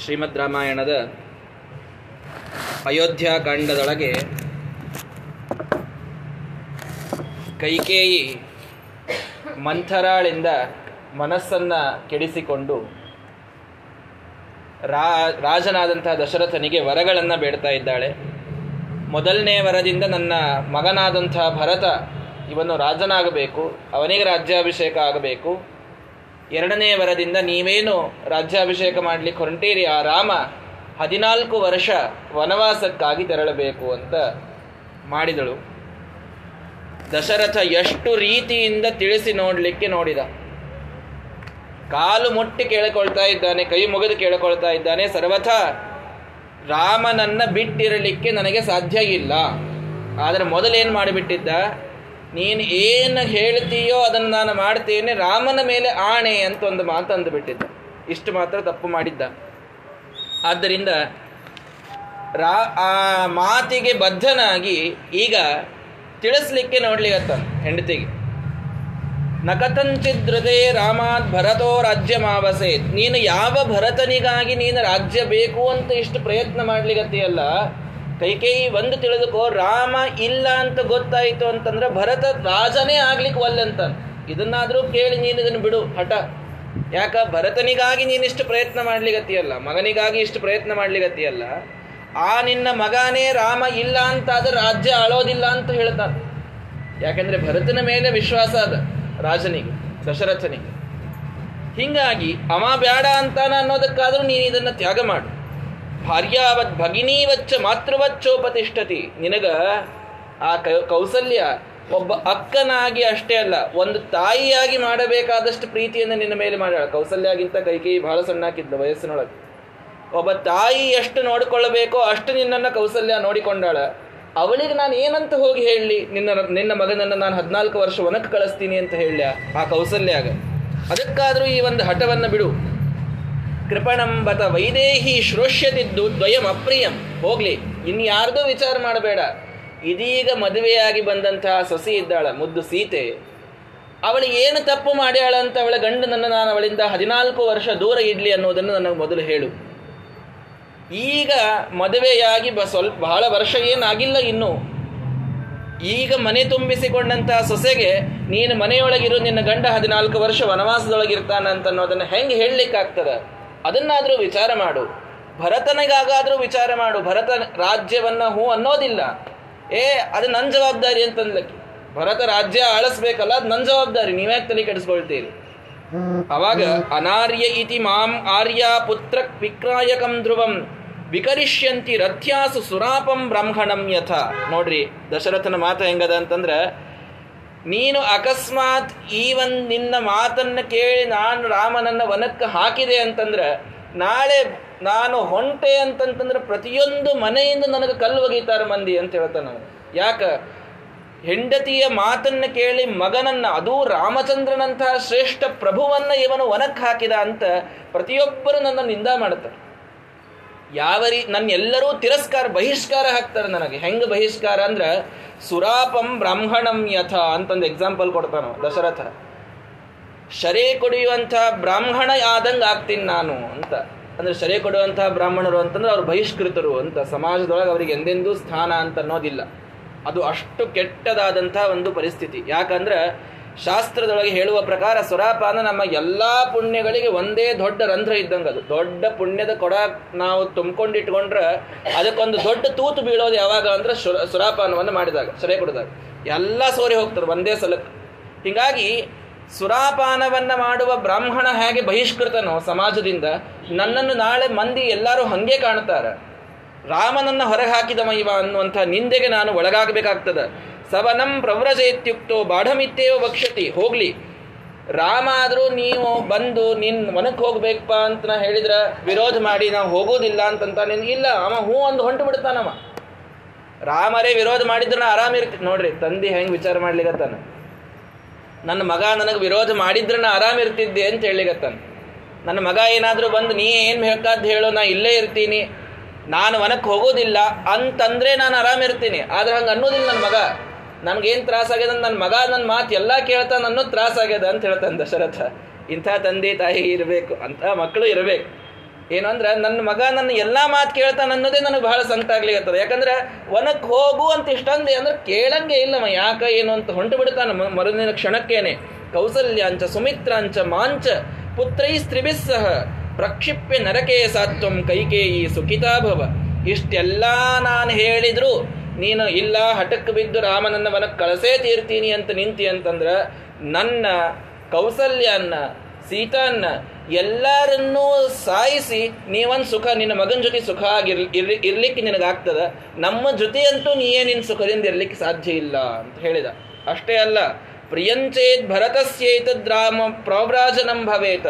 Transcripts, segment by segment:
ಶ್ರೀಮದ್ ರಾಮಾಯಣದ ಅಯೋಧ್ಯಾಕಾಂಡದೊಳಗೆ ಕೈಕೇಯಿ ಮಂಥರಾಳಿಂದ ಮನಸ್ಸನ್ನು ಕೆಡಿಸಿಕೊಂಡು ರಾ, ರಾಜನಾದಂತಹ ದಶರಥನಿಗೆ ವರಗಳನ್ನು ಬೇಡ್ತಾ ಇದ್ದಾಳೆ. ಮೊದಲನೇ ವರದಿಂದ ನನ್ನ ಮಗನಾದಂತಹ ಭರತ ಇವನು ರಾಜನಾಗಬೇಕು, ಅವನಿಗೆ ರಾಜ್ಯಾಭಿಷೇಕ ಆಗಬೇಕು. ಎರಡನೇ ವರದಿಂದ ನೀವೇನು ರಾಜ್ಯಾಭಿಷೇಕ ಮಾಡಲಿಕ್ಕೆ ಹೊರಟೀರಿ? ಆ ರಾಮ ಹದಿನಾಲ್ಕು ವರ್ಷ ವನವಾಸಕ್ಕಾಗಿ ತೆರಳಬೇಕು ಅಂತ ಮಾಡಿದಳು. ದಶರಥ ಎಷ್ಟು ರೀತಿಯಿಂದ ತಿಳಿಸಿ ನೋಡಲಿಕ್ಕೆ ನೋಡಿದ. ಕಾಲು ಮುಟ್ಟಿ ಕೇಳಿಕೊಳ್ತಾ ಇದ್ದಾನೆ, ಕೈ ಮುಗಿದು ಕೇಳಿಕೊಳ್ತಾ ಇದ್ದಾನೆ, ಸರ್ವಥ ರಾಮನನ್ನ ಬಿಟ್ಟಿರಲಿಕ್ಕೆ ನನಗೆ ಸಾಧ್ಯ ಇಲ್ಲ. ಆದರೆ ಮೊದಲೇನು ಮಾಡಿಬಿಟ್ಟಿದ್ದ? ನೀನು ಏನು ಹೇಳ್ತೀಯೋ ಅದನ್ನು ನಾನು ಮಾಡ್ತೇನೆ, ರಾಮನ ಮೇಲೆ ಆಣೆ ಅಂತ ಒಂದು ಮಾತು ಅಂದುಬಿಟ್ಟಿದ್ದ. ಇಷ್ಟು ಮಾತ್ರ ತಪ್ಪು ಮಾಡಿದ್ದ. ಆದ್ದರಿಂದ ರಾ, ಆ ಮಾತಿಗೆ ಬದ್ಧನಾಗಿ ಈಗ ತಿಳಿಸ್ಲಿಕ್ಕೆ ನೋಡ್ಲಿಗತ್ತ ಹೆಂಡತಿಗೆ. ಹೃದಯ ರಾಮಾತ್ ಭರತೋ ರಾಜ್ಯ ಮಾವಸೆ ನೀನು ಯಾವ ಭರತನಿಗಾಗಿ ನೀನು ರಾಜ್ಯ ಬೇಕು ಅಂತ ಇಷ್ಟು ಪ್ರಯತ್ನ ಮಾಡ್ಲಿಗತ್ತೀಯಲ್ಲ ಕೈಕೇಯಿ ಒಂದು ತಿಳಿದುಕೋ, ರಾಮ ಇಲ್ಲ ಅಂತ ಗೊತ್ತಾಯಿತು ಅಂತಂದ್ರೆ ಭರತ ರಾಜನೇ ಆಗ್ಲಿಕ್ಕೆ ಒಲ್ಲಂತ ಇದನ್ನಾದರೂ ಕೇಳಿ ನೀನು ಇದನ್ನು ಬಿಡು, ಹಠ. ಯಾಕ? ಭರತನಿಗಾಗಿ ನೀನಿಷ್ಟು ಪ್ರಯತ್ನ ಮಾಡ್ಲಿಗತಿಯಲ್ಲ ಮಗನಿಗಾಗಿ ಇಷ್ಟು ಪ್ರಯತ್ನ ಮಾಡ್ಲಿಗತಿಯಲ್ಲ ಆ ನಿನ್ನ ಮಗನೇ ರಾಮ ಇಲ್ಲ ಅಂತ ಆದ್ರೆ ರಾಜ್ಯ ಆಳೋದಿಲ್ಲ ಅಂತ ಹೇಳ್ತಾನೆ. ಯಾಕಂದ್ರೆ ಭರತನ ಮೇಲೆ ವಿಶ್ವಾಸ ಅದ, ರಾಜನಿಗೆ, ದಶರಥನಿಗೆ. ಹಿಂಗಾಗಿ ಅವ ಬೇಡ ಅಂತಾನ ಅನ್ನೋದಕ್ಕಾದ್ರೂ ನೀನು ಇದನ್ನ ತ್ಯಾಗ ಮಾಡು. ಭಾರ್ಯಾವತ್ ಭಗಿನೀವಚ್ಚ ಮಾತೃವಚ್ಚೋಪತಿಷ್ಠತಿ. ನಿನಗ ಆ ಕೌಸಲ್ಯ ಒಬ್ಬ ಅಕ್ಕನಾಗಿ ಅಷ್ಟೇ ಅಲ್ಲ, ಒಂದು ತಾಯಿಯಾಗಿ ಮಾಡಬೇಕಾದಷ್ಟು ಪ್ರೀತಿಯನ್ನು ನಿನ್ನ ಮೇಲೆ ಮಾಡ್ಯಾಳ. ಕೌಸಲ್ಯಾಗಿಂತ ಕೈಕೇಯಿ ಬಹಳ ಸಣ್ಣಾಕಿದ್ದ ವಯಸ್ಸಿನೊಳಗೆ. ಒಬ್ಬ ತಾಯಿ ಎಷ್ಟು ನೋಡಿಕೊಳ್ಳಬೇಕೋ ಅಷ್ಟು ನಿನ್ನನ್ನು ಕೌಸಲ್ಯ ನೋಡಿಕೊಂಡಾಳ. ಅವಳಿಗೆ ನಾನು ಏನಂತ ಹೋಗಿ ಹೇಳಲಿ? ನಿನ್ನ ನಿನ್ನ ಮಗನನ್ನು ನಾನು ಹದಿನಾಲ್ಕು ವರ್ಷ ಒನಕ್ಕೆ ಕಳಿಸ್ತೀನಿ ಅಂತ ಹೇಳ ಆ ಕೌಸಲ್ಯಾಗ. ಅದಕ್ಕಾದರೂ ಈ ಒಂದು ಹಠವನ್ನು ಬಿಡು. ಕೃಪಣಂಬತ ವೈದೇಹಿ ಶ್ರೋಷ್ಯದಿದ್ದು ದ್ವಯಂ ಅಪ್ರಿಯಂ ಹೋಗ್ಲಿ, ಇನ್ಯಾರ್ದು ವಿಚಾರ ಮಾಡಬೇಡ. ಇದೀಗ ಮದುವೆಯಾಗಿ ಬಂದಂತಹ ಸೊಸಿ ಇದ್ದಾಳ, ಮುದ್ದು ಸೀತೆ. ಅವಳು ಏನು ತಪ್ಪು ಮಾಡ್ಯಾಳಂತ ಅವಳ ಗಂಡನನ್ನು ನಾನು ಅವಳಿಂದ ಹದಿನಾಲ್ಕು ವರ್ಷ ದೂರ ಇಡ್ಲಿ ಅನ್ನೋದನ್ನು ನನಗೆ ಮೊದಲು ಹೇಳು. ಈಗ ಮದುವೆಯಾಗಿ ಬ ಸ್ವಲ್ಪ, ಬಹಳ ವರ್ಷ ಏನಾಗಿಲ್ಲ ಇನ್ನು. ಈಗ ಮನೆ ತುಂಬಿಸಿಕೊಂಡಂತಹ ಸೊಸೆಗೆ ನೀನು ಮನೆಯೊಳಗಿರೋ, ನಿನ್ನ ಗಂಡ ಹದಿನಾಲ್ಕು ವರ್ಷ ವನವಾಸದೊಳಗಿರ್ತಾನಂತ ಅನ್ನೋದನ್ನು ಹೆಂಗೆ ಹೇಳಲಿಕ್ಕಾಗ್ತದ? ಅದನ್ನಾದರೂ ವಿಚಾರ ಮಾಡು. ಭರತನಿಗಾಗಾದರೂ ವಿಚಾರ ಮಾಡು. ಭರತ ರಾಜ್ಯವನ್ನ ಹೂ ಅನ್ನೋದಿಲ್ಲ. ಏ, ಅದು ನನ್ನ ಜವಾಬ್ದಾರಿ ಅಂತಂದ್ಲಕ್ಕೆ. ಭರತ ರಾಜ್ಯ ಆಳಿಸ್ಬೇಕಲ್ಲ, ಅದು ನನ್ನ ಜವಾಬ್ದಾರಿ. ನೀವ್ಯಾಕೆ ತಲೆ ಕೆಡಿಸ್ಕೊಳ್ತೀರಿ? ಅವಾಗ ಅನಾರ್ಯ ಇತಿ ಮಾಂ ಆರ್ಯ ಪುತ್ರ ವಿಕ್ರಾಯಕಂ ಧ್ರುವಂ ವಿಕರಿಷ್ಯಂತಿ ರಥ್ಯಾಸು ಸುರಾಪಂ ಬ್ರಾಹ್ಮಣಂ ಯಥ. ನೋಡ್ರಿ, ದಶರಥನ ಮಾತು ಹೆಂಗದ ಅಂತಂದ್ರೆ ನೀನು ಅಕಸ್ಮಾತ್ ಈ ಒಂದು ನಿನ್ನ ಮಾತನ್ನು ಕೇಳಿ ನಾನು ರಾಮನನ್ನ ವನಕ್ಕೆ ಹಾಕಿದೆ ಅಂತಂದ್ರೆ, ನಾಳೆ ನಾನು ಹೊಂಟೆ ಅಂತಂತಂದ್ರೆ ಪ್ರತಿಯೊಂದು ಮನೆಯಿಂದ ನನಗೆ ಕಲ್ಲು ಒಗೀತಾರೆ ಮಂದಿ ಅಂತ ಹೇಳ್ತಾನೆ ಯಾಕ? ಹೆಂಡತಿಯ ಮಾತನ್ನು ಕೇಳಿ ಮಗನನ್ನ, ಅದೂ ರಾಮಚಂದ್ರನಂತಹ ಶ್ರೇಷ್ಠ ಪ್ರಭುವನ್ನ ಇವನು ವನಕ್ಕೆ ಹಾಕಿದ ಅಂತ ಪ್ರತಿಯೊಬ್ಬರು ನನ್ನ ನಿಂದ ಮಾಡ್ತಾರೆ. ಯಾವ ರೀ ನನ್ನ ಎಲ್ಲರೂ ತಿರಸ್ಕಾರ, ಬಹಿಷ್ಕಾರ ಹಾಕ್ತಾರೆ ನನಗೆ. ಹೆಂಗೆ ಬಹಿಷ್ಕಾರ ಅಂದ್ರೆ, ಸುರಾಪಂ ಬ್ರಾಹ್ಮಣಂ ಯಥ ಅಂತಂದು ಎಕ್ಸಾಂಪಲ್ ಕೊಡ್ತಾನ ದಶರಥ. ಶರೇ ಕೊಡಿಯುವಂಥ ಬ್ರಾಹ್ಮಣ ಆದಂಗೆ ಆಗ್ತೀನಿ ನಾನು ಅಂತ. ಅಂದ್ರೆ ಶರೇ ಕೊಡುವಂತಹ ಬ್ರಾಹ್ಮಣರು ಅಂತಂದ್ರೆ ಅವ್ರು ಬಹಿಷ್ಕೃತರು ಅಂತ. ಸಮಾಜದೊಳಗೆ ಅವರಿಗೆ ಎಂದೆಂದೂ ಸ್ಥಾನ ಅಂತ ಅನ್ನೋದಿಲ್ಲ. ಅದು ಅಷ್ಟು ಕೆಟ್ಟದಾದಂತಹ ಒಂದು ಪರಿಸ್ಥಿತಿ. ಯಾಕಂದ್ರೆ ಶಾಸ್ತ್ರದೊಳಗೆ ಹೇಳುವ ಪ್ರಕಾರ ಸುರಾಪಾನ ನಮ್ಮ ಎಲ್ಲಾ ಪುಣ್ಯಗಳಿಗೆ ಒಂದೇ ದೊಡ್ಡ ರಂಧ್ರ ಇದ್ದಂಗೆ ಅದು. ದೊಡ್ಡ ಪುಣ್ಯದ ಕೊಡ ನಾವು ತುಂಬಿಕೊಂಡಿಟ್ಕೊಂಡ್ರೆ ಅದಕ್ಕೊಂದು ದೊಡ್ಡ ತೂತು ಬೀಳೋದು ಯಾವಾಗ ಅಂದ್ರೆ ಸುರ ಸುರಾಪಾನವನ್ನು ಮಾಡಿದಾಗ, ಸೆರೆ ಕೊಡಿದಾಗ. ಎಲ್ಲ ಸೋರಿ ಹೋಗ್ತಾರೆ ಒಂದೇ ಸಲಕ್ಕೆ. ಹೀಗಾಗಿ ಸುರಾಪಾನವನ್ನು ಮಾಡುವ ಬ್ರಾಹ್ಮಣ ಹೇಗೆ ಬಹಿಷ್ಕೃತನೋ ಸಮಾಜದಿಂದ ನನ್ನನ್ನು ನಾಳೆ ಮಂದಿ ಎಲ್ಲರೂ ಹಂಗೆ ಕಾಣ್ತಾರೆ. ರಾಮನನ್ನ ಹೊರಗೆ ಹಾಕಿದವ ಇವ ಅನ್ನುವಂಥ ನಿಂದೆಗೆ ನಾನು ಒಳಗಾಗಬೇಕಾಗ್ತದ. ಸವನಂ ಪ್ರವ್ರಜೇತ್ಯುಕ್ತೋ ಬಾಢಮಿತ್ತೇವ ವಕ್ಷತಿ ಹೋಗ್ಲಿ. ರಾಮ ಆದರೂ ನೀವು ಬಂದು ನಿನ್ನ ಮನಕ್ಕೆ ಹೋಗ್ಬೇಕಪ್ಪ ಅಂತ ನಾ ಹೇಳಿದ್ರ ವಿರೋಧ ಮಾಡಿ ನಾವು ಹೋಗೋದಿಲ್ಲ ಅಂತಂತ ನಿನ್ ಇಲ್ಲ, ಅವ ಹೂ ಒಂದು ಹೊಂಟು ಬಿಡ್ತಾನವ ರಾಮರೇ ವಿರೋಧ ಮಾಡಿದ್ರೆ ನಾ ಆರಾಮ ಇರ್ತಿ ನೋಡ್ರಿ, ತಂದೆ ಹೆಂಗೆ ವಿಚಾರ ಮಾಡ್ಲಿಗತ್ತಾನ ನನ್ನ ಮಗ ನನಗೆ ವಿರೋಧ ಮಾಡಿದ್ರೆ ನಾ ಆರಾಮ ಇರ್ತಿದ್ದೆ ಅಂತ ಹೇಳಿಗತ್ತಾನ ನನ್ನ ಮಗ ಏನಾದರೂ ಬಂದು ನೀ ಏನು ಬೇಕಾದ್ ಹೇಳೋ, ನಾ ಇಲ್ಲೇ ಇರ್ತೀನಿ. ನಾನು ವನಕ್ಕೆ ಹೋಗೋದಿಲ್ಲ ಅಂತಂದ್ರೆ ನಾನು ಆರಾಮಿರ್ತೀನಿ ಆದ್ರೆ ಹಂಗೆ ಅನ್ನೋದಿಲ್ಲ ನನ್ನ ಮಗ. ನಮ್ಗೇನು ತ್ರಾಸ ಆಗ್ಯದ ನನ್ನ ಮಗ ನನ್ನ ಮಾತು ಎಲ್ಲ ಕೇಳ್ತಾನ ತ್ರಾಸ ಆಗ್ಯದ ಅಂತ ಹೇಳ್ತಾನೆ ದಶರಥ. ಇಂಥ ತಂದೆ ತಾಯಿ ಇರಬೇಕು ಅಂತ ಮಕ್ಕಳು ಇರಬೇಕು. ಏನು ಅಂದ್ರೆ ನನ್ನ ಮಗ ನನ್ನ ಎಲ್ಲ ಮಾತು ಕೇಳ್ತಾನೆ ಅನ್ನೋದೇ ನನಗೆ ಬಹಳ ಸಂಕಟ ಆಗ್ಲಿಕತ್ತದ ಯಾಕಂದ್ರೆ ಒನಕ್ಕೆ ಹೋಗು ಅಂತ ಇಷ್ಟಂದೆ ಅಂದ್ರೆ ಕೇಳಂಗೆ ಇಲ್ಲಮ್ಮ ಯಾಕ ಏನು ಅಂತ ಹೊಂಟು ಬಿಡ್ತಾನ ಮರುದಿನ ಕ್ಷಣಕ್ಕೇನೆ. ಕೌಸಲ್ಯಾಂಚ, ಸುಮಿತ್ರಾಂಚ, ಮಾಂಚ ಪುತ್ರೈ ಸ್ತ್ರಿಭಿಸ್ಸಹ ಪ್ರಕ್ಷಿಪ್ಯ ನರಕೇ ಸಾತ್ವಂ ಕೈಕೇಯಿ ಸುಖಿತಾ ಭವ. ಇಷ್ಟೆಲ್ಲ ನಾನು ಹೇಳಿದ್ರು ನೀನು ಇಲ್ಲ ಹಠಕ್ಕೆ ಬಿದ್ದು ರಾಮನನ್ನ ವನಕ್ಕೆ ಕಳಸೇ ತೀರ್ತೀನಿ ಅಂತ ನಿಂತಿ ಅಂತಂದ್ರೆ ನನ್ನ ಕೌಸಲ್ಯನ್ನ, ಸೀತಾನ್ನ ಎಲ್ಲರನ್ನೂ ಸಾಯಿಸಿ ನೀವೊಂದು ಸುಖ, ನಿನ್ನ ಮಗನ ಜೊತೆ ಸುಖ ಆಗಿರ್, ಇರ್ಲಿ, ಇರ್ಲಿಕ್ಕೆ ನಿನಗಾಗ್ತದ. ನಮ್ಮ ಜೊತೆಯಂತೂ ನೀಯೇ ನಿನ್ನ ಸುಖದಿಂದ ಇರ್ಲಿಕ್ಕೆ ಸಾಧ್ಯ ಇಲ್ಲ ಅಂತ ಹೇಳಿದ. ಅಷ್ಟೇ ಅಲ್ಲ ಪ್ರಿಯಂಚೇತ್ ಭರತಸ್ಯೇತದ್ ರಾಮ ಪ್ರವ್ರಾಜನಂ ಭವೇತ.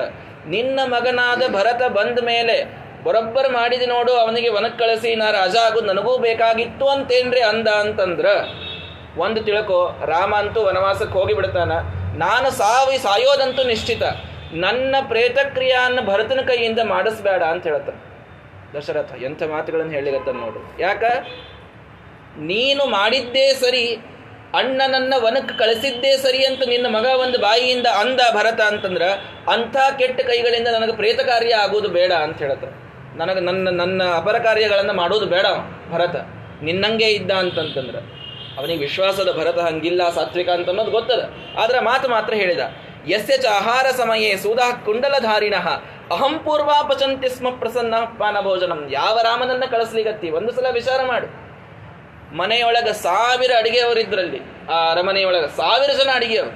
ನಿನ್ನ ಮಗನಾದ ಭರತ ಬಂದ ಮೇಲೆ ಬರೋಬ್ಬರ್ ಮಾಡಿದಿ ನೋಡು, ಅವನಿಗೆ ವನಕ್ಕೆ ಕಳಿಸಿ, ನಾ ರಾಜ ಆಗೋದು ನನಗೂ ಬೇಕಾಗಿತ್ತು ಅಂತೇನ್ರಿ ಅಂದ ಅಂತಂದ್ರ, ಒಂದು ತಿಳ್ಕೊ, ರಾಮ ಅಂತೂ ವನವಾಸಕ್ಕೆ ಹೋಗಿ ಬಿಡ್ತಾನ. ನಾನು ಸಾವಿ ಸಾಯೋದಂತೂ ನಿಶ್ಚಿತ. ನನ್ನ ಪ್ರೇತಕ್ರಿಯೆಯನ್ನು ಭರತನ ಕೈಯಿಂದ ಮಾಡಿಸ್ಬೇಡ ಅಂತ ಹೇಳತ್ತ ದಶರಥ ಎಂಥ ಮಾತುಗಳನ್ನು ಹೇಳಿಗತ್ತ ನೋಡು. ಯಾಕ? ನೀನು ಮಾಡಿದ್ದೇ ಸರಿ ಅಣ್ಣನನ್ನ ವನಕ್ಕೆ ಕಳಿಸಿದ್ದೇ ಸರಿ ಅಂತ ನಿನ್ನ ಮಗ ಒಂದು ಬಾಯಿಯಿಂದ ಅಂದ ಭರತ ಅಂತಂದ್ರ ಅಂಥ ಕೆಟ್ಟ ಕೈಗಳಿಂದ ನನಗೆ ಪ್ರೇತ ಕಾರ್ಯ ಆಗೋದು ಬೇಡ ಅಂತ ಹೇಳ್ತಾರೆ ನನಗೆ ನನ್ನ ನನ್ನ ಅಪರ ಕಾರ್ಯಗಳನ್ನು ಮಾಡೋದು ಬೇಡ ಭರತ. ನಿನ್ನಂಗೆ ಇದ್ದ ಅಂತಂತಂದ್ರ. ಅವನಿಗೆ ವಿಶ್ವಾಸದ ಭರತ ಹಂಗಿಲ್ಲ, ಸಾತ್ವಿಕ ಅಂತ ಅನ್ನೋದು ಗೊತ್ತದ. ಆದ್ರೆ ಮಾತು ಮಾತ್ರ ಹೇಳಿದ. ಯಸ್ಯ ಚ ಆಹಾರ ಸಮಯೇ ಸೂದಾ ಕುಂಡಲಧಾರಿಣ. ಅಹಂ ಪೂರ್ವಾಪಚಂತಿ ಸ್ಮ ಪ್ರಸನ್ನ ಪಾನ ಭೋಜನಂ ಯಾವ ರಾಮನನ್ನ ಕಳಿಸ್ಲಿಗತ್ತಿ ಒಂದು ಸಲ ವಿಚಾರ ಮಾಡು. ಮನೆಯೊಳಗ ಸಾವಿರ ಅಡಿಗೆಯವರಿದ್ರಲ್ಲಿ ಆ ಅರಮನೆಯೊಳಗ ಸಾವಿರ ಜನ ಅಡಿಗೆಯವರು.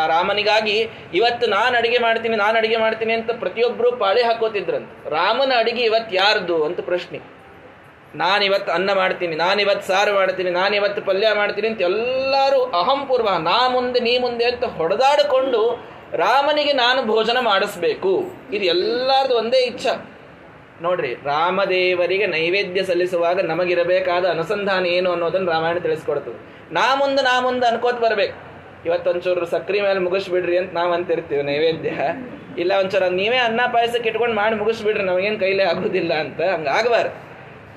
ಆ ರಾಮನಿಗಾಗಿ ಇವತ್ತು ನಾನು ಅಡಿಗೆ ಮಾಡ್ತೀನಿ, ನಾನು ಅಡಿಗೆ ಮಾಡ್ತೀನಿ ಅಂತ ಪ್ರತಿಯೊಬ್ಬರೂ ಪಾಳಿ ಹಾಕೋತಿದ್ರಂತ. ರಾಮನ ಅಡಿಗೆ ಇವತ್ತು ಯಾರ್ದು ಅಂತ ಪ್ರಶ್ನೆ. ನಾನಿವತ್ತು ಅನ್ನ ಮಾಡ್ತೀನಿ ನಾನಿವತ್ತು ಸಾರು ಮಾಡ್ತೀನಿ ನಾನಿವತ್ತು ಪಲ್ಯ ಮಾಡ್ತೀನಿ ಅಂತ ಎಲ್ಲರೂ ಅಹಂಪೂರ್ವ, ನಾ ಮುಂದೆ, ನೀ ಮುಂದೆ ಅಂತ ಹೊಡೆದಾಡಿಕೊಂಡು ರಾಮನಿಗೆ ನಾನು ಭೋಜನ ಮಾಡಿಸ್ಬೇಕು. ಇದು ಎಲ್ಲರದು ಒಂದೇ ಇಚ್ಛಾ. ನೋಡ್ರಿ, ರಾಮದೇವರಿಗೆ ನೈವೇದ್ಯ ಸಲ್ಲಿಸುವಾಗ ನಮಗಿರಬೇಕಾದ ಅನುಸಂಧಾನ ಏನು ಅನ್ನೋದನ್ನು ರಾಮಾಯಣ ತಿಳಿಸ್ಕೊಡ್ತದೆ. ನಾ ಮುಂದೆ ನಾ ಮುಂದೆ ಅನ್ಕೋತ ಬರ್ಬೇಕು. ಇವತ್ತೊಂಚೂರು ಸಕ್ರಿ ಮೇಲೆ ಮುಗಿಸ್ಬಿಡ್ರಿ ಅಂತ ನಾವು ಅಂತಿರ್ತೀವಿ, ನೈವೇದ್ಯ. ಇಲ್ಲ ಒಂಚೂರು ನೀವೇ ಅನ್ನ ಪಾಯಸಕ್ಕೆ ಇಟ್ಕೊಂಡು ಮಾಡಿ ಮುಗಿಸ್ಬಿಡ್ರಿ, ನಮಗೇನು ಕೈಲೇ ಆಗೋದಿಲ್ಲ ಅಂತ ಹಂಗಾಗಬಾರ್ದು.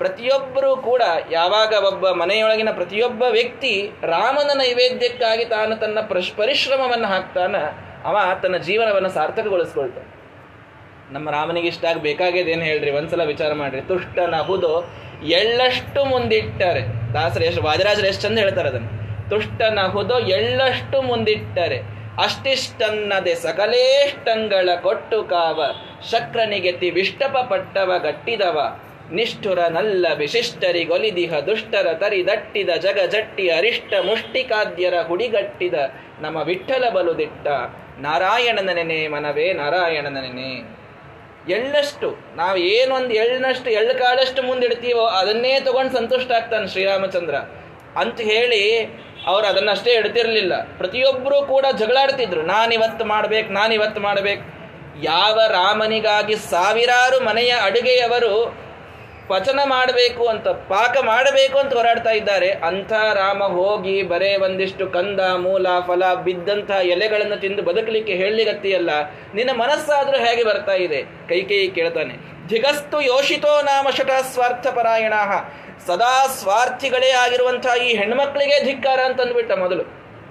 ಪ್ರತಿಯೊಬ್ಬರೂ ಕೂಡ ಯಾವಾಗ ಒಬ್ಬ ಮನೆಯೊಳಗಿನ ಪ್ರತಿಯೊಬ್ಬ ವ್ಯಕ್ತಿ ರಾಮನ ನೈವೇದ್ಯಕ್ಕಾಗಿ ತಾನು ತನ್ನ ಪ್ರಶ್ ಪರಿಶ್ರಮವನ್ನು ಹಾಕ್ತಾನ ಅವ ತನ್ನ ಜೀವನವನ್ನು ಸಾರ್ಥಕಗೊಳಿಸ್ಕೊಳ್ತಾನೆ. ನಮ್ಮ ರಾಮನಿಗೆ ಇಷ್ಟ ಆಗಿ ಏನು ಹೇಳ್ರಿ? ಒಂದ್ಸಲ ವಿಚಾರ ಮಾಡ್ರಿ. ತುಷ್ಟನ ಹುದು ಎಳ್ಳಷ್ಟು ಮುಂದಿಟ್ಟರೆ. ದಾಸರು ಎಷ್ಟು ವಾಜರಾಜರು ಎಷ್ಟು ಚಂದ ಹೇಳ್ತಾರೆ ಅದನ್ನು. ತುಷ್ಟನ ಹುದು ಎಳ್ಳಷ್ಟು ಮುಂದಿಟ್ಟರೆ. ಅಷ್ಟಿಷ್ಟನ್ನದೆ ಸಕಲೇಷ್ಟಂಗಳ ಕೊಟ್ಟು ಕಾವ. ಶಕ್ರನಿಗೆ ತಿ ವಿಷ್ಟಪ ಪಟ್ಟವ, ಗಟ್ಟಿದವ. ನಿಷ್ಠುರ ನಲ್ಲ ವಿಶಿಷ್ಟರಿಗೊಲಿದಿಹ ದುಷ್ಟರ ತರಿ ದಟ್ಟಿದ, ಜಗ ಜಟ್ಟಿ ಅರಿಷ್ಟ ಮುಷ್ಟಿಕಾದ್ಯರ ಹುಡಿಗಟ್ಟಿದ. ನಮ್ಮ ವಿಠ್ಠಲ ಬಲುದಿಟ್ಟ. ನಾರಾಯಣನ ನೆನೆ ಮನವೇ ನಾರಾಯಣನ ನೆನೆ ಎಳ್ಳಷ್ಟು, ನಾವು ಏನೊಂದು ಎಳ್ಳಷ್ಟು ಎಳ್ಳು ಕಾಳಷ್ಟು ಮುಂದಿಡ್ತೀವೋ ಅದನ್ನೇ ತಗೊಂಡು ಸಂತುಷ್ಟ ಆಗ್ತಾನೆ ಶ್ರೀರಾಮಚಂದ್ರ. ಅಂತ ಹೇಳಿ ಅವ್ರು ಅದನ್ನಷ್ಟೇ ಇಡ್ತಿರಲಿಲ್ಲ ಪ್ರತಿಯೊಬ್ಬರೂ ಕೂಡ ಜಗಳಾಡ್ತಿದ್ರು. ನಾನಿವತ್ತು ಮಾಡ್ಬೇಕು ನಾನಿವತ್ತು ಮಾಡ್ಬೇಕು. ಯಾವ ರಾಮನಿಗಾಗಿ ಸಾವಿರಾರು ಮನೆಯ ಅಡುಗೆಯವರು ಪಚನ ಮಾಡಬೇಕು ಅಂತ, ಪಾಕ ಮಾಡಬೇಕು ಅಂತ ಹೋರಾಡ್ತಾ ಇದ್ದಾರೆ. ಅಂಥ ರಾಮ ಹೋಗಿ ಬರೇ ಒಂದಿಷ್ಟು ಕಂದ, ಮೂಲ, ಫಲ ಬಿದ್ದಂಥ ಎಲೆಗಳನ್ನು ತಿಂದು ಬದುಕಲಿಕ್ಕೆ ಹೇಳಲಿಗತ್ತಿಯಲ್ಲ? ನಿನ್ನ ಮನಸ್ಸಾದರೂ ಹೇಗೆ ಬರ್ತಾ ಇದೆ? ಕೈಕೇಯಿ ಕೇಳ್ತಾನೆ. ಧಿಗಸ್ತು ಯೋಷಿತೋ ನಾಮ ಶಟ ಸ್ವಾರ್ಥಪರಾಯಣ ಸದಾ ಸ್ವಾರ್ಥಿಗಳೇ ಆಗಿರುವಂತಹ ಈ ಹೆಣ್ಮಕ್ಳಿಗೆ ಧಿಕ್ಕಾರ ಅಂತಂದ್ಬಿಟ್ಟ ಮೊದಲು.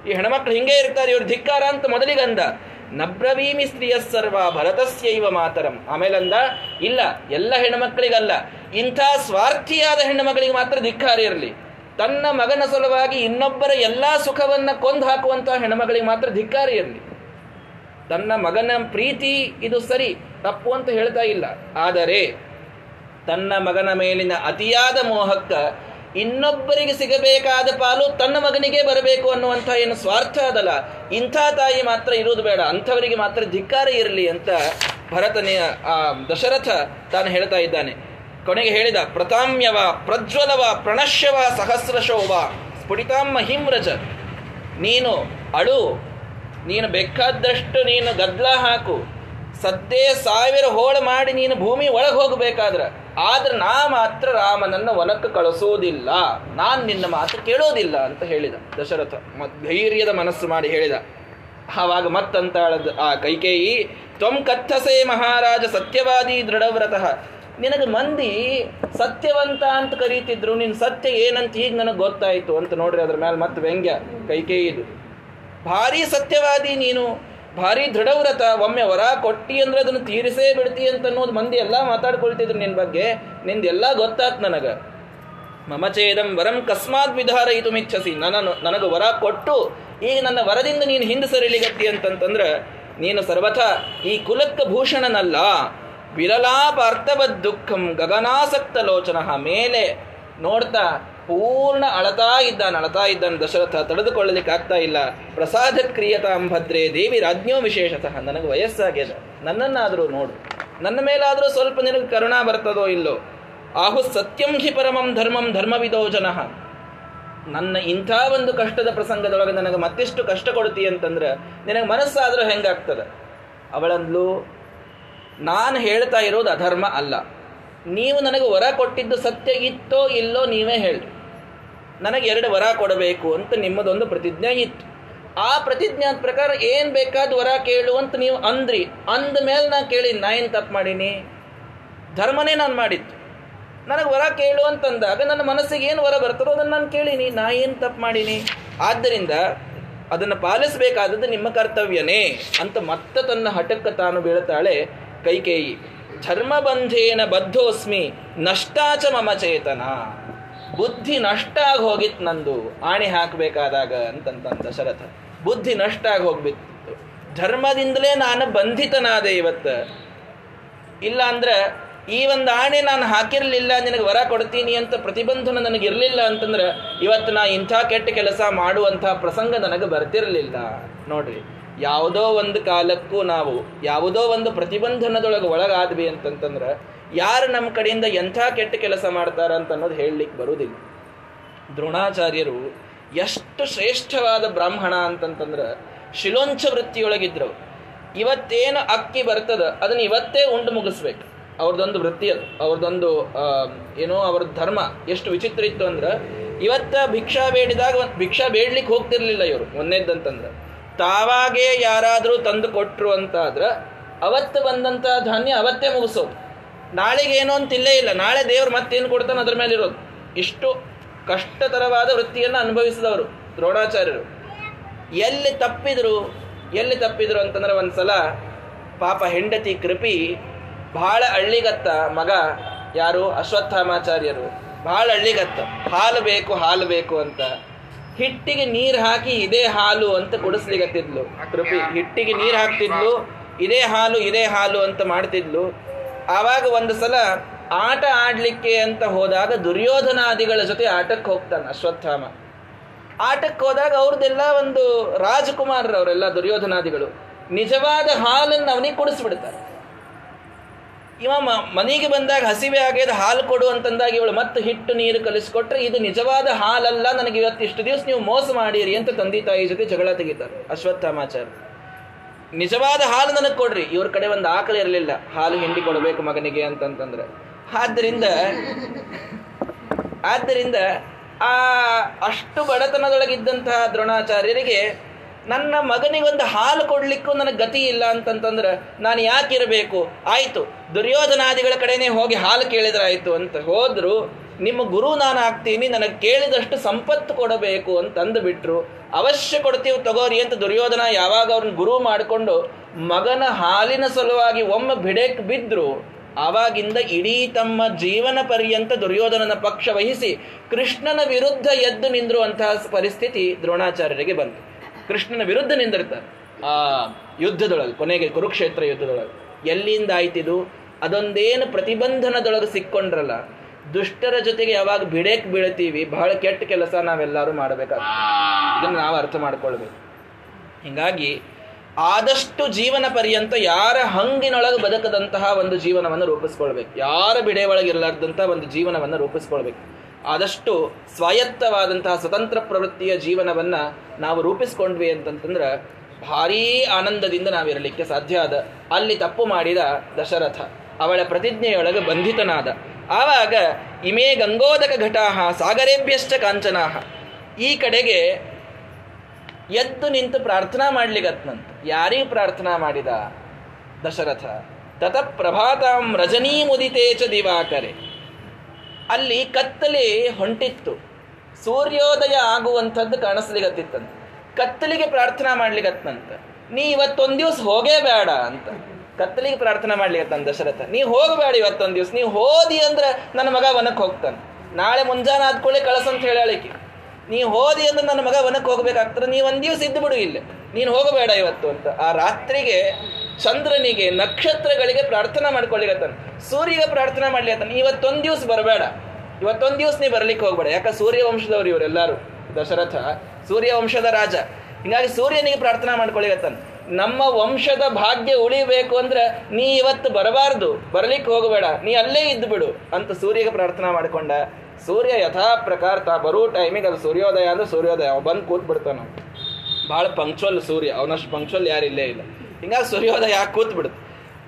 ಈ ಹೆಣ್ಮಕ್ಳು ಹಿಂಗೆ ಇರ್ತಾರೆ, ಇವ್ರು ಧಿಕ್ಕಾರ ಅಂತ ಮೊದಲಿಗಂದ. ನಬ್ರವೀಮಿ ಸ್ತ್ರೀಯ ಸರ್ವ, ಭರತಸ್ಯೈವ ಮಾತರಂ. ಆಮೇಲಂದ, ಇಲ್ಲ, ಎಲ್ಲ ಹೆಣ್ಣುಮಕ್ಕಳಿಗಲ್ಲ ಇಂಥ ಸ್ವಾರ್ಥಿಯಾದ ಹೆಣ್ಣುಮಗಳಿಗೆ ಮಾತ್ರ ಧಿಕ್ಕಾರ ಇರಲಿ. ತನ್ನ ಮಗನ ಸಲುವಾಗಿ ಇನ್ನೊಬ್ಬರ ಎಲ್ಲಾ ಸುಖವನ್ನ ಕೊಂದು ಹಾಕುವಂತಹ ಹೆಣ್ಮಗಳಿಗೆ ಮಾತ್ರ ಧಿಕ್ಕಾರ ಇರಲಿ. ತನ್ನ ಮಗನ ಪ್ರೀತಿ ಇದು ಸರಿ, ತಪ್ಪು ಅಂತ ಹೇಳ್ತಾ ಇಲ್ಲ. ಆದರೆ, ತನ್ನ ಮಗನ ಮೇಲಿನ ಅತಿಯಾದ ಮೋಹಕ್ಕ ಇನ್ನೊಬ್ಬರಿಗೆ ಸಿಗಬೇಕಾದ ಪಾಲು ತನ್ನ ಮಗನಿಗೆ ಬರಬೇಕು ಅನ್ನುವಂಥ ಏನು ಸ್ವಾರ್ಥ ಅದಲ್ಲ. ಇಂಥ ತಾಯಿ ಮಾತ್ರ ಇರುವುದು ಬೇಡ. ಅಂಥವರಿಗೆ ಮಾತ್ರ ಧಿಕ್ಕಾರ ಇರಲಿ ಅಂತ ಭರತನೇ ಆ ದಶರಥ ತಾನು ಹೇಳ್ತಾ ಇದ್ದಾನೆ. ಕೊನೆಗೆ ಹೇಳಿದ ಪ್ರತಾಮ್ಯವ ಪ್ರಜ್ವಲವ ಪ್ರಣಶ್ಯವ ಸಹಸ್ರಶೋವ ಸ್ಫುಟಿತಾಂ ಮಹಿಮ್ರಜ ನೀನು ಅಳು, ನೀನು ಬೇಕಾದಷ್ಟು ನೀನು ಗದ್ಲ ಹಾಕು ಸದ್ದೇ ಸಾವಿರ ಹೋಳ ಮಾಡಿ ನೀನು ಭೂಮಿ ಒಳಗೆ ಹೋಗಬೇಕಾದ್ರೆ. ಆದ್ರೆ ನಾ ಮಾತ್ರ ರಾಮನನ್ನು ವನಕ್ಕೆ ಕಳಿಸೋದಿಲ್ಲ. ನಾನು ನಿನ್ನ ಮಾತು ಕೇಳೋದಿಲ್ಲ ಅಂತ ಹೇಳಿದ. ದಶರಥ ಧೈರ್ಯದ ಮನಸ್ಸು ಮಾಡಿ ಹೇಳಿದ. ಆವಾಗ ಮತ್ತಂತಾಳದ್ದು ಆ ಕೈಕೇಯಿ, ತ್ವಂ ಕಥಸೆ ಮಹಾರಾಜ ಸತ್ಯವಾದಿ ದೃಢವ್ರತಃ. ನಿನಗೆ ಮಂದಿ ಸತ್ಯವಂತ ಅಂತ ಕರೀತಿದ್ರು, ನಿನ್ ಸತ್ಯ ಏನಂತ ಈಗ ನನಗೆ ಗೊತ್ತಾಯ್ತು. ಅಂತ ನೋಡ್ರಿ ಅದ್ರ ಮೇಲೆ ಮತ್ತೆ ವ್ಯಂಗ್ಯ ಕೈಕೇಯಿದು. ಭಾರಿ ಸತ್ಯವಾದಿ ನೀನು. ಭಾರಿ ದೃಢವ್ರತ, ಒಮ್ಮೆ ವರ ಕೊಟ್ಟಿ ಅಂದ್ರೆ ಅದನ್ನು ತೀರಿಸೇ ಬಿಡ್ತಿ ಅಂತ ಅನ್ನೋದು ಮಂದಿ ಎಲ್ಲ ಮಾತಾಡ್ಕೊಳ್ತಿದ್ರು ನಿನ್ನ ಬಗ್ಗೆ. ನಿಂದೆಲ್ಲ ಗೊತ್ತಾತ್ ನನಗ. ಮಮಚೇದಂ ವರಂ ಕಸ್ಮಾತ್ ವಿಧಾರಯಿತು ಮಿಚ್ಛಸಿ. ನನ್ನನ್ನು ನನಗೆ ವರ ಕೊಟ್ಟು, ಈಗ ನನ್ನ ವರದಿಂದ ನೀನು ಹಿಂದೆ ಸರಿಲಿಗತ್ತಿ ಅಂತಂತಂದ್ರೆ, ನೀನು ಸರ್ವಥ ಈ ಕುಲಕ್ಕ ಭೂಷಣನಲ್ಲ. ವಿರಲಾಪಾರ್ಥವದ್ ದುಃಖಂ ಗಗನಾಸಕ್ತ ಲೋಚನ ಮೇಲೆ ನೋಡ್ತಾ ಪೂರ್ಣ ಅಳತಾ ಇದ್ದಾನೆ ಅಳತಾ ಇದ್ದಾನೆ, ದಶರಥ ತಡೆದುಕೊಳ್ಳಲಿಕ್ಕೆ ಆಗ್ತಾ ಇಲ್ಲ. ಪ್ರಸಾದ ಕ್ರಿಯತಾಂ ಭದ್ರೆ ದೇವಿ ರಾಜ್ಞೋ ವಿಶೇಷತಃ. ನನಗೆ ವಯಸ್ಸಾಗ್ಯದ ನನ್ನನ್ನಾದರೂ ನೋಡು. ನನ್ನ ಮೇಲಾದರೂ ಸ್ವಲ್ಪ ನಿನಗೆ ಕರುಣಾ ಬರ್ತದೋ ಇಲ್ಲೋ? ಆಹು ಸತ್ಯಂ ಹಿ ಪರಮಂ ಧರ್ಮಂ ಧರ್ಮವಿದೋ ಜನಃ. ನನ್ನ ಇಂಥ ಒಂದು ಕಷ್ಟದ ಪ್ರಸಂಗದೊಳಗೆ ನನಗೆ ಮತ್ತಿಷ್ಟು ಕಷ್ಟ ಕೊಡ್ತಿ ಅಂತಂದ್ರೆ ನಿನಗೆ ಮನಸ್ಸಾದರೂ ಹೆಂಗಾಗ್ತದೆ? ಅವಳಂದ್ಲು, ನಾನು ಹೇಳ್ತಾ ಇರೋದು ಅಧರ್ಮ ಅಲ್ಲ. ನೀವು ನನಗೆ ವರ ಕೊಟ್ಟಿದ್ದು ಸತ್ಯ ಇತ್ತೋ ಇಲ್ಲೋ ನೀವೇ ಹೇಳಿ ನನಗೆ ಎರಡು ವರ ಕೊಡಬೇಕು ಅಂತ ನಿಮ್ಮದೊಂದು ಪ್ರತಿಜ್ಞೆ ಇತ್ತು. ಆ ಪ್ರತಿಜ್ಞೆ ಪ್ರಕಾರ ಏನು ಬೇಕಾದ ವರ ಕೇಳು ಅಂತ ನೀವು ಅಂದ್ರಿ. ಅಂದ ಮೇಲೆ ನಾ ಕೇಳಿ ನಾ ಏನು ತಪ್ಪು ಮಾಡೀನಿ. ಧರ್ಮನೇ ನಾನು ಮಾಡಿತ್ತು ನನಗೆ ವರ ಕೇಳು ಅಂತಂದಾಗ ನನ್ನ ಮನಸ್ಸಿಗೆ ಏನು ವರ ಬರ್ತದೋ ಅದನ್ನು ನಾನು ಕೇಳೀನಿ. ನಾ ಏನು ತಪ್ಪು ಮಾಡೀನಿ? ಆದ್ದರಿಂದ ಅದನ್ನು ಪಾಲಿಸಬೇಕಾದದ್ದು ನಿಮ್ಮ ಕರ್ತವ್ಯನೇ ಅಂತ ಮತ್ತೆ ತನ್ನ ಹಠಕ್ಕೆ ತಾನು ಬೀಳ್ತಾಳೆ ಕೈಕೇಯಿ. ಧರ್ಮಬಂಧೇನ ಬದ್ಧೋಸ್ಮಿ ನಷ್ಟಾಚ ಮಮ ಚೇತನ. ಬುದ್ಧಿ ನಷ್ಟ ಆಗಿ ಹೋಗಿತ್ತು ನಂದು, ಆಣೆ ಹಾಕಬೇಕಾದಾಗ ಅಂತಂತ ದಶರಥ ಬುದ್ಧಿ ನಷ್ಟ ಆಗಿ ಹೋಗ್ಬಿತ್ತು. ಧರ್ಮದಿಂದಲೇ ನಾನು ಬಂಧಿತನಾದೆ ಇವತ್ತು. ಇಲ್ಲ ಅಂದ್ರೆ ಈ ಒಂದು ಆಣೆ ನಾನು ಹಾಕಿರಲಿಲ್ಲ, ನಿನಗೆ ವರ ಕೊಡ್ತೀನಿ ಅಂತ ಪ್ರತಿಬಂಧನ ನನಗೆ ಇರಲಿಲ್ಲ ಅಂತಂದ್ರೆ ಇವತ್ತು ನಾ ಇಂಥ ಕೆಟ್ಟ ಕೆಲಸ ಮಾಡುವಂಥ ಪ್ರಸಂಗ ನನಗೆ ಬರ್ತಿರಲಿಲ್ಲ. ನೋಡ್ರಿ, ಯಾವುದೋ ಒಂದು ಕಾಲಕ್ಕೂ ನಾವು ಯಾವುದೋ ಒಂದು ಪ್ರತಿಬಂಧನದೊಳಗೆ ಒಳಗಾದ್ವಿ ಅಂತಂತಂದ್ರೆ ಯಾರು ನಮ್ಮ ಕಡೆಯಿಂದ ಎಂಥ ಕೆಟ್ಟ ಕೆಲಸ ಮಾಡ್ತಾರ ಅಂತ ಅನ್ನೋದು ಹೇಳಲಿಕ್ಕೆ ಬರುವುದಿಲ್ಲ. ದ್ರೋಣಾಚಾರ್ಯರು ಎಷ್ಟು ಶ್ರೇಷ್ಠವಾದ ಬ್ರಾಹ್ಮಣ ಅಂತಂತಂದ್ರೆ ಶಿಲೋಂಚ ವೃತ್ತಿಯೊಳಗಿದ್ರು ಇವತ್ತೇನು ಅಕ್ಕಿ ಬರ್ತದ, ಅದನ್ನ ಇವತ್ತೇ ಉಂಡು ಮುಗಿಸ್ಬೇಕು. ಅವ್ರದ್ದೊಂದು ವೃತ್ತಿ ಅದು. ಅವ್ರದ್ದೊಂದು ಏನೋ ಅವ್ರ ಧರ್ಮ ಎಷ್ಟು ವಿಚಿತ್ರ ಇತ್ತು ಅಂದ್ರೆ ಇವತ್ತ ಭಿಕ್ಷಾ ಬೇಡಿದಾಗ ಭಿಕ್ಷಾ ಬೇಡ್ಲಿಕ್ಕೆ ಹೋಗ್ತಿರ್ಲಿಲ್ಲ ಇವರು ಒಂದೇದಂತಂದ್ರೆ ತಾವಾಗೇ ಯಾರಾದರೂ ತಂದು ಕೊಟ್ಟರು ಅಂತಾದ್ರೆ ಅವತ್ತು ಬಂದಂಥ ಧಾನ್ಯ ಅವತ್ತೇ ಮುಗಿಸೋದು. ನಾಳೆಗೆ ಏನೋ ಅಂತ ಇಲ್ಲೇ ಇಲ್ಲ. ನಾಳೆ ದೇವರು ಮತ್ತೇನು ಕೊಡ್ತಾನೆ ಅದ್ರ ಮೇಲೆ ಇರೋದು. ಇಷ್ಟು ಕಷ್ಟತರವಾದ ವೃತ್ತಿಯನ್ನು ಅನುಭವಿಸಿದವರು ದ್ರೋಣಾಚಾರ್ಯರು. ಎಲ್ಲಿ ತಪ್ಪಿದ್ರು ಎಲ್ಲಿ ತಪ್ಪಿದ್ರು ಅಂತಂದ್ರೆ ಒಂದ್ಸಲ ಪಾಪ ಹೆಂಡತಿ ಕೃಪಿ ಬಹಳ ಹಳ್ಳಿಗತ್ತ ಮಗ ಯಾರು? ಅಶ್ವತ್ಥಾಮಾಚಾರ್ಯರು. ಬಹಳ ಹಳ್ಳಿಗತ್ತ. ಹಾಲು ಬೇಕು ಹಾಲು ಬೇಕು ಅಂತ. ಹಿಟ್ಟಿಗೆ ನೀರು ಹಾಕಿ ಇದೇ ಹಾಲು ಅಂತ ಕುಡಿಸ್ಲಿಗತ್ತಿದ್ಲು ಕೃಪಿ, ಹಿಟ್ಟಿಗೆ ನೀರು ಹಾಕ್ತಿದ್ಲು, ಇದೇ ಹಾಲು ಇದೇ ಹಾಲು ಅಂತ ಮಾಡ್ತಿದ್ಲು. ಆವಾಗ ಒಂದು ಸಲ ಆಟ ಆಡಲಿಕ್ಕೆ ಅಂತ ಹೋದಾಗ ದುರ್ಯೋಧನಾದಿಗಳ ಜೊತೆ ಆಟಕ್ಕೆ ಹೋಗ್ತಾನೆ ಅಶ್ವತ್ಥಾಮ. ಆಟಕ್ಕೆ ಹೋದಾಗ ಅವ್ರದ್ದೆಲ್ಲ ಒಂದು ರಾಜಕುಮಾರರವರೆಲ್ಲ ದುರ್ಯೋಧನಾದಿಗಳು ನಿಜವಾದ ಹಾಲನ್ನು ಅವನಿಗೆ ಕುಡಿಸ್ಬಿಡ್ತಾರೆ. ಇವ ಮನೆಗೆ ಬಂದಾಗ ಹಸಿವೆ ಆಗ್ಯದ ಹಾಲು ಕೊಡು ಅಂತಂದಾಗ ಇವಳು ಮತ್ತೆ ಹಿಟ್ಟು ನೀರು ಕಲಿಸ್ಕೊಟ್ರೆ ಇದು ನಿಜವಾದ ಹಾಲಲ್ಲ, ನನಗೆ ಇವತ್ತು ಇಷ್ಟು ದಿವಸ ನೀವು ಮೋಸ ಮಾಡಿರಿ ಅಂತ ತಂದೆ ತಾಯಿ ಜೊತೆ ಜಗಳ ತೆಗಿತಾರೆ ಅಶ್ವತ್ಥಾಮಾಚಾರ್ಯ. ನಿಜವಾದ ಹಾಲು ನನಗೆ ಕೊಡ್ರಿ. ಇವ್ರ ಕಡೆ ಒಂದು ಆಕಳು ಇರಲಿಲ್ಲ. ಹಾಲು ಹಿಂಡಿ ಕೊಡಬೇಕು ಮಗನಿಗೆ ಅಂತಂತಂದ್ರೆ. ಆದ್ದರಿಂದ ಆದ್ದರಿಂದ ಆ ಅಷ್ಟು ಬಡತನದೊಳಗಿದ್ದಂತಹ ದ್ರೋಣಾಚಾರ್ಯರಿಗೆ ನನ್ನ ಮಗನಿಗೊಂದು ಹಾಲು ಕೊಡ್ಲಿಕ್ಕೂ ನನಗೆ ಗತಿ ಇಲ್ಲ ಅಂತಂತಂದ್ರೆ ನಾನು ಯಾಕಿರಬೇಕು? ಆಯಿತು, ದುರ್ಯೋಧನಾದಿಗಳ ಕಡೆನೇ ಹೋಗಿ ಹಾಲು ಕೇಳಿದ್ರಾಯ್ತು ಅಂತ ಹೋದ್ರು. ನಿಮ್ಮ ಗುರು ನಾನು ಆಗ್ತೀನಿ, ನನಗೆ ಕೇಳಿದಷ್ಟು ಸಂಪತ್ತು ಕೊಡಬೇಕು ಅಂತಂದು ಅಂದುಬಿಟ್ರು ಅವಶ್ಯ ಕೊಡ್ತೀವಿ ತಗೋರಿ ಅಂತ ದುರ್ಯೋಧನ ಯಾವಾಗ ಅವ್ರನ್ನ ಗುರು ಮಾಡಿಕೊಂಡು ಮಗನ ಹಾಲಿನ ಸಲುವಾಗಿ ಒಮ್ಮೆ ಬಿಡಕ್ಕೆ ಬಿದ್ದರು ಆವಾಗಿಂದ ಇಡೀ ತಮ್ಮ ಜೀವನ ಪರ್ಯಂತ ದುರ್ಯೋಧನನ ಪಕ್ಷ ವಹಿಸಿ ಕೃಷ್ಣನ ವಿರುದ್ಧ ಎದ್ದು ನಿಂದಿರುವಂತಹ ಪರಿಸ್ಥಿತಿ ದ್ರೋಣಾಚಾರ್ಯರಿಗೆ ಬಂತು. ಕೃಷ್ಣನ ವಿರುದ್ಧ ನಿಂದಿರ್ತಾರೆ. ಆ ಯುದ್ಧದೊಳಗೆ, ಕೊನೆಗೆ ಕುರುಕ್ಷೇತ್ರ ಯುದ್ಧದೊಳಗೆ. ಎಲ್ಲಿಂದ ಆಯ್ತಿದು? ಅದೊಂದೇನು ಪ್ರತಿಬಂಧನದೊಳಗೆ ಸಿಕ್ಕೊಂಡ್ರಲ್ಲ. ದುಷ್ಟರ ಜೊತೆಗೆ ಯಾವಾಗ ಬಿಡೇಕ್ ಬೀಳ್ತೀವಿ ಬಹಳ ಕೆಟ್ಟ ಕೆಲಸ ನಾವೆಲ್ಲರೂ ಮಾಡಬೇಕಾಗ್ತದೆ. ಇದನ್ನು ನಾವು ಅರ್ಥ ಮಾಡ್ಕೊಳ್ಬೇಕು. ಹೀಗಾಗಿ, ಆದಷ್ಟು ಜೀವನ ಪರ್ಯಂತ ಯಾರ ಹಂಗಿನೊಳಗೆ ಬದುಕದಂತಹ ಒಂದು ಜೀವನವನ್ನು ರೂಪಿಸ್ಕೊಳ್ಬೇಕು. ಯಾರ ಬಿಡೆ ಒಳಗಿರಲಾರ್ದಂತಹ ಒಂದು ಜೀವನವನ್ನು ರೂಪಿಸ್ಕೊಳ್ಬೇಕು. ಆದಷ್ಟು ಸ್ವಾಯತ್ತವಾದಂತಹ ಸ್ವತಂತ್ರ ಪ್ರವೃತ್ತಿಯ ಜೀವನವನ್ನ ನಾವು ರೂಪಿಸ್ಕೊಂಡ್ವಿ ಅಂತಂತಂದ್ರೆ, ಭಾರೀ ಆನಂದದಿಂದ ನಾವಿರಲಿಕ್ಕೆ ಸಾಧ್ಯ ಅದ ಅಲ್ಲಿ ತಪ್ಪು ಮಾಡಿದ ದಶರಥ. ಅವಳ ಪ್ರತಿಜ್ಞೆಯೊಳಗೆ ಬಂಧಿತನಾದ. ಆವಾಗ ಇಮೇ ಗಂಗೋದಕ ಘಟಾಹ ಸಾಗರೇಭ್ಯಶ್ಚ ಕಾಂಚನಾಹ. ಈ ಕಡೆಗೆ ಎದ್ದು ನಿಂತು ಪ್ರಾರ್ಥನಾ ಮಾಡ್ಲಿಗತ್ನಂತ. ಯಾರಿಗೆ ಪ್ರಾರ್ಥನಾ ಮಾಡಿದ? ದಶರಥ. ತತ ಪ್ರಭಾತಾಂ ರಜನೀ ಮುದಿತೇಚ ದಿವಾಕರೆ. ಅಲ್ಲಿ ಕತ್ತಲೆ ಹೊಂಟಿತ್ತು. ಸೂರ್ಯೋದಯ ಆಗುವಂಥದ್ದು ಕಾಣಿಸ್ಲಿಗತ್ತಿತ್ತಂತ. ಕತ್ತಲಿಗೆ ಪ್ರಾರ್ಥನಾ ಮಾಡ್ಲಿಗತ್ನಂತ. ನೀ ಇವತ್ತೊಂದು ದಿವಸ ಹೋಗೇ ಬೇಡ ಅಂತ. ಕತ್ತಲಿಗೆ ಪ್ರಾರ್ಥನೆ ಮಾಡ್ಲಿಕ್ಕೆ ದಶರಥ. ನೀ ಹೋಗಬೇಡ ಇವತ್ತೊಂದು ದಿವ್ಸ. ನೀ ಹೋದಿ ಅಂದ್ರೆ ನನ್ನ ಮಗ ವನಕ್ಕೆ ಹೋಗ್ತಾನೆ. ನಾಳೆ ಮುಂಜಾನೆ ಆದ್ಕೊಳ್ಳಿ ಕಳಸಂತ ಹೇಳಲಿಕ್ಕೆ ನೀ ಹೋದಿ ಅಂದ್ರೆ ನನ್ನ ಮಗ ವನಕ್ಕೆ ಹೋಗ್ಬೇಕಾಗ್ತದೆ. ನೀ ಒಂದ್ ದಿವಸ ಇದ್ದು ಬಿಡು ಇಲ್ಲಿ. ನೀನು ಹೋಗಬೇಡ ಇವತ್ತು ಅಂತ. ಆ ರಾತ್ರಿಗೆ ಚಂದ್ರನಿಗೆ ನಕ್ಷತ್ರಗಳಿಗೆ ಪ್ರಾರ್ಥನೆ ಮಾಡ್ಕೊಳ್ಳಿಗತ್ತಾನ ಸೂರ್ಯಗೆ ಪ್ರಾರ್ಥನೆ ಮಾಡ್ಲಿಕತ್ತಾನ ಇವತ್ತೊಂದ್ ದಿವ್ಸ ಬರಬೇಡ. ಇವತ್ತೊಂದ್ ದಿವ್ಸ ನೀ ಬರ್ಲಿಕ್ಕೆ ಹೋಗ್ಬೇಡ. ಯಾಕ? ಸೂರ್ಯ ವಂಶದವ್ರು ಇವರೆಲ್ಲರೂ. ದಶರಥ ಸೂರ್ಯ ವಂಶದ ರಾಜ. ಹಿಂಗಾಗಿ ಸೂರ್ಯನಿಗೆ ಪ್ರಾರ್ಥನೆ ಮಾಡ್ಕೊಳ್ಳಿಗತ್ತಾನ ನಮ್ಮ ವಂಶದ ಭಾಗ್ಯ ಉಳಿಬೇಕು ಅಂದ್ರೆ ನೀ ಇವತ್ತು ಬರಬಾರ್ದು, ಬರ್ಲಿಕ್ಕೆ ಹೋಗಬೇಡ, ನೀ ಅಲ್ಲೇ ಇದ್ದು ಬಿಡು ಅಂತ ಸೂರ್ಯಗೆ ಪ್ರಾರ್ಥನಾ ಮಾಡಿಕೊಂಡ. ಸೂರ್ಯ ಯಥಾ ಪ್ರಕಾರ ತಾ ಬರೋ ಟೈಮಿಗೆ ಅದು ಸೂರ್ಯೋದಯ ಅಂದ್ರೆ ಸೂರ್ಯೋದಯ, ಅವ ಬಂದು ಕೂತ್ ಬಿಡ್ತಾನ ಭಾಳ ಪಂಕ್ಚುವಲ್ ಸೂರ್ಯ, ಅವನಷ್ಟು ಪಂಕ್ಚುವಲ್ ಯಾರು ಇಲ್ಲೇ ಇಲ್ಲ. ಹಿಂಗಾಗಿ ಸೂರ್ಯೋದಯ ಕೂತ್ ಬಿಡುತ್ತೆ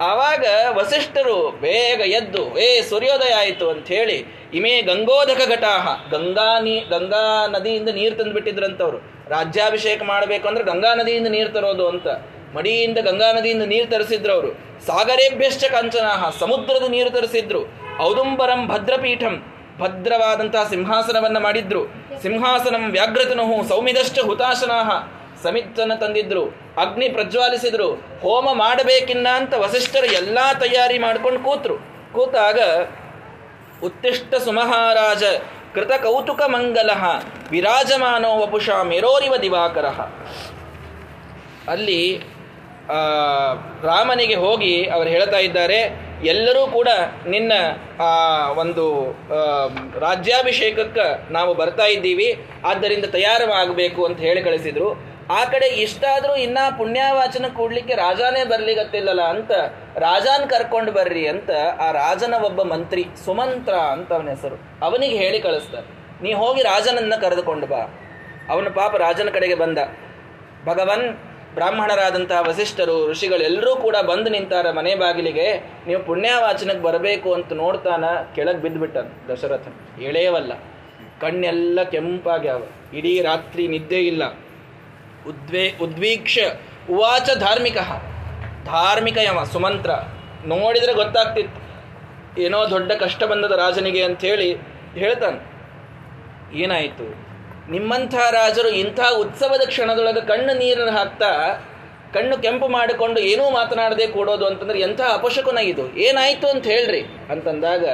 ಆವಾಗ ವಸಿಷ್ಠರು ಬೇಗ ಎದ್ದು, ಏ ಸೂರ್ಯೋದಯ ಆಯಿತು ಅಂತ ಹೇಳಿ, ಇಮೇ ಗಂಗೋದಕ ಘಟಾಹ, ಗಂಗಾ ನೀ, ಗಂಗಾ ನದಿಯಿಂದ ನೀರು ತಂದುಬಿಟ್ಟಿದ್ರಂತವ್ರು. ರಾಜ್ಯಾಭಿಷೇಕ ಮಾಡಬೇಕು ಅಂದ್ರೆ ಗಂಗಾ ನದಿಯಿಂದ ನೀರು ತರೋದು ಅಂತ. ಮಡಿಯಿಂದ ಗಂಗಾ ನದಿಯಿಂದ ನೀರು ತರಿಸಿದ್ರು ಅವರು. ಸಾಗರೇಭ್ಯಶ್ಚ ಕಂಚನಾಹ, ಸಮುದ್ರದ ನೀರು ತರಿಸಿದ್ರು. ಔದುಂಬರಂ ಭದ್ರಪೀಠಂ, ಭದ್ರವಾದಂತಹ ಸಿಂಹಾಸನವನ್ನು ಮಾಡಿದ್ರು. ಸಿಂಹಾಸನಂ ವ್ಯಾಘ್ರತನುಹು ಸೌಮಿದಶ್ಚ ಹುತಾಶನಾಹ ಸಮಿತ್ತನ ತಂದಿದ್ರು. ಅಗ್ನಿ ಪ್ರಜ್ವಾಲಿಸಿದ್ರು. ಹೋಮ ಮಾಡಬೇಕಿನ್ನ ಅಂತ ವಸಿಷ್ಠರು ಎಲ್ಲಾ ತಯಾರಿ ಮಾಡ್ಕೊಂಡು ಕೂತ್ರು. ಕೂತಾಗ ಉತ್ತಿಷ್ಟ ಸುಮಹಾರಾಜ ಕೃತ ಕೌತುಕ ಮಂಗಲ ವಿರಾಜಮಾನೋ ವಪುಷ ಮೇರೋರಿವ ದಿವಾಕರ ಅಲ್ಲಿ ರಾಮನಿಗೆ ಹೋಗಿ ಅವರು ಹೇಳ್ತಾ ಇದ್ದಾರೆ, ಎಲ್ಲರೂ ಕೂಡ ನಿನ್ನ, ಆ, ಒಂದು ರಾಜ್ಯಾಭಿಷೇಕಕ್ಕೆ ನಾವು ಬರ್ತಾ ಇದ್ದೀವಿ, ಆದ್ದರಿಂದ ತಯಾರವಾಗಬೇಕು ಅಂತ ಹೇಳಿ ಕಳಿಸಿದ್ರು. ಆ ಕಡೆ ಇಷ್ಟಾದರೂ ಇನ್ನ ಪುಣ್ಯವಾಚನ ಕೂಡ್ಲಿಕ್ಕೆ ರಾಜಾನೇ ಬರ್ಲಿಗತ್ತಿಲ್ಲಲ್ಲ ಅಂತ ರಾಜಾನ್ ಕರ್ಕೊಂಡು ಬರ್ರಿ ಅಂತ ಆ ರಾಜನ ಒಬ್ಬ ಮಂತ್ರಿ ಸುಮಂತ್ರ ಅಂತ ಅವನ ಹೆಸರು. ಅವನಿಗೆ ಹೇಳಿ ಕಳಿಸ್ತಾರೆ ನೀ ಹೋಗಿ ರಾಜನನ್ನ ಕರೆದುಕೊಂಡು ಬಾ. ಅವನ ಪಾಪ ರಾಜನ ಕಡೆಗೆ ಬಂದ. ಭಗವನ್ ಬ್ರಾಹ್ಮಣರಾದಂತಹ ವಸಿಷ್ಠರು ಋಷಿಗಳೆಲ್ಲರೂ ಕೂಡ ಬಂದು ನಿಂತಾರ ಮನೆ ಬಾಗಿಲಿಗೆ. ನೀವು ಪುಣ್ಯವಾಚನಕ್ಕೆ ಬರಬೇಕು ಅಂತ ನೋಡ್ತಾನ ಕೆಳಗೆ ಬಿದ್ದುಬಿಟ್ಟನು ದಶರಥನ್. ಹೇಳೇವಲ್ಲ ಕಣ್ಣೆಲ್ಲ ಕೆಂಪಾಗ್ಯಾವ. ಇಡೀ ರಾತ್ರಿ ನಿದ್ದೆ ಇಲ್ಲ. ಉದ್ವೇ ಉದ್ವೀಕ್ಷ ಉವಾಚ ಧಾರ್ಮಿಕ. ಧಾರ್ಮಿಕ ಯಮ, ಸುಮಂತ್ರ. ನೋಡಿದರೆ ಗೊತ್ತಾಗ್ತಿತ್ತು. ಏನೋ ದೊಡ್ಡ ಕಷ್ಟ ಬಂದದ ರಾಜನಿಗೆ ಅಂತ ಹೇಳಿ ಹೇಳ್ತಾನೆ. ಏನಾಯಿತು? ನಿಮ್ಮಂಥ ರಾಜರು ಇಂಥ ಉತ್ಸವದ ಕ್ಷಣದೊಳಗೆ ಕಣ್ಣು ನೀರನ್ನು ಹಾಕ್ತಾ ಕಣ್ಣು ಕೆಂಪು ಮಾಡಿಕೊಂಡು ಏನೂ ಮಾತನಾಡದೆ ಕೂಡೋದು ಅಂತಂದ್ರೆ ಎಂಥ ಅಪಶಕುನ ಇದು ಏನಾಯಿತು ಅಂತ ಹೇಳ್ರಿ ಅಂತಂದಾಗ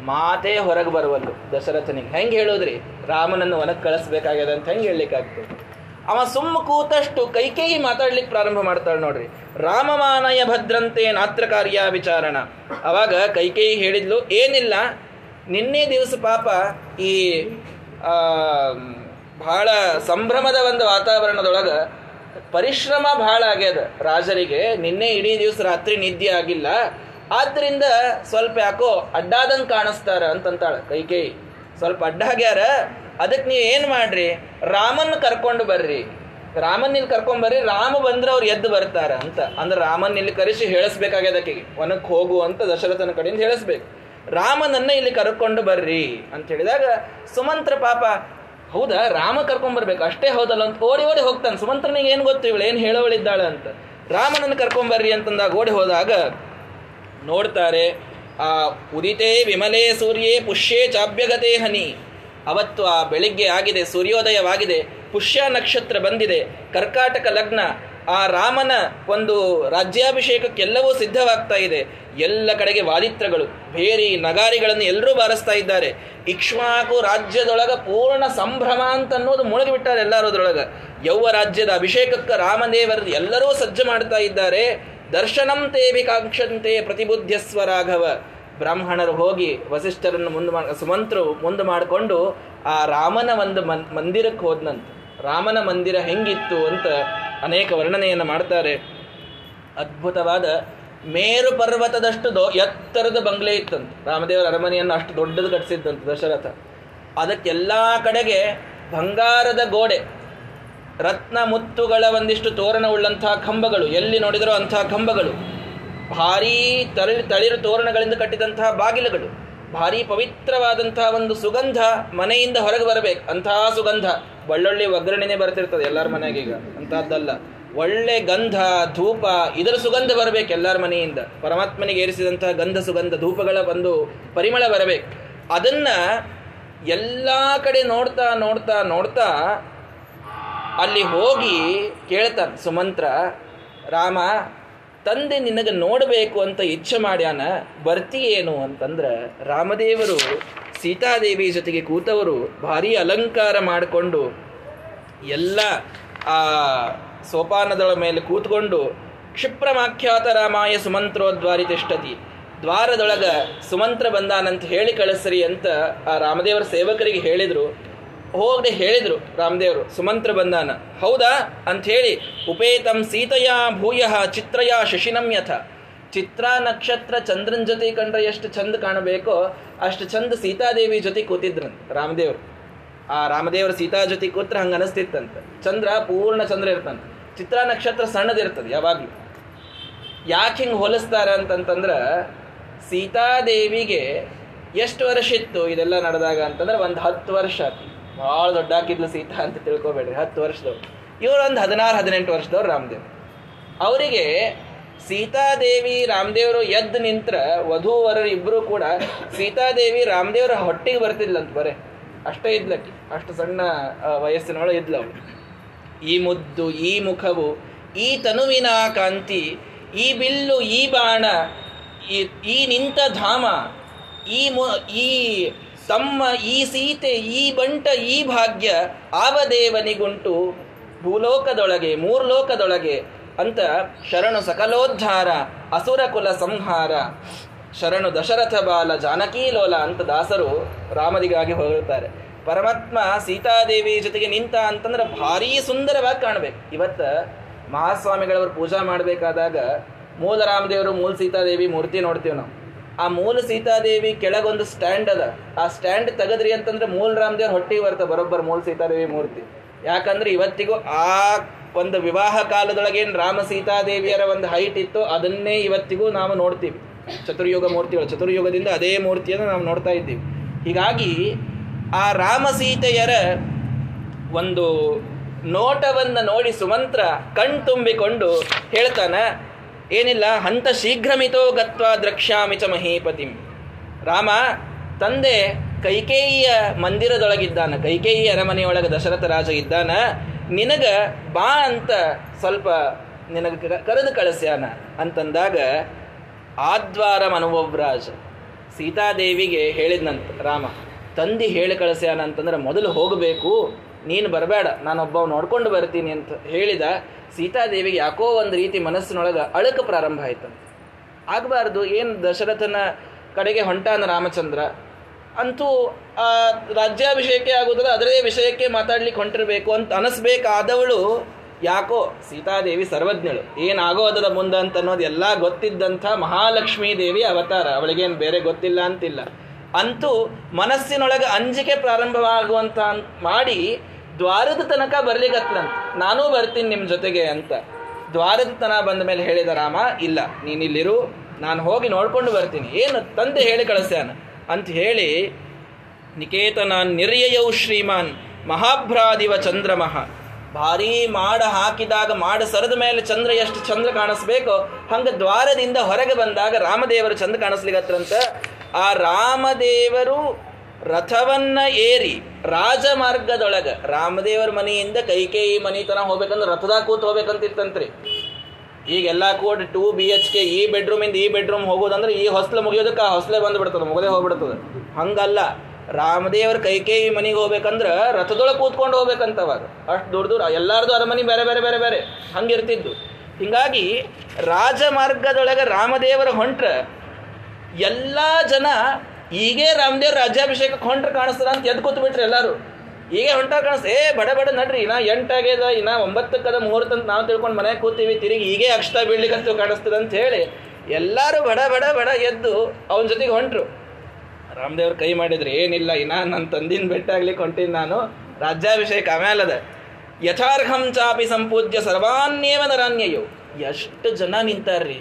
ಮಾತೇ ಹೊರಗೆ ಬರುವಲ್ಲು ದಶರಥನಿಗೆ. ಹೆಂಗೆ ಹೇಳೋದ್ರಿ? ರಾಮನನ್ನು ಒನಕ್ಕೆ ಕಳಿಸ್ಬೇಕಾಗ್ಯದ ಅಂತ ಹೆಂಗೆ ಹೇಳಲಿಕ್ಕಾಗ್ತದೆ ಅವ ಸುಮ್ಮ ಕೂತಷ್ಟು ಕೈಕೇಯಿ ಮಾತಾಡ್ಲಿಕ್ಕೆ ಪ್ರಾರಂಭ ಮಾಡ್ತಾಳೆ ನೋಡ್ರಿ. ರಾಮಮಾನಯ ಭದ್ರಂತೆ ನಾತ್ರ ಕಾರ್ಯ ವಿಚಾರಣ. ಅವಾಗ ಕೈಕೇಯಿ ಹೇಳಿದ್ಲು, ಏನಿಲ್ಲ, ನಿನ್ನೆ ದಿವಸ ಪಾಪ ಈ ಬಹಳ ಸಂಭ್ರಮದ ಒಂದು ವಾತಾವರಣದೊಳಗೆ ಪರಿಶ್ರಮ ಬಹಳ ಆಗ್ಯದ ರಾಜರಿಗೆ. ನಿನ್ನೆ ಇಡೀ ದಿವಸ ರಾತ್ರಿ ನಿದ್ದೆ ಆಗಿಲ್ಲ. ಆದ್ರಿಂದ ಸ್ವಲ್ಪ ಯಾಕೋ ಅಡ್ಡಾದಂಗೆ ಕಾಣಿಸ್ತಾರ ಅಂತಂತಾಳ ಕೈಕೇಯಿ ಸ್ವಲ್ಪ ಅಡ್ಡಾಗ್ಯಾರ ಅದಕ್ಕೆ ನೀವು ಏನು ಮಾಡ್ರಿ? ರಾಮನ್ ಕರ್ಕೊಂಡು ಬರ್ರಿ. ರಾಮನ್ ಇಲ್ಲಿ ಕರ್ಕೊಂಡ್ ಬರ್ರಿ, ರಾಮ ಬಂದ್ರೆ ಅವ್ರು ಎದ್ದು ಬರ್ತಾರ ಅಂತ. ಅಂದ್ರೆ ರಾಮನ್ ಇಲ್ಲಿ ಕರೆಸಿ ಹೇಳಿಸ್ಬೇಕಾಗ್ಯದಕ್ಕೆ ವನಕ್ಕೆ ಹೋಗು ಅಂತ ದಶರಥನ ಕಡೆಯಿಂದ ಹೇಳಿಸ್ಬೇಕು. ರಾಮನನ್ನ ಇಲ್ಲಿ ಕರ್ಕೊಂಡು ಬರ್ರಿ ಅಂತ ಹೇಳಿದಾಗ, ಸುಮಂತ್ರ ಪಾಪ, ಹೌದಾ? ರಾಮ ಕರ್ಕೊಂಡ್ ಬರ್ಬೇಕು. ಅಷ್ಟೇ ಹೌದಲ್ಲ? ಅಂತ ಓಡಿ ಓಡಿ ಹೋಗ್ತಾನೆ. ಸುಮಂತ್ರನಿಗೆ ಏನು ಗೊತ್ತು? ಇವಳು ಏನು ಹೇಳೋಳಿದ್ದಾಳೆ ಅಂತ. ರಾಮನನ್ನು ಕರ್ಕೊಂಬರ್ರಿ ಅಂತಂದಾಗ ಓಡಿ ಹೋದಾಗ ನೋಡ್ತಾರೆ, ಆ, ಉದಿತೇ ವಿಮಲೇ ಸೂರ್ಯೇ ಪುಷ್ಯೇ ಚಾಭ್ಯಗತೆ ಹನಿ. ಅವತ್ತು ಆ ಬೆಳಿಗ್ಗೆ ಆಗಿದೆ, ಸೂರ್ಯೋದಯವಾಗಿದೆ, ಪುಷ್ಯ ನಕ್ಷತ್ರ ಬಂದಿದೆ, ಕರ್ಕಾಟಕ ಲಗ್ನ, ಆ ರಾಮನ ಒಂದು ರಾಜ್ಯಾಭಿಷೇಕಕ್ಕೆಲ್ಲವೂ ಸಿದ್ಧವಾಗ್ತಾ ಇದೆ. ಎಲ್ಲ ಕಡೆಗೆ ವಾದಿತ್ರಗಳು, ಭೇರಿ ನಗಾರಿಗಳನ್ನು ಎಲ್ಲರೂ ಬಾರಿಸ್ತಾ ಇದ್ದಾರೆ. ಇಕ್ಷ್ವಾಕು ರಾಜ್ಯದೊಳಗ ಪೂರ್ಣ ಸಂಭ್ರಮ ಅಂತ ಅನ್ನೋದು ಮುಳುಗಿಬಿಟ್ಟಾರೆ ಅದ್ರೊಳಗ ಯೌವ ರಾಜ್ಯದ ಅಭಿಷೇಕಕ್ಕೆ ರಾಮದೇವರ ಎಲ್ಲರೂ ಸಜ್ಜು ಮಾಡ್ತಾ ಇದ್ದಾರೆ. ದರ್ಶನಂ ತೇ ವಿಕಾಂಕ್ಷಂತೆ ಪ್ರತಿಬುದ್ಧಸ್ವ ರಾಘವ. ಬ್ರಾಹ್ಮಣರು ಹೋಗಿ ವಸಿಷ್ಠರನ್ನು ಮುಂದೆ ಮಾಡಿ ಸುಮಂತ್ರು ಮುಂದೆ ಮಾಡಿಕೊಂಡು ಆ ರಾಮನ ಒಂದು ಮನ್, ಮಂದಿರಕ್ಕೆ ಹೋದ್ನಂತೆ. ರಾಮನ ಮಂದಿರ ಹೆಂಗಿತ್ತು ಅಂತ ಅನೇಕ ವರ್ಣನೆಯನ್ನು ಮಾಡ್ತಾರೆ. ಅದ್ಭುತವಾದ ಮೇರು ಪರ್ವತದಷ್ಟು ದೊ, ಎತ್ತರದ ಬಂಗ್ಲೆ ಇತ್ತಂತ. ರಾಮದೇವರ ಅರಮನೆಯನ್ನು ಅಷ್ಟು ದೊಡ್ಡದು ಕಟ್ಟಿಸಿದ್ದಂತೆ ದಶರಥ. ಅದಕ್ಕೆಲ್ಲ ಕಡೆಗೆ ಬಂಗಾರದ ಗೋಡೆ ರತ್ನ ಮುತ್ತುಗಳ ಒಂದಿಷ್ಟು ತೋರಣ ಉಳ್ಳಂತಹ ಕಂಬಗಳು, ಎಲ್ಲಿ ನೋಡಿದರೂ ಅಂತಹ ಕಂಬಗಳು ಭಾರೀ ತಳಿ ತಳಿರು ತೋರಣಗಳಿಂದ ಕಟ್ಟಿದಂತಹ ಬಾಗಿಲುಗಳು, ಭಾರಿ ಪವಿತ್ರವಾದಂತಹ ಒಂದು ಸುಗಂಧ ಮನೆಯಿಂದ ಹೊರಗೆ ಬರಬೇಕು. ಅಂತಹ ಸುಗಂಧ ಒಳ್ಳೊಳ್ಳೆ ಒಗ್ಗರಣೆನೇ ಬರ್ತಿರ್ತದೆ ಎಲ್ಲರ ಮನೆಗೆ ಈಗ. ಅಂತಹದ್ದಲ್ಲ ಒಳ್ಳೆ ಗಂಧ, ಧೂಪ, ಇದರ ಸುಗಂಧ ಬರಬೇಕು ಎಲ್ಲರ ಮನೆಯಿಂದ. ಪರಮಾತ್ಮನಿಗೆ ಏರಿಸಿದಂತಹ ಗಂಧ, ಸುಗಂಧ, ಧೂಪಗಳ ಒಂದು ಪರಿಮಳ ಬರಬೇಕು. ಅದನ್ನ ಎಲ್ಲ ಕಡೆ ನೋಡ್ತಾ ನೋಡ್ತಾ ನೋಡ್ತಾ ಅಲ್ಲಿ ಹೋಗಿ ಕೇಳ್ತಾನೆ ಸುಮಂತ್ರ, ರಾಮ ತಂದೆ ನಿನಗೆ ನೋಡಬೇಕು ಅಂತ ಇಚ್ಛೆ ಮಾಡ್ಯಾನ, ಬರ್ತೀಯೇನು ಅಂತಂದ್ರೆ ರಾಮದೇವರು ಸೀತಾದೇವಿ ಜೊತೆಗೆ ಕೂತವರು ಭಾರಿ ಅಲಂಕಾರ ಮಾಡಿಕೊಂಡು ಎಲ್ಲ ಆ ಸೋಪಾನದಳ ಮೇಲೆ ಕೂತ್ಕೊಂಡು ಕ್ಷಿಪ್ರಮಾಖ್ಯಾತ ರಾಮಾಯ ಸುಮಂತ್ರೋದ್ವಾರಿ ತಿಷ್ಟತಿ ದ್ವಾರದೊಳಗ ಸುಮಂತ್ರ ಬಂದಾನಂತ ಹೇಳಿ ಕಳಿಸ್ರಿ ಅಂತ ಆ ರಾಮದೇವರ ಸೇವಕರಿಗೆ ಹೇಳಿದ್ರು. ಹೋಗದೆ ಹೇಳಿದರು ರಾಮದೇವರು, ಸುಮಂತ್ರ ಬಂದಾನ. ಹೌದಾ? ಅಂತ ಹೇಳಿ ಉಪೇತಂ ಸೀತೆಯ ಭೂಯ ಚಿತ್ರಯ ಶಶಿನಂ ಯಥ. ಚಿತ್ರ ನಕ್ಷತ್ರ ಚಂದ್ರನ ಜೊತೆ ಕಂಡ್ರೆ ಎಷ್ಟು ಚಂದ ಕಾಣಬೇಕೋ ಅಷ್ಟು ಚಂದ ಸೀತಾದೇವಿ ಜೊತೆ ಕೂತಿದ್ರಂತ ರಾಮದೇವರು. ಆ ರಾಮದೇವರ ಸೀತಾ ಜೊತೆ ಕೂತ್ರೆ ಹಂಗೆ ಅನಿಸ್ತಿತ್ತಂತ. ಚಂದ್ರ ಪೂರ್ಣ ಚಂದ್ರ ಇರ್ತಂತೆ. ಚಿತ್ರ ನಕ್ಷತ್ರ ಸಣ್ಣದಿರ್ತದೆ ಯಾವಾಗಲೂ. ಯಾಕೆ ಹಿಂಗೆ ಹೋಲಿಸ್ತಾರೆ ಅಂತಂತಂದ್ರೆ, ಸೀತಾದೇವಿಗೆ ಎಷ್ಟು ವರ್ಷ ಇತ್ತು ಇದೆಲ್ಲ ನಡೆದಾಗ ಅಂತಂದ್ರೆ ಒಂದು ಹತ್ತು ವರ್ಷ ಭಾಳ ದೊಡ್ಡ ಹಾಕಿದ್ಲು ಸೀತಾ ಅಂತ ತಿಳ್ಕೊಬೇಡ್ರಿ, ಹತ್ತು ವರ್ಷದವ್ರು. ಇವ್ರು ಒಂದು ಹದಿನಾರು, ಹದಿನೆಂಟು ವರ್ಷದವ್ರು ರಾಮದೇವ್. ಅವರಿಗೆ ಸೀತಾದೇವಿ ರಾಮದೇವರು ಎದ್ದು ನಿಂತ್ರ ವಧುವರ ಇಬ್ಬರು ಕೂಡ ಸೀತಾದೇವಿ ರಾಮದೇವರ ಹೊಟ್ಟಿಗೆ ಬರ್ತಿದ್ಲಂತ ಬರೇ. ಅಷ್ಟೇ ಇದ್ಲಕ್ಕಿ, ಅಷ್ಟು ಸಣ್ಣ ವಯಸ್ಸಿನೊಳಗೆ ಇದ್ಲು ಅವಳು. ಈ ಮುದ್ದು, ಈ ಮುಖವು, ಈ ತನುವಿನ ಕಾಂತಿ, ಈ ಬಿಲ್ಲು, ಈ ಬಾಣ ಈ ನಿಂತ ಧಾಮ, ಈ ಮು, ಈ ತಮ್ಮ ಈ ಸೀತೆ, ಈ ಬಂಟ, ಈ ಭಾಗ್ಯ ಆವದೇವನಿಗುಂಟು ಭೂಲೋಕದೊಳಗೆ, ಮೂರ್ಲೋಕದೊಳಗೆ ಅಂತ ಶರಣು ಸಕಲೋದ್ಧಾರ, ಅಸುರ ಕುಲ ಸಂಹಾರ, ಶರಣು ದಶರಥ ಬಾಲ, ಜಾನಕೀ ಲೋಲ ಅಂತ ದಾಸರು ರಾಮದಿಗಾಗಿ ಹೊಗಳ್ತಾರೆ ಪರಮಾತ್ಮ ಸೀತಾದೇವಿ ಜೊತೆಗೆ ನಿಂತ ಅಂತಂದ್ರೆ ಭಾರಿ ಸುಂದರವಾಗಿ ಕಾಣ್ಬೇಕು. ಇವತ್ತು ಮಹಾಸ್ವಾಮಿಗಳವರು ಪೂಜಾ ಮಾಡಬೇಕಾದಾಗ ಮೂಲ ರಾಮದೇವರು, ಮೂಲ ಸೀತಾದೇವಿ ಮೂರ್ತಿ ನೋಡ್ತೀವಿ ನಾವು. ಆ ಮೂಲ ಸೀತಾದೇವಿ ಕೆಳಗೊಂದು ಸ್ಟ್ಯಾಂಡ್ ಅದ. ಆ ಸ್ಟ್ಯಾಂಡ್ ತೆಗದ್ರಿ ಅಂತಂದ್ರೆ ಮೂಲ ರಾಮದೇವ್ರ ಹೊಟ್ಟಿಗೆ ಬರ್ತ, ಬರೋಬ್ಬರ್ ಮೂಲ ಸೀತಾದೇವಿ ಮೂರ್ತಿ. ಯಾಕಂದ್ರೆ ಇವತ್ತಿಗೂ ಆ ಒಂದು ವಿವಾಹ ಕಾಲದೊಳಗೇನು ರಾಮ ಸೀತಾದೇವಿಯರ ಒಂದು ಹೈಟ್ ಇತ್ತು ಅದನ್ನೇ ಇವತ್ತಿಗೂ ನಾವು ನೋಡ್ತೀವಿ. ಚತುರ್ಯುಗ ಮೂರ್ತಿಗಳು, ಚತುರ್ಯುಗದಿಂದ ಅದೇ ಮೂರ್ತಿಯನ್ನು ನಾವು ನೋಡ್ತಾ ಇದ್ದೀವಿ. ಹೀಗಾಗಿ ಆ ರಾಮ ಸೀತೆಯರ ಒಂದು ನೋಟವನ್ನು ನೋಡಿ ಸುಮಂತ್ರ ಕಣ್ತುಂಬಿಕೊಂಡು ಹೇಳ್ತಾನ ಏನಿಲ್ಲ, ಹಂತ ಶೀಘ್ರಮಿತೋ ಗತ್ವ ದ್ರಕ್ಷ್ಯಾಮಿ ಚ ಮಹೀಪತಿಂ. ರಾಮ ತಂದೆ ಕೈಕೇಯಿಯ ಮಂದಿರದೊಳಗಿದ್ದಾನ, ಕೈಕೇಯಿ ಅರಮನೆಯೊಳಗೆ ದಶರಥ ರಾಜ ಇದ್ದಾನ, ನಿನಗ ಬಾ ಅಂತ ಸ್ವಲ್ಪ ನಿನಗ ಕರೆದು ಕಳಿಸ್ಯಾನ ಅಂತಂದಾಗ, ಆದ್ವಾರ ಮನುವ್ರಾಜ ಸೀತಾದೇವಿಗೆ ಹೇಳಿದ್ನಂತ, ರಾಮ, ತಂದಿ ಹೇಳಿ ಕಳಿಸ್ಯಾನ ಅಂತಂದ್ರೆ ಮೊದಲು ಹೋಗಬೇಕು ನೀನು ಬರಬೇಡ ನಾನೊಬ್ಬ ನೋಡ್ಕೊಂಡು ಬರ್ತೀನಿ ಅಂತ ಹೇಳಿದ ಸೀತಾದೇವಿಗೆ ಯಾಕೋ ಒಂದು ರೀತಿ ಮನಸ್ಸಿನೊಳಗೆ ಅಳಕ ಪ್ರಾರಂಭ ಆಯ್ತು ಆಗಬಾರ್ದು, ಏನು ದಶರಥನ ಕಡೆಗೆ ಹೊಂಟಾನ ರಾಮಚಂದ್ರ? ಅಂತೂ ಆ ರಾಜ್ಯಾಭಿಷೇಕೇ ಆಗುವುದಲ್ಲ, ಅದರದೇ ವಿಷಯಕ್ಕೆ ಮಾತಾಡ್ಲಿಕ್ಕೆ ಹೊಂಟಿರಬೇಕು ಅಂತ ಅನಿಸ್ಬೇಕಾದವಳು ಯಾಕೋ ಸೀತಾದೇವಿ ಸರ್ವಜ್ಞಳು. ಏನಾಗೋದದ ಮುಂದೆ ಅಂತ ಅನ್ನೋದು ಎಲ್ಲ ಗೊತ್ತಿದ್ದಂಥ ಮಹಾಲಕ್ಷ್ಮೀ ದೇವಿ ಅವತಾರ, ಅವಳಿಗೇನು ಬೇರೆ ಗೊತ್ತಿಲ್ಲ ಅಂತಿಲ್ಲ. ಅಂತೂ ಮನಸ್ಸಿನೊಳಗೆ ಅಂಜಿಕೆ ಪ್ರಾರಂಭವಾಗುವಂತ ಮಾಡಿ ದ್ವಾರದ ತನಕ ಬರ್ಲಿಕ್ಕತ್ಲಂತ ನಾನೂ ಬರ್ತೀನಿ ನಿಮ್ಮ ಜೊತೆಗೆ ಅಂತ. ದ್ವಾರದ ತನ ಬಂದ ಮೇಲೆ ಹೇಳಿದ ರಾಮ, ಇಲ್ಲ, ನೀನಿಲ್ಲಿರು, ನಾನು ಹೋಗಿ ನೋಡ್ಕೊಂಡು ಬರ್ತೀನಿ. ಏನು ತಂದೆ ಹೇಳಿ ಕಳಿಸ್ಯಾನ? ಅಂತ ಹೇಳಿ, ನಿಕೇತನ ನಿರ್ಯಯೌ ಶ್ರೀಮಾನ್ ಮಹಾಭ್ರಾದಿವ ಚಂದ್ರಮಃ. ಭಾರೀ ಮಾಡ ಹಾಕಿದಾಗ ಮಾಡ ಸರದ ಮೇಲೆ ಚಂದ್ರ ಎಷ್ಟು ಚಂದ್ರ ಕಾಣಿಸ್ಬೇಕೋ, ಹಂಗ ದ್ವಾರದಿಂದ ಹೊರಗೆ ಬಂದಾಗ ರಾಮದೇವರು ಚಂದ ಕಾಣಿಸ್ಲಿಗತ್ರಂತ ಆ ರಾಮದೇವರು ರಥವನ್ನ ಏರಿ ರಾಜಮಾರ್ಗದೊಳಗ ರಾಮದೇವರ ಮನೆಯಿಂದ ಕೈಕೇಯಿ ಮನೆ ತನಕ ಹೋಗ್ಬೇಕಂದ್ರೆ ರಥದಾಗ ಕೂತ್ ಹೋಗ್ಬೇಕಂತಿತ್ತಂತ್ರಿ. ಈಗೆಲ್ಲ ಕೂಡ ಟೂ ಬಿ ಎಚ್ ಕೆ ಈ ಬೆಡ್ರೂಮಿಂದ ಈ ಬೆಡ್ರೂಮ್ ಹೋಗೋದಂದ್ರೆ ಈ ಹೊಸ್ಲು ಮುಗಿಯೋದಕ್ಕೆ ಆ ಹೊಸ್ಲೆ ಬಂದ್ಬಿಡ್ತದೆ, ಮುಗದೆ ಹೋಗ್ಬಿಡ್ತದೆ. ಹಂಗಲ್ಲ, ರಾಮದೇವರ ಕೈಕೇಯಿ ಮನೆಗೆ ಹೋಗ್ಬೇಕಂದ್ರೆ ರಥದೊಳಗೆ ಕೂತ್ಕೊಂಡು ಹೋಗ್ಬೇಕಂತವಾಗ. ಅಷ್ಟು ದೂರ ದೂರ, ಎಲ್ಲಾರ್ದು ಅರಮನೆ ಬೇರೆ ಬೇರೆ ಬೇರೆ ಬೇರೆ, ಹಂಗಿರ್ತಿದ್ದು. ಹಿಂಗಾಗಿ ರಾಜಮಾರ್ಗದೊಳಗೆ ರಾಮದೇವರ ಹೊಂಟ್ರ ಎಲ್ಲ ಜನ ಈಗೇ ರಾಮದೇವ್ ರಾಜ್ಯಾಭಿಷೇಕ ಹೊಂಟ್ರೆ ಕಾಣಿಸ್ತಾರ ಅಂತ ಎದ್ದು ಕೂತ್ಬಿಟ್ರಿ ಎಲ್ಲರೂ. ಈಗ ಹೊಂಟಾರ ಕಾಣಿಸ್, ಏ ಬಡ ಬಡ ನಡ್ರಿ, ಇನ್ನ ಎಂಟಾಗ್ಯದ ಇನ್ನ ಒಂಬತ್ತಕ್ಕದ ಮುಹೂರ್ತ ಅಂತ ನಾವು ತಿಳ್ಕೊಂಡು ಮನೆಗೆ ಕೂತೀವಿ, ತಿರುಗಿ ಈಗೇ ಅಕ್ಷತ ಬೀಳ್ಲಿಕ್ಕಂತೂ ಕಾಣಿಸ್ತದ ಅಂತ ಹೇಳಿ ಎಲ್ಲರೂ ಬಡ ಬಡ ಬಡ ಎದ್ದು ಅವನ ಜೊತೆಗೆ ಹೊಂಟ್ರು. ರಾಮದೇವ್ರ ಕೈ ಮಾಡಿದ್ರೆ ಏನಿಲ್ಲ, ಇನ್ನ ನನ್ನ ತಂದಿನ ಬೆಟ್ಟಾಗ್ಲಿ ಹೊಂಟೀನಿ ನಾನು, ರಾಜ್ಯಾಭಿಷೇಕ ಆಮೇಲದ ಯಥಾರ್ಹಂ ಚಾಪಿ ಸಂಪೂಜ್ಯ ಸರ್ವಾನ್ಯೇವ ನರಾನ್ಯಯೋ. ಎಷ್ಟು ಜನ ನಿಂತಾರ್ರಿ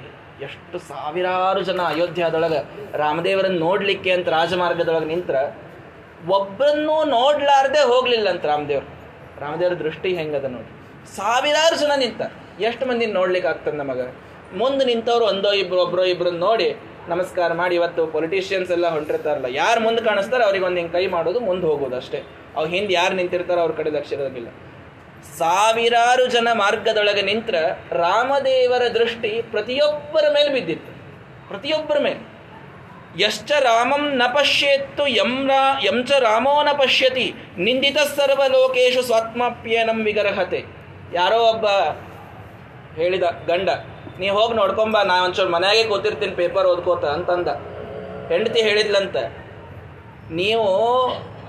ಎಷ್ಟು ಸಾವಿರಾರು ಜನ ಅಯೋಧ್ಯದೊಳಗೆ ರಾಮದೇವರನ್ನ ನೋಡಲಿಕ್ಕೆ ಅಂತ ರಾಜಮಾರ್ಗದೊಳಗೆ ನಿಂತ್ರ ಒಬ್ಬರನ್ನೂ ನೋಡ್ಲಾರ್ದೆ ಹೋಗ್ಲಿಲ್ಲ ಅಂತ ರಾಮದೇವ್ರು. ರಾಮದೇವ್ರ ದೃಷ್ಟಿ ಹೆಂಗದ ನೋಡಿ ಸಾವಿರಾರು ಜನ ನಿಂತ. ಎಷ್ಟು ಮಂದಿ ನೋಡ್ಲಿಕ್ಕೆ ಆಗ್ತದೆ ನಮಗೆ? ಮುಂದೆ ನಿಂತವ್ರು ಒಂದೋ ಇಬ್ರು, ಒಬ್ರೋ ಇಬ್ರು ನೋಡಿ ನಮಸ್ಕಾರ ಮಾಡಿ ಇವತ್ತು ಪೊಲಿಟಿಷಿಯನ್ಸ್ ಎಲ್ಲ ಹೊಂಟಿರ್ತಾರಲ್ಲ, ಯಾರು ಮುಂದೆ ಕಾಣಿಸ್ತಾರೆ ಅವ್ರಿಗೆ ಒಂದು ಹಿಂಗೆ ಕೈ ಮಾಡೋದು ಮುಂದೆ ಹೋಗೋದು ಅಷ್ಟೇ. ಅವ್ರು ಹಿಂದೆ ಯಾರು ನಿಂತಿರ್ತಾರೋ ಅವ್ರ ಕಡೆ ಲಕ್ಷ ಇರೋದಿಲ್ಲ. ಸಾವಿರಾರು ಜನ ಮಾರ್ಗದೊಳಗೆ ನಿಂತ್ರ ರಾಮದೇವರ ದೃಷ್ಟಿ ಪ್ರತಿಯೊಬ್ಬರ ಮೇಲೆ ಬಿದ್ದಿತ್ತು. ಪ್ರತಿಯೊಬ್ಬರ ಮೇಲೆ. ಯಶ್ಚ ರಾಮಂ ನ ಪಶ್ಯೇತ್ತು ರಾ, ಯಂಚ ರಾಮೋ ನ ಪಶ್ಯತಿ ನಿಂದಿತ ಸರ್ವಲೋಕೇಶು ಸ್ವಾತ್ಮಾಪ್ಯನಂ ವಿಗರ್ಹತೆ. ಯಾರೋ ಒಬ್ಬ ಹೇಳಿದ ಗಂಡ, ನೀ ಹೋಗಿ ನೋಡ್ಕೊಂಬ ನಾ ಒಂಚೂರು ಮನೆಯಾಗೆ ಕೂತಿರ್ತೀನಿ, ಪೇಪರ್ ಓದ್ಕೋತ ಅಂತಂದ. ಹೆಂಡತಿ ಹೇಳಿದ್ಲಂತ, ನೀವು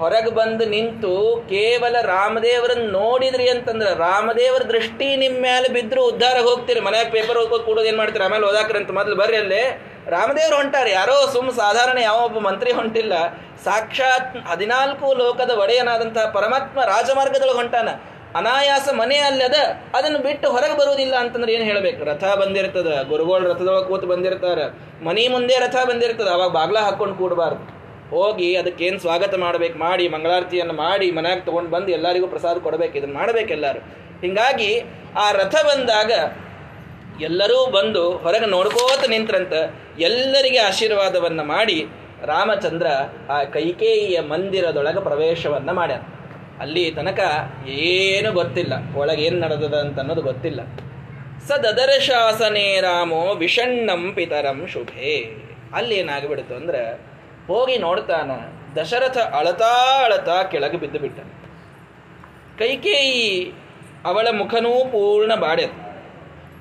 ಹೊರಗೆ ಬಂದು ನಿಂತು ಕೇವಲ ರಾಮದೇವರನ್ನ ನೋಡಿದ್ರಿ ಅಂತಂದ್ರೆ ರಾಮದೇವರ ದೃಷ್ಟಿ ನಿಮ್ಮ ಮೇಲೆ ಬಿದ್ರು ಉದ್ಧಾರ ಹೋಗ್ತೀರಿ. ಮನೆಯಾಗ ಪೇಪರ್ ಓದ್ಕೋತ ಕೂಡೋದು ಏನು ಮಾಡ್ತೀರಿ? ಆಮೇಲೆ ಓದಾಕ್ರಂತ ಮೊದಲು ಬರ್ರಿ ಅಲ್ಲೇ. ರಾಮದೇವ್ರು ಹೊಂಟಾರೆ. ಯಾರೋ ಸುಮ್ ಸಾಧಾರಣ ಯಾವ ಒಬ್ಬ ಮಂತ್ರಿ ಹೊಂಟಿಲ್ಲ. ಸಾಕ್ಷಾತ್ ಹದಿನಾಲ್ಕು ಲೋಕದ ಒಡೆಯನಾದಂತಹ ಪರಮಾತ್ಮ ರಾಜಮಾರ್ಗದೊಳಗೆ ಹೊಂಟಾನ. ಅನಾಯಾಸ ಮನೆ ಅಲ್ಲದ ಅದನ್ನು ಬಿಟ್ಟು ಹೊರಗೆ ಬರುವುದಿಲ್ಲ ಅಂತಂದ್ರೆ ಏನು ಹೇಳ್ಬೇಕು? ರಥ ಬಂದಿರ್ತದ. ಗುರುಗಳು ರಥದೊಳಗೆ ಕೂತು ಬಂದಿರ್ತಾರೆ. ಮನಿ ಮುಂದೆ ರಥ ಬಂದಿರ್ತದ. ಅವಾಗ ಬಾಗ್ಲ ಹಾಕ್ಕೊಂಡು ಕೂಡಬಾರ್ದು. ಹೋಗಿ ಅದಕ್ಕೇನು ಸ್ವಾಗತ ಮಾಡಬೇಕು, ಮಾಡಿ, ಮಂಗಳಾರತಿಯನ್ನು ಮಾಡಿ, ಮನೆಯಾಗ ತೊಗೊಂಡು ಬಂದು ಎಲ್ಲರಿಗೂ ಪ್ರಸಾದ ಕೊಡಬೇಕು ಇದನ್ನು ಮಾಡ್ಬೇಕು ಎಲ್ಲರೂ. ಹಿಂಗಾಗಿ ಆ ರಥ ಬಂದಾಗ ಎಲ್ಲರೂ ಬಂದು ಹೊರಗೆ ನೋಡ್ಕೋತ ನಿಂತ್ರಂತ ಎಲ್ಲರಿಗೆ ಆಶೀರ್ವಾದವನ್ನು ಮಾಡಿ ರಾಮಚಂದ್ರ ಆ ಕೈಕೇಯಿಯ ಮಂದಿರದೊಳಗೆ ಪ್ರವೇಶವನ್ನು ಮಾಡ್ಯಾನ. ಅಲ್ಲಿ ತನಕ ಏನು ಗೊತ್ತಿಲ್ಲ ಒಳಗೆ ಏನು ನಡೆದದ ಅಂತ ಅನ್ನೋದು ಗೊತ್ತಿಲ್ಲ. ಸದದರ ಶಾಸನೇ ರಾಮೋ ವಿಷಣ್ಣಂ ಪಿತರಂ ಶುಭೆ. ಅಲ್ಲಿ ಏನಾಗ್ಬಿಡ್ತು ಅಂದ್ರೆ ಹೋಗಿ ನೋಡ್ತಾನ, ದಶರಥ ಅಳತಾ ಅಳತಾ ಕೆಳಗೆ ಬಿದ್ದು ಬಿಟ್ಟ. ಕೈಕೇಯಿ ಅವಳ ಮುಖನೂ ಪೂರ್ಣ ಬಾಡ್ಯದ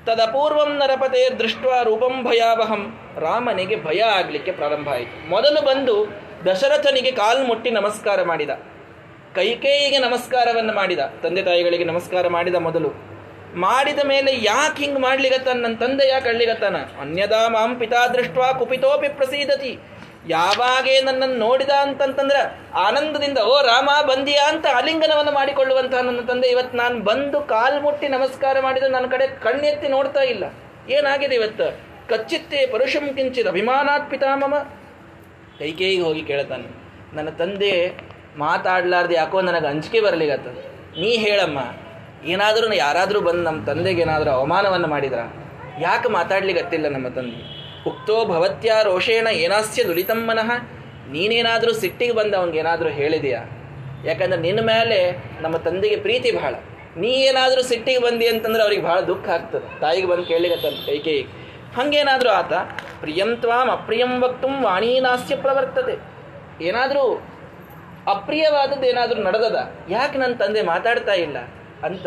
ತದಪೂರ್ವಂ ನರಪತೆ ದೃಷ್ಟ ರೂಪಂ ಭಯಾವಹಂ. ರಾಮನಿಗೆ ಭಯ ಆಗಲಿಕ್ಕೆ ಪ್ರಾರಂಭ ಆಯಿತು. ಮೊದಲು ಬಂದು ದಶರಥನಿಗೆ ಕಾಲು ಮುಟ್ಟಿ ನಮಸ್ಕಾರ ಮಾಡಿದ. ಕೈಕೇಯಿಗೆ ನಮಸ್ಕಾರವನ್ನು ಮಾಡಿದ. ತಂದೆ ತಾಯಿಗಳಿಗೆ ನಮಸ್ಕಾರ ಮಾಡಿದ ಮೊದಲು. ಮಾಡಿದ ಮೇಲೆ ಯಾಕೆ ಹಿಂಗೆ ಮಾಡ್ಲಿಗತ್ತಾನ ನನ್ನ ತಂದೆ, ಯಾಕೆ ಅಳ್ಳಿಗತ್ತಾನ? ಅನ್ಯದಾ ಮಾಂ ಪಿತಾ ದೃಷ್ಟ ಕುಪಿತೋಪಿ ಪ್ರಸೀದತಿ. ಯಾವಾಗೇ ನನ್ನನ್ನು ನೋಡಿದ ಅಂತಂತಂದ್ರೆ ಆನಂದದಿಂದ, ಓ ರಾಮ, ಬಂದಿಯಾ? ಅಂತ ಆಲಿಂಗನವನ್ನು ಮಾಡಿಕೊಳ್ಳುವಂತಹ ನನ್ನ ತಂದೆ. ಇವತ್ತು ನಾನು ಬಂದು ಕಾಲು ಮುಟ್ಟಿ ನಮಸ್ಕಾರ ಮಾಡಿದ ನನ್ನ ಕಡೆ ಕಣ್ಣೆತ್ತಿ ನೋಡ್ತಾ ಇಲ್ಲ. ಏನಾಗಿದೆ ಇವತ್ತು? ಕಚ್ಚಿತ್ತೆ ಪರುಷಂ ಕಿಂಚಿತ್ ಅಭಿಮಾನಾತ್ ಪಿತಾಮಮ ಕೈಕೇಯಿಗೆ ಹೋಗಿ ಕೇಳ್ತಾನೆ, ನನ್ನ ತಂದೆ, ಮಾತಾಡ್ಲಾರ್ದು ಯಾಕೋ ನನಗೆ ಅಂಜಿಕೆ ಬರಲಿಗತ್ತ ನೀ ಹೇಳಮ್ಮ, ಏನಾದರೂ ಯಾರಾದರೂ ಬಂದು ನಮ್ಮ ತಂದೆಗೆ ಏನಾದರೂ ಅವಮಾನವನ್ನು ಮಾಡಿದ್ರ? ಯಾಕೆ ಮಾತಾಡ್ಲಿಗತ್ತಿಲ್ಲ ನಮ್ಮ ತಂದೆ? ಉಕ್ತೋ ಭವತ್ಯ ರೋಷೇಣ ಏನಾಸ್ಯ ದುಲಿತಂ ಮನಃ ನೀನೇನಾದರೂ ಸಿಟ್ಟಿಗೆ ಬಂದು ಅವನಿಗೇನಾದರೂ ಹೇಳಿದೆಯಾ? ಯಾಕಂದ್ರೆ ನಿನ್ನ ಮೇಲೆ ನಮ್ಮ ತಂದೆಗೆ ಪ್ರೀತಿ ಬಹಳ. ನೀ ಏನಾದರೂ ಸಿಟ್ಟಿಗೆ ಬಂದಿ ಅಂತಂದ್ರೆ ಅವ್ರಿಗೆ ಭಾಳ ದುಃಖ ಆಗ್ತದೆ. ತಾಯಿಗೆ ಬಂದು ಕೇಳಿಗತ್ತ ಕೈಕೇಯಿಗೆ ಹಂಗೇನಾದರೂ ಆತ, ಪ್ರಿಯಂ ತ್ವಾಂ ಅಪ್ರಿಯಂ ವಕ್ತುಂ ವಾಣೀನಾಸ್ಯ ಪ್ರವರ್ತದೆ. ಏನಾದರೂ ಅಪ್ರಿಯವಾದದ್ದು ಏನಾದರೂ ನಡೆದದ? ಯಾಕೆ ನನ್ನ ತಂದೆ ಮಾತಾಡ್ತಾ ಇಲ್ಲ? ಅಂತ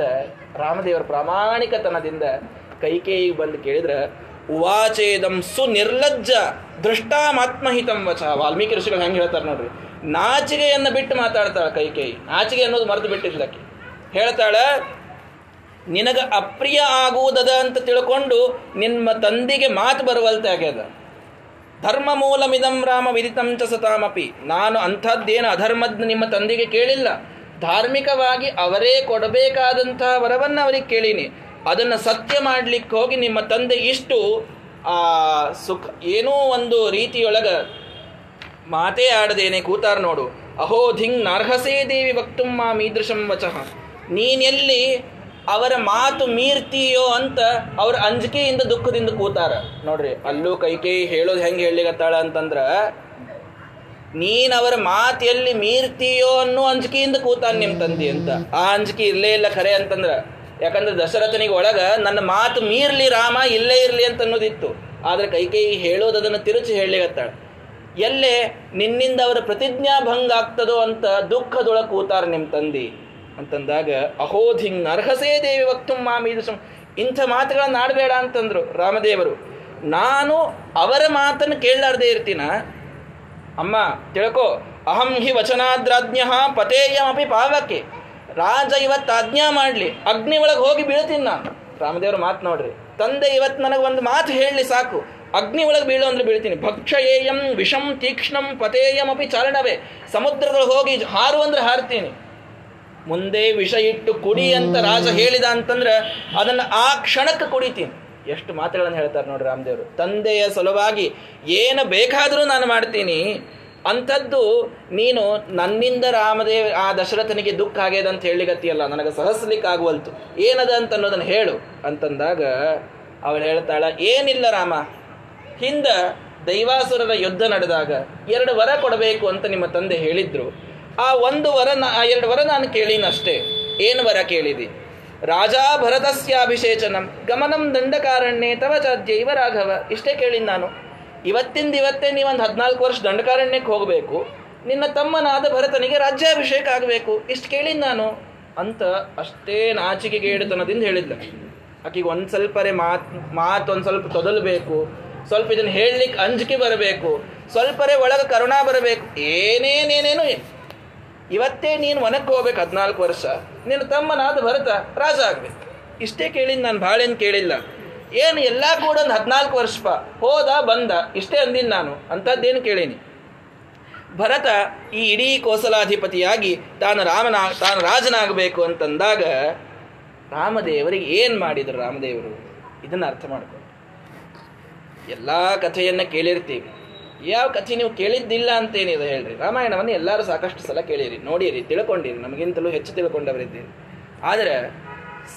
ರಾಮದೇವರ ಪ್ರಾಮಾಣಿಕತನದಿಂದ ಕೈಕೇಯಿಗೆ ಬಂದು ಕೇಳಿದ್ರೆ ಉವಾಚೇದಂ ಸುನಿರ್ಲಜ್ಜ ದೃಷ್ಟಾಮಾತ್ಮಹಿತಂ ವಚ. ವಾಲ್ಮೀಕಿ ಋಷಿಗಳು ಹೆಂಗೆ ಹೇಳ್ತಾರೆ ನೋಡ್ರಿ? ನಾಚಿಗೆಯನ್ನು ಬಿಟ್ಟು ಮಾತಾಡ್ತಾಳೆ ಕೈಕೇಯಿ. ನಾಚಿಗೆ ಅನ್ನೋದು ಮರೆತು ಬಿಟ್ಟಿದ್ಲಕ್ಕೆ. ಹೇಳ್ತಾಳೆ, ನಿನಗ ಅಪ್ರಿಯ ಆಗುವುದದ ಅಂತ ತಿಳ್ಕೊಂಡು ನಿಮ್ಮ ತಂದೆಗೆ ಮಾತು ಬರುವಲ್ತೆ ಆಗ್ಯದ. ಧರ್ಮ ಮೂಲಮಿದಂ ರಾಮ ವಿದಿತಂ ಚ ಸತಾಮಪಿ. ನಾನು ಅಂಥದ್ದೇನು ಅಧರ್ಮದ್ ನಿಮ್ಮ ತಂದೆಗೆ ಕೇಳಿಲ್ಲ. ಧಾರ್ಮಿಕವಾಗಿ ಅವರೇ ಕೊಡಬೇಕಾದಂತಹ ವರವನ್ನು ಅವರಿಗೆ ಕೇಳೀನಿ. ಅದನ್ನು ಸತ್ಯ ಮಾಡ್ಲಿಕ್ಕೆ ಹೋಗಿ ನಿಮ್ಮ ತಂದೆ ಇಷ್ಟು, ಆ, ಸುಖ, ಏನೋ ಒಂದು ರೀತಿಯೊಳಗ ಮಾತೇ ಆಡದೇನೆ ಕೂತಾರ ನೋಡು. ಅಹೋ ಧಿಂಗ್ ನಾರ್ಹಸೇ ದೇವಿ ವಕ್ತುಂ ಮಾ ಮೀದೃಶಂ ವಚಃ. ನೀನೆಲ್ಲಿ ಅವರ ಮಾತು ಮೀರ್ತೀಯೋ ಅಂತ ಅವ್ರ ಅಂಜಿಕೆಯಿಂದ ದುಃಖದಿಂದ ಕೂತಾರ. ನೋಡ್ರಿ, ಅಲ್ಲೂ ಕೈಕೇಯಿ ಹೇಳೋದು ಹೆಂಗೆ ಹೇಳಿಗತ್ತಾಳ ಅಂತಂದ್ರ ನೀನ್ ಅವರ ಮಾತು ಎಲ್ಲಿ ಮೀರ್ತೀಯೋ ಅನ್ನೋ ಅಂಜಿಕೆಯಿಂದ ಕೂತಾನ ನಿಮ್ಮ ತಂದೆ ಅಂತ. ಆ ಅಂಜಿಕೆ ಇರಲೇ ಇಲ್ಲ ಖರೆ ಅಂತಂದ್ರ ಯಾಕಂದ್ರೆ ದಶರಥನಿಗೆ ಒಳಗ ನನ್ನ ಮಾತು ಮೀರ್ಲಿ ರಾಮ ಇಲ್ಲೇ ಇರ್ಲಿ ಅಂತ ಅನ್ನೋದಿತ್ತು. ಆದ್ರೆ ಕೈಕೇಯಿ ಹೇಳೋದು ಅದನ್ನು ತಿರುಚಿ ಹೇಳಿಗತ್ತಾಳ ಎಲ್ಲೇ ನಿನ್ನಿಂದ ಅವರ ಪ್ರತಿಜ್ಞಾ ಭಂಗ ಆಗ್ತದೋ ಅಂತ ದುಃಖದೊಳಗೆ ಕೂತಾರ ನಿಮ್ಮ ತಂದೆ ಅಂತಂದಾಗ ಅಹೋಧಿಂಗ್ ಅರ್ಹಸೇ ದೇವಿ ವಕ್ತು ಮಾಮೀದೃಶಂ ಇಂಥ ಮಾತುಗಳನ್ನು ಆಡಬೇಡ ಅಂತಂದ್ರು ರಾಮದೇವರು. ನಾನು ಅವರ ಮಾತನ್ನು ಕೇಳಲಾರ್ದೇ ಇರ್ತೀನ? ಅಮ್ಮ, ತಿಳ್ಕೊ, ಅಹಂ ಹಿ ವಚನಾದ್ರಾಜ್ಞ ಪತೇಯಮಿ ಪಾವಕ್ಕೆ ರಾಜ ಇವತ್ತು ಆಜ್ಞಾ ಮಾಡಲಿ, ಅಗ್ನಿ ಒಳಗೆ ಹೋಗಿ ಬೀಳ್ತೀನಿ ನಾನು. ರಾಮದೇವ್ರ ಮಾತು ನೋಡ್ರಿ, ತಂದೆ ಇವತ್ತು ನನಗೆ ಒಂದು ಮಾತು ಹೇಳಲಿ ಸಾಕು. ಅಗ್ನಿ ಒಳಗೆ ಬೀಳು ಅಂದ್ರೆ ಬೀಳ್ತೀನಿ. ಭಕ್ಷಯೇಯಂ ವಿಷಂ ತೀಕ್ಷ್ಣಂ ಅಪಿ ಚಾರಣವೇ. ಸಮುದ್ರಗಳು ಹೋಗಿ ಹಾರು ಅಂದ್ರೆ ಹಾರ್ತೀನಿ. ಮುಂದೆ ವಿಷ ಇಟ್ಟು ಕುಡಿ ಅಂತ ರಾಜ ಹೇಳಿದ ಅಂತಂದ್ರೆ ಅದನ್ನು ಆ ಕ್ಷಣಕ್ಕೆ ಕುಡಿತೀನಿ. ಎಷ್ಟು ಮಾತುಗಳನ್ನು ಹೇಳ್ತಾರೆ ನೋಡ್ರಿ ರಾಮದೇವರು. ತಂದೆಯ ಸಲುವಾಗಿ ಏನು ಬೇಕಾದರೂ ನಾನು ಮಾಡ್ತೀನಿ. ಅಂಥದ್ದು ನೀನು ನನ್ನಿಂದ ರಾಮದೇವ, ಆ ದಶರಥನಿಗೆ ದುಃಖ ಆಗ್ಯದ ಅಂತ ಹೇಳಿಗತ್ತಿಯಲ್ಲ ನನಗೆ ಸಹಸ್ಲಿಕ್ಕೆ ಆಗುವಲ್ತು ಏನದ ಅಂತ ಅನ್ನೋದನ್ನು ಹೇಳು. ಅಂತಂದಾಗ ಅವಳು ಹೇಳ್ತಾಳ, ಏನಿಲ್ಲ ರಾಮ, ಹಿಂದ ದೈವಾಸುರರ ಯುದ್ಧ ನಡೆದಾಗ ಎರಡು ವರ ಕೊಡಬೇಕು ಅಂತ ನಿಮ್ಮ ತಂದೆ ಹೇಳಿದ್ರು. ಆ ಒಂದು ವರ ಆ ಎರಡು ವರ ನಾನು ಕೇಳಿನಷ್ಟೇ. ಏನು ವರ ಕೇಳಿದಿ? ರಾಜಾ ಭರತಸ್ಯಾಭಿಷೇಚನಂ, ಗಮನಂ ದಂಡಕಾರಣ್ಯೇ, ತವ ಚಾದ್ಯೈವ ರಾಘವ, ಇಷ್ಟೇ ಕೇಳಿದ್ ನಾನು. ಇವತ್ತಿಂದ ಇವತ್ತೇ ನೀವೊಂದು ಹದಿನಾಲ್ಕು ವರ್ಷ ದಂಡಕಾರಣ್ಯಕ್ಕೆ ಹೋಗಬೇಕು. ನಿನ್ನ ತಮ್ಮನಾದ ಭರತನಿಗೆ ರಾಜ್ಯಾಭಿಷೇಕ ಆಗಬೇಕು. ಇಷ್ಟು ಕೇಳಿದ್ ನಾನು. ಅಂತ ಅಷ್ಟೇ ನಾಚಿಕೆಗೇಡುತನದಿಂದ ಹೇಳಿದ್ಲ. ಆಕೆಗೆ ಒಂದು ಸ್ವಲ್ಪರೇ ಮಾತ್, ಮಾತು ಒಂದು ಸ್ವಲ್ಪ ತೊದಲಬೇಕು. ಸ್ವಲ್ಪ ಇದನ್ನು ಹೇಳಲಿಕ್ಕೆ ಅಂಜಿಕೆ ಬರಬೇಕು. ಸ್ವಲ್ಪರೇ ಒಳಗೆ ಕರುಣಾ ಬರಬೇಕು. ಏನೇನೇನೇನು ಇವತ್ತೇ ನೀನು ಒನಕ್ಕೆ ಹೋಗ್ಬೇಕು ಹದಿನಾಲ್ಕು ವರ್ಷ. ನಿನ್ನ ತಮ್ಮನಾದ ಭರತ ರಾಜ ಆಗಬೇಕು. ಇಷ್ಟೇ ಕೇಳಿದ್ ನಾನು ಭಾಳೇನು ಕೇಳಿಲ್ಲ. ಏನು ಎಲ್ಲ ಕೂಡ ಒಂದು ಹದಿನಾಲ್ಕು ವರ್ಷ ಹೋದ, ಬಂದ, ಇಷ್ಟೇ ಅಂದಿನ ನಾನು. ಅಂಥದ್ದೇನು ಕೇಳೀನಿ. ಭರತ ಈ ಇಡೀ ಕೋಸಲಾಧಿಪತಿಯಾಗಿ ತಾನು ರಾಮನ ತಾನು ರಾಜನಾಗಬೇಕು ಅಂತಂದಾಗ ರಾಮದೇವರಿಗೆ ಏನು ಮಾಡಿದರು ರಾಮದೇವರು? ಇದನ್ನು ಅರ್ಥ ಮಾಡ್ಕೊ ಎಲ್ಲ ಕಥೆಯನ್ನು ಕೇಳಿರ್ತೀವಿ. ಯಾವ ಕಥೆ ನೀವು ಕೇಳಿದ್ದಿಲ್ಲ ಅಂತೇನಿದೆ ಹೇಳ್ರಿ? ರಾಮಾಯಣವನ್ನು ಎಲ್ಲರೂ ಸಾಕಷ್ಟು ಸಲ ಕೇಳಿರಿ, ನೋಡಿರಿ, ತಿಳ್ಕೊಂಡಿರಿ, ನಮಗಿಂತಲೂ ಹೆಚ್ಚು ತಿಳ್ಕೊಂಡವರಿದ್ದೀರಿ. ಆದರೆ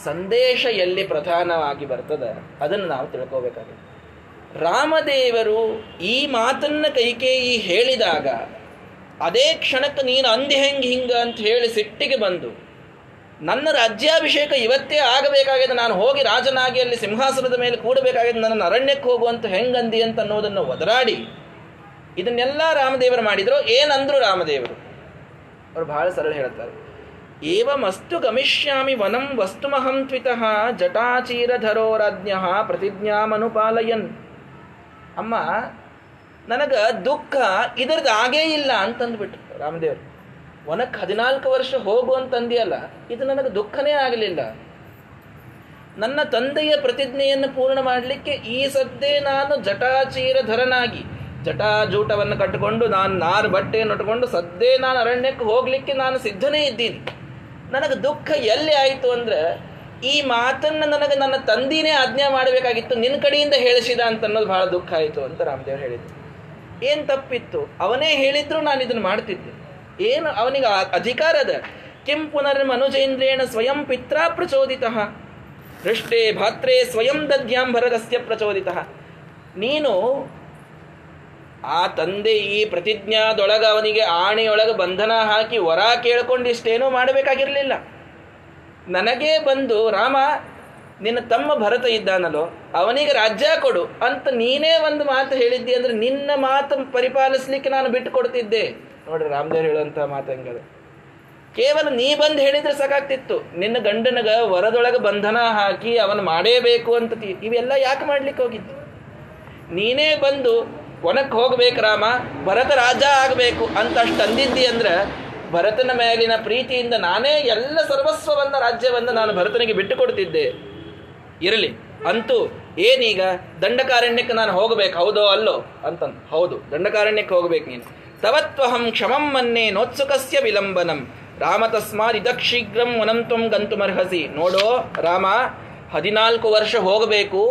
ಸಂದೇಶ ಎಲ್ಲಿ ಪ್ರಧಾನವಾಗಿ ಬರ್ತದೆ. ಅದನ್ನು ನಾವು ತಿಳ್ಕೋಬೇಕಾಗಿದೆ. ರಾಮದೇವರು ಈ ಮಾತನ್ನ ಕೈಕೇಯಿ ಹೇಳಿದಾಗ, ಅದೇ ಕ್ಷಣಕ್ಕೆ ನೀನು ಅಂದಿ ಹೆಂಗೆ ಹಿಂಗ ಅಂತ ಹೇಳಿ ಸಿಟ್ಟಿಗೆ ಬಂದು, ನನ್ನ ರಾಜ್ಯಾಭಿಷೇಕ ಇವತ್ತೇ ಆಗಬೇಕಾಗಿದೆ. ನಾನು ಹೋಗಿ ರಾಜನಾಗಿ ಅಲ್ಲಿ ಸಿಂಹಾಸನದ ಮೇಲೆ ಕೂಡಬೇಕಾಗಿದೆ. ನನ್ನ ಅರಣ್ಯಕ್ಕೆ ಹೋಗುವಂತ ಹೆಂಗಂದಿ ಅಂತ ಅನ್ನೋದನ್ನು ಒದರಾಡಿ, ಇದನ್ನೆಲ್ಲ ರಾಮದೇವರು ಮಾಡಿದ್ರು. ಏನಂದ್ರು ರಾಮದೇವರು. ಅವರು ಬಹಳ ಸರಳ ಹೇಳ್ತಾರೆ. ಏವಮಸ್ತು ಗಮಿಷ್ಯಾಮಿ ವನಂ ವಸ್ತುಮಹಂ ತ್ವಿತಃ ಜಟಾಚೀರಧರೋರಾಜ್ಞ ಪ್ರತಿಜ್ಞಾಮನುಪಾಲಯನ್. ಅಮ್ಮ, ನನಗೆ ದುಃಖ ಇದರದ್ದು ಆಗೇ ಇಲ್ಲ ಅಂತಂದ್ಬಿಟ್ರು ರಾಮದೇವರು. ಒನಕ್ಕೆ ಹದಿನಾಲ್ಕು ವರ್ಷ ಹೋಗು ಅಂತಂದಿಯಲ್ಲ, ಇದು ನನಗೆ ದುಃಖನೇ ಆಗಲಿಲ್ಲ. ನನ್ನ ತಂದೆಯ ಪ್ರತಿಜ್ಞೆಯನ್ನು ಪೂರ್ಣ ಮಾಡಲಿಕ್ಕೆ ಈ ಸದ್ದೇ ನಾನು ಜಟಾಚೀರಧರನಾಗಿ, ಜಟಾಜೂಟವನ್ನು ಕಟ್ಟಿಕೊಂಡು ನಾನು ನಾರು ಬಟ್ಟೆಯನ್ನು ಉಟ್ಕೊಂಡು ಸದ್ದೇ ನಾನು ಅರಣ್ಯಕ್ಕೆ ಹೋಗಲಿಕ್ಕೆ ನಾನು ಸಿದ್ಧನೇ ಇದ್ದೀನಿ. ನನಗೆ ದುಃಖ ಎಲ್ಲಿ ಆಯಿತು ಅಂದ್ರೆ, ಈ ಮಾತನ್ನು ನನಗೆ ನನ್ನ ತಂದಿನೇ ಆಜ್ಞೆ ಮಾಡಬೇಕಾಗಿತ್ತು, ನಿನ್ನ ಕಡೆಯಿಂದ ಹೇಳಿಸಿದ ಅಂತ ಅನ್ನೋದು ಬಹಳ ದುಃಖ ಆಯಿತು ಅಂತ ರಾಮದೇವ್ ಹೇಳಿದ್ರು. ಏನು ತಪ್ಪಿತ್ತು? ಅವನೇ ಹೇಳಿದ್ರು, ನಾನು ಇದನ್ನು ಮಾಡ್ತಿದ್ದೆ. ಏನು, ಅವನಿಗೆ ಅಧಿಕಾರ ಅದ? ಕೆಂ ಪುನರ್ ಮನುಜೇಂದ್ರೇಣ ಸ್ವಯಂ ಪಿತ್ರ ಪ್ರಚೋದಿತ. ಹೃಷ್ಟೇ ಭಾತ್ರೇ ಸ್ವಯಂ ದದ್ಯಾಂ ಭರತಸ್ಯ ಪ್ರಚೋದಿತ. ನೀನು ಆ ತಂದೆ ಈ ಪ್ರತಿಜ್ಞಾದೊಳಗ ಅವನಿಗೆ ಆಣೆಯೊಳಗೆ ಬಂಧನ ಹಾಕಿ ವರ ಕೇಳ್ಕೊಂಡು ಇಷ್ಟೇನೂ ಮಾಡಬೇಕಾಗಿರಲಿಲ್ಲ. ನನಗೇ ಬಂದು, ರಾಮ, ನಿನ್ನ ತಮ್ಮ ಭರತ ಇದ್ದಾನಲ್ಲೋ, ಅವನಿಗೆ ರಾಜ್ಯ ಕೊಡು ಅಂತ ನೀನೇ ಒಂದು ಮಾತು ಹೇಳಿದ್ದಿ ಅಂದ್ರೆ ನಿನ್ನ ಮಾತು ಪರಿಪಾಲಿಸ್ಲಿಕ್ಕೆ ನಾನು ಬಿಟ್ಟು ಕೊಡ್ತಿದ್ದೆ ನೋಡ್ರಿ ರಾಮದೇವ್ ಹೇಳುವಂತಹ ಮಾತು ಹಂಗದ ಕೇವಲ ನೀ ಬಂದು ಹೇಳಿದ್ರೆ ಸಾಕಾಗ್ತಿತ್ತು. ನಿನ್ನ ಗಂಡನಗ ವರದೊಳಗೆ ಬಂಧನ ಹಾಕಿ ಅವನು ಮಾಡೇಬೇಕು ಅಂತ ಇವೆಲ್ಲ ಯಾಕೆ ಮಾಡ್ಲಿಕ್ಕೆ ಹೋಗಿದ್ದು? ನೀನೇ ಬಂದು ಒನಕ್ಕೆ ಹೋಗ್ಬೇಕು ರಾಮ, ಭರತ ರಾಜ ಆಗಬೇಕು ಅಂತ ಅಷ್ಟು ಅಂದಿದ್ದಿ ಅಂದ್ರೆ ಭರತನ ಮೇಲಿನ ಪ್ರೀತಿಯಿಂದ ನಾನೇ ಎಲ್ಲ ಸರ್ವಸ್ವವನ್ನ ರಾಜ್ಯವನ್ನು ನಾನು ಭರತನಿಗೆ ಬಿಟ್ಟು ಕೊಡ್ತಿದ್ದೆ ಇರಲಿ, ಅಂತೂ ಏನೀಗ ದಂಡಕಾರಣ್ಯಕ್ಕೆ ನಾನು ಹೋಗಬೇಕು, ಹೌದೋ ಅಲ್ಲೋ? ಅಂತಂದು, ಹೌದು, ದಂಡಕಾರಣ್ಯಕ್ಕೆ ಹೋಗ್ಬೇಕು ನೀನು. ತವತ್ವಹಂ ಕ್ಷಮಂ ಮನ್ನೆ ನೋತ್ಸುಕಸ್ಯ ವಿಲಂಬನಂ. ರಾಮ ತಸ್ಮಾತ್ ಇದಕ್ಷೀಘ್ರಂ ಮುನಂತ್ವಂ ಗಂತುಮರ್ಹಸಿ. ನೋಡೋ ರಾಮ, ಹದಿನಾಲ್ಕು ವರ್ಷ ಹೋಗಬೇಕು,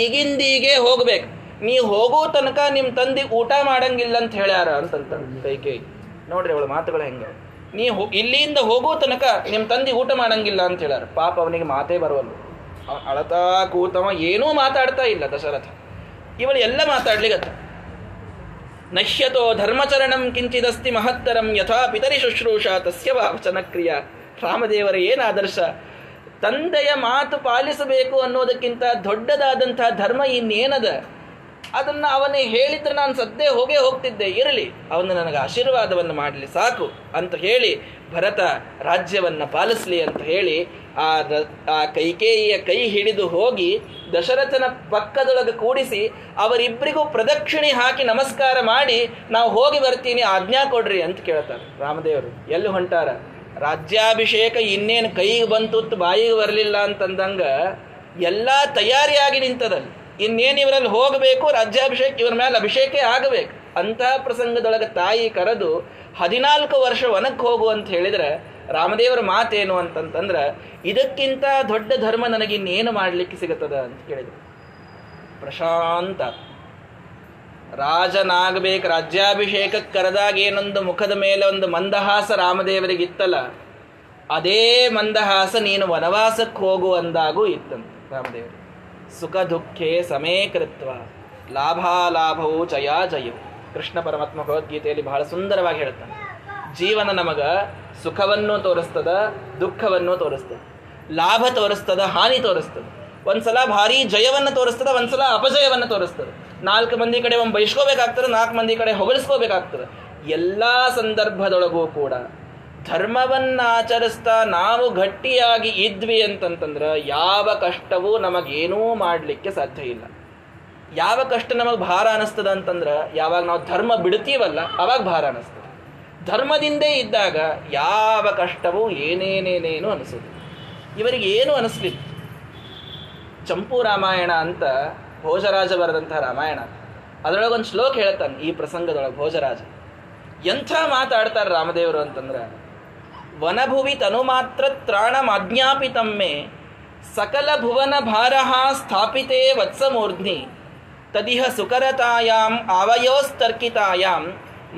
ಈಗಿಂದೀಗೇ ಹೋಗ್ಬೇಕು. ನೀ ಹೋಗೋ ತನಕ ನಿಮ್ಮ ತಂದೆ ಊಟ ಮಾಡಂಗಿಲ್ಲ ಅಂತ ಹೇಳ್ಯಾರ ಅಂತಂತ ಕೈಕೇಯಿ ನೋಡ್ರಿ ಅವಳ ಮಾತುಗಳು ಹೆಂಗೆ. ನೀ ಇಲ್ಲಿಂದ ಹೋಗೋ ತನಕ ನಿಮ್ಮ ತಂದೆ ಊಟ ಮಾಡಂಗಿಲ್ಲ ಅಂತ ಹೇಳ್ಯಾರ. ಪಾಪ ಅವನಿಗೆ ಮಾತೇ ಬರುವಲ್ಲ ಅಳತಾ ಕೂತವ ಏನೂ ಮಾತಾಡ್ತಾ ಇಲ್ಲ ದಶರಥ. ಇವಳು ಎಲ್ಲ ಮಾತಾಡ್ಲಿಗತ್ತ. ನಶ್ಯತೋ ಧರ್ಮಚರಣಂ ಕಿಂಚಿದಸ್ತಿ ಮಹತ್ತರಂ ಯಥಾ ಪಿತರಿ ಶುಶ್ರೂಷ ತಸ್ಯ ವಚನ ಕ್ರಿಯಾ. ರಾಮದೇವರ, ಏನು ಆದರ್ಶ? ತಂದೆಯ ಮಾತು ಪಾಲಿಸಬೇಕು ಅನ್ನೋದಕ್ಕಿಂತ ದೊಡ್ಡದಾದಂತಹ ಧರ್ಮ ಇನ್ನೇನದ? ಅದನ್ನ ಅವನೇ ಹೇಳಿದ್ರೆ ನಾನು ಸದ್ದೇ ಹೋಗೇ ಹೋಗ್ತಿದ್ದೆ, ಇರಲಿ. ಅವನು ನನಗೆ ಆಶೀರ್ವಾದವನ್ನು ಮಾಡಲಿ, ಸಾಕು ಅಂತ ಹೇಳಿ ಭರತ ರಾಜ್ಯವನ್ನು ಪಾಲಿಸಲಿ ಅಂತ ಹೇಳಿ ಆ ಆ ಕೈಕೇಯಿಯ ಕೈ ಹಿಡಿದು ಹೋಗಿ ದಶರಥನ ಪಕ್ಕದೊಳಗೆ ಕೂಡಿಸಿ ಅವರಿಬ್ಬರಿಗೂ ಪ್ರದಕ್ಷಿಣೆ ಹಾಕಿ ನಮಸ್ಕಾರ ಮಾಡಿ, ನಾವು ಹೋಗಿ ಬರ್ತೀನಿ, ಆಜ್ಞಾ ಕೊಡ್ರಿ ಅಂತ ಕೇಳ್ತಾರೆ ರಾಮದೇವರು. ಎಲ್ಲಿ ಹೊಂಟಾರ? ರಾಜ್ಯಾಭಿಷೇಕ ಇನ್ನೇನು ಕೈಗೆ ಬಂತು, ಬಾಯಿಗೆ ಬರಲಿಲ್ಲ ಅಂತಂದಂಗೆ ಎಲ್ಲ ತಯಾರಿಯಾಗಿ ನಿಂತದಲ್ಲಿ. ಇನ್ನೇನು ಇವರಲ್ಲಿ ಹೋಗಬೇಕು, ರಾಜ್ಯಾಭಿಷೇಕ ಇವರ ಮೇಲೆ ಅಭಿಷೇಕೇ ಆಗಬೇಕು. ಅಂತಹ ಪ್ರಸಂಗದೊಳಗೆ ತಾಯಿ ಕರೆದು ಹದಿನಾಲ್ಕು ವರ್ಷ ವನಕ್ಕೆ ಹೋಗು ಅಂತ ಹೇಳಿದ್ರೆ ರಾಮದೇವರ ಮಾತೇನು ಅಂತಂತಂದ್ರೆ, ಇದಕ್ಕಿಂತ ದೊಡ್ಡ ಧರ್ಮ ನನಗೆ ಇನ್ನೇನು ಮಾಡಲಿಕ್ಕೆ ಸಿಗುತ್ತದ ಅಂತ ಕೇಳಿದರು. ಪ್ರಶಾಂತ. ರಾಜನಾಗಬೇಕು, ರಾಜ್ಯಾಭಿಷೇಕಕ್ಕೆ ಕರೆದಾಗ ಏನೊಂದು ಮುಖದ ಮೇಲೆ ಒಂದು ಮಂದಹಾಸ ರಾಮದೇವರಿಗಿತ್ತಲ್ಲ ಅದೇ ಮಂದಹಾಸ ನೀನು ವನವಾಸಕ್ಕೆ ಹೋಗು ಅಂದಾಗೂ ಇತ್ತಂತ ರಾಮದೇವರು. ಸುಖ ದುಃಖೇ ಸಮೇಕೃತ್ವ ಲಾಭಾಲಾಭವು ಜಯಾ ಜಯವು ಕೃಷ್ಣ ಪರಮಾತ್ಮ ಭಗವದ್ಗೀತೆಯಲ್ಲಿ ಬಹಳ ಸುಂದರವಾಗಿ ಹೇಳ್ತಾನೆ ಜೀವನ ನಮಗ ಸುಖವನ್ನು ತೋರಿಸ್ತದ, ದುಃಖವನ್ನು ತೋರಿಸ್ತದೆ. ಲಾಭ ತೋರಿಸ್ತದ, ಹಾನಿ ತೋರಿಸ್ತದೆ. ಒಂದ್ಸಲ ಭಾರಿ ಜಯವನ್ನು ತೋರಿಸ್ತದ, ಒಂದ್ಸಲ ಅಪಜಯವನ್ನು ತೋರಿಸ್ತದೆ. ನಾಲ್ಕು ಮಂದಿ ಕಡೆ ಒಂದು ಬೈಸ್ಕೋಬೇಕಾಗ್ತದೆ ನಾಲ್ಕು ಮಂದಿ ಕಡೆ ಹೊಗಳಿಸ್ಕೋಬೇಕಾಗ್ತದೆ. ಎಲ್ಲ ಸಂದರ್ಭದೊಳಗೂ ಕೂಡ ಧರ್ಮವನ್ನ ಆಚರಿಸ್ತಾ ನಾವು ಗಟ್ಟಿಯಾಗಿ ಇದ್ವಿ ಅಂತಂತಂದ್ರೆ ಯಾವ ಕಷ್ಟವೂ ನಮಗೇನೂ ಮಾಡಲಿಕ್ಕೆ ಸಾಧ್ಯ ಇಲ್ಲ. ಯಾವ ಕಷ್ಟ ನಮಗೆ ಭಾರ ಅನಿಸ್ತದ ಅಂತಂದ್ರೆ ಯಾವಾಗ ನಾವು ಧರ್ಮ ಬಿಡ್ತೀವಲ್ಲ ಅವಾಗ ಭಾರ ಅನಿಸ್ತದೆ. ಧರ್ಮದಿಂದೇ ಇದ್ದಾಗ ಯಾವ ಕಷ್ಟವೂ ಏನೇನೇನೇನು ಅನಿಸೋದು ಇವರಿಗೆ ಏನು ಅನಿಸ್ಲಿಲ್ಲ. ಚಂಪು ರಾಮಾಯಣ ಅಂತ ಭೋಜರಾಜ ಬರೆದಂತಹ ರಾಮಾಯಣ. ಅದರೊಳಗೊಂದು ಶ್ಲೋಕ ಹೇಳ್ತಾನೆ ಈ ಪ್ರಸಂಗದೊಳಗೆ ಭೋಜರಾಜ. ಎಂಥ ಮಾತಾಡ್ತಾರೆ ರಾಮದೇವರು ಅಂತಂದ್ರೆ ವನಭುವಿ ತನು ಮಾತ್ರ ತ್ರಾಣಮಾಜ್ಞಾಪಿತಮ್ಮೆ ಸಕಲ ಭುವನ ಭಾರಹ ಸ್ಥಾಪಿತೆ ವತ್ಸಮೂರ್ಧ್ನಿ. ತದಿಹ ಸುಕರತಾಯಾಂ ಆವಯೋಸ್ತರ್ಕಿತಾಯಾಂ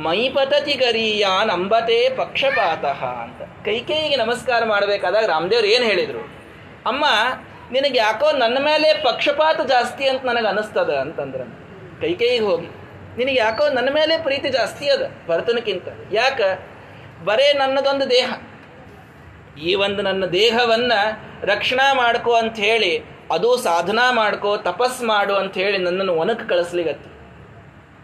ಮೈಪತತಿ ಗರೀಯಾನ್ ಅಂಬತೆ ಪಕ್ಷಪಾತಃ ಅಂತ. ಕೈಕೇಯಿಗೆ ನಮಸ್ಕಾರ ಮಾಡಬೇಕಾದಾಗ ರಾಮದೇವ್ರು ಏನು ಹೇಳಿದರು? ಅಮ್ಮ, ನಿನಗೆ ಯಾಕೋ ನನ್ನ ಮೇಲೆ ಪಕ್ಷಪಾತ ಜಾಸ್ತಿ ಅಂತ ನನಗೆ ಅನಿಸ್ತದ ಅಂತಂದ್ರೆ. ಕೈಕೇಯಿಗೆ ಹೋಗಿ, ನಿನಗೆ ಯಾಕೋ ನನ್ನ ಮೇಲೆ ಪ್ರೀತಿ ಜಾಸ್ತಿ ಅದ, ಭರತನಕ್ಕಿಂತ. ಯಾಕ? ಬರೇ ನನ್ನದೊಂದು ದೇಹ. ಈ ಒಂದು ನನ್ನ ದೇಹವನ್ನ ರಕ್ಷಣಾ ಮಾಡ್ಕೋ ಅಂತ ಹೇಳಿ ಅದು ಸಾಧನಾ ಮಾಡ್ಕೋ, ತಪಸ್ ಮಾಡು ಅಂತ ಹೇಳಿ ನನ್ನನ್ನು ಒನಕ್ ಕಳಿಸ್ಲಿಗತ್ತೆ.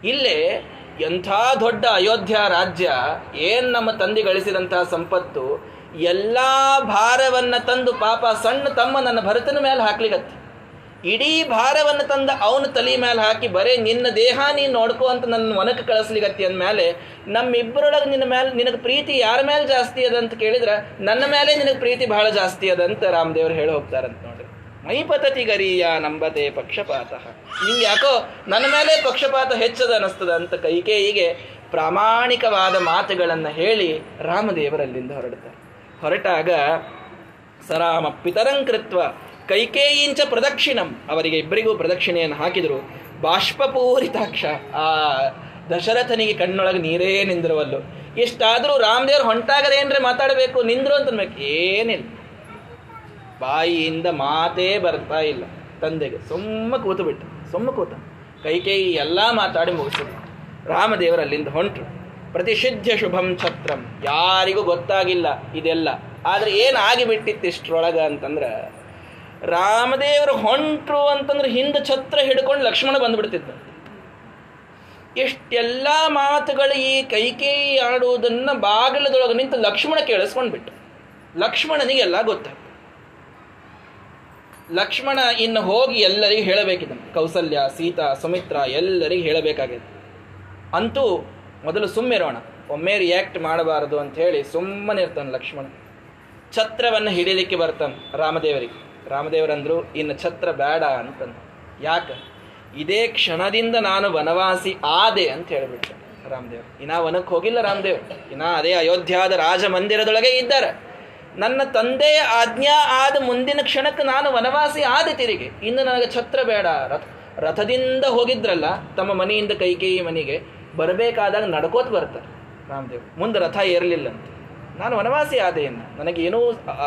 ಇಲ್ಲೇ ಎಂಥ ದೊಡ್ಡ ಅಯೋಧ್ಯ ರಾಜ್ಯ, ಏನ್ ನಮ್ಮ ತಂದೆ ಗಳಿಸಿದಂತಹ ಸಂಪತ್ತು, ಎಲ್ಲ ಭಾರವನ್ನ ತಂದು ಪಾಪ ಸಣ್ಣ ತಮ್ಮ ನನ್ನ ಭರತನ ಮೇಲೆ ಹಾಕ್ಲಿಗತ್ತೆ. ಇಡೀ ಭಾರವನ್ನು ತಂದ ಅವನು ತಲೆ ಮೇಲೆ ಹಾಕಿ ಬರೇ ನಿನ್ನ ದೇಹ ನೀನು ನೋಡ್ಕೋ ಅಂತ ನನ್ನ ಒನಕ್ಕೆ ಕಳಿಸ್ಲಿಗತ್ತಿ ಅಂದಮೇಲೆ ನಮ್ಮಿಬ್ಬರೊಳಗೆ ನಿನ್ನ ಮೇಲೆ ನಿನಗೆ ಪ್ರೀತಿ ಯಾರ ಮೇಲೆ ಜಾಸ್ತಿ ಅದ ಅಂತ ಕೇಳಿದ್ರೆ ನನ್ನ ಮೇಲೆ ನಿನಗೆ ಪ್ರೀತಿ ಬಹಳ ಜಾಸ್ತಿ ಅದಂತ ರಾಮದೇವ್ರು ಹೇಳಿ ಹೋಗ್ತಾರಂತ ನೋಡ್ರಿ. ಮೈಪತತಿ ಗರಿಯ ನಂಬತೆ ಪಕ್ಷಪಾತ. ನಿಂಗೆ ಯಾಕೋ ನನ್ನ ಮೇಲೆ ಪಕ್ಷಪಾತ ಹೆಚ್ಚದ ಅನಿಸ್ತದ ಅಂತ ಕೈಕೇಯಿಗೆ ಪ್ರಾಮಾಣಿಕವಾದ ಮಾತುಗಳನ್ನು ಹೇಳಿ ರಾಮದೇವರಲ್ಲಿಂದ ಹೊರಡ್ತಾರೆ. ಹೊರಟಾಗ ಸರಾಮ ಪಿತರಂಕೃತ್ವ ಕೈಕೇಯಿಂಚ ಪ್ರದಕ್ಷಿಣಂ. ಅವರಿಗೆ ಇಬ್ಬರಿಗೂ ಪ್ರದಕ್ಷಿಣೆಯನ್ನು ಹಾಕಿದರು. ಬಾಷ್ಪಪೂರಿತಾಕ್ಷ. ಆ ದಶರಥನಿಗೆ ಕಣ್ಣೊಳಗೆ ನೀರೇ ನಿಂದಿರುವಲ್ಲು. ಎಷ್ಟಾದರೂ ರಾಮದೇವ್ರು ಹೊಂಟಾಗದೇನ್ರೆ ಮಾತಾಡಬೇಕು? ನಿಂದ್ರು ಅಂತನ್ಬೇಕು ಏನಿಲ್ಲ. ಬಾಯಿಯಿಂದ ಮಾತೇ ಬರ್ತಾ ಇಲ್ಲ. ತಂದೆಗೆ ಸುಮ್ಮ ಕೂತು ಬಿಟ್ಟು ಸುಮ್ಮ ಕೂತ. ಕೈಕೇಯಿ ಎಲ್ಲ ಮಾತಾಡಿ ಮುಗಿಸಿದ್ರು. ರಾಮದೇವರು ಅಲ್ಲಿಂದ ಹೊಂಟರು. ಪ್ರತಿಷಿಧ್ಯ ಶುಭಂ ಛತ್ರಂ. ಯಾರಿಗೂ ಗೊತ್ತಾಗಿಲ್ಲ ಇದೆಲ್ಲ. ಆದರೆ ಏನು ಆಗಿಬಿಟ್ಟಿತ್ತು ಇಷ್ಟರೊಳಗೆ ಅಂತಂದ್ರೆ ರಾಮದೇವರು ಹೊಂಟ್ರು ಅಂತಂದ್ರೆ ಹಿಂದೆ ಛತ್ರ ಹಿಡ್ಕೊಂಡು ಲಕ್ಷ್ಮಣ ಬಂದ್ಬಿಡ್ತಿದ್ದ. ಎಷ್ಟೆಲ್ಲ ಮಾತುಗಳು ಈ ಕೈಕೇಯಿ ಆಡುವುದನ್ನು ಬಾಗಿಲದೊಳಗೆ ನಿಂತು ಲಕ್ಷ್ಮಣ ಕೇಳಿಸ್ಕೊಂಡ್ಬಿಟ್ಟು ಲಕ್ಷ್ಮಣನಿಗೆಲ್ಲ ಗೊತ್ತಾಯ್ತು. ಲಕ್ಷ್ಮಣ ಇನ್ನು ಹೋಗಿ ಎಲ್ಲರಿಗೂ ಹೇಳಬೇಕಿದ್ದ ಕೌಸಲ್ಯ, ಸೀತಾ, ಸುಮಿತ್ರ ಎಲ್ಲರಿಗೂ ಹೇಳಬೇಕಾಗಿದೆ ಅಂತೂ ಮೊದಲು ಸುಮ್ಮಿರೋಣ. ಒಮ್ಮೆ ರಿಯಾಕ್ಟ್ ಮಾಡಬಾರದು ಅಂತ ಹೇಳಿ ಸುಮ್ಮನೆ ಇರ್ತಾನೆ ಲಕ್ಷ್ಮಣ. ಛತ್ರವನ್ನು ಹಿಡಿಲಿಕ್ಕೆ ಬರ್ತಾನೆ ರಾಮದೇವರಿಗೆ. ರಾಮದೇವರಂದ್ರು ಇನ್ನು ಛತ್ರ ಬೇಡ ಅಂತಂದು ಯಾಕೆ? ಇದೇ ಕ್ಷಣದಿಂದ ನಾನು ವನವಾಸಿ ಆದೆ ಅಂತ ಹೇಳಿಬಿಟ್ಟು ರಾಮದೇವ್ ಇನ್ನ ವನಕ್ಕೆ ಹೋಗಿಲ್ಲ ರಾಮದೇವ್. ಇನ್ನ ಅದೇ ಅಯೋಧ್ಯಾದ ರಾಜ ಮಂದಿರದೊಳಗೆ ಇದ್ದಾರೆ. ನನ್ನ ತಂದೆಯ ಆಜ್ಞಾ ಆದ ಮುಂದಿನ ಕ್ಷಣಕ್ಕೆ ನಾನು ವನವಾಸಿ ಆದ ತಿರುಗಿ. ಇನ್ನು ನನಗೆ ಛತ್ರ ಬೇಡ. ರಥ ರಥದಿಂದ ಹೋಗಿದ್ರಲ್ಲ, ತಮ್ಮ ಮನೆಯಿಂದ ಕೈಕೇಯಿ ಮನೆಗೆ ಬರಬೇಕಾದಾಗ ನಡ್ಕೋತ ಬರ್ತಾರೆ ರಾಮದೇವ್. ಮುಂದೆ ರಥ ಏರಲಿಲ್ಲಂತೆ ನಾನು ವನವಾಸಿ ಆದೇನು ನನಗೇನೂ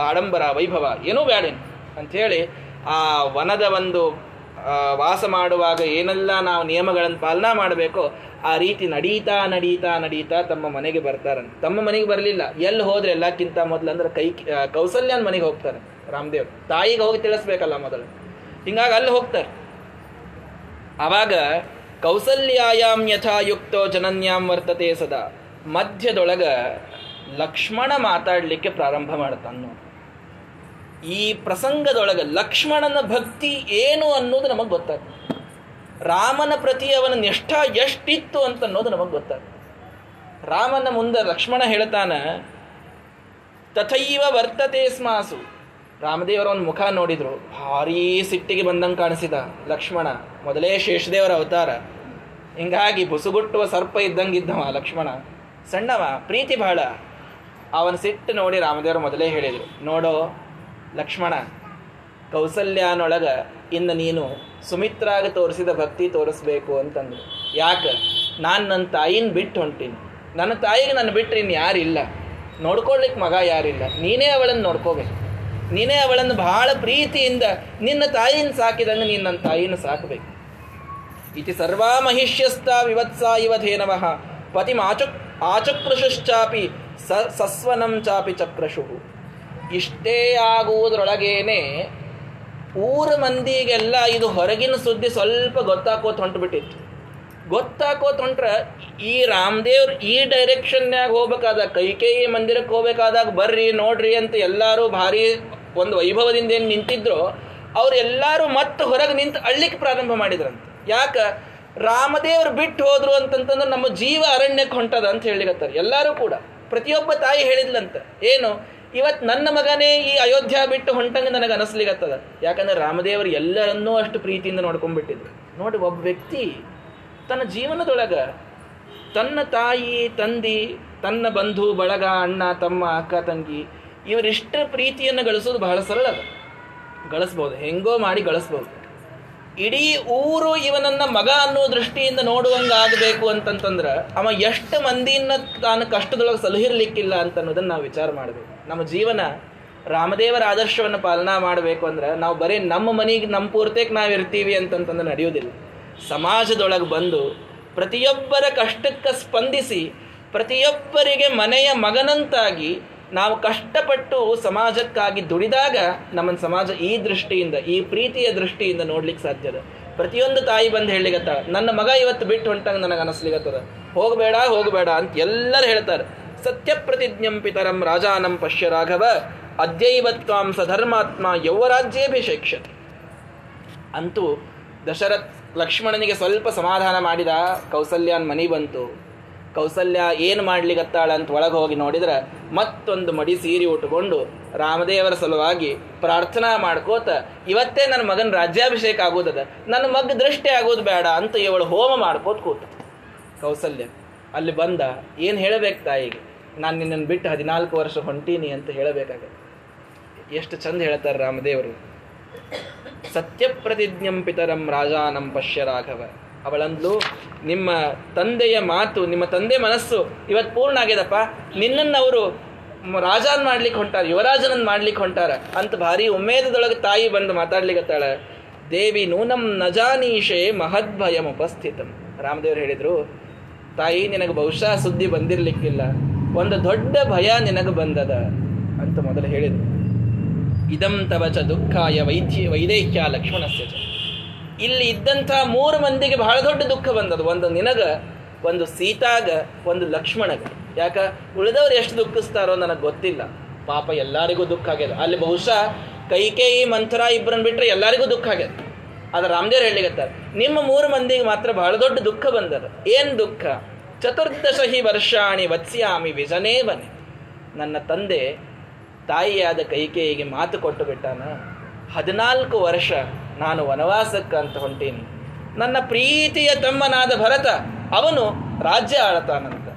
ಆಡಂಬರ, ವೈಭವ, ಏನೂ ಬೇಡೇನು ಅಂಥೇಳಿ ಆ ವನದ ಒಂದು ವಾಸ ಮಾಡುವಾಗ ಏನೆಲ್ಲ ನಾವು ನಿಯಮಗಳನ್ನು ಪಾಲನಾ ಮಾಡಬೇಕೋ ಆ ರೀತಿ ನಡೀತಾ ನಡೀತಾ ನಡೀತಾ ತಮ್ಮ ಮನೆಗೆ ಬರ್ತಾರಂತ ತಮ್ಮ ಮನೆಗೆ ಬರಲಿಲ್ಲ, ಎಲ್ಲಿ ಹೋದ್ರೆ ಎಲ್ಲಕ್ಕಿಂತ ಮೊದಲು ಅಂದ್ರೆ ಕೈ ಕೌಸಲ್ಯನ ಮನೆಗೆ ಹೋಗ್ತಾರೆ ರಾಮದೇವ್ ತಾಯಿಗೆ ಹೋಗಿ ತಿಳಿಸ್ಬೇಕಲ್ಲ ಮೊದಲು. ಹಿಂಗಾಗಿ ಅಲ್ಲಿ ಹೋಗ್ತಾರೆ. ಆವಾಗ ಕೌಸಲ್ಯಾಯಾಮ್ ಯಥಾಯುಕ್ತೋ ಜನನ್ಯಾಂ ವರ್ತತೆ ಸದಾ. ಮಧ್ಯದೊಳಗ ಲಕ್ಷ್ಮಣ ಮಾತಾಡಲಿಕ್ಕೆ ಪ್ರಾರಂಭ ಮಾಡ್ತಾನು ಈ ಪ್ರಸಂಗದೊಳಗೆ ಲಕ್ಷ್ಮಣನ ಭಕ್ತಿ ಏನು ಅನ್ನೋದು ನಮಗೆ ಗೊತ್ತಾಗ್ತದೆ ರಾಮನ ಪ್ರತಿ ಅವನ ನಿಷ್ಠ ಎಷ್ಟಿತ್ತು ಅಂತ ಅನ್ನೋದು ನಮಗೆ ಗೊತ್ತಾಗ್ತದೆ ರಾಮನ ಮುಂದೆ ಲಕ್ಷ್ಮಣ ಹೇಳ್ತಾನ, ತಥೈವ ವರ್ತತೆ ಸ್ಮಾಸು. ರಾಮದೇವರ ಒಂದು ಮುಖ ನೋಡಿದ್ರು, ಭಾರೀ ಸಿಟ್ಟಿಗೆ ಬಂದಂಗೆ ಕಾಣಿಸಿದ ಲಕ್ಷ್ಮಣ, ಮೊದಲೇ ಶೇಷದೇವರ ಅವತಾರ. ಹಿಂಗಾಗಿ ಬುಸುಗುಟ್ಟುವ ಸರ್ಪ ಇದ್ದಂಗಿದ್ದವ ಲಕ್ಷ್ಮಣ. ಸಣ್ಣವ, ಪ್ರೀತಿ ಬಹಳ ಅವನ ಸಿಟ್ಟು ನೋಡಿ ರಾಮದೇವರು ಮೊದಲೇ ಹೇಳಿದರು, ನೋಡೋ ಲಕ್ಷ್ಮಣ, ಕೌಸಲ್ಯಾನೊಳಗೆ ಇನ್ನು ನೀನು ಸುಮಿತ್ರಾಗ ತೋರಿಸಿದ ಭಕ್ತಿ ತೋರಿಸ್ಬೇಕು ಅಂತಂದ್ರು. ಯಾಕೆ? ನಾನು ನನ್ನ ತಾಯಿನ ಬಿಟ್ಟು ಹೊಂಟೀನಿ. ನನ್ನ ತಾಯಿಗೆ ನನ್ನ ಬಿಟ್ಟರೆ ಇನ್ನು ಯಾರಿಲ್ಲ. ನೋಡ್ಕೊಳ್ಲಿಕ್ಕೆ ಮಗ ಯಾರಿಲ್ಲ. ನೀನೇ ಅವಳನ್ನು ನೋಡ್ಕೋಬೇಕು. ನೀನೇ ಅವಳನ್ನು ಬಹಳ ಪ್ರೀತಿಯಿಂದ ನಿನ್ನ ತಾಯಿನ ಸಾಕಿದಂಗೆ ನೀನು ನನ್ನ ತಾಯಿನ ಸಾಕಬೇಕು. ಇತಿ ಸರ್ವಾ ಮಹಿಷ್ಯಸ್ತ ವಿವತ್ಸ ಇವಧೇನವಃ ಪತಿ ಆಚಕ್ ಆಚಕ್ರಶುಶ್ಚಾಪಿ ಸ ಸಸ್ವನಂ ಚಾಪಿ ಚಕ್ರಶು ಇಷ್ಟೇ ಆಗುವುದರೊಳಗೇನೆ ಊರ ಮಂದಿಗೆಲ್ಲ ಇದು ಹೊರಗಿನ ಸುದ್ದಿ ಸ್ವಲ್ಪ ಗೊತ್ತಾಕೋತ ಹೊಂಟುಬಿಟ್ಟಿತ್ತು. ಗೊತ್ತಾಕೋತ ಹೊಂಟ್ರೆ ಈ ರಾಮದೇವ್ರ ಈ ಡೈರೆಕ್ಷನ್ಯಾಗ ಹೋಗ್ಬೇಕಾದಾಗ ಕೈಕೇಯಿ ಮಂದಿರಕ್ಕೆ ಹೋಗ್ಬೇಕಾದಾಗ ಬರ್ರಿ, ನೋಡ್ರಿ ಅಂತ ಎಲ್ಲರೂ ಭಾರಿ ಒಂದು ವೈಭವದಿಂದ ಏನು ನಿಂತಿದ್ರು, ಅವ್ರು ಎಲ್ಲರೂ ಮತ್ತೆ ಹೊರಗೆ ನಿಂತು ಅಳ್ಲಿಕ್ಕೆ ಪ್ರಾರಂಭ ಮಾಡಿದ್ರಂತೆ. ಯಾಕ? ರಾಮದೇವ್ರು ಬಿಟ್ಟು ಹೋದ್ರು ಅಂತಂತಂದ್ರೆ ನಮ್ಮ ಜೀವ ಅರಣ್ಯಕ್ಕೆ ಹೊಂಟದ ಅಂತ ಹೇಳಿಗತ್ತಾರೆ ಎಲ್ಲರೂ ಕೂಡ. ಪ್ರತಿಯೊಬ್ಬ ತಾಯಿ ಹೇಳಿದ್ಲಂತ, ಏನು? ಇವತ್ತು ನನ್ನ ಮಗನೇ ಈ ಅಯೋಧ್ಯ ಬಿಟ್ಟು ಹೊಂಟಂಗೆ ನನಗೆ ಅನಿಸ್ಲಿಗತ್ತದ ಯಾಕಂದ್ರೆ ರಾಮದೇವರು ಎಲ್ಲರನ್ನೂ ಅಷ್ಟು ಪ್ರೀತಿಯಿಂದ ನೋಡ್ಕೊಂಡ್ಬಿಟ್ಟಿದ್ರು. ನೋಡಿ, ಒಬ್ಬ ವ್ಯಕ್ತಿ ತನ್ನ ಜೀವನದೊಳಗೆ ತನ್ನ ತಾಯಿ, ತಂದಿ, ತನ್ನ ಬಂಧು, ಬಳಗ, ಅಣ್ಣ, ತಮ್ಮ ಅಕ್ಕ, ತಂಗಿ ಇವರಿಷ್ಟ ಪ್ರೀತಿಯನ್ನು ಗಳಿಸೋದು ಬಹಳ ಸರಳ ಅದ. ಗಳಿಸ್ಬೋದು, ಹೆಂಗೋ ಮಾಡಿ ಗಳಿಸ್ಬೋದು. ಇಡೀ ಊರು ಇವನನ್ನ ಮಗ ಅನ್ನೋ ದೃಷ್ಟಿಯಿಂದ ನೋಡುವಂಗಾಗಬೇಕು ಅಂತಂತಂದ್ರೆ, ಅವ ಎಷ್ಟು ಮಂದಿಯನ್ನ ತಾನು ಕಷ್ಟದೊಳಗೆ ಸಲಹಿರ್ಲಿಕ್ಕಿಲ್ಲ ಅಂತ ಅನ್ನೋದನ್ನ ನಾವು ವಿಚಾರ ಮಾಡಬೇಕು. ನಮ್ಮ ಜೀವನ ರಾಮದೇವರ ಆದರ್ಶವನ್ನು ಪಾಲನಾ ಮಾಡಬೇಕು ಅಂದ್ರೆ, ನಾವು ಬರೀ ನಮ್ಮ ಮನೆಗೆ, ನಮ್ಮ ಪೂರ್ತೇಕ್ ನಾವು ಇರ್ತೀವಿ ಅಂತಂತಂದ್ರೆ ನಡೆಯೋದಿಲ್ಲ ಸಮಾಜದೊಳಗೆ ಬಂದು ಪ್ರತಿಯೊಬ್ಬರ ಕಷ್ಟಕ್ಕೆ ಸ್ಪಂದಿಸಿ, ಪ್ರತಿಯೊಬ್ಬರಿಗೆ ಮನೆಯ ಮಗನಂತಾಗಿ ನಾವು ಕಷ್ಟಪಟ್ಟು ಸಮಾಜಕ್ಕಾಗಿ ದುಡಿದಾಗ ನಮ್ಮ ಸಮಾಜ ಈ ದೃಷ್ಟಿಯಿಂದ, ಈ ಪ್ರೀತಿಯ ದೃಷ್ಟಿಯಿಂದ ನೋಡ್ಲಿಕ್ಕೆ ಸಾಧ್ಯದ ಪ್ರತಿಯೊಂದು ತಾಯಿ ಬಂದು ಹೇಳಿಗತ್ತಾಳ ನನ್ನ ಮಗ ಇವತ್ತು ಬಿಟ್ಟು ಹೊಂಟಂಗೆ ನನಗೆ ಅನಿಸ್ಲಿಗತ್ತದ ಹೋಗಬೇಡ ಹೋಗಬೇಡ ಅಂತ ಎಲ್ಲರೂ ಹೇಳ್ತಾರೆ. ಸತ್ಯ ಪ್ರತಿಜ್ಞಂ ಪಿತರಂ ರಾಜಾನಂ ಪಶ್ಯ ರಾಘವ ಅದ್ಯೈವತ್ವಾಂ ಸಧರ್ಮಾತ್ಮ ಯೌವರಾಜ್ಯೇಭಿಷೇಕ್ಷತೆ ಅಂತೂ ದಶರಥ್ ಲಕ್ಷ್ಮಣನಿಗೆ ಸ್ವಲ್ಪ ಸಮಾಧಾನ ಮಾಡಿದ ಕೌಸಲ್ಯಾನ್ ಮನಿ ಬಂತು. ಕೌಸಲ್ಯ ಏನು ಮಾಡ್ಲಿಗತ್ತಾಳ ಅಂತ ಒಳಗೆ ಹೋಗಿ ನೋಡಿದ್ರೆ ಮತ್ತೊಂದು ಮಡಿ ಸೀರೆ ಉಟ್ಕೊಂಡು ರಾಮದೇವರ ಸಲುವಾಗಿ ಪ್ರಾರ್ಥನಾ ಮಾಡ್ಕೋತ, ಇವತ್ತೇ ನನ್ನ ಮಗನ ರಾಜ್ಯಾಭಿಷೇಕ ಆಗೋದದ. ನನ್ನ ಮಗ ದೃಷ್ಟಿ ಆಗೋದು ಬೇಡ ಅಂತ ಇವಳು ಹೋಮ ಮಾಡ್ಕೋತ ಕೂತ. ಕೌಸಲ್ಯ ಅಲ್ಲಿ ಬಂದ, ಏನು ಹೇಳಬೇಕು ತಾಯಿಗೆ? ನಾನು ನಿನ್ನನ್ನು ಬಿಟ್ಟು ಹದಿನಾಲ್ಕು ವರ್ಷ ಹೊಂಟೀನಿ ಅಂತ ಹೇಳಬೇಕಾಗತ್ತೆ. ಎಷ್ಟು ಚಂದ ಹೇಳ್ತಾರೆ ರಾಮದೇವರು. ಸತ್ಯಪ್ರತಿಜ್ಞಂ ಪಿತರಂ ರಾಜಾನಂ ಪಶ್ಯ ರಾಘವ. ಅವಳಂದ್ಲು, ನಿಮ್ಮ ತಂದೆಯ ಮಾತು, ನಿಮ್ಮ ತಂದೆ ಮನಸ್ಸು ಇವತ್ತು ಪೂರ್ಣ ಆಗ್ಯದಪ್ಪ ನಿನ್ನನ್ನು ಅವರು ರಾಜನ್ ಮಾಡ್ಲಿಕ್ಕೆ ಹೊಂಟಾರ ಯುವರಾಜನನ್ನು ಮಾಡ್ಲಿಕ್ಕೆ ಹೊಂಟಾರ ಅಂತ ಭಾರಿ ಉಮೇದದೊಳಗೆ ತಾಯಿ ಬಂದು ಮಾತಾಡ್ಲಿಕ್ಕತ್ತಾಳ ದೇವಿ ನೂನಂ ನಜಾನೀಶೆ ಮಹದ್ಭಯಂ ಉಪಸ್ಥಿತಂ. ರಾಮದೇವರು ಹೇಳಿದರು, ತಾಯಿ ನಿನಗೆ ಬಹುಶಃ ಸುದ್ದಿ ಬಂದಿರಲಿಕ್ಕಿಲ್ಲ, ಒಂದು ದೊಡ್ಡ ಭಯ ನಿನಗೆ ಬಂದದ ಅಂತ ಮೊದಲು ಹೇಳಿದರು. ಇದಂ ತವ ಚ ದುಃಖಾಯ ವೈದ್ಯ ವೈದೇಹ್ಯ ಲಕ್ಷ್ಮಣಸ್ಯ ಇಲ್ಲಿ ಇದ್ದಂಥ ಮೂರು ಮಂದಿಗೆ ಬಹಳ ದೊಡ್ಡ ದುಃಖ ಬಂದದ ಒಂದು ನಿನಗ, ಒಂದು ಸೀತಾಗ, ಒಂದು ಲಕ್ಷ್ಮಣಗ. ಯಾಕ? ಉಳಿದವ್ರು ಎಷ್ಟು ದುಃಖಿಸ್ತಾರೋ ನನಗೆ ಗೊತ್ತಿಲ್ಲ. ಪಾಪ ಎಲ್ಲರಿಗೂ ದುಃಖ ಆಗ್ಯದ. ಅಲ್ಲಿ ಬಹುಶಃ ಕೈಕೇಯಿ, ಮಂಥರ ಇಬ್ಬರನ್ನ ಬಿಟ್ಟರೆ ಎಲ್ಲರಿಗೂ ದುಃಖ ಆಗ್ಯದ. ಆದ್ರೆ ರಾಮದೇವ್ರು ಹೇಳಿಗತ್ತಾರೆ ನಿಮ್ಮ ಮೂರು ಮಂದಿಗೆ ಮಾತ್ರ ಬಹಳ ದೊಡ್ಡ ದುಃಖ ಬಂದದ. ಏನು ದುಃಖ? ಚತುರ್ದಶ ಹಿ ವರ್ಷಾಣಿ ವತ್ಸ್ಯಾಮಿ ವಿಜನೇವನೆ. ನನ್ನ ತಂದೆ ತಾಯಿಯಾದ ಕೈಕೇಯಿಗೆ ಮಾತು ಕೊಟ್ಟು ಬಿಟ್ಟಾನ. ಹದಿನಾಲ್ಕು ವರ್ಷ ನಾನು ವನವಾಸಕ್ಕೆ ಅಂತ ಹೊಂಟೀನಿ. ನನ್ನ ಪ್ರೀತಿಯ ತಮ್ಮನಾದ ಭರತ, ಅವನು ರಾಜ್ಯ ಆಳತಾನಂತ.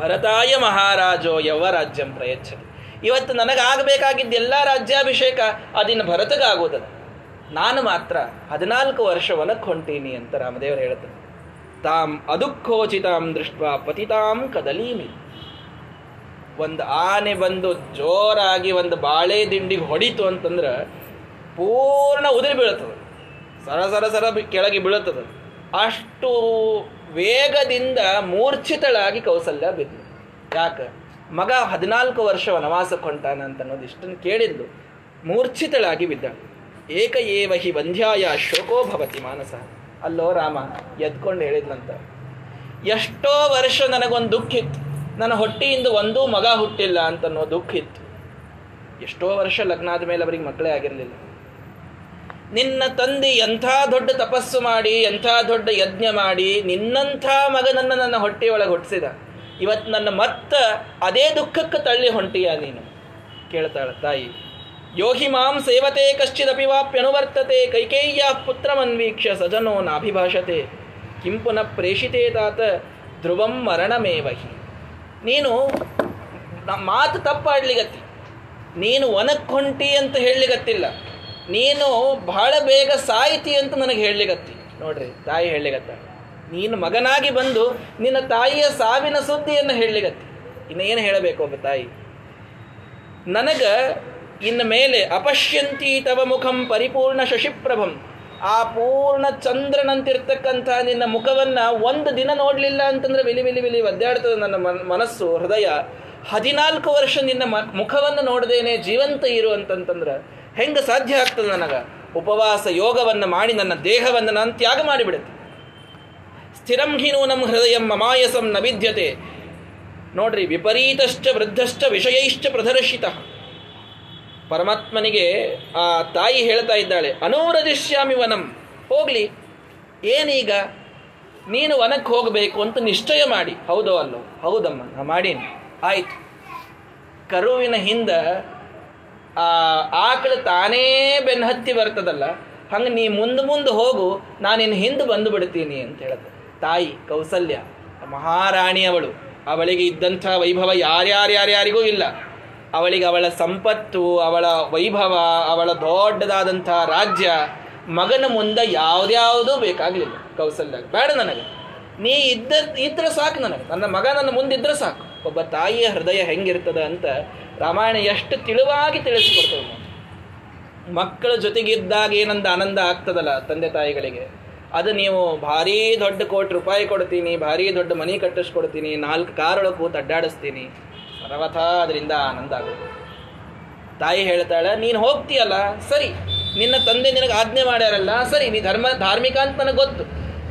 ಭರತಾಯ ಮಹಾರಾಜೋ ಯವ ರಾಜ್ಯಂ ಪ್ರಯಚ್ಛತಿ. ಇವತ್ತು ನನಗಾಗಬೇಕಾಗಿದ್ದ ಎಲ್ಲ ರಾಜ್ಯಾಭಿಷೇಕ ಅದಿನ್ನು ಭರತಗಾಗೋದ ನಾನು ಮಾತ್ರ ಹದಿನಾಲ್ಕು ವರ್ಷ ವನಕ್ಕೆ ಹೊಂಟೀನಿ ಅಂತ ರಾಮದೇವರು ಹೇಳ್ತಾರೆ. ತಾಂ ಅದುಃಖೋಚಿತಾಂ ದೃಷ್ಟ ಪತಿತಾಂ ಕದಲೀಮಿ. ಒಂದು ಆನೆ ಬಂದು ಜೋರಾಗಿ ಒಂದು ಬಾಳೆ ದಿಂಡಿಗೆ ಹೊಡಿತು ಅಂತಂದ್ರೆ ಪೂರ್ಣ ಉದುರಿ ಬೀಳುತ್ತದೆ. ಸರ ಸರ ಸರ ಕೆಳಗೆ ಬೀಳುತ್ತದೆ. ಅಷ್ಟು ವೇಗದಿಂದ ಮೂರ್ಛಿತಳಾಗಿ ಕೌಸಲ್ಯ ಬಿದ್ಲು. ಯಾಕೆ? ಮಗ ಹದಿನಾಲ್ಕು ವರ್ಷ ವನವಾಸಕ್ಕೆ ಹೊಂಟಾನ ಅಂತ ಅನ್ನೋದು ಇಷ್ಟನ್ನು ಕೇಳಿದ್ಲು. ಮೂರ್ಛಿತಳಾಗಿ ಬಿದ್ದಳು ಏಕ ಏವ ಹಿ ವಂಧ್ಯಾಯ ಶೋಕೋ ಭವತಿ ಮಾನಸ. ಅಲ್ಲೋ ರಾಮ, ಎದ್ಕೊಂಡು ಹೇಳಿದ್ನಂತ ಎಷ್ಟೋ ವರ್ಷ ನನಗೊಂದು ದುಃಖ ಇತ್ತು. ನನ್ನ ಹೊಟ್ಟೆಯಿಂದ ಒಂದೂ ಮಗ ಹುಟ್ಟಿಲ್ಲ ಅಂತ ಅನ್ನೋ ದುಃಖ ಇತ್ತು. ಎಷ್ಟೋ ವರ್ಷ ಲಗ್ನ ಮೇಲೆ ಅವರಿಗೆ ಮಕ್ಕಳೇ ಆಗಿರಲಿಲ್ಲ. ನಿನ್ನ ತಂದೆ ಎಂಥ ದೊಡ್ಡ ತಪಸ್ಸು ಮಾಡಿ, ಎಂಥ ದೊಡ್ಡ ಯಜ್ಞ ಮಾಡಿ, ನಿನ್ನಂಥ ಮಗನನ್ನು ನನ್ನ ಹೊಟ್ಟೆಯೊಳಗೆ ಹುಟ್ಟಿಸಿದ. ಇವತ್ತು ನನ್ನ ಮತ್ತ ಅದೇ ದುಃಖಕ್ಕೆ ತಳ್ಳಿ ಹೊಂಟಿಯ ನೀನು? ಕೇಳ್ತಾಳೆ ತಾಯಿ. ಯೋಹಿ ಮಾಂ ಸೇವತೆ ಕಶ್ಚಿದಪಿವಾಪ್ಯನುವರ್ತತೆ ಕೈಕೇಯ್ಯ ಪುತ್ರಮನ್ವೀಕ್ಷ ಸಜನೋ ನಾಭಿಭಾಷತೆ. ಕಿಂಪುನ ಪ್ರೇಷಿತೆ ತಾತ ಧ್ರುವಂ ಮರಣಮೇವಹಿ. ನೀನು ಮಾತು ತಪ್ಪಾಡ್ಲಿಗತ್ತಿ. ನೀನು ಒನಕ್ ಹೊಂಟಿ ಅಂತ ಹೇಳಲಿಗತ್ತಿಲ್ಲ. ನೀನು ಬಹಳ ಬೇಗ ಸಾಯಿತಿ ಅಂತ ನನಗೆ ಹೇಳಲಿಗತ್ತಿ ನೋಡ್ರಿ, ತಾಯಿ ಹೇಳಲಿಗತ್ತ ನೀನು ಮಗನಾಗಿ ಬಂದು ನಿನ್ನ ತಾಯಿಯ ಸಾವಿನ ಸುದ್ದಿಯನ್ನು ಹೇಳಲಿಗತ್ತಿ ಇನ್ನೇನು ಹೇಳಬೇಕು ಒಬ್ಬ ತಾಯಿ? ನನಗೆ ಇನ್ನು ಮೇಲೆ ಅಪಶ್ಯಂತಿ ತವ ಮುಖಂ ಪರಿಪೂರ್ಣ ಶಶಿಪ್ರಭಂ. ಆ ಪೂರ್ಣ ಚಂದ್ರನಂತಿರ್ತಕ್ಕಂಥ ನಿನ್ನ ಮುಖವನ್ನ ಒಂದು ದಿನ ನೋಡಲಿಲ್ಲ ಅಂತಂದ್ರೆ ವಿಲಿ ವಿಲಿ ವಿಲಿ ಒದ್ದಾಡ್ತದೆ ನನ್ನ ಮನ್- ಮನಸ್ಸು, ಹೃದಯ. ಹದಿನಾಲ್ಕು ವರ್ಷ ನಿನ್ನ ಮುಖವನ್ನು ನೋಡದೇನೆ ಜೀವಂತ ಇರು ಅಂತಂತಂದ್ರೆ ಹೆಂಗೆ ಸಾಧ್ಯ ಆಗ್ತದೆ ನನಗೆ? ಉಪವಾಸ, ಯೋಗವನ್ನು ಮಾಡಿ ನನ್ನ ದೇಹವನ್ನು ನಾನು ತ್ಯಾಗ ಮಾಡಿಬಿಡುತ್ತೆ. ಸ್ಥಿರಂ ಹಿನೂನಂ ಹೃದಯ ಮಮಾಯಸಂ ನ ವಿದ್ಯತೆ. ನೋಡ್ರಿ, ವಿಪರೀತಶ್ಚ ವೃದ್ಧಶ್ಚ ವಿಷಯೈಶ್ಚ ಪ್ರದರ್ಶಿತ. ಪರಮಾತ್ಮನಿಗೆ ಆ ತಾಯಿ ಹೇಳ್ತಾ ಇದ್ದಾಳೆ ಅನೂರದಿಶ್ಯಾಮಿ ವನಂ, ಹೋಗ್ಲಿ. ಏನೀಗ? ನೀನು ವನಕ್ಕೆ ಹೋಗಬೇಕು ಅಂತ ನಿಶ್ಚಯ ಮಾಡಿ. ಹೌದೋ ಅಲ್ಲೋ? ಹೌದಮ್ಮ, ನಾ ಮಾಡೀನಿ. ಆಯ್ತು. ಕರುವಿನ ಹಿಂದ ಆ ಆಕಳು ತಾನೇ ಬೆನ್ನ ಹತ್ತಿ ಬರ್ತದಲ್ಲ, ಹಂಗೆ ನೀ ಮುಂದೆ ಮುಂದೆ ಹೋಗು ನಾನಿನ್ನು ಹಿಂದೆ ಬಂದು ಬಿಡ್ತೀನಿ ಅಂತ ಹೇಳಿದ್ರು ತಾಯಿ, ಕೌಸಲ್ಯ ಮಹಾರಾಣಿ ಅವಳು ಅವಳಿಗೆ ಇದ್ದಂಥ ವೈಭವ ಯಾರ್ಯಾರ್ಯಾರ್ಯಾರಿಗೂ ಇಲ್ಲ. ಅವಳಿಗೆ ಅವಳ ಸಂಪತ್ತು, ಅವಳ ವೈಭವ, ಅವಳ ದೊಡ್ಡದಾದಂಥ ರಾಜ್ಯ, ಮಗನ ಮುಂದೆ ಯಾವ್ದ್ಯಾವುದೂ ಬೇಕಾಗಲಿಲ್ಲ. ಕೌಸಲ್ಯ, ಬೇಡ ನನಗೆ. ನೀ ಇದ್ದ, ಇದ್ರೆ ಸಾಕು ನನಗೆ. ನನ್ನ ಮಗ ನನ್ನ ಮುಂದಿದ್ರೆ ಸಾಕು. ಒಬ್ಬ ತಾಯಿಯ ಹೃದಯ ಹೆಂಗಿರ್ತದ ಅಂತ ರಾಮಾಯಣ ಎಷ್ಟು ತಿಳುವಾಗಿ ತಿಳಿಸಿಕೊಡ್ತದೆ ಮಕ್ಕಳ ಜೊತೆಗಿದ್ದಾಗ ಏನಂದ ಆನಂದ ಆಗ್ತದಲ್ಲ ತಂದೆ ತಾಯಿಗಳಿಗೆ. ಅದು ನೀವು ಭಾರಿ ದೊಡ್ಡ ಕೋಟಿ ರೂಪಾಯಿ ಕೊಡ್ತೀನಿ, ಭಾರಿ ದೊಡ್ಡ ಮನಿ ಕಟ್ಟಿಸ್ಕೊಡ್ತೀನಿ, ನಾಲ್ಕು ಕಾರೊಳಗೆ ಕೂತು ಅಡ್ಡಾಡಿಸ್ತೀನಿ. ಸರ್ವಥ ಅದರಿಂದ ಆನಂದ ಆಗುತ್ತೆ. ತಾಯಿ ಹೇಳ್ತಾಳೆ, ನೀನು ಹೋಗ್ತೀಯಲ್ಲ? ಸರಿ. ನಿನ್ನ ತಂದೆ ನಿನಗೆ ಆಜ್ಞೆ ಮಾಡ್ಯಾರಲ್ಲ? ಸರಿ. ನೀ ಧರ್ಮ ಧಾರ್ಮಿಕ ಅಂತ ನನಗೆ ಗೊತ್ತು.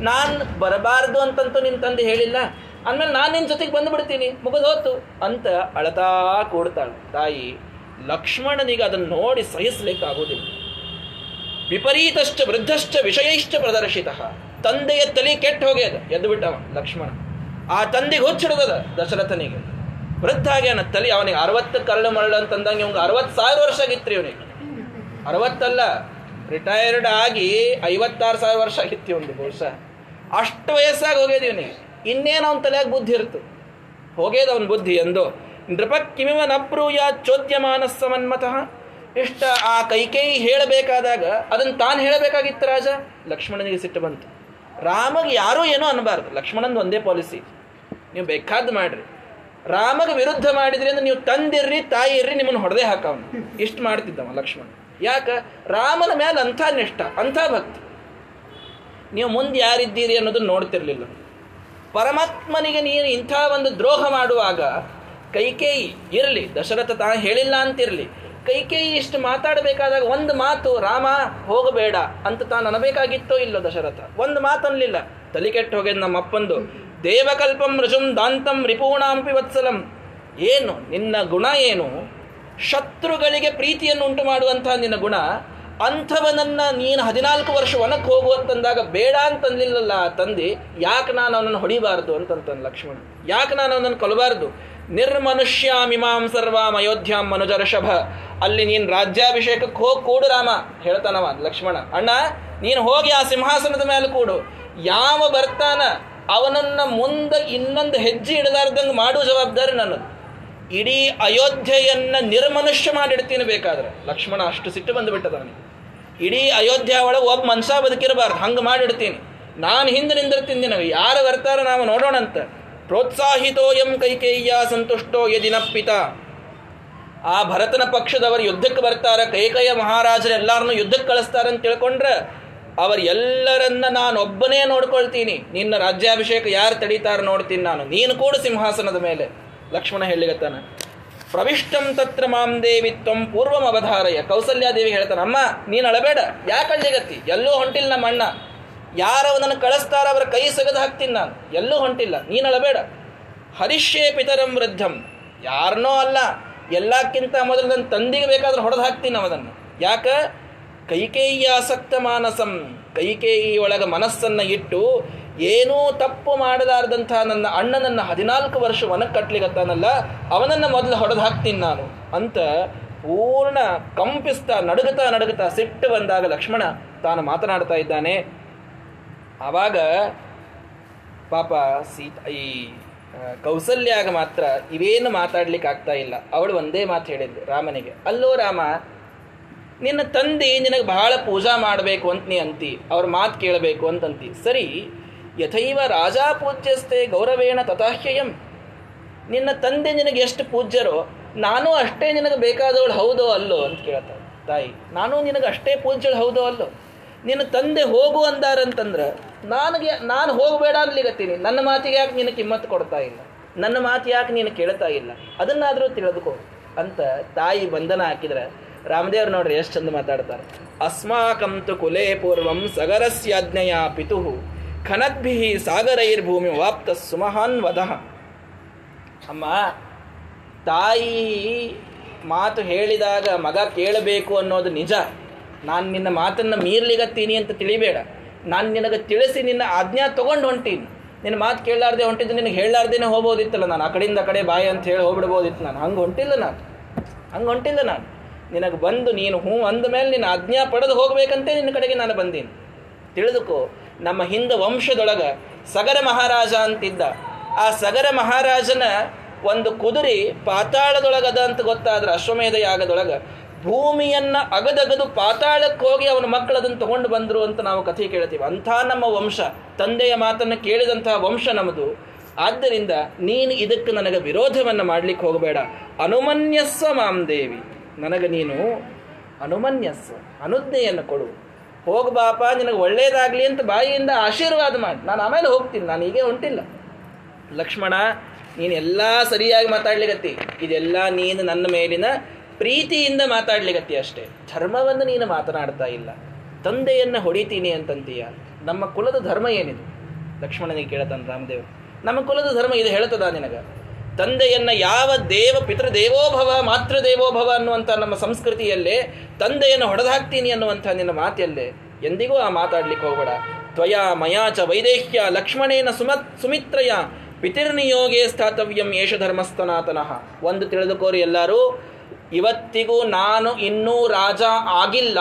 ನಾನು ಬರಬಾರ್ದು ಅಂತಂತೂ ನಿನ್ನ ತಂದೆ ಹೇಳಿಲ್ಲ. ಅಂದಮೇಲೆ ನಾನು ನಿನ್ನ ಜೊತೆಗೆ ಬಂದುಬಿಡ್ತೀನಿ. ಮುಗಿದು ಹೋತು. ಅಂತ ಅಳತಾ ಕೂಡ್ತಾಳೆ. ತಾಯಿ, ಲಕ್ಷ್ಮಣನಿಗೆ ಅದನ್ನು ನೋಡಿ ಸಹಿಸಲಿಕ್ಕಾಗುವುದಿಲ್ಲ ವಿಪರೀತಶ್ಚ, ವೃದ್ಧಶ್ಚ, ವಿಷಯೈಶ್ಚ ಪ್ರದರ್ಶಿತ. ತಂದೆಯ ತಲೆ ಕೆಟ್ಟ ಹೋಗ್ಯದ. ಎದ್ದು ಬಿಟ್ಟವ ಲಕ್ಷ್ಮಣ. ಆ ತಂದೆಗೆ ಹುಚ್ಚಿಡದ ದಶರಥನಿಗೆ. ವೃದ್ಧ ಅನ್ನ ತಲೆ, ಅವನಿಗೆ ಅರವತ್ತು ಕರಳು ಮರಳು ಅಂತಂದಂಗೆ ಇವ್ಗೆ ಅರವತ್ತು ಸಾವಿರ ವರ್ಷ ಆಗಿತ್ತು ಇವನಿಗೆ. ಅರವತ್ತಲ್ಲ ರಿಟೈರ್ಡ್ ಆಗಿ ಐವತ್ತಾರು ಸಾವಿರ ವರ್ಷ ಆಗಿತ್ತು ಇವನಿಗೆ ಬಹುಶಃ. ಅಷ್ಟು ವಯಸ್ಸಾಗಿ ಹೋಗ್ಯದ ಇವನಿಗೆ. ಇನ್ನೇನು ಅವನ ತಲೆಯಾಗ ಬುದ್ಧಿ ಇರುತ್ತೆ. ಹೋಗೇದು ಅವನ ಬುದ್ಧಿ ಎಂದೋ. ನೃಪಕ್ಕಿಮಿವ ಕಿಮಿವ ನಪ್ರೂಯ ಚೋದ್ಯಮಾನ ಸಮನ್ಮತಃ ಇಷ್ಟ ಆ ಕೈಕೇಯಿ ಹೇಳಬೇಕಾದಾಗ ಅದನ್ನು ತಾನು ಹೇಳಬೇಕಾಗಿತ್ತು ರಾಜ? ಲಕ್ಷ್ಮಣನಿಗೆ ಸಿಟ್ಟು ಬಂತು. ರಾಮಗೆ ಯಾರೂ ಏನೋ ಅನ್ನಬಾರ್ದು ಲಕ್ಷ್ಮಣಂದು ಒಂದೇ ಪಾಲಿಸಿ. ನೀವು ಬೇಕಾದ್ದು ಮಾಡ್ರಿ. ರಾಮಗೆ ವಿರುದ್ಧ ಮಾಡಿದ್ರಿ ಅಂದ್ರೆ ನೀವು ತಂದಿರ್ರಿ ತಾಯಿ ಇರ್ರಿ ನಿಮ್ಮನ್ನು ಹೊಡೆದೇ ಹಾಕವನು. ಇಷ್ಟು ಮಾಡ್ತಿದ್ದವ ಲಕ್ಷ್ಮಣ. ಯಾಕ? ರಾಮನ ಮೇಲೆ ಅಂಥ ನಿಷ್ಠ ಅಂಥ ಭಕ್ತಿ ನೀವು ಮುಂದೆ ಯಾರಿದ್ದೀರಿ ಅನ್ನೋದನ್ನ ನೋಡ್ತಿರ್ಲಿಲ್ಲ. ಪರಮಾತ್ಮನಿಗೆ ನೀನು ಇಂಥ ಒಂದು ದ್ರೋಹ ಮಾಡುವಾಗ, ಕೈಕೇಯಿ, ಇರಲಿ, ದಶರಥ ತಾ ಹೇಳಿಲ್ಲ ಅಂತಿರಲಿ, ಕೈಕೇಯಿ ಇಷ್ಟು ಮಾತಾಡಬೇಕಾದಾಗ ಒಂದು ಮಾತು, ರಾಮ, ಹೋಗಬೇಡ ಅಂತ ತಾನು ಅನಬೇಕಾಗಿತ್ತೋ ಇಲ್ಲೋ ದಶರಥ? ಒಂದು ಮಾತು ಅನ್ಲಿಲ್ಲ ತಲೆ ಕೆಟ್ಟು ಹೋಗ್ಯದ ನಮ್ಮ ಅಪ್ಪಂದು ದೇವಕಲ್ಪಂ ರಜುಂ ದಾಂತಂ ರಿಪೂಣಾಂಪಿ ವತ್ಸಲಂ ಏನು? ನಿನ್ನ ಗುಣ ಏನು? ಶತ್ರುಗಳಿಗೆ ಪ್ರೀತಿಯನ್ನು ಉಂಟು ಮಾಡುವಂತಹ ನಿನ್ನ ಗುಣ ಅಂಥವನನ್ನ ನೀನು ಹದಿನಾಲ್ಕು ವರ್ಷ ಒನಕ್ಕೆ ಹೋಗುವಂತಂದಾಗ ಬೇಡ ಅಂತಂದಿಲ್ಲಲ್ಲ ತಂದೆ, ಯಾಕೆ ನಾನು ಅವನನ್ನು ಹೊಡಿಬಾರ್ದು ಅಂತಂತಾನೆ ಲಕ್ಷ್ಮಣ. ಯಾಕೆ ನಾನು ಅವನನ್ನು ಕೊಲ್ಲಬಾರ್ದು ನಿರ್ಮನುಷ್ಯಾಮಿಮಾಂ ಸರ್ವಾಂ ಅಯೋಧ್ಯಾಂ ಮನುಜರಷಭ ಅಲ್ಲಿ ನೀನು ರಾಜ್ಯಾಭಿಷೇಕಕ್ಕೆ ಹೋಗಿ ಕೂಡು ರಾಮ, ಹೇಳ್ತಾನವ ಲಕ್ಷ್ಮಣ. ಅಣ್ಣ, ನೀನು ಹೋಗಿ ಆ ಸಿಂಹಾಸನದ ಮೇಲೆ ಕೂಡು. ಯಾವ ಬರ್ತಾನ, ಅವನನ್ನ ಮುಂದೆ ಇನ್ನೊಂದು ಹೆಜ್ಜೆ ಇಡಲಾರ್ದಂಗೆ ಮಾಡುವ ಜವಾಬ್ದಾರಿ ನನ್ನದು. ಇಡೀ ಅಯೋಧ್ಯೆಯನ್ನು ನಿರ್ಮನುಷ್ಯ ಮಾಡಿಡ್ತೀನಿ ಬೇಕಾದ್ರೆ. ಲಕ್ಷ್ಮಣ ಅಷ್ಟು ಸಿಟ್ಟು ಬಂದುಬಿಟ್ಟದ ಅವನಿಗೆ ಇಡೀ ಅಯೋಧ್ಯ ಒಳಗೆ ಒಬ್ಬ ಮನ್ಸ ಬದುಕಿರಬಾರ್ದು, ಹಂಗೆ ಮಾಡಿಡ್ತೀನಿ. ನಾನು ಹಿಂದೆ ನಿಂದಿರ್ತೀನಿ ನಿನಗೆ, ಯಾರು ಬರ್ತಾರ ನಾವು ನೋಡೋಣ ಅಂತ ಪ್ರೋತ್ಸಾಹಿತೋ ಎಂ ಕೈಕೇಯ್ಯ ಸಂತುಷ್ಟೋ ಯದಿನಪ್ಪಿತ ಆ ಭರತನ ಪಕ್ಷದವರು ಯುದ್ಧಕ್ಕೆ ಬರ್ತಾರ, ಕೈಕೇಯ ಮಹಾರಾಜರು ಎಲ್ಲಾರನ್ನು ಯುದ್ಧಕ್ಕೆ ಕಳಿಸ್ತಾರ ಅಂತ ತಿಳ್ಕೊಂಡ್ರೆ, ಅವರು ಎಲ್ಲರನ್ನ ನಾನು ಒಬ್ಬನೇ ನೋಡ್ಕೊಳ್ತೀನಿ. ನಿನ್ನ ರಾಜ್ಯಾಭಿಷೇಕ ಯಾರು ತಡೀತಾರ ನೋಡ್ತೀನಿ ನಾನು. ನೀನು ಕೂಡ ಸಿಂಹಾಸನದ ಮೇಲೆ. ಲಕ್ಷ್ಮಣ ಹೇಳಿಗತ್ತಾನ ಪ್ರವಿಷ್ಟಂ ತತ್ರ ಮಾಂ ದೇವಿ ತ್ವಂ ಪೂರ್ವಂ ಅವಧಾರಯ. ಕೌಸಲ್ಯಾದೇವಿ ಹೇಳ್ತಾನೆ, ಅಮ್ಮ, ನೀನು ಅಳಬೇಡ, ಯಾಕೆ ಅಳ್ಳಿಗತ್ತಿ ಎಲ್ಲೂ ಹೊಂಟಿಲ್ಲ ನಮ್ಮ ಅಣ್ಣ. ಯಾರವನನ್ನು ಕಳಿಸ್ತಾರ ಅವರ ಕೈ ಸಗದು ಹಾಕ್ತೀನಿ ನಾನು. ಎಲ್ಲೂ ಹೊಂಟಿಲ್ಲ, ನೀನು ಅಳಬೇಡ. ಹರಿಷ್ಯೇ ಪಿತರಂ ವೃದ್ಧಂ. ಯಾರನ್ನೋ ಅಲ್ಲ, ಎಲ್ಲಕ್ಕಿಂತ ಮೊದಲು ನನ್ನ ತಂದಿಗೆ ಬೇಕಾದ್ರೆ ಹೊಡೆದು ಹಾಕ್ತೀನಿ ಅವನನ್ನು ಯಾಕ? ಕೈಕೇಯಿ ಆಸಕ್ತ ಮಾನಸಂ, ಕೈಕೇಯಿ ಒಳಗ ಮನಸ್ಸನ್ನ ಇಟ್ಟು ಏನೂ ತಪ್ಪು ಮಾಡಲಾರ್ದಂಥ ನನ್ನ ಅಣ್ಣನನ್ನು ಹದಿನಾಲ್ಕು ವರ್ಷ ಕಟ್ಟಲಿಕ್ಕೆ ಕಟ್ಲಿಗತ್ತಾನಲ್ಲ ಅವನನ್ನು ಮೊದಲು ಹೊಡೆದು ಹಾಕ್ತೀನಿ ನಾನು ಅಂತ ಪೂರ್ಣ ಕಂಪಿಸ್ತಾ, ನಡುಗುತ್ತಾ ನಡುಗುತ್ತಾ ಸಿಟ್ಟು ಬಂದಾಗ ಲಕ್ಷ್ಮಣ ತಾನು ಮಾತನಾಡ್ತಾ ಇದ್ದಾನೆ. ಆವಾಗ ಪಾಪ ಸೀತ, ಈ ಕೌಸಲ್ಯಾಗ ಮಾತ್ರ ಇವೇನು ಮಾತಾಡ್ಲಿಕ್ಕೆ ಆಗ್ತಾ ಇಲ್ಲ. ಅವಳು ಒಂದೇ ಮಾತು ಹೇಳಿದ್ಲು ರಾಮನಿಗೆ, ಅಲ್ಲೋ ರಾಮ, ನಿನ್ನ ತಂದೆ ನಿನಗೆ ಬಹಳ ಪೂಜಾ ಮಾಡಬೇಕು ಅಂತ ನೀ ಅಂತಿ, ಅವ್ರ ಮಾತು ಕೇಳಬೇಕು ಅಂತಂತಿ ಸರಿ ಯಥೈವ ರಾಜಾ ಪೂಜ್ಯಸ್ತೆ ಗೌರವೇಣ ತಥಾಹ್ಯಯಂ. ನಿನ್ನ ತಂದೆ ನಿನಗೆ ಎಷ್ಟು ಪೂಜ್ಯರೋ, ನಾನು ಅಷ್ಟೇ ನಿನಗೆ ಬೇಕಾದವಳು ಹೌದೋ ಅಲ್ಲೋ ಅಂತ ಕೇಳ್ತಾಳೆ ತಾಯಿ. ನಾನು ನಿನಗೆ ಅಷ್ಟೇ ಪೂಜ್ಯಳು ಹೌದೋ ಅಲ್ಲೋ? ನಿನ್ನ ತಂದೆ ಹೋಗು ಅಂದಾರಂತಂದ್ರೆ, ನನಗೆ, ನಾನು ಹೋಗಬೇಡ ಅನ್ಲಿಗತ್ತೀನಿ ನನ್ನ ಮಾತಿಗೆ ಯಾಕೆ ನಿನ್ನ ಕಿಮ್ಮತ್ತು ಕೊಡ್ತಾ ಇಲ್ಲ? ನನ್ನ ಮಾತು ಯಾಕೆ ನೀನು ಕೇಳ್ತಾ ಇಲ್ಲ? ಅದನ್ನಾದರೂ ತಿಳಿದುಕೋ ಅಂತ ತಾಯಿ ಬಂಧನ ಹಾಕಿದ್ರೆ ರಾಮದೇವ್ರು ನೋಡ್ರಿ ಎಷ್ಟು ಚಂದ ಮಾತಾಡ್ತಾರೆ. ಅಸ್ಮಾಕಂತು ಕುಲೇ ಪೂರ್ವಂ ಸಗರಸ್ಯಾಜ್ಞೆಯ ಪಿತು. ಖನದ್ಭಿ ಸಾಗರೈರ್ಭೂಮಿ ವಾಪ್ತ ಸುಮಹಾನ್ ವದಃ. ಅಮ್ಮ, ತಾಯಿ ಮಾತು ಹೇಳಿದಾಗ ಮಗ ಕೇಳಬೇಕು ಅನ್ನೋದು ನಿಜ. ನಾನು ನಿನ್ನ ಮಾತನ್ನು ಮೀರ್ಲಿಗತ್ತೀನಿ ಅಂತ ತಿಳಿಬೇಡ. ನಾನು ನಿನಗೆ ತಿಳಿಸಿ ನಿನ್ನ ಆಜ್ಞಾ ತಗೊಂಡು ಹೊಂಟೀನಿ. ನಿನ್ನ ಮಾತು ಕೇಳಲಾರ್ದೆ ಹೊಂಟಿದ್ದು ನಿನಗೆ ಹೇಳಲಾರ್ದೇನೆ ಹೋಗ್ಬೋದಿತ್ತಲ್ಲ ನಾನು. ಆ ಕಡೆಯಿಂದ ಕಡೆ ಬಾಯಿ ಅಂತ ಹೇಳಿ ಹೋಗ್ಬಿಡ್ಬೋದಿತ್ತು ನಾನು. ಹಂಗೆ ಹೊಂಟಿಲ್ಲ ನಾನು. ಹಂಗೆ ಹೊಂಟಿಲ್ಲ ನಾನು. ನಿನಗೆ ಬಂದು ನೀನು ಹ್ಞೂ ಅಂದ ಮೇಲೆ ನಿನ್ನ ಆಜ್ಞಾ ಪಡೆದು ಹೋಗ್ಬೇಕಂತೆ ನಿನ್ನ ಕಡೆಗೆ ನಾನು ಬಂದೀನಿ. ತಿಳಿದುಕೋ ನಮ್ಮ ಹಿಂದ ವಂಶದೊಳಗ ಸಗರ ಮಹಾರಾಜ ಅಂತಿದ್ದ. ಆ ಸಗರ ಮಹಾರಾಜನ ಒಂದು ಕುದುರೆ ಪಾತಾಳದೊಳಗದ ಅಂತ ಗೊತ್ತಾದ್ರೆ ಅಶ್ವಮೇಧ ಯಾಗದೊಳಗ ಭೂಮಿಯನ್ನ ಅಗದಗದು ಪಾತಾಳಕ್ಕೆ ಹೋಗಿ ಅವನ ಮಕ್ಕಳದನ್ನು ತಗೊಂಡು ಬಂದರು ಅಂತ ನಾವು ಕಥೆ ಕೇಳ್ತೀವಿ. ಅಂಥ ನಮ್ಮ ವಂಶ. ತಂದೆಯ ಮಾತನ್ನು ಕೇಳಿದಂತಹ ವಂಶ ನಮ್ಮದು ಆದ್ದರಿಂದ ನೀನು ಇದಕ್ಕೆ ನನಗೆ ವಿರೋಧವನ್ನು ಮಾಡ್ಲಿಕ್ಕೆ ಹೋಗಬೇಡ. ಅನುಮನ್ಯಸ್ವ ಮಾಂ ದೇವಿ. ನನಗೆ ನೀನು ಅನುಮನ್ಯಸ್ವ, ಅನುಜ್ಞೆಯನ್ನು ಕೊಡು. ಹೋಗ್ಬಾಪ ನಿನಗೆ ಒಳ್ಳೇದಾಗಲಿ ಅಂತ ಬಾಯಿಯಿಂದ ಆಶೀರ್ವಾದ ಮಾಡಿ. ನಾನು ಆಮೇಲೆ ಹೋಗ್ತೀನಿ, ನಾನು ಹೀಗೆ ಹೊಂಟಿಲ್ಲ. ಲಕ್ಷ್ಮಣ, ನೀನು ಎಲ್ಲ ಸರಿಯಾಗಿ ಮಾತಾಡ್ಲಿಗತ್ತಿ ಇದೆಲ್ಲ ನೀನು ನನ್ನ ಮೇಲಿನ ಪ್ರೀತಿಯಿಂದ ಮಾತಾಡ್ಲಿಗತ್ತಿ ಅಷ್ಟೇ. ಧರ್ಮವನ್ನು ನೀನು ಮಾತನಾಡ್ತಾ ಇಲ್ಲ. ತಂದೆಯನ್ನು ಹೊಡಿತೀನಿ ಅಂತಂತೀಯ. ನಮ್ಮ ಕುಲದ ಧರ್ಮ ಏನಿದು? ಲಕ್ಷ್ಮಣನಿಗೆ ಕೇಳತಾನೆ ರಾಮದೇವ್. ನಮ್ಮ ಕುಲದ ಧರ್ಮ ಇದು ಹೇಳ್ತದ ನಿನಗ? ತಂದೆಯನ್ನ ಯಾವ ದೇವ ಪಿತೃ ದೇವೋಭವ ಮಾತೃ ದೇವೋಭವ ಅನ್ನುವಂಥ ನಮ್ಮ ಸಂಸ್ಕೃತಿಯಲ್ಲೇ ತಂದೆಯನ್ನು ಹೊಡೆದಾಕ್ತೀನಿ ಅನ್ನುವಂಥ ನಿನ್ನ ಮಾತಲ್ಲೇ ಎಂದಿಗೂ ಆ ಮಾತಾಡ್ಲಿಕ್ಕೆ ಹೋಗಬೇಡ. ತ್ವಯಾ ಮಯಾಚ ವೈದೇಹ್ಯ ಲಕ್ಷ್ಮಣೇನ ಸುಮತ್ ಸುಮಿತ್ರಯ ಪಿತಿರ್ನಿಯೋಗೇ ಸ್ಥಾತವ್ಯಂ ಏಷ ಧರ್ಮಸ್ಥನಾತನಃ. ಒಂದು ತಿಳಿದುಕೋರಿ ಎಲ್ಲರೂ, ಇವತ್ತಿಗೂ ನಾನು ಇನ್ನೂ ರಾಜ ಆಗಿಲ್ಲ.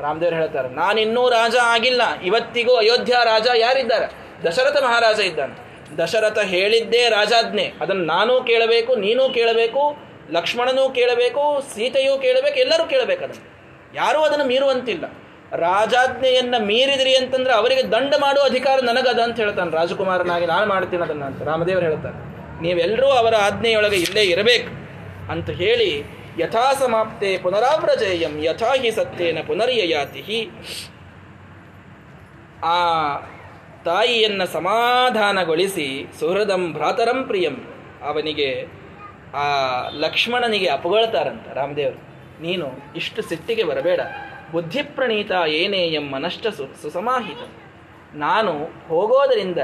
ರಾಮದೇವ್ರು ಹೇಳ್ತಾರೆ, ನಾನಿನ್ನೂ ರಾಜ ಆಗಿಲ್ಲ, ಇವತ್ತಿಗೂ ಅಯೋಧ್ಯ ರಾಜ ಯಾರಿದ್ದಾರೆ? ದಶರಥ ಮಹಾರಾಜ ಇದ್ದಾನೆ. ದಶರಥ ಹೇಳಿದ್ದೇ ರಾಜಾಜ್ಞೆ. ಅದನ್ನು ನಾನೂ ಕೇಳಬೇಕು, ನೀನೂ ಕೇಳಬೇಕು, ಲಕ್ಷ್ಮಣನೂ ಕೇಳಬೇಕು, ಸೀತೆಯೂ ಕೇಳಬೇಕು, ಎಲ್ಲರೂ ಕೇಳಬೇಕು ಅದನ್ನು. ಯಾರೂ ಅದನ್ನು ಮೀರುವಂತಿಲ್ಲ. ರಾಜಾಜ್ಞೆಯನ್ನು ಮೀರಿದ್ರಿ ಅಂತಂದ್ರೆ ಅವರಿಗೆ ದಂಡ ಮಾಡುವ ಅಧಿಕಾರ ನನಗದ ಅಂತ ಹೇಳ್ತಾನೆ. ರಾಜಕುಮಾರನಾಗಿ ನಾನು ಮಾಡ್ತೀನಿ ಅದನ್ನು ಅಂತ ರಾಮದೇವರು ಹೇಳ್ತಾರೆ. ನೀವೆಲ್ಲರೂ ಅವರ ಆಜ್ಞೆಯೊಳಗೆ ಇಲ್ಲೇ ಇರಬೇಕು ಅಂತ ಹೇಳಿ ಯಥಾ ಸಮಾಪ್ತೆ ಪುನರಾವ್ರಜೇಯಂ ಯಥಾ ಹಿ ಸತ್ಯೇನ ಪುನರ್ಯಯಾತಿ ಆ ತಾಯಿಯನ್ನ ಸಮಾಧಾನಗೊಳಿಸಿ ಸುಹೃದಂ ಭ್ರಾತರಂ ಪ್ರಿಯಂ, ಅವನಿಗೆ ಆ ಲಕ್ಷ್ಮಣನಿಗೆ ಅಪಗೊಳ್ತಾರಂತ ರಾಮದೇವರು. ನೀನು ಇಷ್ಟು ಸಿಟ್ಟಿಗೆ ಬರಬೇಡ. ಬುದ್ಧಿಪ್ರಣೀತ ಏನೇ ಮನಷ್ಟ ಸು ಸುಸಮಾಹಿತ. ನಾನು ಹೋಗೋದರಿಂದ,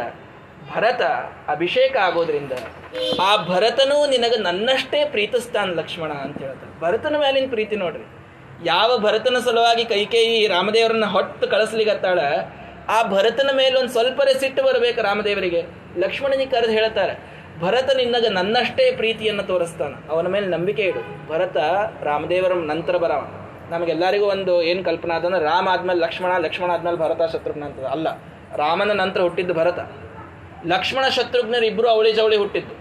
ಭರತ ಅಭಿಷೇಕ ಆಗೋದ್ರಿಂದ, ಆ ಭರತನೂ ನಿನಗೆ ನನ್ನಷ್ಟೇ ಪ್ರೀತಿಸ್ತಾನೆ ಲಕ್ಷ್ಮಣ ಅಂತ ಹೇಳ್ತಾರೆ ಭರತನ ಮೇಲಿನ ಪ್ರೀತಿ ನೋಡ್ರಿ. ಯಾವ ಭರತನ ಸಲುವಾಗಿ ಕೈಕೇಯಿ ರಾಮದೇವರನ್ನ ಹೊಟ್ಟು ಕಳಿಸ್ಲಿಗತ್ತಾಳ ಆ ಭರತನ ಮೇಲೆ ಒಂದು ಸ್ವಲ್ಪ ಸಿಟ್ಟು ಬರಬೇಕು ರಾಮದೇವರಿಗೆ. ಲಕ್ಷ್ಮಣನಿಗೆ ಕರೆದು ಹೇಳ್ತಾರೆ ಭರತ ನಿನ್ನಗ ನನ್ನಷ್ಟೇ ಪ್ರೀತಿಯನ್ನು ತೋರಿಸ್ತಾನ. ಅವನ ಮೇಲೆ ನಂಬಿಕೆ ಇಡು. ಭರತ ರಾಮದೇವರ ನಂತರ ಬರವ. ನಮಗೆಲ್ಲರಿಗೂ ಒಂದು ಏನು ಕಲ್ಪನಾ ಅದಂದ್ರೆ ರಾಮ ಆದ್ಮೇಲೆ ಲಕ್ಷ್ಮಣ ಲಕ್ಷ್ಮಣ ಆದ್ಮೇಲೆ ಭರತ, ಶತ್ರುಘ್ನ ಅಂತ ಅಲ್ಲ, ರಾಮನ ನಂತರ ಹುಟ್ಟಿದ್ದು ಭರತ. ಲಕ್ಷ್ಮಣ, ಶತ್ರುಘ್ನರು ಇಬ್ಬರು ಅವಳಿ ಜವಳಿ ಹುಟ್ಟಿದ್ದು.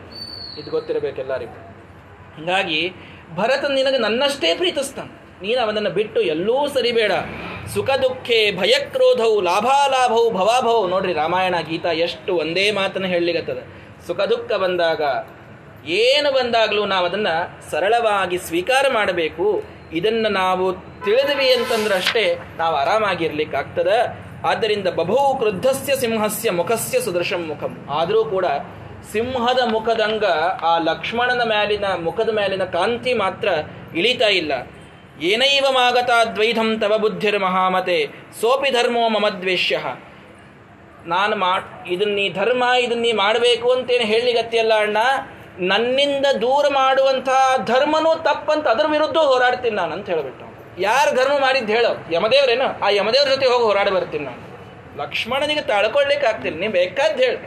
ಇದು ಗೊತ್ತಿರಬೇಕು ಎಲ್ಲರಿಗೂ. ಹೀಗಾಗಿ ಭರತ ನಿನಗೆ ನನ್ನಷ್ಟೇ ಪ್ರೀತಿಸ್ತಾನೆ. ನೀನು ಅವನನ್ನು ಬಿಟ್ಟು ಎಲ್ಲೂ ಸರಿಬೇಡ. ಸುಖ ದುಃಖೆ ಭಯಕ್ರೋಧವು ಲಾಭಾಲಾಭವು ಭವಾಭವು ನೋಡ್ರಿ ರಾಮಾಯಣ, ಗೀತಾ ಎಷ್ಟು ಒಂದೇ ಮಾತನ್ನು ಹೇಳಲಿಗತ್ತದ ಸುಖ ದುಃಖ ಬಂದಾಗ ಏನು ಬಂದಾಗಲೂ ನಾವು ಅದನ್ನು ಸರಳವಾಗಿ ಸ್ವೀಕಾರ ಮಾಡಬೇಕು. ಇದನ್ನು ನಾವು ತಿಳಿದ್ವಿ ಅಂತಂದ್ರೆ ಅಷ್ಟೇ ನಾವು ಆರಾಮಾಗಿರ್ಲಿಕ್ಕಾಗ್ತದ ಆದ್ದರಿಂದ ಬಭೂ ಕ್ರುದ್ಧಸ್ಯ ಸಿಂಹಸ್ಯ ಮುಖಸ್ಯ ಸುದರ್ಶಂ ಮುಖಂ. ಆದರೂ ಕೂಡ ಸಿಂಹದ ಮುಖದಂಗ ಆ ಲಕ್ಷ್ಮಣನ ಮೇಲಿನ ಮುಖದ ಮೇಲಿನ ಕಾಂತಿ ಮಾತ್ರ ಇಳಿತಾ ಇಲ್ಲ. ಏನೈವ ಮಾಗತ ದ್ವೈಧಂ ತವ ಬುದ್ಧಿರ್ ಮಹಾಮತೆ ಸೋಪಿ ಧರ್ಮೋ ಮಮದ್ವೇಷ್ಯ ನಾನು ಮಾ ಇದನ್ನ ನೀ ಧರ್ಮ ಇದನ್ನ ನೀ ಮಾಡಬೇಕು ಅಂತೇನು ಹೇಳಿಗತ್ತಿಯಲ್ಲ ಅಣ್ಣ, ನನ್ನಿಂದ ದೂರ ಮಾಡುವಂಥ ಧರ್ಮನೂ ತಪ್ಪಂತ ಅದ್ರ ವಿರುದ್ಧ ಹೋರಾಡ್ತೀನಿ ನಾನು ಅಂತ ಹೇಳಿಬಿಟ್ಟು ಯಾರು ಧರ್ಮ ಮಾಡಿದ್ದು ಹೇಳೋ, ಯಮದೇವ್ರೇನು? ಆ ಯಮದೇವ್ರ ಜೊತೆ ಹೋಗಿ ಹೋರಾಡಿ ಬರ್ತೀನಿ ನಾನು. ಲಕ್ಷ್ಮಣನಿಗೆ ತಾಳ್ಕೊಳ್ಲಿಕ್ಕೆ ಆಗ್ತೀನಿ ನೀವು ಬೇಕಾದ್ದು ಹೇಳಿ.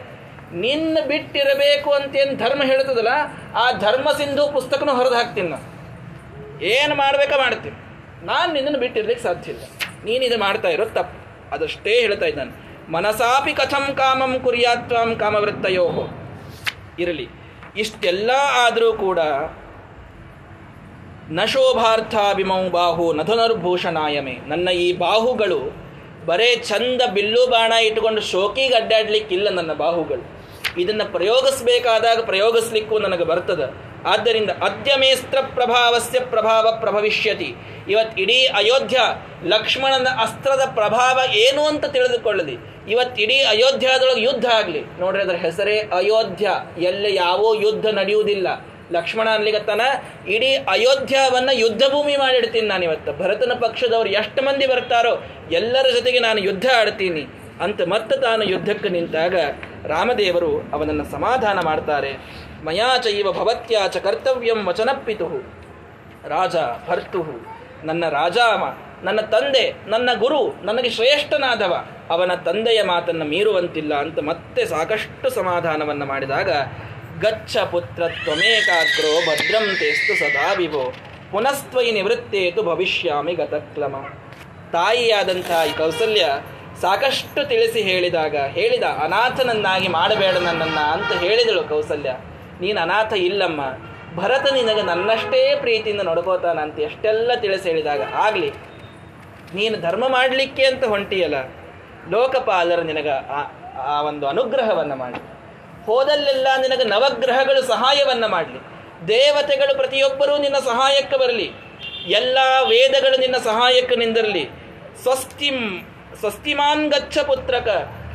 ನಿನ್ನ ಬಿಟ್ಟಿರಬೇಕು ಅಂತೇನು ಧರ್ಮ ಹೇಳ್ತದಲ್ಲ, ಆ ಧರ್ಮ ಸಿಂಧು ಪುಸ್ತಕನೂ ಹೊರದು ಹಾಕ್ತೀನಿ ನಾನು. ಏನು ಮಾಡ್ಬೇಕಾ ಮಾಡ್ತೀನಿ. ನಾನು ನಿನ್ನನ್ನು ಬಿಟ್ಟಿರ್ಲಿಕ್ಕೆ ಸಾಧ್ಯ ಇಲ್ಲ. ನೀನು ಇದು ಮಾಡ್ತಾ ಇರೋ ತಪ್ಪು. ಅದಷ್ಟೇ ಹೇಳ್ತಾ ಇದ್ದಾನೆ. ಮನಸಾಪಿ ಕಥಂ ಕಾಮಂ ಕುರಿಯಾತ್ವಾಂ ಕಾಮವೃತ್ತಯೋ. ಇರಲಿ. ಇಷ್ಟೆಲ್ಲ ಆದರೂ ಕೂಡ ನ ಶೋಭಾರ್ಥಾಭಿಮೌ ಬಾಹು ನಧನುರ್ಭೂಷಣಾಯಮೆ. ನನ್ನ ಈ ಬಾಹುಗಳು ಬರೇ ಚಂದ ಬಿಲ್ಲು ಬಾಣ ಇಟ್ಟುಕೊಂಡು ಶೋಕಿಗೆ ಅಡ್ಡಾಡ್ಲಿಕ್ಕಿಲ್ಲ ನನ್ನ ಬಾಹುಗಳು. ಇದನ್ನು ಪ್ರಯೋಗಿಸ್ಬೇಕಾದಾಗ ಪ್ರಯೋಗಿಸ್ಲಿಕ್ಕೂ ನನಗೆ ಬರ್ತದೆ. ಆದ್ದರಿಂದ ಅದ್ಯಮೇಸ್ತ್ರ ಪ್ರಭಾವಸ್ಯ ಪ್ರಭಾವ ಪ್ರಭವಿಷ್ಯತಿ. ಇವತ್ತು ಇಡೀ ಅಯೋಧ್ಯ ಲಕ್ಷ್ಮಣನ ಅಸ್ತ್ರದ ಪ್ರಭಾವ ಏನು ಅಂತ ತಿಳಿದುಕೊಳ್ಳಲಿ. ಇವತ್ತು ಇಡೀ ಅಯೋಧ್ಯಾದೊಳಗೆ ಯುದ್ಧ ಆಗಲಿ. ನೋಡ್ರಿ ಅದರ ಹೆಸರೇ ಅಯೋಧ್ಯ. ಎಲ್ಲಿ ಯಾವೋ ಯುದ್ಧ ನಡೆಯುವುದಿಲ್ಲ. ಲಕ್ಷ್ಮಣ ಅನ್ಲಿಗತ್ತಾನ ಇಡೀ ಅಯೋಧ್ಯವನ್ನ ಯುದ್ಧ ಭೂಮಿ ಮಾಡಿಡ್ತೀನಿ ನಾನು ಇವತ್ತು ಭರತನ ಪಕ್ಷದವರು ಎಷ್ಟು ಮಂದಿ ಬರ್ತಾರೋ ಎಲ್ಲರ ಜೊತೆಗೆ ನಾನು ಯುದ್ಧ ಆಡ್ತೀನಿ. ಅಂತ ಮತ್ತೆ ತಾನು ಯುದ್ಧಕ್ಕೆ ನಿಂತಾಗ ರಾಮದೇವರು ಅವನನ್ನು ಸಮಾಧಾನ ಮಾಡ್ತಾರೆ. ಮಯಾ ಇವ ಭವತ್ಯಾಚ ಕರ್ತವ್ಯಂ ವಚನಪ್ಪಿತು ರಾಜ ಭರ್ತು ನನ್ನ ರಾಜಾಮ, ನನ್ನ ತಂದೆ, ನನ್ನ ಗುರು, ನನಗೆ ಶ್ರೇಷ್ಠನಾದವ, ಅವನ ತಂದೆಯ ಮಾತನ್ನು ಮೀರುವಂತಿಲ್ಲ ಅಂತ ಮತ್ತೆ ಸಾಕಷ್ಟು ಸಮಾಧಾನವನ್ನು ಮಾಡಿದಾಗ, ಗಚ್ಚ ಪುತ್ರ ತ್ವಮೇಕಾಗ್ರೋ ಭದ್ರಂ ತೇಸ್ತು ಸದಾ ವಿಭೋ. ಪುನಸ್ತ್ವಯಿ ನಿವೃತ್ತೇತು ಭವಿಷ್ಯಾಮಿ ಗತಕ್ಲಮ ತಾಯಿಯಾದಂಥ ಈ ಕೌಸಲ್ಯ ಸಾಕಷ್ಟು ತಿಳಿಸಿ ಹೇಳಿದಾಗ, ಹೇಳಿದ ಅನಾಥನನ್ನಾಗಿ ಮಾಡಬೇಡ ನನ್ನನ್ನ ಅಂತ ಹೇಳಿದಳು ಕೌಸಲ್ಯ. ನೀನು ಅನಾಥ ಇಲ್ಲಮ್ಮ. ಭರತ ನಿನಗೆ ನನ್ನಷ್ಟೇ ಪ್ರೀತಿಯಿಂದ ನೋಡ್ಕೋತಾನ ಅಂತ ಎಷ್ಟೆಲ್ಲ ತಿಳಿಸಿ ಹೇಳಿದಾಗ. ಆಗಲಿ, ನೀನು ಧರ್ಮ ಮಾಡಲಿಕ್ಕೆ ಅಂತ ಹೊಂಟಿಯಲ್ಲ, ಲೋಕಪಾಲರು ನಿನಗೆ ಆ ಒಂದು ಅನುಗ್ರಹವನ್ನು ಮಾಡಿ. ಹೋದಲ್ಲೆಲ್ಲ ನಿನಗೆ ನವಗ್ರಹಗಳು ಸಹಾಯವನ್ನು ಮಾಡಲಿ. ದೇವತೆಗಳು ಪ್ರತಿಯೊಬ್ಬರೂ ನಿನ್ನ ಸಹಾಯಕ್ಕೆ ಬರಲಿ. ಎಲ್ಲ ವೇದಗಳು ನಿನ್ನ ಸಹಾಯಕ್ಕೆ ನಿಂದಿರಲಿ. ಸ್ವಸ್ತಿಂ ಸ್ವಸ್ತಿಮಾನ್ ಗಚ್ಚ ಪುತ್ರಕ,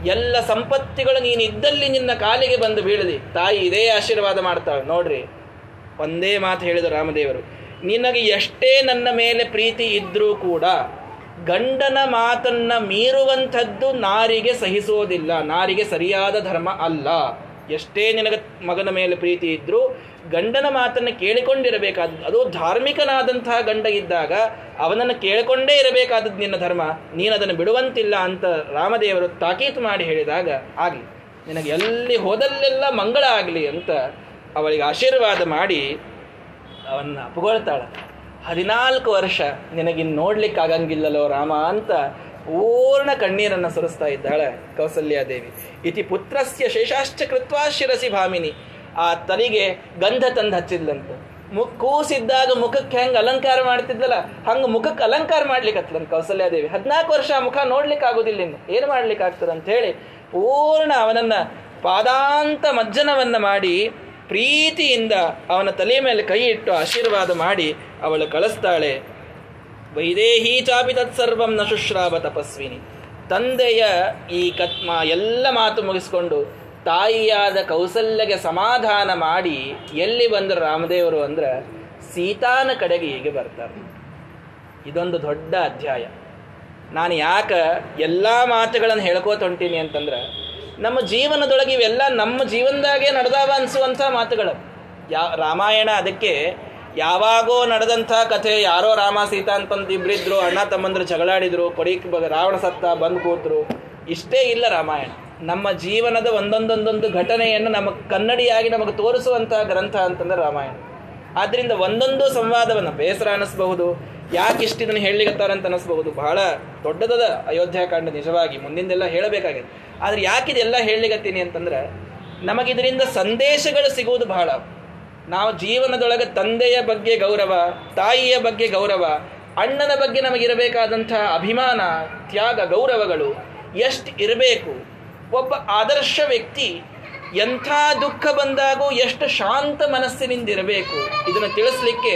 ಎಲ್ಲ ಸಂಪತ್ತಿಗಳು ನೀನು ಇದ್ದಲ್ಲಿ ನಿನ್ನ ಕಾಲಿಗೆ ಬಂದು ಬೀಳಲಿ. ತಾಯಿ ಇದೇ ಆಶೀರ್ವಾದ ಮಾಡ್ತಾಳೆ. ನೋಡ್ರಿ, ಒಂದೇ ಮಾತು ಹೇಳಿದರು ರಾಮದೇವರು, ನಿನಗೆ ಎಷ್ಟೇ ನನ್ನ ಮೇಲೆ ಪ್ರೀತಿ ಇದ್ದರೂ ಕೂಡ ಗಂಡನ ಮಾತನ್ನ ಮೀರುವಂಥದ್ದು ನಾರಿಗೆ ಸಹಿಸೋದಿಲ್ಲ. ನಾರಿಗೆ ಸರಿಯಾದ ಧರ್ಮ ಅಲ್ಲ. ಎಷ್ಟೇ ನಿನಗೆ ಮಗನ ಮೇಲೆ ಪ್ರೀತಿ ಇದ್ರೂ ಗಂಡನ ಮಾತನ್ನು ಕೇಳಿಕೊಂಡಿರಬೇಕಾದ, ಅದು ಧಾರ್ಮಿಕನಾದಂತಹ ಗಂಡ ಇದ್ದಾಗ ಅವನನ್ನು ಕೇಳಿಕೊಂಡೇ ಇರಬೇಕಾದದ್ದು ನಿನ್ನ ಧರ್ಮ, ನೀನು ಅದನ್ನು ಬಿಡುವಂತಿಲ್ಲ ಅಂತ ರಾಮದೇವರು ತಾಕೀತು ಮಾಡಿ ಹೇಳಿದಾಗ, ಆಗಲಿ, ನಿನಗೆ ಎಲ್ಲಿ ಹೋದಲ್ಲೆಲ್ಲ ಮಂಗಳ ಆಗಲಿ ಅಂತ ಅವಳಿಗೆ ಆಶೀರ್ವಾದ ಮಾಡಿ ಅವನ್ನು ಅಪಗೊಳ್ತಾಳೆ ಹದಿನಾಲ್ಕು ವರ್ಷ ನಿನಗಿನ್ನು ನೋಡ್ಲಿಕ್ಕೆ ಆಗಂಗಿಲ್ಲಲೋ ರಾಮ ಅಂತ ಪೂರ್ಣ ಕಣ್ಣೀರನ್ನು ಸುರಿಸ್ತಾ ಇದ್ದಾಳೆ ಕೌಸಲ್ಯಾದೇವಿ ಇತಿ ಪುತ್ರಸ್ಯ ಶೇಷಾಶ್ಚ ಕೃತ್ವಾ ಶಿರಸಿ ಭಾಮಿನಿ. ಆ ತಲೆಗೆ ಗಂಧ ತಂದು ಹಚ್ಚಿದ್ಲಂತ. ಮುಖ ಕೂಸಿದ್ದಾಗ ಮುಖಕ್ಕೆ ಹೆಂಗೆ ಅಲಂಕಾರ ಮಾಡ್ತಿದ್ದಲ್ಲ ಹಂಗೆ ಮುಖಕ್ಕೆ ಅಲಂಕಾರ ಮಾಡ್ಲಿಕ್ಕೆ ಕೌಸಲ್ಯಾದೇವಿ. ಹದಿನಾಲ್ಕು ವರ್ಷ ಮುಖ ನೋಡ್ಲಿಕ್ಕೆ ಆಗೋದಿಲ್ಲ ಇನ್ನು. ಏನು ಮಾಡ್ಲಿಕ್ಕೆ ಆಗ್ತದೆ ಅಂತ ಹೇಳಿ ಪೂರ್ಣ ಅವನನ್ನ ಪಾದಾಂತ ಮಜ್ಜನವನ್ನ ಮಾಡಿ ಪ್ರೀತಿಯಿಂದ ಅವನ ತಲೆ ಮೇಲೆ ಕೈ ಇಟ್ಟು ಆಶೀರ್ವಾದ ಮಾಡಿ ಅವಳು ಕಳಿಸ್ತಾಳೆ. ವೈದೇಹಿ ಚಾಪಿ ತತ್ಸರ್ವಂ ನ ಶುಶ್ರಾವ ತಪಸ್ವಿನಿ. ತಂದೆಯ ಈ ಕತ್ಮ ಎಲ್ಲ ಮಾತು ಮುಗಿಸ್ಕೊಂಡು ತಾಯಿಯಾದ ಕೌಸಲ್ಯಗೆ ಸಮಾಧಾನ ಮಾಡಿ ಎಲ್ಲಿ ಬಂದರು ರಾಮದೇವರು ಅಂದ್ರೆ ಸೀತಾನ ಕಡೆಗೆ ಹೀಗೆ ಬರ್ತಾರೆ. ಇದೊಂದು ದೊಡ್ಡ ಅಧ್ಯಾಯ. ನಾನು ಯಾಕೆ ಎಲ್ಲ ಮಾತುಗಳನ್ನು ಹೇಳ್ಕೋತ ಹೊಂಟೀನಿ ಅಂತಂದ್ರೆ, ನಮ್ಮ ಜೀವನದೊಳಗೆ ಇವೆಲ್ಲ ನಮ್ಮ ಜೀವನದಾಗೆ ನಡೆದಾವ ಅನಿಸುವಂಥ ಮಾತುಗಳು. ಯಾ ರಾಮಾಯಣ ಅದಕ್ಕೆ ಯಾವಾಗೋ ನಡೆದಂಥ ಕಥೆ, ಯಾರೋ ರಾಮ ಸೀತಾ ಅಂತಂದು ಇಬ್ಬರಿದ್ರು ಅಣ್ಣ ತಮ್ಮಂದ್ರು ಜಗಳಾಡಿದ್ರು ಕೊಡಿ ರಾವಣ ಸತ್ತ ಬಂದು ಕೂತರು, ಇಷ್ಟೇ ಇಲ್ಲ ರಾಮಾಯಣ. ನಮ್ಮ ಜೀವನದ ಒಂದೊಂದೊಂದೊಂದು ಘಟನೆಯನ್ನು ನಮಗೆ ಕನ್ನಡಿಯಾಗಿ ನಮಗೆ ತೋರಿಸುವಂತಹ ಗ್ರಂಥ ಅಂತಂದ್ರೆ ರಾಮಾಯಣ. ಆದ್ದರಿಂದ ಒಂದೊಂದು ಸಂವಾದವನ್ನು ಬೇಸರ ಅನ್ನಿಸ್ಬಹುದು ಯಾಕೆ ಇಷ್ಟು ಇದನ್ನು ಅಂತ ಅನ್ನಿಸ್ಬಹುದು ಬಹಳ ದೊಡ್ಡದಾದ ಅಯೋಧ್ಯಾಕಾಂಡ ನಿಜವಾಗಿ ಮುಂದಿಂದೆಲ್ಲ ಹೇಳಬೇಕಾಗಿದೆ. ಆದ್ರೆ ಯಾಕೆ ಇದೆಲ್ಲ ಹೇಳಲಿಗತ್ತೀನಿ ಅಂತಂದ್ರೆ ನಮಗಿದರಿಂದ ಸಂದೇಶಗಳು ಸಿಗುವುದು ಬಹಳ. ನಾವು ಜೀವನದೊಳಗೆ ತಂದೆಯ ಬಗ್ಗೆ ಗೌರವ, ತಾಯಿಯ ಬಗ್ಗೆ ಗೌರವ, ಅಣ್ಣನ ಬಗ್ಗೆ ನಮಗಿರಬೇಕಾದಂಥ ಅಭಿಮಾನ, ತ್ಯಾಗ, ಗೌರವಗಳು ಎಷ್ಟು ಇರಬೇಕು ಒಬ್ಬ ಆದರ್ಶ ವ್ಯಕ್ತಿ ಎಂಥ ದುಃಖ ಬಂದಾಗೂ ಎಷ್ಟು ಶಾಂತ ಮನಸ್ಸಿನಿಂದ ಇರಬೇಕು ಇದನ್ನು ತಿಳಿಸ್ಲಿಕ್ಕೆ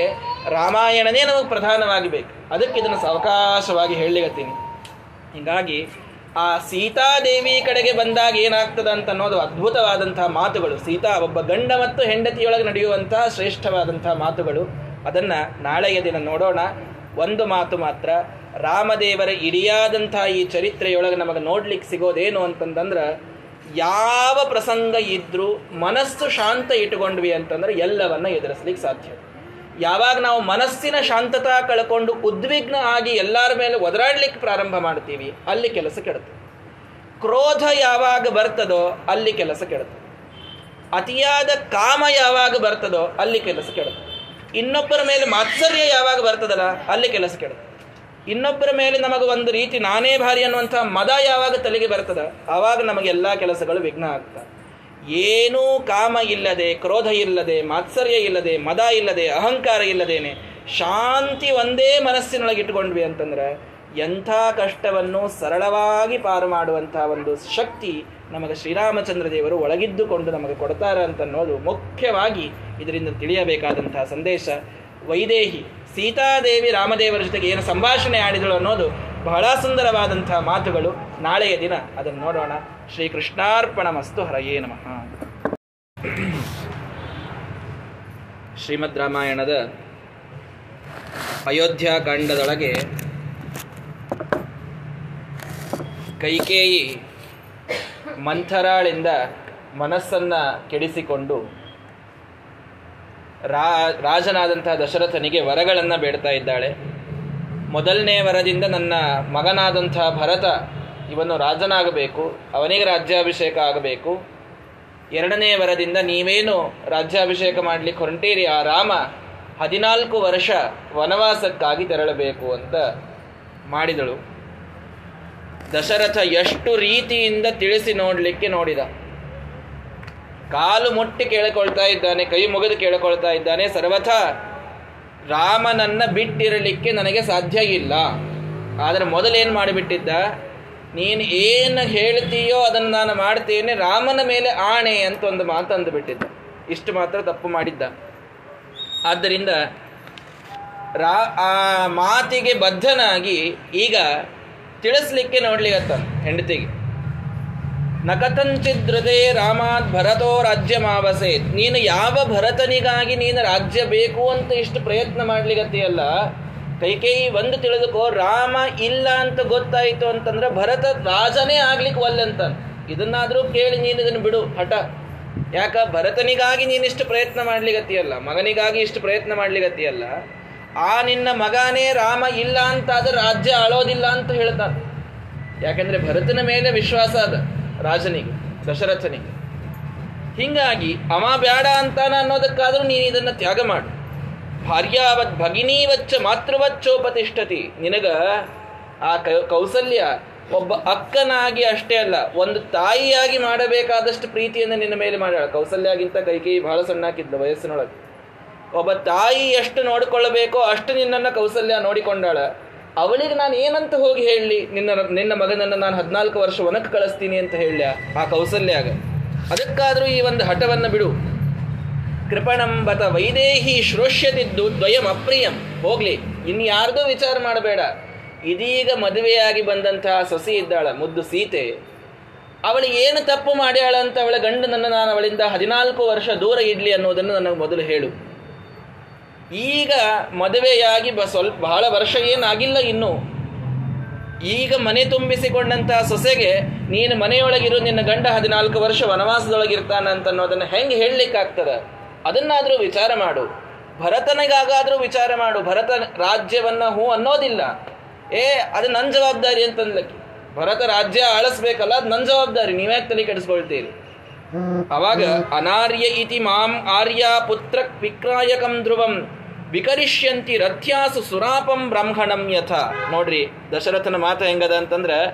ರಾಮಾಯಣನೇ ನಮಗೆ ಪ್ರಧಾನವಾಗಿ ಬೇಕು ಅದಕ್ಕೆ ಇದನ್ನು ಸಾವಕಾಶವಾಗಿ ಹೇಳಲಿಗತ್ತೀನಿ ಹೀಗಾಗಿ ಆ ಸೀತಾದೇವಿ ಕಡೆಗೆ ಬಂದಾಗ ಏನಾಗ್ತದ ಅಂತ ಅನ್ನೋದು ಅದ್ಭುತವಾದಂತಹ ಮಾತುಗಳು. ಸೀತಾ ಒಬ್ಬ ಗಂಡ ಮತ್ತು ಹೆಂಡತಿಯೊಳಗೆ ನಡೆಯುವಂತಹ ಶ್ರೇಷ್ಠವಾದಂತಹ ಮಾತುಗಳು. ಅದನ್ನ ನಾಳೆಯ ದಿನ ನೋಡೋಣ. ಒಂದು ಮಾತು ಮಾತ್ರ. ರಾಮದೇವರ ಇಡಿಯಾದಂಥ ಈ ಚರಿತ್ರೆಯೊಳಗೆ ನಮಗೆ ನೋಡ್ಲಿಕ್ಕೆ ಸಿಗೋದೇನು ಅಂತಂದ್ರೆ, ಯಾವ ಪ್ರಸಂಗ ಇದ್ರೂ ಮನಸ್ಸು ಶಾಂತ ಇಟ್ಟುಕೊಂಡ್ವಿ ಅಂತಂದ್ರೆ ಎಲ್ಲವನ್ನ ಎದುರಿಸ್ಲಿಕ್ಕೆ ಸಾಧ್ಯ. ಯಾವಾಗ ನಾವು ಮನಸ್ಸಿನ ಶಾಂತತಾ ಕಳ್ಕೊಂಡು ಉದ್ವಿಗ್ನ ಆಗಿ ಎಲ್ಲರ ಮೇಲೆ ಒದರಾಡ್ಲಿಕ್ಕೆ ಪ್ರಾರಂಭ ಮಾಡ್ತೀವಿ, ಅಲ್ಲಿ ಕೆಲಸ ಕೆಡುತ್ತೆ. ಕ್ರೋಧ ಯಾವಾಗ ಬರ್ತದೋ ಅಲ್ಲಿ ಕೆಲಸ ಕೆಡುತ್ತೆ. ಅತಿಯಾದ ಕಾಮ ಯಾವಾಗ ಬರ್ತದೋ ಅಲ್ಲಿ ಕೆಲಸ ಕೆಡುತ್ತೆ. ಇನ್ನೊಬ್ಬರ ಮೇಲೆ ಮಾತ್ಸರ್ಯ ಯಾವಾಗ ಬರ್ತದಲ್ಲ, ಅಲ್ಲಿ ಕೆಲಸ ಕೆಡುತ್ತೆ. ಇನ್ನೊಬ್ಬರ ಮೇಲೆ ನಮಗೆ ಒಂದು ರೀತಿ ನಾನೇ ಭಾರಿ ಅನ್ನುವಂಥ ಮದ ಯಾವಾಗ ತಲೆಗೆ ಬರ್ತದ? ಆವಾಗ ನಮಗೆಲ್ಲ ಕೆಲಸಗಳು ವಿಘ್ನ ಆಗ್ತದೆ ಏನೂ ಕಾಮ ಇಲ್ಲದೆ, ಕ್ರೋಧ ಇಲ್ಲದೆ, ಮಾತ್ಸರ್ಯ ಇಲ್ಲದೆ, ಮದ ಇಲ್ಲದೆ, ಅಹಂಕಾರ ಇಲ್ಲದೇನೆ ಶಾಂತಿ ಒಂದೇ ಮನಸ್ಸಿನೊಳಗೆ ಇಟ್ಕೊಂಡ್ವಿ ಅಂತಂದ್ರೆ ಎಂಥ ಕಷ್ಟವನ್ನು ಸರಳವಾಗಿ ಪಾರು ಮಾಡುವಂತಹ ಒಂದು ಶಕ್ತಿ ನಮಗೆ ಶ್ರೀರಾಮಚಂದ್ರ ದೇವರು ಒಳಗಿದ್ದುಕೊಂಡು ನಮಗೆ ಕೊಡ್ತಾರೆ ಅಂತ ಅನ್ನೋದು ಮುಖ್ಯವಾಗಿ ಇದರಿಂದ ತಿಳಿಯಬೇಕಾದಂತಹ ಸಂದೇಶ. ವೈದೇಹಿ ಸೀತಾದೇವಿ ರಾಮದೇವರ ಜೊತೆಗೆ ಏನು ಸಂಭಾಷಣೆ ಆಡಿದಳು ಅನ್ನೋದು ಬಹಳ ಸುಂದರವಾದಂತಹ ಮಾತುಗಳು. ನಾಳೆಯ ದಿನ ಅದನ್ನು ನೋಡೋಣ. ಶ್ರೀ ಕೃಷ್ಣಾರ್ಪಣ ಮಸ್ತು ಹರಯೇ ನಮಃ. ಶ್ರೀಮದ್ ರಾಮಾಯಣದ ಅಯೋಧ್ಯಾಕಾಂಡದೊಳಗೆ ಕೈಕೇಯಿ ಮಂಥರಾಳಿಂದ ಮನಸ್ಸನ್ನು ಕೆಡಿಸಿಕೊಂಡು ರಾ ರಾಜನಾದಂತಹ ದಶರಥನಿಗೆ ವರಗಳನ್ನು ಬೇಡ್ತಾ ಇದ್ದಾಳೆ. ಮೊದಲನೇ ವರದಿಂದ ನನ್ನ ಮಗನಾದಂಥ ಭರತ ಇವನು ರಾಜನಾಗಬೇಕು, ಅವನಿಗೆ ರಾಜ್ಯಾಭಿಷೇಕ ಆಗಬೇಕು. ಎರಡನೇ ವರದಿಂದ ನೀವೇನು ರಾಜ್ಯಾಭಿಷೇಕ ಮಾಡಲಿಕ್ಕೆ ಹೊರಟೀರಿ, ಆ ರಾಮ ಹದಿನಾಲ್ಕು ವರ್ಷ ವನವಾಸಕ್ಕಾಗಿ ತೆರಳಬೇಕು ಅಂತ ಮಾಡಿದಳು. ದಶರಥ ಎಷ್ಟು ರೀತಿಯಿಂದ ತಿಳಿಸಿ ನೋಡಲಿಕ್ಕೆ ನೋಡಿದ. ಕಾಲು ಮುಟ್ಟಿ ಕೇಳಿಕೊಳ್ತಾ ಇದ್ದಾನೆ, ಕೈ ಮುಗಿದು ಕೇಳಿಕೊಳ್ತಾ ಇದ್ದಾನೆ, ಸರ್ವಥ ರಾಮನನ್ನ ಬಿಟ್ಟಿರಲಿಕ್ಕೆ ನನಗೆ ಸಾಧ್ಯ ಇಲ್ಲ. ಆದರೆ ಮೊದಲೇನು ಮಾಡಿಬಿಟ್ಟಿದ್ದ? ನೀನು ಏನು ಹೇಳ್ತೀಯೋ ಅದನ್ನು ನಾನು ಮಾಡ್ತೇನೆ, ರಾಮನ ಮೇಲೆ ಆಣೆ ಅಂತ ಒಂದು ಮಾತು ಬಿಟ್ಟಿದ್ದ ಇಷ್ಟು ಮಾತ್ರ ತಪ್ಪು ಮಾಡಿದ್ದ. ಆದ್ದರಿಂದ ರಾ, ಆ ಮಾತಿಗೆ ಬದ್ಧನಾಗಿ ಈಗ ತಿಳಿಸ್ಲಿಕ್ಕೆ ನೋಡ್ಲಿಗತ್ತ ಹೆಂಡತಿಗೆ. ನಕಥಂಚಿದೃದೇ ರಾಮಾತ್ ಭರತೋ ರಾಜ್ಯ ಮಾವಸೇತ್ ನೀನು ಯಾವ ಭರತನಿಗಾಗಿ ನೀನು ರಾಜ್ಯ ಬೇಕು ಅಂತ ಇಷ್ಟು ಪ್ರಯತ್ನ ಮಾಡ್ಲಿಗತ್ತೆಯಲ್ಲ ಕೈಕೇಯಿ ಒಂದು ತಿಳಿದುಕೋ, ರಾಮ ಇಲ್ಲ ಅಂತ ಗೊತ್ತಾಯಿತು ಅಂತಂದ್ರೆ ಭರತ ರಾಜನೇ ಆಗ್ಲಿಕ್ಕೆ ಒಲ್ಲಂತ. ಇದನ್ನಾದರೂ ಕೇಳಿ ನೀನು ಇದನ್ನು ಬಿಡು, ಹಠ. ಯಾಕ? ಭರತನಿಗಾಗಿ ನೀನಿಷ್ಟು ಪ್ರಯತ್ನ ಮಾಡ್ಲಿಗತ್ತಿಯಲ್ಲ ಮಗನಿಗಾಗಿ ಇಷ್ಟು ಪ್ರಯತ್ನ ಮಾಡ್ಲಿಗತ್ತಿಯಲ್ಲ ಆ ನಿನ್ನ ಮಗನೇ ರಾಮ ಇಲ್ಲ ಅಂತಾದ್ರೆ ರಾಜ್ಯ ಆಳೋದಿಲ್ಲ ಅಂತ ಹೇಳ್ತಾನೆ. ಯಾಕಂದ್ರೆ ಭರತನ ಮೇಲೆ ವಿಶ್ವಾಸ ಅದ. ರಾಜನಿಗೆ, ದಶರಥನಿಗೆ. ಹಿಂಗಾಗಿ ಅಮ ಬೇಡ ಅಂತಾನ ಅನ್ನೋದಕ್ಕಾದರೂ ನೀನು ಇದನ್ನು ತ್ಯಾಗ ಮಾಡು. ಭಾರ್ಯಾವತ್ ಭಗಿನೀವಚ್ಚ ಮಾತೃವಚ್ಚೋಪತಿಷ್ಠತಿ. ನಿನಗ ಆ ಕೌಸಲ್ಯ ಒಬ್ಬ ಅಕ್ಕನಾಗಿ ಅಷ್ಟೇ ಅಲ್ಲ, ಒಂದು ತಾಯಿಯಾಗಿ ಮಾಡಬೇಕಾದಷ್ಟು ಪ್ರೀತಿಯನ್ನು ನಿನ್ನ ಮೇಲೆ ಮಾಡ್ಯಾಳ. ಕೌಸಲ್ಯಾಗಿಂತ ಕೈಕೇಯಿ ಬಹಳ ಸಣ್ಣಾಕಿದ್ಲು ವಯಸ್ಸಿನೊಳಗೆ. ಒಬ್ಬ ತಾಯಿ ಎಷ್ಟು ನೋಡಿಕೊಳ್ಳಬೇಕೋ ಅಷ್ಟು ನಿನ್ನನ್ನು ಕೌಸಲ್ಯ ನೋಡಿಕೊಂಡಾಳ. ಅವಳಿಗೆ ನಾನು ಏನಂತ ಹೋಗಿ ಹೇಳಲಿ ನಿನ್ನ ನಿನ್ನ ಮಗನನ್ನು ನಾನು ಹದಿನಾಲ್ಕು ವರ್ಷ ಒನಕ್ಕೆ ಕಳಿಸ್ತೀನಿ ಅಂತ ಹೇಳ ಆ ಕೌಸಲ್ಯಾಗ. ಅದಕ್ಕಾದರೂ ಈ ಒಂದು ಹಠವನ್ನು ಬಿಡು. ಕೃಪಣಂಬತ ವೈದೇಹಿ ಶ್ರೋಷ್ಯದಿದ್ದು ದ್ವಯಂ ಅಪ್ರಿಯಂ. ಹೋಗ್ಲಿ, ಇನ್ನು ಯಾರ್ದೂ ವಿಚಾರ ಮಾಡಬೇಡ. ಇದೀಗ ಮದುವೆಯಾಗಿ ಬಂದಂತಹ ಸೊಸಿ ಇದ್ದಾಳ, ಮುದ್ದು ಸೀತೆ. ಅವಳು ಏನು ತಪ್ಪು ಮಾಡ್ಯಾಳ ಅಂತ ಅವಳ ಗಂಡನನ್ನು ನಾನು ಅವಳಿಂದ ಹದಿನಾಲ್ಕು ವರ್ಷ ದೂರ ಇಡ್ಲಿ ಅನ್ನೋದನ್ನು ನನಗೆ ಮೊದಲು ಹೇಳು. ಈಗ ಮದುವೆಯಾಗಿ ಬ ಸ್ವಲ್ಪ ಬಹಳ ವರ್ಷ ಏನಾಗಿಲ್ಲ ಇನ್ನು. ಈಗ ಮನೆ ತುಂಬಿಸಿಕೊಂಡಂತಹ ಸೊಸೆಗೆ ನೀನು ಮನೆಯೊಳಗಿರು, ನಿನ್ನ ಗಂಡ ಹದಿನಾಲ್ಕು ವರ್ಷ ವನವಾಸದೊಳಗಿರ್ತಾನಂತ ಅನ್ನೋದನ್ನ ಹೆಂಗೆ ಹೇಳಲಿಕ್ಕಾಗ್ತದ? ಅದನ್ನಾದರೂ ವಿಚಾರ ಮಾಡು. ಭರತನಿಗಾಗಾದರೂ ವಿಚಾರ ಮಾಡು. ಭರತ ರಾಜ್ಯವನ್ನ ಹೂ ಅನ್ನೋದಿಲ್ಲ. ಏ, ಅದು ನನ್ನ ಜವಾಬ್ದಾರಿ ಅಂತಂದ್ಲಕ್ಕೆ. ಭರತ ರಾಜ್ಯ ಆಳಿಸ್ಬೇಕಲ್ಲ, ಅದು ನನ್ನ ಜವಾಬ್ದಾರಿ. ನೀವ್ಯಾಕೆ ತಲೆ ಕೆಡಿಸ್ಕೊಳ್ತೀರಿ? ಅವಾಗ ಅನಾರ್ಯ ಇತಿ ಮಾಂ ಆರ್ಯ ಪುತ್ರ ವಿಕ್ರಾಯಕಂ ಧ್ರುವಂ. ವಿಕರಿಷ್ಯಂತಿ ರಥ್ಯಾಸು ಸುರಾಪಂ ಬ್ರಾಹ್ಮಣಂ ಯಥ. ನೋಡ್ರಿ, ದಶರಥನ ಮಾತು ಹೆಂಗದ ಅಂತಂದ್ರೆ,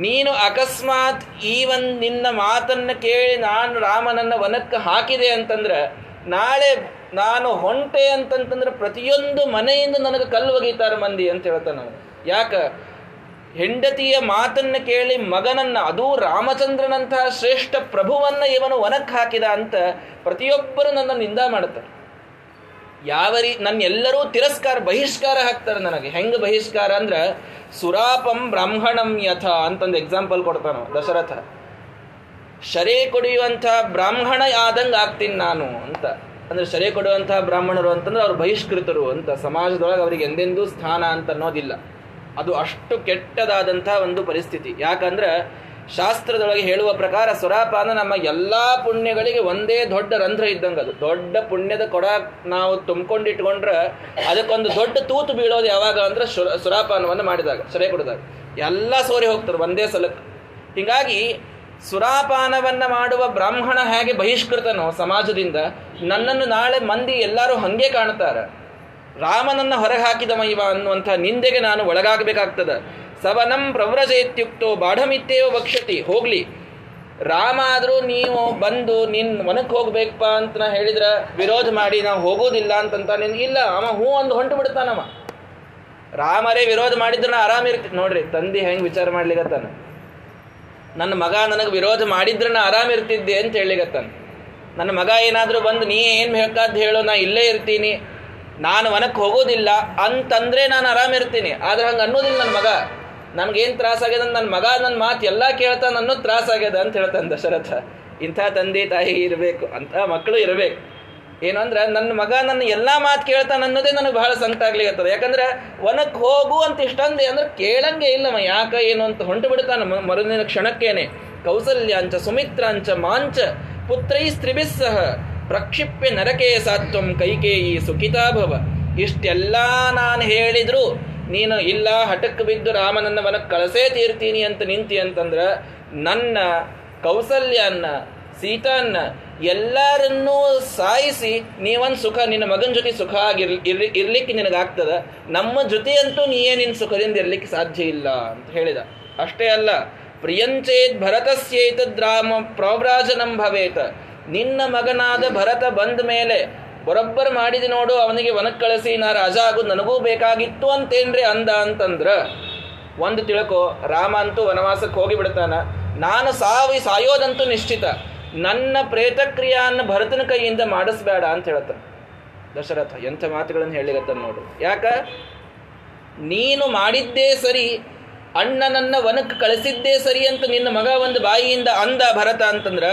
ನೀನು ಅಕಸ್ಮಾತ್ ಈ ಒಂದು ನಿನ್ನ ಮಾತನ್ನು ಕೇಳಿ ನಾನು ರಾಮನನ್ನ ವನಕ್ಕೆ ಹಾಕಿದೆ ಅಂತಂದ್ರೆ, ನಾಳೆ ನಾನು ಹೊಂಟೆ ಅಂತಂತಂದ್ರೆ ಪ್ರತಿಯೊಂದು ಮನೆಯಿಂದ ನನಗೆ ಕಲ್ಲು ಒಗೀತಾರೆ ಮಂದಿ ಅಂತ ಹೇಳ್ತಾನ ಯಾಕ? ಹೆಂಡತಿಯ ಮಾತನ್ನು ಕೇಳಿ ಮಗನನ್ನ, ಅದೂ ರಾಮಚಂದ್ರನಂತಹ ಶ್ರೇಷ್ಠ ಪ್ರಭುವನ್ನ ಇವನು ವನಕ್ಕೆ ಹಾಕಿದ ಅಂತ ಪ್ರತಿಯೊಬ್ಬರು ನನ್ನ ನಿಂದ ಮಾಡುತ್ತಾರೆ ಯಾವ ರೀ ನನ್ನ ಎಲ್ಲರೂ ತಿರಸ್ಕಾರ, ಬಹಿಷ್ಕಾರ ಹಾಕ್ತಾರೆ ನನಗೆ. ಹೆಂಗೆ ಬಹಿಷ್ಕಾರ ಅಂದ್ರ, ಸುರಾಪಂ ಬ್ರಾಹ್ಮಣಂ ಯಥ ಅಂತಂದು ಎಕ್ಸಾಂಪಲ್ ಕೊಡ್ತಾನ, ದಶರಥ. ಶರೇ ಕೊಡಿಯುವಂಥ ಬ್ರಾಹ್ಮಣ ಆದಂಗೆ ಆಗ್ತೀನಿ ನಾನು ಅಂತ. ಅಂದ್ರೆ ಶರೇ ಕೊಡುವಂತಹ ಬ್ರಾಹ್ಮಣರು ಅಂತಂದ್ರೆ ಅವ್ರು ಬಹಿಷ್ಕೃತರು ಅಂತ. ಸಮಾಜದೊಳಗೆ ಅವರಿಗೆ ಎಂದೆಂದೂ ಸ್ಥಾನ ಅಂತ ಅನ್ನೋದಿಲ್ಲ. ಅದು ಅಷ್ಟು ಕೆಟ್ಟದಾದಂತಹ ಒಂದು ಪರಿಸ್ಥಿತಿ. ಯಾಕಂದ್ರೆ ಶಾಸ್ತ್ರದೊಳಗೆ ಹೇಳುವ ಪ್ರಕಾರ ಸುರಾಪಾನ ನಮ್ಮ ಎಲ್ಲಾ ಪುಣ್ಯಗಳಿಗೆ ಒಂದೇ ದೊಡ್ಡ ರಂಧ್ರ ಇದ್ದಂಗೆ ಅದು. ದೊಡ್ಡ ಪುಣ್ಯದ ಕೊಡ ನಾವು ತುಂಬಿಕೊಂಡಿಟ್ಕೊಂಡ್ರೆ ಅದಕ್ಕೊಂದು ದೊಡ್ಡ ತೂತು ಬೀಳೋದು ಯಾವಾಗ ಅಂದ್ರೆ ಸುರಾಪಾನವನ್ನು ಮಾಡಿದಾಗ, ಸೆರೆ ಕೊಡಿದಾಗ. ಎಲ್ಲ ಸೋರಿ ಹೋಗ್ತಾರೆ ಒಂದೇ ಸಲಕ್ಕೆ. ಹೀಗಾಗಿ ಸುರಾಪಾನವನ್ನು ಮಾಡುವ ಬ್ರಾಹ್ಮಣ ಹೇಗೆ ಬಹಿಷ್ಕೃತನೋ ಸಮಾಜದಿಂದ ನನ್ನನ್ನು ನಾಳೆ ಮಂದಿ ಎಲ್ಲರೂ ಹಂಗೆ ಕಾಣ್ತಾರೆ ರಾಮನನ್ನ ಹೊರಗೆ ಹಾಕಿದ ಮೈವ ಅನ್ನುವಂಥ ನಿಂದೆಗೆ ನಾನು ಒಳಗಾಗಬೇಕಾಗ್ತದ. ಸವನಂ ಪ್ರವ್ರಜೇತ್ಯುಕ್ತೋ ಬಾಢಮಿತ್ತೇವ ಭಕ್ಷತಿ, ಹೋಗ್ಲಿ. ರಾಮ ಆದರೂ ನೀವು ಬಂದು ನಿನ್ ವನಕ್ಕೆ ಹೋಗ್ಬೇಕಪ್ಪ ಅಂತ ನಾ ಹೇಳಿದ್ರ ವಿರೋಧ ಮಾಡಿ ನಾವು ಹೋಗೋದಿಲ್ಲ ಅಂತಂತ ನಿನ್ ಇಲ್ಲ, ಅವ ಹೂ ಒಂದು ಹೊಂಟು ಬಿಡ್ತಾನವ ರಾಮರೇ ವಿರೋಧ ಮಾಡಿದ್ರೆ ನಾ ಆರಾಮಿರ್ತಿ ನೋಡ್ರಿ, ತಂದೆ ಹೆಂಗ್ ವಿಚಾರ ಮಾಡ್ಲಿಕತ್ತಾನ? ನನ್ನ ಮಗ ನನಗೆ ವಿರೋಧ ಮಾಡಿದ್ರೆ ನಾ ಆರಾಮಿರ್ತಿದ್ದೆ ಅಂತ ಹೇಳಿಗತ್ತಾನ ನನ್ನ ಮಗ ಏನಾದರೂ ಬಂದು ನೀ ಏನು ಬೇಕಾದ್ದು ಹೇಳೋ, ನಾ ಇಲ್ಲೇ ಇರ್ತೀನಿ. ನಾನು ವನಕ್ಕೆ ಹೋಗೋದಿಲ್ಲ ಅಂತಂದ್ರೆ ನಾನು ಆರಾಮಿರ್ತೀನಿ ಆದ್ರೆ ಹಂಗೆ ಅನ್ನೋದಿಲ್ಲ ನನ್ನ ಮಗ. ನನ್ಗೇನು ತ್ರಾಸಾಗ್ಯದ? ನನ್ನ ಮಗ ನನ್ನ ಮಾತು ಎಲ್ಲ ಕೇಳ್ತಾನೆ ತ್ರಾಸ ತ್ರಾಸಾಗ್ಯದ ಅಂತ ಹೇಳ್ತಾನೆ ದಶರಥ. ಇಂಥ ತಂದೆ ತಾಯಿ ಇರಬೇಕು ಅಂತ ಮಕ್ಕಳು ಇರಬೇಕು. ಏನು ಅಂದ್ರೆ ನನ್ನ ಮಗ ನನ್ನ ಎಲ್ಲ ಮಾತು ಕೇಳ್ತಾನೆ ಅನ್ನೋದೇ ನನಗೆ ಬಹಳ ಸಂಕಟ ಆಗ್ಲಿಕತ್ತದ. ಯಾಕಂದ್ರೆ ಒನಕ್ಕೆ ಹೋಗು ಅಂತ ಇಷ್ಟಂದೆ ಅಂದ್ರೆ ಕೇಳಂಗೆ ಇಲ್ಲಮ್ಮ, ಯಾಕ ಏನು ಅಂತ ಹೊಂಟು ಬಿಡ್ತಾನೆ ಮರುದಿನ ಕ್ಷಣಕ್ಕೇನೆ. ಕೌಸಲ್ಯಾಂಚ, ಸುಮಿತ್ರಾಂಚ, ಮಾಂಚ, ಪುತ್ರೈ ಸ್ತ್ರಿಭಿಸ್ಸಹ, ಪ್ರಕ್ಷಿಪ್ಯ ನರಕೇ ಸಾತ್ವಂ ಕೈಕೇಯಿ ಸುಖಿತಾಭವ ಇಷ್ಟೆಲ್ಲ ನಾನು ಹೇಳಿದ್ರು. ನೀನು ಇಲ್ಲ, ಹಠಕ್ಕೆ ಬಿದ್ದು ರಾಮನನ್ನ ವನಕ್ಕೆ ಕಳಸೇ ತೀರ್ತೀನಿ ಅಂತ ನಿಂತಿ ಅಂತಂದ್ರೆ, ನನ್ನ ಕೌಸಲ್ಯನ್ನ, ಸೀತಾನ್ನ ಎಲ್ಲರನ್ನೂ ಸಾಯಿಸಿ ನೀವೊಂದು ಸುಖ, ನಿನ್ನ ಮಗನ ಜೊತೆ ಸುಖ ಆಗಿರ್ ಇರ್ಲಿ, ಇರ್ಲಿಕ್ಕೆ ನಿನಗಾಗ್ತದ. ನಮ್ಮ ಜೊತೆಯಂತೂ ನೀಯೇ ನಿನ್ನ ಸುಖದಿಂದ ಇರ್ಲಿಕ್ಕೆ ಸಾಧ್ಯ ಇಲ್ಲ ಅಂತ ಹೇಳಿದ. ಅಷ್ಟೇ ಅಲ್ಲ, ಪ್ರಿಯಂಚೇತ್ ಭರತಸ್ಯೇತದ್ರಾಮ ಪ್ರವ್ರಾಜನಂ ಭವೇತ. ನಿನ್ನ ಮಗನಾದ ಭರತ ಬಂದ ಮೇಲೆ ಬರೋಬ್ಬರ್ ಮಾಡಿದ ನೋಡು, ಅವನಿಗೆ ವನಕ್ಕೆ ಕಳಿಸಿ, ನಾ ರಾಜ ಆಗೋದು ನನಗೂ ಬೇಕಾಗಿತ್ತು ಅಂತೇನ್ರಿ ಅಂದ ಅಂತಂದ್ರ, ಒಂದು ತಿಳ್ಕೊ, ರಾಮ ಅಂತೂ ವನವಾಸಕ್ಕೆ ಹೋಗಿ ಬಿಡ್ತಾನ. ನಾನು ಸಾವಿ ಸಾಯೋದಂತೂ ನಿಶ್ಚಿತ. ನನ್ನ ಪ್ರೇತಕ್ರಿಯೆಯನ್ನು ಭರತನ ಕೈಯಿಂದ ಮಾಡಿಸ್ಬೇಡ ಅಂತ ಹೇಳ್ತಾನೆ. ದಶರಥ ಎಂಥ ಮಾತುಗಳನ್ನು ಹೇಳಿಗತ್ತ ನೋಡು. ಯಾಕ? ನೀನು ಮಾಡಿದ್ದೇ ಸರಿ, ಅಣ್ಣನನ್ನ ವನಕ್ಕೆ ಕಳಿಸಿದ್ದೇ ಸರಿ ಅಂತ ನಿನ್ನ ಮಗ ಒಂದು ಬಾಯಿಯಿಂದ ಅಂದ ಭರತ ಅಂತಂದ್ರ,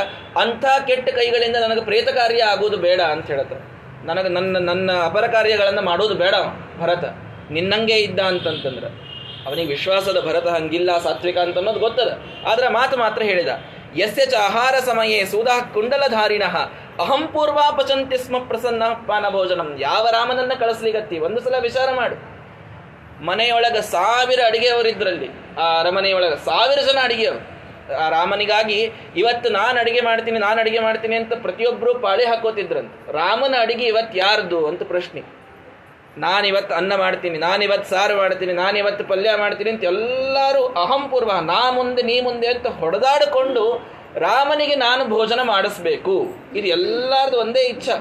ಅಂಥ ಕೆಟ್ಟ ಕೈಗಳಿಂದ ನನಗೆ ಪ್ರೇತ ಕಾರ್ಯ ಆಗೋದು ಬೇಡ ಅಂತ ಹೇಳ್ತಾರೆ ನನಗೆ ನನ್ನ ನನ್ನ ಅಪರ ಕಾರ್ಯಗಳನ್ನು ಮಾಡೋದು ಬೇಡ ಭರತ. ನಿನ್ನಂಗೆ ಇದ್ದ ಅಂತಂತಂದ್ರೆ. ಅವನಿಗೆ ವಿಶ್ವಾಸದ ಭರತ ಹಂಗಿಲ್ಲ, ಸಾತ್ವಿಕ ಅಂತ ಅನ್ನೋದು ಗೊತ್ತದ. ಆದ್ರೆ ಮಾತು ಮಾತ್ರ ಹೇಳಿದ. ಯಸ್ಯ ಚ ಆಹಾರ ಸಮಯೇ ಸೂದಾ ಕುಂಡಲಧಾರಿಣ ಅಹಂ ಪೂರ್ವಾಪಚಂತಿ ಸ್ಮ ಪ್ರಸನ್ನ ಪಾನ ಭೋಜನಂ. ಯಾವ ರಾಮನನ್ನ ಕಳಿಸ್ಲಿಗತ್ತಿ ಒಂದು ಸಲ ವಿಚಾರ ಮಾಡು. ಮನೆಯೊಳಗೆ ಸಾವಿರ ಅಡಿಗೆಯವರಿದ್ರಲ್ಲಿ ಆ ಅರಮನೆಯೊಳಗೆ ಸಾವಿರ ಜನ ಅಡಿಗೆಯವರು. ರಾಮನಿಗಾಗಿ ಇವತ್ತು ನಾನು ಅಡಿಗೆ ಮಾಡ್ತೀನಿ, ನಾನು ಅಡಿಗೆ ಮಾಡ್ತೀನಿ ಅಂತ ಪ್ರತಿಯೊಬ್ಬರು ಪಾಳಿ ಹಾಕೋತಿದ್ರಂತೆ. ರಾಮನ ಅಡಿಗೆ ಇವತ್ತು ಯಾರ್ದು ಅಂತ ಪ್ರಶ್ನೆ. ನಾನಿವತ್ತು ಅನ್ನ ಮಾಡ್ತೀನಿ ನಾನಿವತ್ತು ಸಾರು ಮಾಡ್ತೀನಿ ನಾನಿವತ್ತು ಪಲ್ಯ ಮಾಡ್ತೀನಿ ಅಂತ ಎಲ್ಲರೂ ಅಹಂಪೂರ್ವ ನಾ ಮುಂದೆ, ನೀ ಮುಂದೆ ಅಂತ ಹೊಡೆದಾಡಿಕೊಂಡು ರಾಮನಿಗೆ ನಾನು ಭೋಜನ ಮಾಡಿಸ್ಬೇಕು. ಇದು ಎಲ್ಲರದು ಒಂದೇ ಇಚ್ಛಾ.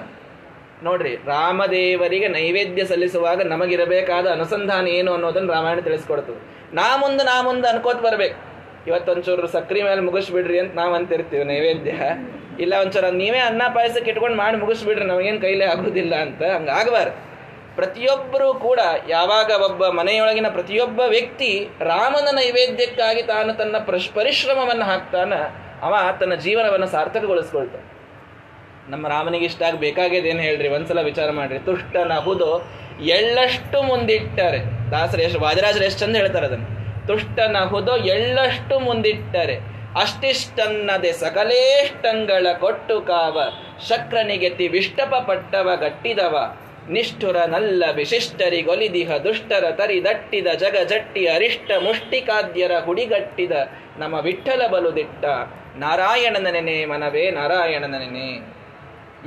ನೋಡ್ರಿ, ರಾಮದೇವರಿಗೆ ನೈವೇದ್ಯ ಸಲ್ಲಿಸುವಾಗ ನಮಗಿರಬೇಕಾದ ಅನುಸಂಧಾನ ಏನು ಅನ್ನೋದನ್ನು ರಾಮಾಯಣ ತಿಳಿಸ್ಕೊಡ್ತದೆ. ನಾ ಮುಂದೆ ನಾ ಮುಂದೆ ಅನ್ಕೋತ ಬರ್ಬೇಕು. ಇವತ್ತೊಂಚೂರು ಸಕ್ರಿ ಮೇಲೆ ಮುಗಿಸ್ಬಿಡ್ರಿ ಅಂತ ನಾವು ಅಂತಿರ್ತೀವಿ, ನೈವೇದ್ಯ. ಇಲ್ಲ, ಒಂಚೂರು ನೀವೇ ಅನ್ನ ಪಾಯಸಕ್ಕೆ ಇಟ್ಕೊಂಡು ಮಾಡಿ ಮುಗಿಸ್ಬಿಡ್ರಿ, ನಮಗೇನು ಕೈಲೇ ಆಗೋದಿಲ್ಲ ಅಂತ. ಹಂಗಾಗಬಾರ್ದು ಪ್ರತಿಯೊಬ್ಬರೂ ಕೂಡ ಯಾವಾಗ ಒಬ್ಬ ಮನೆಯೊಳಗಿನ ಪ್ರತಿಯೊಬ್ಬ ವ್ಯಕ್ತಿ ರಾಮನ ನೈವೇದ್ಯಕ್ಕಾಗಿ ತಾನು ತನ್ನ ಪ್ರಶ್, ಪರಿಶ್ರಮವನ್ನು ಹಾಕ್ತಾನ, ಅವ ತನ್ನ ಜೀವನವನ್ನು ಸಾರ್ಥಕಗೊಳಿಸ್ಕೊಳ್ತಾನೆ. ನಮ್ಮ ರಾಮನಿಗೆ ಇಷ್ಟ ಆಗಿ ಬೇಕಾಗ್ಯದೇನು ಹೇಳ್ರಿ? ಒಂದ್ಸಲ ವಿಚಾರ ಮಾಡ್ರಿ. ತುಷ್ಟನ ಹುದು ಎಳ್ಳಷ್ಟು ಮುಂದಿಟ್ಟರೆ. ದಾಸರೇಶ್ ಎಷ್ಟು ಚಂದ ಹೇಳ್ತಾರೆ ಅದನ್ನು. ತುಷ್ಟ ಹುದು ಎಳ್ಳಷ್ಟು ಮುಂದಿಟ್ಟರೆ. ಅಷ್ಟಿಷ್ಟನ್ನದೆ ಸಕಲೇಷ್ಟಂಗಳ ಕೊಟ್ಟು ಕಾವ. ಶಕ್ರನಿಗೆ ತಿವಿಷ್ಟಪ ಪಟ್ಟವ ಗಟ್ಟಿದವ. ನಿಷ್ಠುರನಲ್ಲ ವಿಶಿಷ್ಟರಿಗೊಲಿದಿಹ ದುಷ್ಟರ ತರಿ ದಟ್ಟಿದ ಜಗ ಜಟ್ಟಿ ಅರಿಷ್ಟ ಮುಷ್ಟಿಕಾದ್ಯರ ಹುಡಿಗಟ್ಟಿದ. ನಮ್ಮ ವಿಠ್ಠಲ ಬಲುದಿಟ್ಟ. ನಾರಾಯಣನ ನೆನೆ ಮನವೇ ನಾರಾಯಣನ ನೆನೆ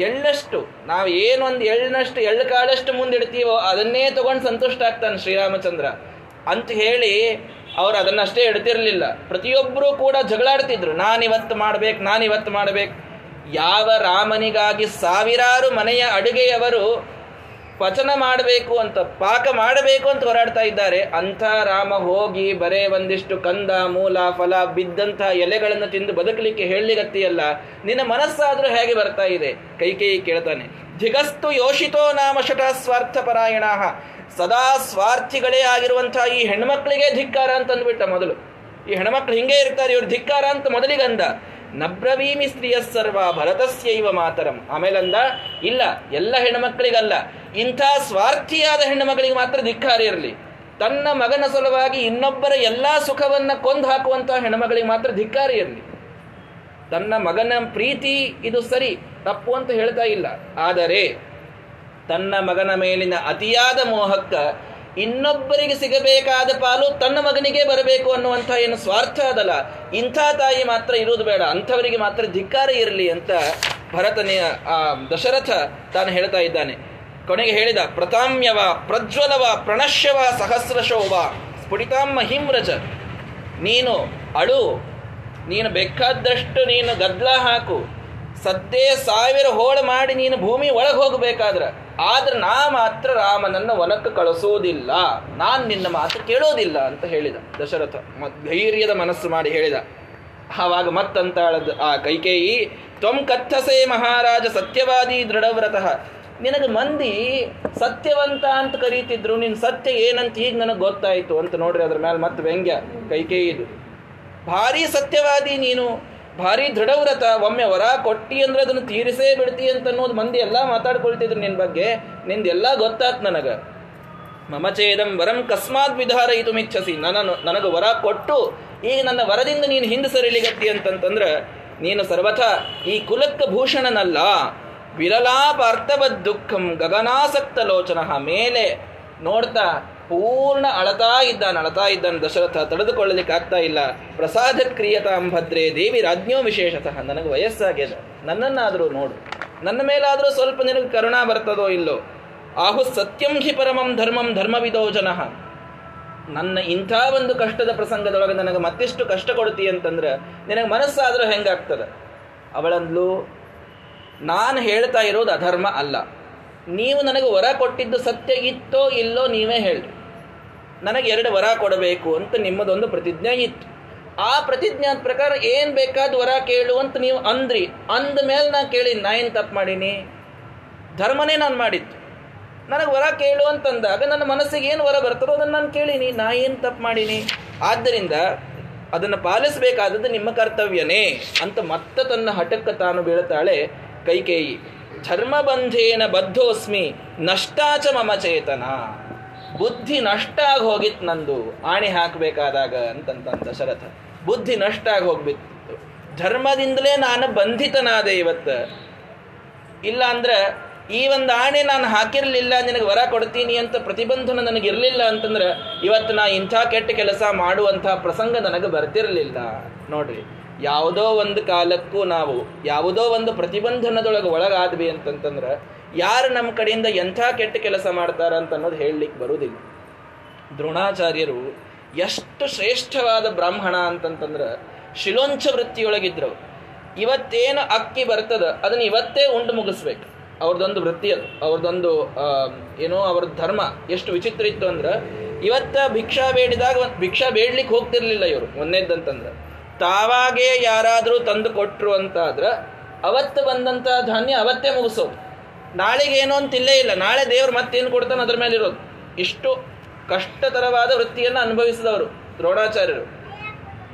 ಎಳ್ಳಷ್ಟು, ನಾವು ಏನೊಂದು ಎಳ್ಳನಷ್ಟು ಎಳ್ಳು ಕಾಳಷ್ಟು ಮುಂದಿಡ್ತೀವೋ ಅದನ್ನೇ ತಗೊಂಡು ಸಂತುಷ್ಟ ಆಗ್ತಾನೆ ಶ್ರೀರಾಮಚಂದ್ರ. ಅಂತ ಹೇಳಿ ಅವ್ರು ಅದನ್ನಷ್ಟೇ ಹಿಡ್ತಿರಲಿಲ್ಲ ಪ್ರತಿಯೊಬ್ಬರೂ ಕೂಡ ಜಗಳಾಡ್ತಿದ್ರು. ನಾನಿವತ್ತು ಮಾಡ್ಬೇಕು ನಾನಿವತ್ತು ಮಾಡ್ಬೇಕು. ಯಾವ ರಾಮನಿಗಾಗಿ ಸಾವಿರಾರು ಮನೆಯ ಅಡುಗೆಯವರು ಪಚನ ಮಾಡಬೇಕು ಅಂತ, ಪಾಕ ಮಾಡಬೇಕು ಅಂತ ಹೋರಾಡ್ತಾ ಇದ್ದಾರೆ. ಅಂಥ ರಾಮ ಹೋಗಿ ಬರೇ ಒಂದಿಷ್ಟು ಕಂದ, ಮೂಲ, ಫಲ ಬಿದ್ದಂಥ ಎಲೆಗಳನ್ನು ತಿಂದು ಬದುಕಲಿಕ್ಕೆ ಹೇಳಲಿಗತ್ತಿಯಲ್ಲ. ನಿನ್ನ ಮನಸ್ಸಾದರೂ ಹೇಗೆ ಬರ್ತಾ ಇದೆ? ಕೈಕೇಯಿ ಕೇಳ್ತಾನೆ. ಧಿಗಸ್ತು ಯೋಷಿತೋ ನಾಮ ಶಟ ಸ್ವಾರ್ಥಪರಾಯಣ ಸದಾ ಸ್ವಾರ್ಥಿಗಳೇ ಆಗಿರುವಂತಹ ಈ ಹೆಣ್ಮಕ್ಳಿಗೆ ಧಿಕ್ಕಾರ ಅಂತ ಅಂದ್ಬಿಟ್ಟ ಮೊದಲು. ಈ ಹೆಣ್ಮಕ್ಳು ಹಿಂಗೆ ಇರ್ತಾರೆ, ಇವ್ರು ಧಿಕ್ಕಾರ ಅಂತ ಮೊದಲಿಗಂದ. ನಬ್ರವೀಮಿ ಸ್ತ್ರೀಯ ಸರ್ವ ಭರತಸ್ಯೈವ ಮಾತರಂ. ಆಮೇಲಂದ, ಇಲ್ಲ, ಎಲ್ಲ ಹೆಣ್ಮಕ್ಳಿಗಲ್ಲ. ಇಂಥ ಸ್ವಾರ್ಥಿಯಾದ ಹೆಣ್ಣುಮಗಳಿಗೆ ಮಾತ್ರ ಧಿಕ್ಕಾರ ಇರಲಿ. ತನ್ನ ಮಗನ ಸಲುವಾಗಿ ಇನ್ನೊಬ್ಬರ ಎಲ್ಲಾ ಸುಖವನ್ನ ಕೊಂದು ಹಾಕುವಂತಹ ಹೆಣ್ಮಗಳಿಗೆ ಮಾತ್ರ ಧಿಕ್ಕಾರ ಇರಲಿ. ತನ್ನ ಮಗನ ಪ್ರೀತಿ ಇದು ಸರಿ, ತಪ್ಪು ಅಂತ ಹೇಳ್ತಾ ಇಲ್ಲ. ಆದರೆ ತನ್ನ ಮಗನ ಮೇಲಿನ ಅತಿಯಾದ ಮೋಹಕ್ಕ ಇನ್ನೊಬ್ಬರಿಗೆ ಸಿಗಬೇಕಾದ ಪಾಲು ತನ್ನ ಮಗನಿಗೆ ಬರಬೇಕು ಅನ್ನುವಂಥ ಏನು ಸ್ವಾರ್ಥ ಅದಲ್ಲ. ಇಂಥ ತಾಯಿ ಮಾತ್ರ ಇರೋದು ಬೇಡ, ಅಂಥವರಿಗೆ ಮಾತ್ರ ಧಿಕ್ಕಾರ ಇರಲಿ ಅಂತ ಭರತನೆಯ ಆ ದಶರಥ ತಾನು ಹೇಳ್ತಾ ಇದ್ದಾನೆ. ಕೊನೆಗೆ ಹೇಳಿದ ಪ್ರತಾಮ್ಯವ ಪ್ರಜ್ವಲವ, ಪ್ರಣಶ್ಯವ ಸಹಸ್ರಶೋವ ಸ್ಫುಟಿತಾಂ ಮಹಿಮ್ರಜ ನೀನು ಅಳು ನೀನು ಬೇಕಾದಷ್ಟು ನೀನು ಗದ್ದಲ ಹಾಕು. ಸದ್ದೇ ಸಾವಿರ ಹೋಳು ಮಾಡಿ ನೀನು ಭೂಮಿ ಒಳಗೆ ಹೋಗಬೇಕಾದ್ರೆ. ಆದ್ರೆ ನಾ ಮಾತ್ರ ರಾಮನನ್ನು ವನಕ್ಕೆ ಕಳಿಸೋದಿಲ್ಲ. ನಾನು ನಿನ್ನ ಮಾತು ಕೇಳೋದಿಲ್ಲ ಅಂತ ಹೇಳಿದ. ದಶರಥ ಧೈರ್ಯದ ಮನಸ್ಸು ಮಾಡಿ ಹೇಳಿದ. ಆವಾಗ ಮತ್ತಂತಾಳದು ಆ ಕೈಕೇಯಿ, ತ್ವಂ ಕಥಸೆ ಮಹಾರಾಜ ಸತ್ಯವಾದಿ ದೃಢವ್ರತಃ. ನಿನಗೆ ಮಂದಿ ಸತ್ಯವಂತ ಅಂತ ಕರೀತಿದ್ರು. ನಿನ್ನ ಸತ್ಯ ಏನಂತ ಈಗ ನನಗೆ ಗೊತ್ತಾಯಿತು. ಅಂತ ನೋಡ್ರಿ ಅದ್ರ ಮೇಲೆ ಮತ್ತೆ ವ್ಯಂಗ್ಯ. ಕೈಕೇಯಿದು ಭಾರಿ ಸತ್ಯವಾದಿ ನೀನು, ಭಾರಿ ದೃಢವ್ರತ, ಒಮ್ಮೆ ವರ ಕೊಟ್ಟಿ ಅಂದ್ರೆ ಅದನ್ನು ತೀರಿಸೇ ಬಿಡ್ತಿ ಅಂತ ಅನ್ನೋದು ಮಂದಿ ಎಲ್ಲ ಮಾತಾಡ್ಕೊಳ್ತಿದ್ರು ನಿನ್ನ ಬಗ್ಗೆ ನಿಂದೆಲ್ಲ ಗೊತ್ತಾತ್ ನನಗ. ಮಮಚೇದಂ ವರಂ ಕಸ್ಮಾತ್ ವಿಧಾರಯಿತು ಮಿಚ್ಛಸಿ ನನ್ನ ನನಗೆ ವರ ಕೊಟ್ಟು, ಈಗ ನನ್ನ ವರದಿಂದ ನೀನು ಹಿಂದೆ ಸರಿಲಿಗತ್ತಿ ಅಂತಂತಂದ್ರೆ, ನೀನು ಸರ್ವಥ ಈ ಕುಲಕ್ಕ ಭೂಷಣನಲ್ಲ, ವಿರಲಾಪಾರ್ಥವದ್ ದುಃಖಂ ಗಗನಾಸಕ್ತ ಲೋಚನ ಮೇಲೆ ನೋಡ್ತಾ ಪೂರ್ಣ ಅಳತಾ ಇದ್ದಾನೆ ಅಳತಾ ಇದ್ದಾನೆ ದಶರಥ, ತಡೆದುಕೊಳ್ಳಲಿಕ್ಕೆ ಆಗ್ತಾ ಇಲ್ಲ. ಪ್ರಸಾದ ಕ್ರಿಯತಾಂ ಭದ್ರೆ ದೇವಿ ರಾಜ್ಞೋ ವಿಶೇಷತಃ. ನನಗೆ ವಯಸ್ಸಾಗ್ಯದ ನನ್ನನ್ನಾದರೂ ನೋಡು. ನನ್ನ ಮೇಲಾದರೂ ಸ್ವಲ್ಪ ನಿನಗೆ ಕರುಣಾ ಬರ್ತದೋ ಇಲ್ಲೋ? ಆಹು ಸತ್ಯಂ ಹಿ ಪರಮಂ ಧರ್ಮಂ ಧರ್ಮವಿದೋ ಜನಃ. ನನ್ನ ಇಂಥ ಒಂದು ಕಷ್ಟದ ಪ್ರಸಂಗದೊಳಗೆ ನನಗೆ ಮತ್ತಿಷ್ಟು ಕಷ್ಟ ಕೊಡ್ತೀಯ ಅಂತಂದ್ರೆ ನಿನಗೆ ಮನಸ್ಸಾದರೂ ಹೆಂಗಾಗ್ತದೆ? ಅವಳಂದ್ಲು, ನಾನು ಹೇಳ್ತಾ ಇರೋದು ಅಧರ್ಮ ಅಲ್ಲ. ನೀವು ನನಗೆ ವರ ಕೊಟ್ಟಿದ್ದು ಸತ್ಯ ಇತ್ತೋ ಇಲ್ಲೋ ನೀವೇ ಹೇಳಿ ನನಗೆ ಎರಡು ವರ ಕೊಡಬೇಕು ಅಂತ ನಿಮ್ಮದೊಂದು ಪ್ರತಿಜ್ಞೆ ಇತ್ತು. ಆ ಪ್ರತಿಜ್ಞಾದ ಪ್ರಕಾರ ಏನು ಬೇಕಾದ ವರ ಕೇಳು ಅಂತ ನೀವು ಅಂದ್ರಿ. ಅಂದ ಮೇಲೆ ನಾ ಕೇಳಿ ನಾ ಏನು ತಪ್ಪು ಮಾಡೀನಿ? ಧರ್ಮನೇ ನಾನು ಮಾಡಿದ್ದು. ನನಗೆ ವರ ಕೇಳು ಅಂತಂದಾಗ ನನ್ನ ಮನಸ್ಸಿಗೆ ಏನು ವರ ಬರ್ತದೋ ಅದನ್ನು ನಾನು ಕೇಳೀನಿ. ನಾ ಏನು ತಪ್ಪು ಮಾಡೀನಿ? ಆದ್ದರಿಂದ ಅದನ್ನು ಪಾಲಿಸಬೇಕಾದದ್ದು ನಿಮ್ಮ ಕರ್ತವ್ಯನೇ ಅಂತ ಮತ್ತೆ ತನ್ನ ಹಠಕ್ಕೆ ತಾನು ಬೀಳ್ತಾಳೆ ಕೈಕೇಯಿ. ಧರ್ಮಬಂಧೇನ ಬದ್ಧೋಸ್ಮಿ ನಷ್ಟಾಚ ಮಮ ಚೇತನ. ಬುದ್ಧಿ ನಷ್ಟ ಆಗಿ ಹೋಗಿತ್ತು ನಂದು, ಆಣೆ ಹಾಕಬೇಕಾದಾಗ ಅಂತಂತ ದಶರಥ ಬುದ್ಧಿ ನಷ್ಟ ಆಗಿ ಹೋಗ್ಬಿತ್ತು ಧರ್ಮದಿಂದಲೇ ನಾನು ಬಂಧಿತನಾದೆ ಇವತ್ತು. ಇಲ್ಲ ಅಂದ್ರೆ ಈ ಒಂದು ಆಣೆ ನಾನು ಹಾಕಿರಲಿಲ್ಲ, ನಿನಗೆ ವರ ಕೊಡ್ತೀನಿ ಅಂತ ಪ್ರತಿಬಂಧನ ನನಗೆ ಇರಲಿಲ್ಲ ಅಂತಂದ್ರೆ ಇವತ್ತು ನಾ ಇಂಥ ಕೆಟ್ಟ ಕೆಲಸ ಮಾಡುವಂಥ ಪ್ರಸಂಗ ನನಗೆ ಬರ್ತಿರಲಿಲ್ಲ. ನೋಡ್ರಿ. ಯಾವುದೋ ಒಂದು ಕಾಲಕ್ಕೂ ನಾವು ಯಾವುದೋ ಒಂದು ಪ್ರತಿಬಂಧನದೊಳಗೆ ಒಳಗಾದ್ವಿ ಅಂತಂತಂದ್ರೆ ಯಾರು ನಮ್ಮ ಕಡೆಯಿಂದ ಎಂಥ ಕೆಟ್ಟ ಕೆಲಸ ಮಾಡ್ತಾರ ಅಂತ ಅನ್ನೋದು ಹೇಳಲಿಕ್ಕೆ ಬರುವುದಿಲ್ಲ. ದ್ರೋಣಾಚಾರ್ಯರು ಎಷ್ಟು ಶ್ರೇಷ್ಠವಾದ ಬ್ರಾಹ್ಮಣ ಅಂತಂತಂದ್ರೆ ಶಿಲೋಂಚ ವೃತ್ತಿಯೊಳಗಿದ್ರು ಇವತ್ತೇನು ಅಕ್ಕಿ ಬರ್ತದ, ಅದನ್ನ ಇವತ್ತೇ ಉಂಡು ಮುಗಿಸ್ಬೇಕು. ಅವ್ರದ್ದೊಂದು ವೃತ್ತಿ ಅದು. ಅವ್ರದ್ದೊಂದು ಏನೋ ಅವ್ರ ಧರ್ಮ ಎಷ್ಟು ವಿಚಿತ್ರ ಇತ್ತು ಅಂದ್ರೆ ಇವತ್ತ ಭಿಕ್ಷಾ ಬೇಡಿದಾಗ ಭಿಕ್ಷಾ ಬೇಡ್ಲಿಕ್ಕೆ ಹೋಗ್ತಿರ್ಲಿಲ್ಲ ಇವರು ಒಂದೇದಂತಂದ್ರೆ ತಾವಾಗೇ ಯಾರಾದರೂ ತಂದು ಕೊಟ್ಟರು ಅಂತಾದ್ರೆ ಅವತ್ತು ಬಂದಂಥ ಧಾನ್ಯ ಅವತ್ತೇ ಮುಗಿಸೋದು. ನಾಳೆಗೆ ಏನೋ ಅಂತ ಇಲ್ಲೇ ಇಲ್ಲ. ನಾಳೆ ದೇವ್ರು ಮತ್ತೇನು ಕೊಡ್ತಾನೆ ಅದ್ರ ಮೇಲೆ ಇರೋದು. ಇಷ್ಟು ಕಷ್ಟತರವಾದ ವೃತ್ತಿಯನ್ನು ಅನುಭವಿಸಿದವರು ದ್ರೋಣಾಚಾರ್ಯರು.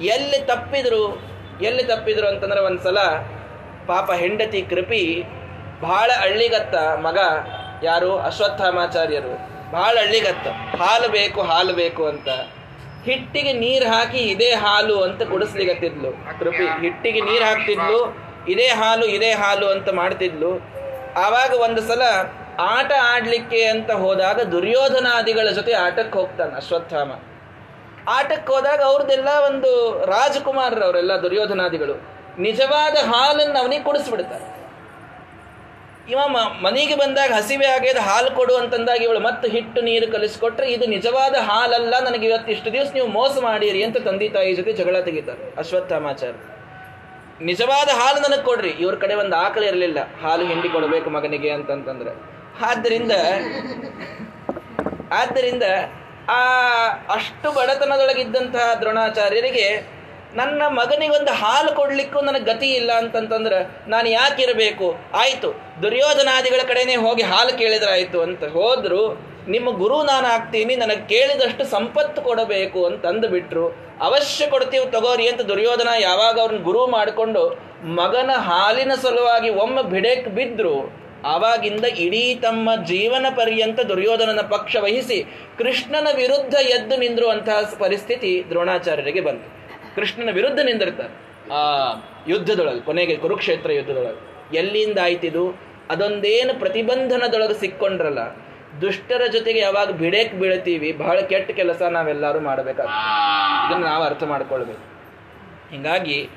ಎಲ್ಲಿ ತಪ್ಪಿದ್ರು ಎಲ್ಲಿ ತಪ್ಪಿದ್ರು ಅಂತಂದ್ರೆ ಒಂದು ಸಲ ಪಾಪ ಹೆಂಡತಿ ಕೃಪಿ, ಭಾಳ ಹಳ್ಳಿಗತ್ತ ಮಗ ಯಾರು? ಅಶ್ವತ್ಥಾಮಾಚಾರ್ಯರು. ಭಾಳ ಹಳ್ಳಿಗತ್ತ. ಹಾಲು ಬೇಕು ಹಾಲು ಬೇಕು ಅಂತ. ಹಿಟ್ಟಿಗೆ ನೀರು ಹಾಕಿ ಇದೇ ಹಾಲು ಅಂತ ಕುಡಿಸ್ಲಿಗತ್ತಿದ್ಲು ಕೃಪಿ, ಹಿಟ್ಟಿಗೆ ನೀರು ಹಾಕ್ತಿದ್ಲು, ಇದೇ ಹಾಲು ಇದೇ ಹಾಲು ಅಂತ ಮಾಡ್ತಿದ್ಲು. ಆವಾಗ ಒಂದು ಸಲ ಆಟ ಆಡ್ಲಿಕ್ಕೆ ಅಂತ ಹೋದಾಗ ದುರ್ಯೋಧನಾದಿಗಳ ಜೊತೆ ಆಟಕ್ಕೆ ಹೋಗ್ತಾನೆ ಅಶ್ವತ್ಥಾಮ. ಆಟಕ್ಕೆ ಹೋದಾಗ ಅವ್ರದ್ದೆಲ್ಲ ಒಂದು ರಾಜಕುಮಾರರು ಅವರೆಲ್ಲ ದುರ್ಯೋಧನಾದಿಗಳು. ನಿಜವಾದ ಹಾಲನ್ನು ಅವನಿಗೆ ಕುಡಿಸ್ಬಿಡ್ತಾರೆ. ಇವ ಮನೆಗೆ ಬಂದಾಗ ಹಸಿವೆ ಆಗ್ಯದ ಹಾಲು ಕೊಡು ಅಂತಂದಾಗ ಇವಳು ಮತ್ತೆ ಹಿಟ್ಟು ನೀರು ಕಲಿಸ್ಕೊಟ್ರೆ ಇದು ನಿಜವಾದ ಹಾಲಲ್ಲ, ನನಗೆ ಇವತ್ತು ಇಷ್ಟು ದಿವಸ ನೀವು ಮೋಸ ಮಾಡಿರಿ ಅಂತ ತಂದೆ ತಾಯಿ ಜೊತೆ ಜಗಳ ತೆಗಿತಾರೆ ಅಶ್ವತ್ಥಾಮಾಚಾರ ನಿಜವಾದ ಹಾಲು ನನಗೆ ಕೊಡ್ರಿ, ಇವ್ರ ಕಡೆ ಒಂದು ಆಕಳು ಇರಲಿಲ್ಲ, ಹಾಲು ಹಿಂಡಿ ಕೊಡಬೇಕು ಮಗನಿಗೆ ಅಂತಂತಂದ್ರೆ. ಆದ್ದರಿಂದ ಆದ್ದರಿಂದ ಆ ಅಷ್ಟು ಬಡತನದೊಳಗಿದ್ದಂತಹ ದ್ರೋಣಾಚಾರ್ಯರಿಗೆ ನನ್ನ ಮಗನಿಗೊಂದು ಹಾಲು ಕೊಡಲಿಕ್ಕೂ ನನಗೆ ಗತಿ ಇಲ್ಲ ಅಂತಂತಂದ್ರೆ ನಾನು ಯಾಕಿರಬೇಕು? ಆಯಿತು, ದುರ್ಯೋಧನಾದಿಗಳ ಕಡೆನೇ ಹೋಗಿ ಹಾಲು ಕೇಳಿದ್ರಾಯಿತು ಅಂತ ಹೋದರು. ನಿಮ್ಮ ಗುರು ನಾನು ಆಗ್ತೀನಿ, ನನಗೆ ಕೇಳಿದಷ್ಟು ಸಂಪತ್ತು ಕೊಡಬೇಕು ಅಂತ ಅಂದುಬಿಟ್ರು. ಅವಶ್ಯ ಕೊಡ್ತೀವಿ ತಗೋರಿ ಅಂತ ದುರ್ಯೋಧನ ಯಾವಾಗ ಅವ್ರನ್ನ ಗುರು ಮಾಡಿಕೊಂಡು ಮಗನ ಹಾಲಿನ ಸಲುವಾಗಿ ಒಮ್ಮೆ ಬಿಡಕ್ಕೆ ಬಿದ್ದರು ಆವಾಗಿಂದ ಇಡೀ ತಮ್ಮ ಜೀವನ ಪರ್ಯಂತ ದುರ್ಯೋಧನನ ಪಕ್ಷ ವಹಿಸಿ ಕೃಷ್ಣನ ವಿರುದ್ಧ ಎದ್ದು ನಿಂದಿರುವಂತಹ ಪರಿಸ್ಥಿತಿ ದ್ರೋಣಾಚಾರ್ಯರಿಗೆ ಬಂತು. ಕೃಷ್ಣನ ವಿರುದ್ಧ ನಿಂದಿರ್ತಾರೆ. ಆ ಯುದ್ಧದೊಳಗೆ, ಕೊನೆಗೆ ಕುರುಕ್ಷೇತ್ರ ಯುದ್ಧದೊಳಗೆ. ಎಲ್ಲಿಂದ ಆಯ್ತಿದು ಅದೊಂದೇನು ಪ್ರತಿಬಂಧನದೊಳಗೆ ಸಿಕ್ಕೊಂಡ್ರಲ್ಲ, ದುಷ್ಟರ ಜೊತೆಗೆ ಯಾವಾಗ ಬಿಡೇಕ್ ಬೀಳ್ತೀವಿ, ಬಹಳ ಕೆಟ್ಟ ಕೆಲಸ ನಾವೆಲ್ಲರೂ ಮಾಡಬೇಕಾಗ್ತದೆ. ಇದನ್ನು ನಾವು ಅರ್ಥ ಮಾಡ್ಕೊಳ್ಬೇಕು. ಹೀಗಾಗಿ,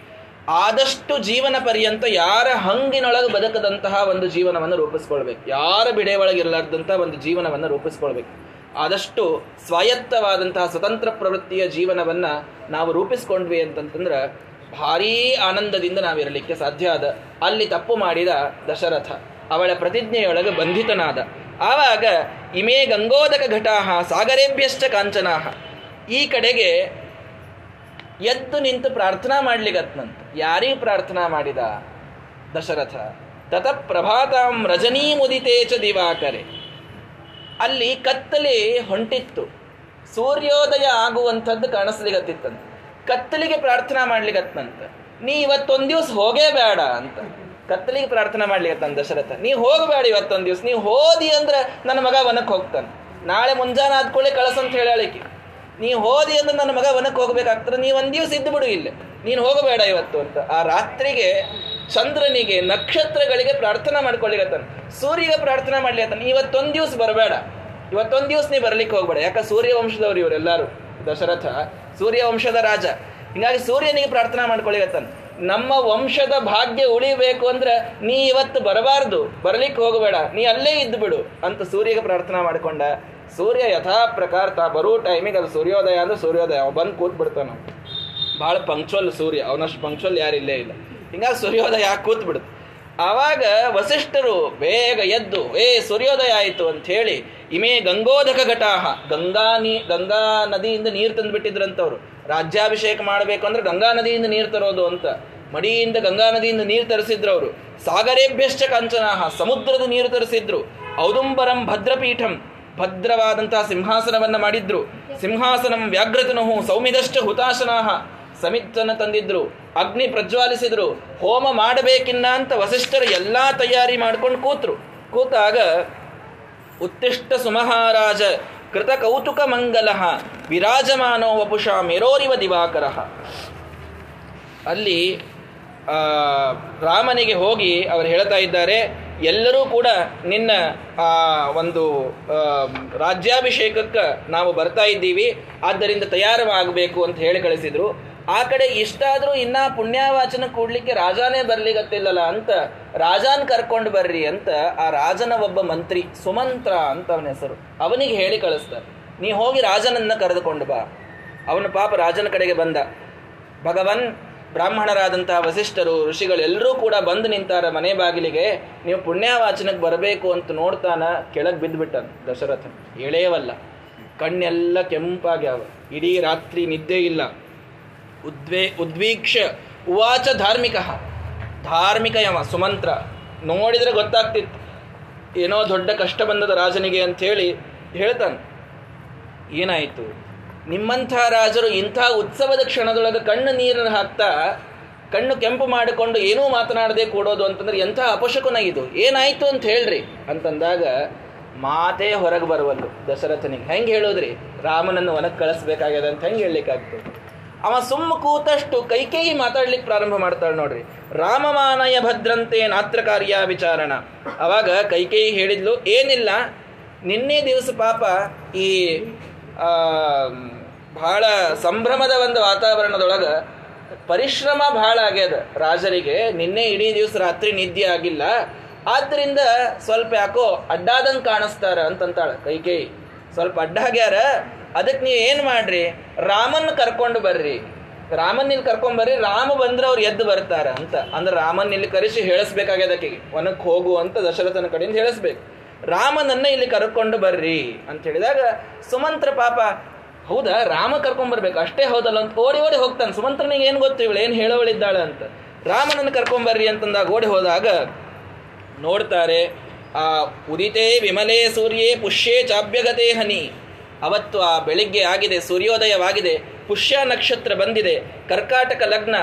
ಆದಷ್ಟು ಜೀವನ ಪರ್ಯಂತ ಯಾರ ಹಂಗಿನೊಳಗೆ ಬದುಕದಂತಹ ಒಂದು ಜೀವನವನ್ನು ರೂಪಿಸ್ಕೊಳ್ಬೇಕು. ಯಾರ ಬಿಡೆ ಒಳಗಿರಲಾರ್ದಂತಹ ಒಂದು ಜೀವನವನ್ನು ರೂಪಿಸ್ಕೊಳ್ಬೇಕು. ಆದಷ್ಟು ಸ್ವಾಯತ್ತವಾದಂತಹ ಸ್ವತಂತ್ರ ಪ್ರವೃತ್ತಿಯ ಜೀವನವನ್ನ ನಾವು ರೂಪಿಸ್ಕೊಂಡ್ವಿ ಅಂತಂತಂದ್ರೆ ಭಾರೀ ಆನಂದದಿಂದ ನಾವಿರಲಿಕ್ಕೆ ಸಾಧ್ಯ ಆದ. ಅಲ್ಲಿ ತಪ್ಪು ಮಾಡಿದ ದಶರಥ, ಅವಳ ಪ್ರತಿಜ್ಞೆಯೊಳಗೆ ಬಂಧಿತನಾದ. ಆವಾಗ ಇಮೇ ಗಂಗೋದಕ ಘಟಾಹ ಸಾಗರೇಭ್ಯಶ್ಚ ಕಾಂಚನಾಹ. ಈ ಕಡೆಗೆ ಎದ್ದು ನಿಂತು ಪ್ರಾರ್ಥನಾ ಮಾಡ್ಲಿಗತ್ನಂತ ಯಾರಿಗೆ ಪ್ರಾರ್ಥನಾ ಮಾಡಿದ? ದಶರಥ, ತತ ಪ್ರಭಾತಾಂ ರಜನೀ ಮುದಿತೇ ಚ ದಿವಾಕರೆ. ಅಲ್ಲಿ ಕತ್ತಲೆ ಹೊಂಟಿತ್ತು. ಸೂರ್ಯೋದಯ ಆಗುವಂಥದ್ದು ಕಾಣಿಸ್ಲಿಗತ್ತಿತ್ತಂತ ಕತ್ತಲಿಗೆ ಪ್ರಾರ್ಥನಾ ಮಾಡ್ಲಿಗತ್ತಂತ ನೀ ಇವತ್ತೊಂದು ದಿವ್ಸ ಹೋಗೇ ಬೇಡ ಅಂತ. ಕತ್ತಲಿಗೆ ಪ್ರಾರ್ಥನಾ ಮಾಡ್ಲಿಗತ್ತಂತ ದಶರಥ. ನೀ ಹೋಗಬೇಡ ಇವತ್ತೊಂದು ದಿವ್ಸ. ನೀ ಹೋದಿ ಅಂದ್ರೆ ನನ್ನ ಮಗ ವನಕ್ಕೆ ಹೋಗ್ತಾನೆ. ನಾಳೆ ಮುಂಜಾನೆ ಆದ್ಕೊಳ್ಳಿ ಕಳಸಂತ ಹೇಳಲಿಕ್ಕೆ ನೀ ಹೋದಿ ಅಂದ್ರೆ ನನ್ನ ಮಗ ವನಕ್ಕೆ ಹೋಗ್ಬೇಕಾಗ್ತದೆ. ನೀ ಒಂದು ದಿವ್ಸ ಇದ್ದು ಬಿಡು ಇಲ್ಲ. ನೀನು ಹೋಗಬೇಡ ಇವತ್ತು ಅಂತ. ಆ ರಾತ್ರಿಗೆ ಚಂದ್ರನಿಗೆ ನಕ್ಷತ್ರಗಳಿಗೆ ಪ್ರಾರ್ಥನಾ ಮಾಡ್ಕೊಳ್ಳಿಗತ್ತಾನ ಸೂರ್ಯಗೆ ಪ್ರಾರ್ಥನಾ ಮಾಡ್ಲಿಕತ್ತಾನ. ಇವತ್ತೊಂದು ದಿವ್ಸ ಬರಬೇಡ. ಇವತ್ತೊಂದು ದಿವ್ಸ ನೀ ಬರ್ಲಿಕ್ಕೆ ಹೋಗ್ಬೇಡ. ಯಾಕ ಸೂರ್ಯ ವಂಶದವ್ರು ಇವರೆಲ್ಲರೂ ದಶರಥ ಸೂರ್ಯ ವಂಶದ ರಾಜ. ಹಿಂಗಾಗಿ ಸೂರ್ಯನಿಗೆ ಪ್ರಾರ್ಥನಾ ಮಾಡ್ಕೊಳ್ಳಿಗತ್ತಾನ ನಮ್ಮ ವಂಶದ ಭಾಗ್ಯ ಉಳಿಬೇಕು ಅಂದ್ರೆ ನೀ ಇವತ್ತು ಬರಬಾರ್ದು. ಬರ್ಲಿಕ್ಕೆ ಹೋಗಬೇಡ. ನೀ ಅಲ್ಲೇ ಇದ್ದು ಬಿಡು ಅಂತ ಸೂರ್ಯಗೆ ಪ್ರಾರ್ಥನಾ ಮಾಡ್ಕೊಂಡ ಸೂರ್ಯ ಯಥಾ ಪ್ರಕಾರ ತಾ ಬರೋ ಟೈಮಿಗೆ ಅದು ಸೂರ್ಯೋದಯ ಅಂದ್ರೆ ಸೂರ್ಯೋದಯ. ಅವ ಬಂದು ಕೂತ್ ಬಿಡ್ತಾನ ಭಾಳ ಪಂಕ್ಚುವಲ್ ಸೂರ್ಯ. ಅವನಷ್ಟು ಪಂಕ್ಚುವಲ್ ಇಲ್ಲೇ ಇಲ್ಲ. ಹಿಂಗಾಗಿ ಸೂರ್ಯೋದಯ ಕೂತ್ ಬಿಡುತ್ತೆ ಆವಾಗ ವಸಿಷ್ಠರು ಬೇಗ ಎದ್ದು, ಏ, ಸೂರ್ಯೋದಯ ಆಯಿತು ಅಂತ ಹೇಳಿ, ಇಮೇ ಗಂಗೋದಕ ಘಟಾಹ, ಗಂಗಾ ನೀ, ಗಂಗಾ ನದಿಯಿಂದ ನೀರು ತಂದುಬಿಟ್ಟಿದ್ರಂಥವ್ರು ರಾಜ್ಯಾಭಿಷೇಕ ಮಾಡಬೇಕು ಅಂದ್ರೆ ಗಂಗಾ ನದಿಯಿಂದ ನೀರು ತರೋದು ಅಂತ. ಮಡಿಯಿಂದ ಗಂಗಾ ನದಿಯಿಂದ ನೀರು ತರಿಸಿದ್ರು ಅವರು ಸಾಗರೇಭ್ಯಶ್ಚ ಕಂಚನಾಹ, ಸಮುದ್ರದ ನೀರು ತರಿಸಿದ್ರು. ಔದುಂಬರಂ ಭದ್ರಪೀಠಂ, ಭದ್ರವಾದಂತಹ ಸಿಂಹಾಸನವನ್ನು ಮಾಡಿದ್ರು. ಸಿಂಹಾಸನಂ ವ್ಯಾಘ್ರತನು ಸೌಮಿದಶ್ಚ ಹುತಾಶನಾಹ. ಸಮಿತ್ತನ್ನು ತಂದಿದ್ರು, ಅಗ್ನಿ ಪ್ರಜ್ವಾಲಿಸಿದ್ರು, ಹೋಮ ಮಾಡಬೇಕಿನ್ನ ಅಂತ ವಸಿಷ್ಠರು ಎಲ್ಲ ತಯಾರಿ ಮಾಡ್ಕೊಂಡು ಕೂತರು. ಕೂತಾಗ ಉತ್ತಿಷ್ಟ ಸುಮಹಾರಾಜ, ಕೃತ ಕೌತುಕ ಮಂಗಲ ವಿರಾಜಮಾನೋ ವಪುಷ ಮೇರೋರಿವ ದಿವಾಕರ ಅಲ್ಲಿ ರಾಮನಿಗೆ ಹೋಗಿ ಅವರು ಹೇಳ್ತಾ ಇದ್ದಾರೆ, ಎಲ್ಲರೂ ಕೂಡ ನಿನ್ನ, ಆ, ಒಂದು ರಾಜ್ಯಾಭಿಷೇಕಕ್ಕೆ ನಾವು ಬರ್ತಾ ಇದ್ದೀವಿ, ಆದ್ದರಿಂದ ತಯಾರವಾಗಬೇಕು ಅಂತ ಹೇಳಿ ಕಳಿಸಿದ್ರು. ಆ ಕಡೆ ಇಷ್ಟಾದರೂ ಇನ್ನೂ ಪುಣ್ಯವಾಚನ ಕೂಡ್ಲಿಕ್ಕೆ ರಾಜಾನೇ ಬರ್ಲಿಗತ್ತಿಲ್ಲಲ್ಲ ಅಂತ ರಾಜಾನ್ ಕರ್ಕೊಂಡು ಬರ್ರಿ ಅಂತ ಆ ರಾಜನ ಒಬ್ಬ ಮಂತ್ರಿ ಸುಮಂತ್ರ ಅಂತ ಅವನ ಹೆಸರು. ಅವನಿಗೆ ಹೇಳಿ ಕಳಿಸ್ತಾರೆ. ನೀ ಹೋಗಿ ರಾಜನನ್ನು ಕರೆದುಕೊಂಡು ಬಾ. ಅವನ ಪಾಪ ರಾಜನ ಕಡೆಗೆ ಬಂದ. ಭಗವನ್, ಬ್ರಾಹ್ಮಣರಾದಂತಹ ವಸಿಷ್ಠರು, ಋಷಿಗಳೆಲ್ಲರೂ ಕೂಡ ಬಂದು ನಿಂತಾರ ಮನೆ ಬಾಗಿಲಿಗೆ. ನೀವು ಪುಣ್ಯವಾಚನಕ್ಕೆ ಬರಬೇಕು ಅಂತ ನೋಡ್ತಾನ ಕೆಳಗೆ ಬಿದ್ದುಬಿಟ್ಟನು ದಶರಥನ್. ಎಳೆಯವಲ್ಲ ಕಣ್ಣೆಲ್ಲ ಕೆಂಪಾಗ್ಯಾವ. ಇಡೀ ರಾತ್ರಿ ನಿದ್ದೆ ಇಲ್ಲ. ಉದ್ವೇ ಉದ್ವೀಕ್ಷ ಉವಾಚ ಧಾರ್ಮಿಕ. ಧಾರ್ಮಿಕ ಯಮ, ಸುಮಂತ್ರ. ನೋಡಿದರೆ ಗೊತ್ತಾಗ್ತಿತ್ತು. ಏನೋ ದೊಡ್ಡ ಕಷ್ಟ ಬಂದದ ರಾಜನಿಗೆ ಅಂತ ಹೇಳಿ ಹೇಳ್ತಾನೆ. ಏನಾಯಿತು? ನಿಮ್ಮಂಥ ರಾಜರು ಇಂಥ ಉತ್ಸವದ ಕ್ಷಣದೊಳಗೆ ಕಣ್ಣು ನೀರನ್ನು ಹಾಕ್ತಾ, ಕಣ್ಣು ಕೆಂಪು ಮಾಡಿಕೊಂಡು ಏನೂ ಮಾತನಾಡದೆ ಕೂಡೋದು ಅಂತಂದ್ರೆ ಎಂಥ ಅಪಶಕುನ ಇದು? ಏನಾಯಿತು ಅಂತ ಹೇಳ್ರಿ. ಅಂತಂದಾಗ ಮಾತೇ ಹೊರಗೆ ಬರುವಲ್ಲು ದಶರಥನಿಗೆ. ಹೆಂಗೆ ಹೇಳೋದ್ರಿ? ರಾಮನನ್ನು ಒನಕ್ಕೆ ಕಳಿಸ್ಬೇಕಾಗ್ಯದ ಅಂತ ಹೆಂಗೆ ಹೇಳಲಿಕ್ಕಾಗ್ತದೆ ಅವ ಸುಮ್ಮ ಕೂತಷ್ಟು ಕೈಕೇಯಿ ಮಾತಾಡ್ಲಿಕ್ಕೆ ಪ್ರಾರಂಭ ಮಾಡ್ತಾಳೆ ನೋಡ್ರಿ. ರಾಮಮಾನಯ ಭದ್ರಂತೆ ನಾತ್ರ ಕಾರ್ಯ ವಿಚಾರಣ. ಅವಾಗ ಕೈಕೇಯಿ ಹೇಳಿದ್ಲು, ಏನಿಲ್ಲ, ನಿನ್ನೆ ದಿವಸ ಪಾಪ ಈ ಬಹಳ ಸಂಭ್ರಮದ ಒಂದು ವಾತಾವರಣದೊಳಗ ಪರಿಶ್ರಮ ಬಹಳ ಆಗ್ಯದ. ರಾಜರಿಗೆ ನಿನ್ನೆ ಇಡೀ ದಿವಸ ರಾತ್ರಿ ನಿದ್ದೆ ಆಗಿಲ್ಲ. ಆದ್ರಿಂದ ಸ್ವಲ್ಪ ಯಾಕೋ ಅಡ್ಡಾದಂಗೆ ಕಾಣಿಸ್ತಾರ ಅಂತಂತಾಳ ಕೈಕೇಯಿ ಸ್ವಲ್ಪ ಅಡ್ಡಾಗ್ಯಾರ ಅದಕ್ಕೆ ನೀವು ಏನು ಮಾಡ್ರಿ? ರಾಮನ್ ಕರ್ಕೊಂಡು ಬರ್ರಿ. ರಾಮನ್ ಇಲ್ಲಿ ಕರ್ಕೊಂಡ್ ಬರ್ರಿ, ರಾಮ ಬಂದ್ರೆ ಅವ್ರು ಎದ್ದು ಬರ್ತಾರ ಅಂತ. ಅಂದ್ರೆ ರಾಮನ್ ಇಲ್ಲಿ ಕರೆಸಿ ಹೇಳಿಸ್ಬೇಕಾಗ್ಯದ ಆಕೆಗೆ. ವನಕ್ಕೆ ಹೋಗು ಅಂತ ದಶರಥನ ಕಡೆಯಿಂದ ಹೇಳಿಸ್ಬೇಕು. ರಾಮನನ್ನ ಇಲ್ಲಿ ಕರ್ಕೊಂಡು ಬರ್ರಿ ಅಂತ ಹೇಳಿದಾಗ, ಸುಮಂತ್ರ ಪಾಪ, ಹೌದಾ? ರಾಮ ಕರ್ಕೊಂಡ್ ಬರ್ಬೇಕು. ಅಷ್ಟೇ ಹೌದಲ್ಲ ಅಂತ ಓಡಿ ಓಡಿ ಹೋಗ್ತಾನೆ. ಸುಮಂತ್ರನಿಗೆ ಏನು ಗೊತ್ತು? ಇವಳು ಏನು ಹೇಳೋಳಿದ್ದಾಳೆ ಅಂತ. ರಾಮನನ್ನು ಕರ್ಕೊಂಡ್ ಬರ್ರಿ ಅಂತಂದಾಗ ಓಡಿ ಹೋದಾಗ ನೋಡ್ತಾರೆ ಆ ಉದಿತೇ ವಿಮಲೇ ಸೂರ್ಯೇ ಪುಷ್ಯೇ ಚಾಭ್ಯಗತೆ ಹನಿ. ಅವತ್ತು ಆ ಬೆಳಿಗ್ಗೆ ಆಗಿದೆ, ಸೂರ್ಯೋದಯವಾಗಿದೆ. ಪುಷ್ಯ ನಕ್ಷತ್ರ ಬಂದಿದೆ. ಕರ್ಕಾಟಕ ಲಗ್ನ.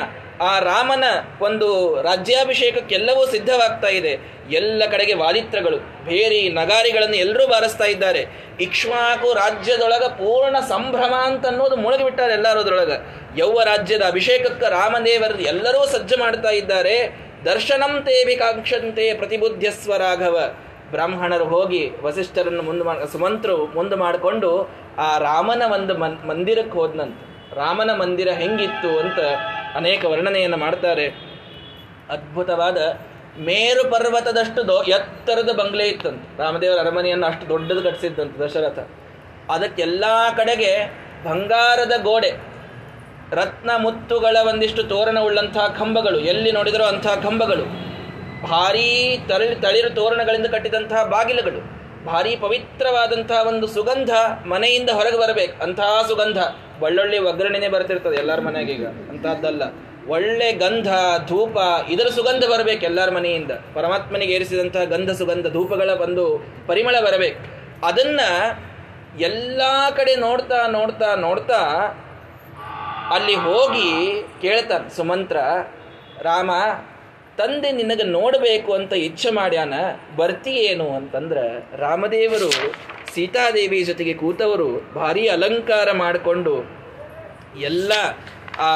ಆ ರಾಮನ ಒಂದು ರಾಜ್ಯಾಭಿಷೇಕಕ್ಕೆಲ್ಲವೂ ಸಿದ್ಧವಾಗ್ತಾ ಇದೆ. ಎಲ್ಲ ಕಡೆಗೆ ವಾದಿತ್ರಗಳು, ಭೇರಿ ನಗಾರಿಗಳನ್ನು ಎಲ್ಲರೂ ಬಾರಿಸ್ತಾ ಇದ್ದಾರೆ. ಇಕ್ಷ್ವಾಕು ರಾಜ್ಯದೊಳಗ ಪೂರ್ಣ ಸಂಭ್ರಮ ಅಂತ ಅನ್ನೋದು ಮುಳುಗಿಬಿಟ್ಟಾರೆ ಎಲ್ಲರೂ ಅದ್ರೊಳಗ ಯೌವ ರಾಜ್ಯದ ಅಭಿಷೇಕಕ್ಕೆ ರಾಮದೇವರ ಎಲ್ಲರೂ ಸಜ್ಜು ಮಾಡ್ತಾ ಇದ್ದಾರೆ. ದರ್ಶನಂ ತೇವಿ ಕಾಂಕ್ಷಂತೆ ಪ್ರತಿಬುದ್ಧಸ್ವ ರಾಘವ. ಬ್ರಾಹ್ಮಣರು ಹೋಗಿ ವಸಿಷ್ಠರನ್ನು ಮುಂದೆ ಮಾಡಿ ಸುಮಂತ್ರು ಮುಂದೆ ಮಾಡಿಕೊಂಡು ಆ ರಾಮನ ಒಂದು ಮನ್, ಮಂದಿರಕ್ಕೆ ಹೋದ್ನಂತ. ರಾಮನ ಮಂದಿರ ಹೆಂಗಿತ್ತು ಅಂತ ಅನೇಕ ವರ್ಣನೆಯನ್ನು ಮಾಡ್ತಾರೆ. ಅದ್ಭುತವಾದ ಮೇರು ಪರ್ವತದಷ್ಟು ದೊ, ಎತ್ತರದ ಬಂಗ್ಲೆ ಇತ್ತಂತ. ರಾಮದೇವರ ಅರಮನೆಯನ್ನು ಅಷ್ಟು ದೊಡ್ಡದು ಕಟ್ಟಿಸಿದ್ದಂತ ದಶರಥ. ಅದಕ್ಕೆಲ್ಲ ಕಡೆಗೆ ಬಂಗಾರದ ಗೋಡೆ ರತ್ನ ಮುತ್ತುಗಳ ಒಂದಿಷ್ಟು ತೋರಣ ಉಳ್ಳಂತಹ ಕಂಬಗಳು. ಎಲ್ಲಿ ನೋಡಿದರೂ ಅಂತಹ ಕಂಬಗಳು. ಭಾರೀ ತಳಿ, ತಳಿರು ತೋರಣಗಳಿಂದ ಕಟ್ಟಿದಂತಹ ಬಾಗಿಲುಗಳು. ಭಾರಿ ಪವಿತ್ರವಾದಂತಹ ಒಂದು ಸುಗಂಧ ಮನೆಯಿಂದ ಹೊರಗೆ ಬರಬೇಕು. ಅಂತಹ ಸುಗಂಧ ಒಳ್ಳೊಳ್ಳೆ ಒಗ್ಗರಣೆನೇ ಬರ್ತಿರ್ತದೆ ಎಲ್ಲರ ಮನೆಗೆ ಈಗ. ಅಂತಹದ್ದಲ್ಲ ಒಳ್ಳೆ ಗಂಧ, ಧೂಪ, ಇದರ ಸುಗಂಧ ಬರಬೇಕು ಎಲ್ಲರ ಮನೆಯಿಂದ. ಪರಮಾತ್ಮನಿಗೆ ಏರಿಸಿದಂತಹ ಗಂಧ ಸುಗಂಧ, ಧೂಪಗಳ ಒಂದು ಪರಿಮಳ ಬರಬೇಕು. ಅದನ್ನ ಎಲ್ಲ ಕಡೆ ನೋಡ್ತಾ ನೋಡ್ತಾ ನೋಡ್ತಾ ಅಲ್ಲಿ ಹೋಗಿ ಕೇಳ್ತಾನೆ, ಸುಮಂತ್ರ, ರಾಮ, ತಂದೆ ನಿನಗೆ ನೋಡಬೇಕು ಅಂತ ಇಚ್ಛೆ ಮಾಡ್ಯಾನ, ಬರ್ತೀಯೇನು? ಅಂತಂದ್ರೆ, ರಾಮದೇವರು ಸೀತಾದೇವಿ ಜೊತೆಗೆ ಕೂತವರು ಭಾರಿ ಅಲಂಕಾರ ಮಾಡಿಕೊಂಡು, ಎಲ್ಲ ಆ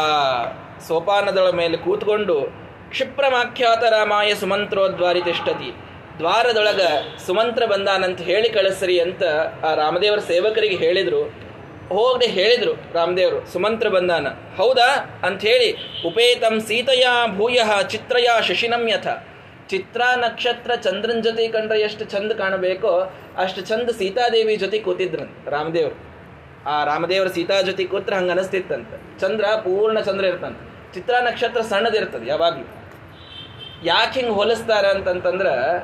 ಸೋಪಾನದಳ ಮೇಲೆ ಕೂತ್ಕೊಂಡು, ಕ್ಷಿಪ್ರಮಾಖ್ಯಾತ ರಾಮಾಯ ಸುಮಂತ್ರೋದ್ವಾರಿ ತಿಷ್ಟತಿ ದ್ವಾರದೊಳಗ ಸುಮಂತ್ರ ಬಂದಾನಂತ ಹೇಳಿ ಕಳಿಸ್ರಿ ಅಂತ ಆ ರಾಮದೇವರ ಸೇವಕರಿಗೆ ಹೇಳಿದ್ರು. ಹೋಗದೆ ಹೇಳಿದರು ರಾಮದೇವರು, ಸುಮಂತ್ರ ಬಂದಾನ. ಹೌದಾ? ಅಂತ ಹೇಳಿ ಉಪೇತಂ ಸೀತೆಯ ಭೂಯ ಚಿತ್ರಯ ಶಶಿನಂ ಯಥ. ಚಿತ್ರ ನಕ್ಷತ್ರ ಚಂದ್ರನ ಜೊತೆ ಕಂಡ್ರೆ ಎಷ್ಟು ಚಂದ ಕಾಣಬೇಕೋ, ಅಷ್ಟು ಚಂದ ಸೀತಾದೇವಿ ಜೊತೆ ಕೂತಿದ್ರಂತ ರಾಮದೇವರು. ಆ ರಾಮದೇವರ ಸೀತಾ ಜೊತೆ ಕೂತ್ರೆ ಹಂಗೆ ಅನಿಸ್ತಿತ್ತಂತೆ. ಚಂದ್ರ ಪೂರ್ಣ ಚಂದ್ರ ಇರ್ತಂತ. ಚಿತ್ರ ನಕ್ಷತ್ರ ಸಣ್ಣದಿರ್ತದೆ ಯಾವಾಗಲೂ. ಯಾಕೆ ಹಿಂಗೆ ಹೋಲಿಸ್ತಾರ ಅಂತಂತಂದ್ರೆ,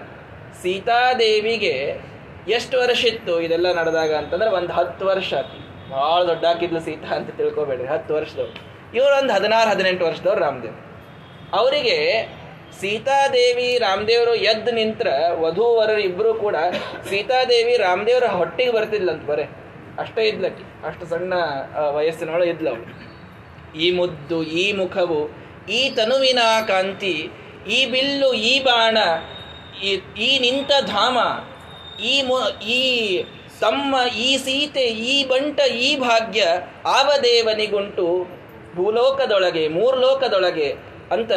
ಸೀತಾದೇವಿಗೆ ಎಷ್ಟು ವರ್ಷ ಇತ್ತು ಇದೆಲ್ಲ ನಡೆದಾಗ ಅಂತಂದ್ರೆ ಒಂದು ಹತ್ತು ವರ್ಷ ಆಕಿ ಭಾಳ ದೊಡ್ಡ ಹಾಕಿದ್ಲು ಸೀತಾ ಅಂತ ತಿಳ್ಕೊಬೇಡ್ರಿ, ಹತ್ತು ವರ್ಷದವ್ರು. ಇವ್ರು ಒಂದು ಹದಿನಾರು, ಹದಿನೆಂಟು ವರ್ಷದವ್ರು ರಾಮದೇವ್. ಅವರಿಗೆ ಸೀತಾದೇವಿ ರಾಮದೇವರು ಎದ್ದು ನಿಂತ್ರ ವಧೂವರರು ಇಬ್ಬರು ಕೂಡ ಸೀತಾದೇವಿ ರಾಮದೇವರ ಹೊಟ್ಟಿಗೆ ಬರ್ತಿದ್ಲಂತ ಬರೇ. ಅಷ್ಟೇ ಇದ್ಲಕ್ಕಿ, ಅಷ್ಟು ಸಣ್ಣ ವಯಸ್ಸಿನೊಳ ಇದ್ಲವಳು ಈ ಮುದ್ದು, ಈ ಮುಖವು, ಈ ತನುವಿನ ಕಾಂತಿ, ಈ ಬಿಲ್ಲು, ಈ ಬಾಣ, ಈ ಈ ನಿಂತ ಧಾಮ, ಈ ಮು, ಈ ತಮ್ಮ ಈ ಸೀತೆ, ಈ ಬಂಟ, ಈ ಭಾಗ್ಯ ಆವದೇವನಿಗುಂಟು ಭೂಲೋಕದೊಳಗೆ, ಮೂರ್ಲೋಕದೊಳಗೆ ಅಂತ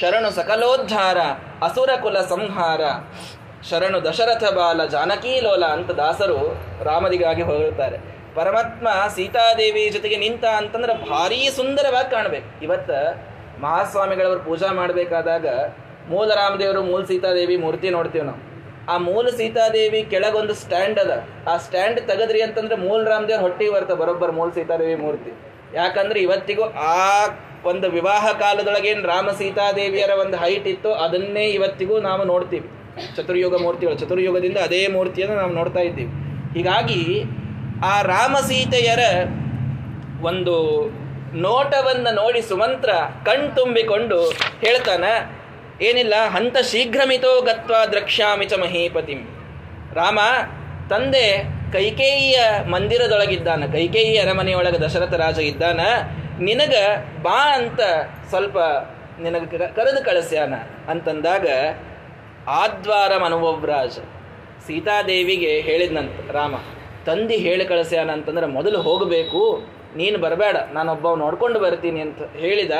ಶರಣು ಸಕಲೋದ್ಧಾರ, ಅಸುರ ಕುಲ ಸಂಹಾರ, ಶರಣು ದಶರಥ ಬಾಲ, ಜಾನಕಿ ಲೋಲ ಅಂತ ದಾಸರು ರಾಮದಿಗಾಗಿ ಹೊಗಳುತ್ತಾರೆ ಪರಮಾತ್ಮ ಸೀತಾದೇವಿ ಜೊತೆಗೆ ನಿಂತ ಅಂತಂದ್ರೆ ಭಾರಿ ಸುಂದರವಾಗಿ ಕಾಣ್ಬೇಕು. ಇವತ್ತ ಮಹಾಸ್ವಾಮಿಗಳವರು ಪೂಜಾ ಮಾಡಬೇಕಾದಾಗ ಮೂಲ ರಾಮದೇವರು, ಮೂಲ ಸೀತಾದೇವಿ ಮೂರ್ತಿ ನೋಡ್ತೀವಿ ನಾವು. ಆ ಮೂಲ ಸೀತಾದೇವಿ ಕೆಳಗೊಂದು ಸ್ಟ್ಯಾಂಡ್ ಅದ. ಆ ಸ್ಟ್ಯಾಂಡ್ ತೆಗದ್ರಿ ಅಂತಂದ್ರೆ ಮೂಲ ರಾಮದೇವ್ರ ಹೊಟ್ಟಿಗೆ ಬರ್ತಾ ಬರೋಬ್ಬರ ಮೂಲ ಸೀತಾದೇವಿ ಮೂರ್ತಿ. ಯಾಕಂದ್ರೆ ಇವತ್ತಿಗೂ ಆ ಒಂದು ವಿವಾಹ ಕಾಲದೊಳಗೇನು ರಾಮ ಸೀತಾದೇವಿಯರ ಒಂದು ಹೈಟ್ ಇತ್ತು ಅದನ್ನೇ ಇವತ್ತಿಗೂ ನಾವು ನೋಡ್ತೀವಿ. ಚತುರ್ಯುಗ ಮೂರ್ತಿಗಳು. ಚತುರ್ಯುಗದಿಂದ ಅದೇ ಮೂರ್ತಿಯನ್ನು ನಾವು ನೋಡ್ತಾ ಇದ್ದೀವಿ. ಹೀಗಾಗಿ ಆ ರಾಮ ಸೀತೆಯರ ಒಂದು ನೋಟವನ್ನು ನೋಡಿ ಸುಮಂತ್ರ ಕಣ್ ತುಂಬಿಕೊಂಡು ಹೇಳ್ತಾನ ಏನಿಲ್ಲ, ಹಂತ ಶೀಘ್ರಮಿತೋ ಗತ್ವಾ ದ್ರಕ್ಷ್ಯಾಮಿ ಚ ಮಹೀಪತಿಂ. ರಾಮ ತಂದೆ ಕೈಕೇಯಿಯ ಮಂದಿರದೊಳಗಿದ್ದಾನೆ, ಕೈಕೇಯಿ ಅರಮನೆಯೊಳಗೆ ದಶರಥ ರಾಜ ಇದ್ದಾನ. ನಿನಗ ಬಾ ಅಂತ ಸ್ವಲ್ಪ ನಿನಗೆ ಕರೆದು ಕಳಿಸ್ಯಾನ ಅಂತಂದಾಗ, ಆದ್ವಾರ ಮನುವವ್ರಾಜ ಸೀತಾದೇವಿಗೆ ಹೇಳಿದ್ನಂತ ರಾಮ, ತಂದಿ ಹೇಳಿ ಕಳಿಸ್ಯಾನ ಅಂತಂದ್ರೆ ಮೊದಲು ಹೋಗಬೇಕು. ನೀನು ಬರಬೇಡ ನಾನೊಬ್ಬ ನೋಡ್ಕೊಂಡು ಬರ್ತೀನಿ ಅಂತ ಹೇಳಿದ